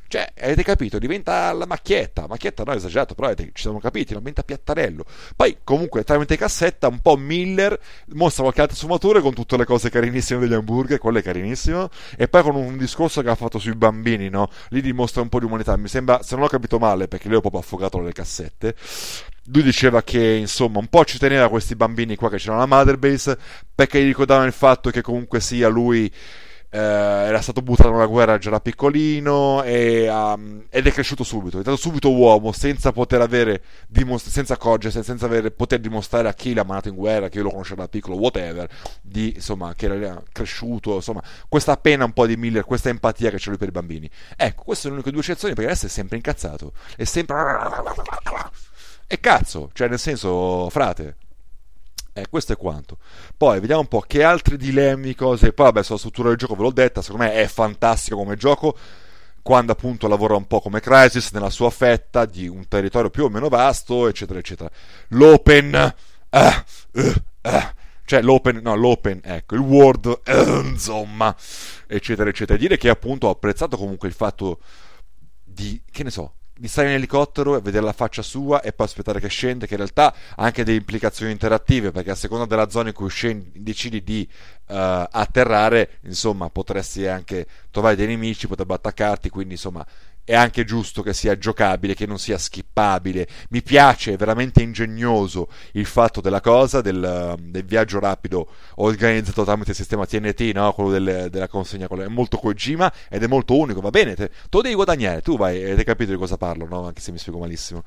cioè, avete capito? Diventa la macchietta. Macchietta no, esagerato, però avete, ci siamo capiti, diventa piattarello. Poi, comunque, tramite cassetta, un po' Miller mostra qualche altra sfumatura con tutte le cose carinissime degli hamburger, quello è carinissimo. E poi con un discorso che ha fatto sui bambini, no? Lì dimostra un po' di umanità. Mi sembra, se non ho capito male, perché lui è proprio affogato nelle cassette. Lui diceva che insomma un po' ci teneva questi bambini qua che c'erano la Mother Base perché gli ricordavano il fatto che comunque sia lui eh, era stato buttato nella guerra già da piccolino e, um, ed è cresciuto subito, è diventato subito uomo senza poter avere, dimostra- senza accorgersi, senza avere, poter dimostrare a chi l'ha mandato in guerra, che io lo conoscevo da piccolo, whatever, di, insomma, che era cresciuto, insomma, questa pena un po' di Miller, questa empatia che c'è lui per i bambini. Ecco, queste sono le uniche due eccezioni perché adesso è sempre incazzato, è sempre... E cazzo, cioè nel senso, frate, eh, questo è quanto. Poi vediamo un po' che altri dilemmi, cose. Poi, vabbè, sulla struttura del gioco ve l'ho detta. Secondo me è fantastico come gioco. Quando appunto lavora un po' come Crisis nella sua fetta di un territorio più o meno vasto, eccetera, eccetera. L'open. Uh, uh, uh, cioè l'open, no, l'open, ecco, il world, insomma, eccetera, eccetera. Dire che appunto ho apprezzato comunque il fatto di, che ne so, di stare in elicottero e vedere la faccia sua e poi aspettare che scende, che in realtà ha anche delle implicazioni interattive, perché a seconda della zona in cui scendi, decidi di uh, atterrare, insomma, potresti anche trovare dei nemici, potrebbero attaccarti, quindi insomma è anche giusto che sia giocabile, che non sia skippabile. Mi piace, è veramente ingegnoso il fatto della cosa, del, del viaggio rapido organizzato tramite il sistema TNT, no? quello del, della consegna, quello è molto Kojima ed è molto unico, va bene, te, te devi guadagnare, tu vai, avete capito di cosa parlo, no? anche se mi spiego malissimo.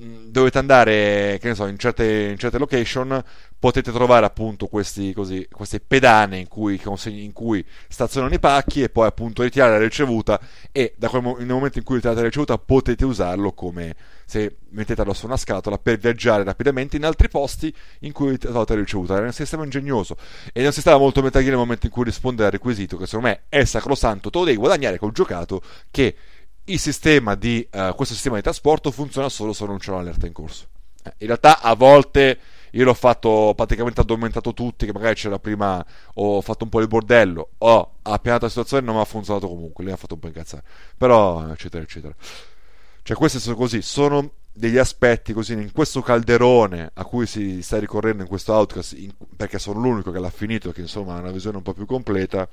Dovete andare, che ne so, in certe, in certe location potete trovare appunto questi, così, queste pedane in cui, in cui stazionano i pacchi e poi appunto ritirare la ricevuta e da quel, nel momento in cui ritirate la ricevuta potete usarlo come se mettete addosso una scatola per viaggiare rapidamente in altri posti in cui trovate la ricevuta. È un sistema ingegnoso ed è un sistema molto Metal nel momento in cui risponde al requisito che secondo me è sacrosanto, te lo devi guadagnare col giocato che sistema di, uh, questo sistema di trasporto funziona solo se non c'è un'allerta in corso. Eh, in realtà a volte io l'ho fatto praticamente addormentato tutti, che magari c'era prima, ho fatto un po' di bordello, ho appianato la situazione e non mi ha funzionato comunque, lì ha fatto un po' incazzare. Però, eccetera, eccetera. Cioè, questi sono così, sono degli aspetti così in questo calderone a cui si sta ricorrendo in questo outcast, in, perché sono l'unico che l'ha finito, che insomma ha una visione un po' più completa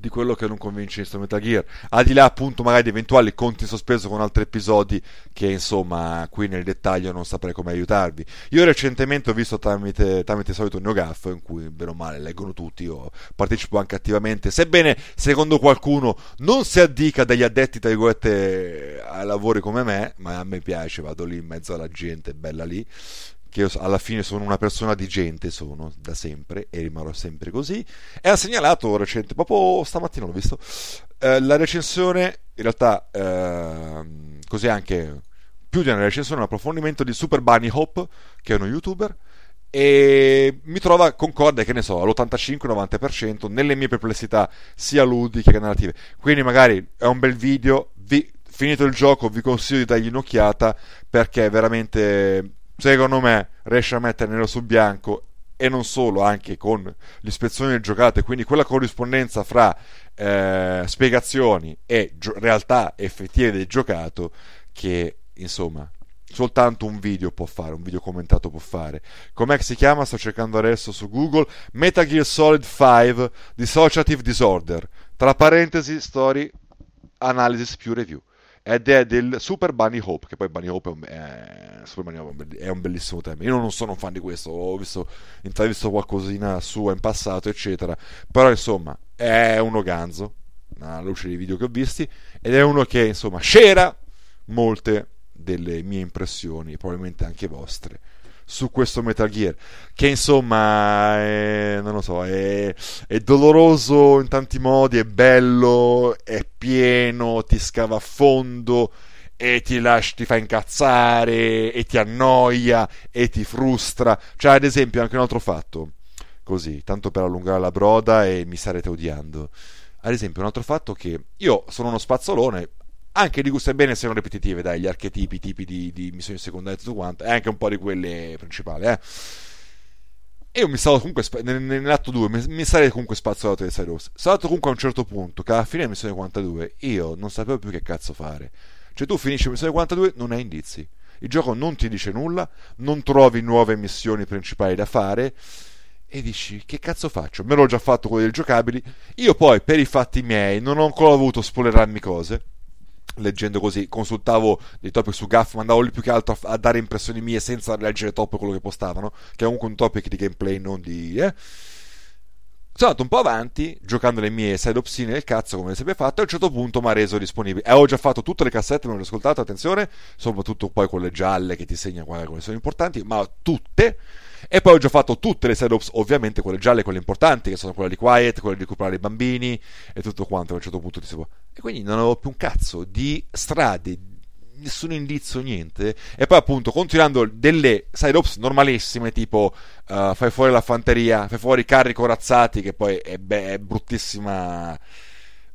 di quello che non convince in Metal Gear, al di là appunto magari di eventuali conti in sospeso con altri episodi che insomma qui nel dettaglio non saprei come aiutarvi. Io recentemente ho visto tramite, tramite il solito NeoGAF in cui bene o male leggono tutti, io partecipo anche attivamente, sebbene secondo qualcuno non si addica dagli addetti tra virgolette ai lavori come me, ma a me piace, vado lì in mezzo alla gente, bella lì che io alla fine sono una persona di gente, sono da sempre e rimarrò sempre così, e ha segnalato recente, proprio stamattina l'ho visto, eh, la recensione, in realtà eh, così anche più di una recensione, un approfondimento di Super Bunny Hope, che è uno youtuber, e mi trova concorde, che ne so, all'85-90% nelle mie perplessità sia ludiche che narrative. Quindi magari è un bel video, vi, finito il gioco vi consiglio di dargli un'occhiata perché veramente secondo me riesce a mettere nero su bianco e non solo, anche con l'ispezione del giocato e quindi quella corrispondenza fra eh, spiegazioni e gio- realtà effettive del giocato che insomma soltanto un video può fare, un video commentato può fare. Com'è che si chiama? Sto cercando adesso su Google. Metal Gear Solid 5 Dissociative Disorder. Tra parentesi, story, analysis più review ed è del Super Bunny Hope, che poi Bunny Hope è un, è, Bunny Hope è un bellissimo tema. Io non sono un fan di questo, ho visto, intravisto qualcosina sua in passato, eccetera, però insomma è uno ganzo, alla luce dei video che ho visti, ed è uno che insomma scera molte delle mie impressioni, probabilmente anche vostre su questo Metal Gear che insomma è, non lo so è, è, doloroso in tanti modi è bello è pieno ti scava a fondo e ti lascia ti fa incazzare e ti annoia e ti frustra. Cioè ad esempio anche un altro fatto così tanto per allungare la broda e mi starete odiando. Ad esempio un altro fatto che io sono uno spazzolone anche di gusto bene sono ripetitive, dai, gli archetipi, i tipi di, di, missioni secondarie e tutto quanto, e anche un po' di quelle principali, eh. E io mi stavo comunque, nell'atto 2, mi, sarei comunque spazzolato le side Sono andato comunque a un certo punto, che alla fine della missione 42, io non sapevo più che cazzo fare. Cioè tu finisci la missione 42, non hai indizi. Il gioco non ti dice nulla, non trovi nuove missioni principali da fare e dici che cazzo faccio? Me l'ho già fatto quello dei giocabili. Io poi per i fatti miei non ho ancora avuto spoilerarmi cose leggendo così, consultavo dei topic su Gaff, ma andavo lì più che altro a, dare impressioni mie senza leggere troppo quello che postavano, che è comunque un topic di gameplay, non di... Eh. Sono andato un po' avanti, giocando le mie side opsine del cazzo come le sempre fatto, e a un certo punto mi ha reso disponibile. E ho già fatto tutte le cassette, me le ho ascoltate, attenzione, soprattutto poi quelle gialle che ti segnano quali sono importanti, ma tutte e poi ho già fatto tutte le ops, ovviamente quelle gialle, quelle importanti, che sono quelle di Quiet, quelle di recuperare i bambini e tutto quanto. A un certo punto ti si può. E quindi non avevo più un cazzo di strade, nessun indizio, niente. E poi appunto continuando delle side ops normalissime, tipo uh, fai fuori la fanteria, fai fuori i carri corazzati, che poi è, beh, è bruttissima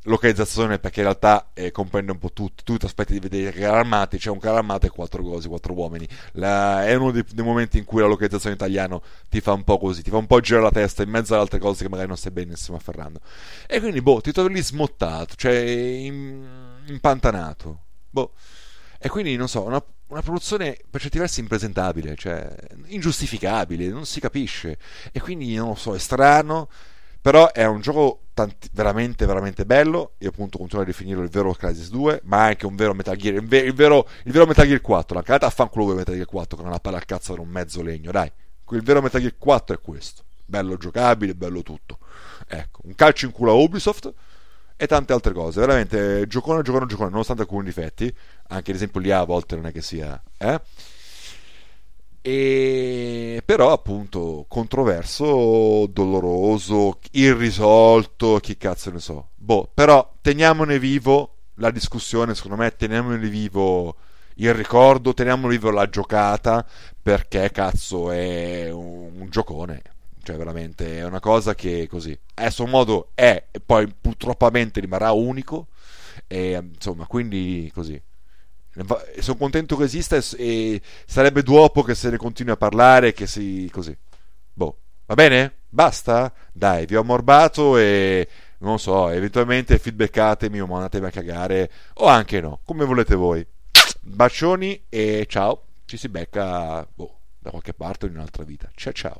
localizzazione perché in realtà eh, comprende un po' tutto. Tu ti aspetti di vedere i carri armati, c'è un carro armato e quattro cose, quattro uomini. La, è uno dei, dei, momenti in cui la localizzazione italiana ti fa un po' così, ti fa un po' girare la testa in mezzo ad altre cose che magari non stai benissimo afferrando. E quindi, boh, ti trovi lì smottato, cioè in, impantanato. Boh. E quindi, non so, una, una produzione per certi versi impresentabile, cioè ingiustificabile, non si capisce. E quindi, non lo so, è strano però è un gioco tanti, veramente, veramente bello. Io appunto continuo a definirlo il vero Crisis 2, ma anche un vero Metal Gear. Il, ve- il, vero, il vero, Metal Gear 4. La cagata a fanculo di Metal Gear 4, che non ha palla al cazzo da un mezzo legno. Dai, il vero Metal Gear 4 è questo. Bello giocabile, bello tutto. Ecco, un calcio in culo a Ubisoft. e tante altre cose. Veramente, giocone, giocone, giocone, nonostante alcuni difetti, anche ad esempio lì a volte non è che sia... Eh? E però appunto controverso, doloroso, irrisolto, chi cazzo ne so. Boh, però teniamone vivo la discussione, secondo me teniamone vivo il ricordo, teniamone vivo la giocata, perché cazzo è un, un giocone. Cioè, veramente è una cosa che così a suo modo è, e poi purtroppo rimarrà unico. E insomma, quindi così sono contento che esista e, e, sarebbe dopo che se ne continui a parlare che si così. Boh. Va bene? basta? dai vi ho ammorbato e non so eventualmente feedbackatemi o mandatemi a cagare o anche no come volete voi. Bacioni e ciao. Ci si becca boh, da qualche parte o in un'altra vita. Ciao ciao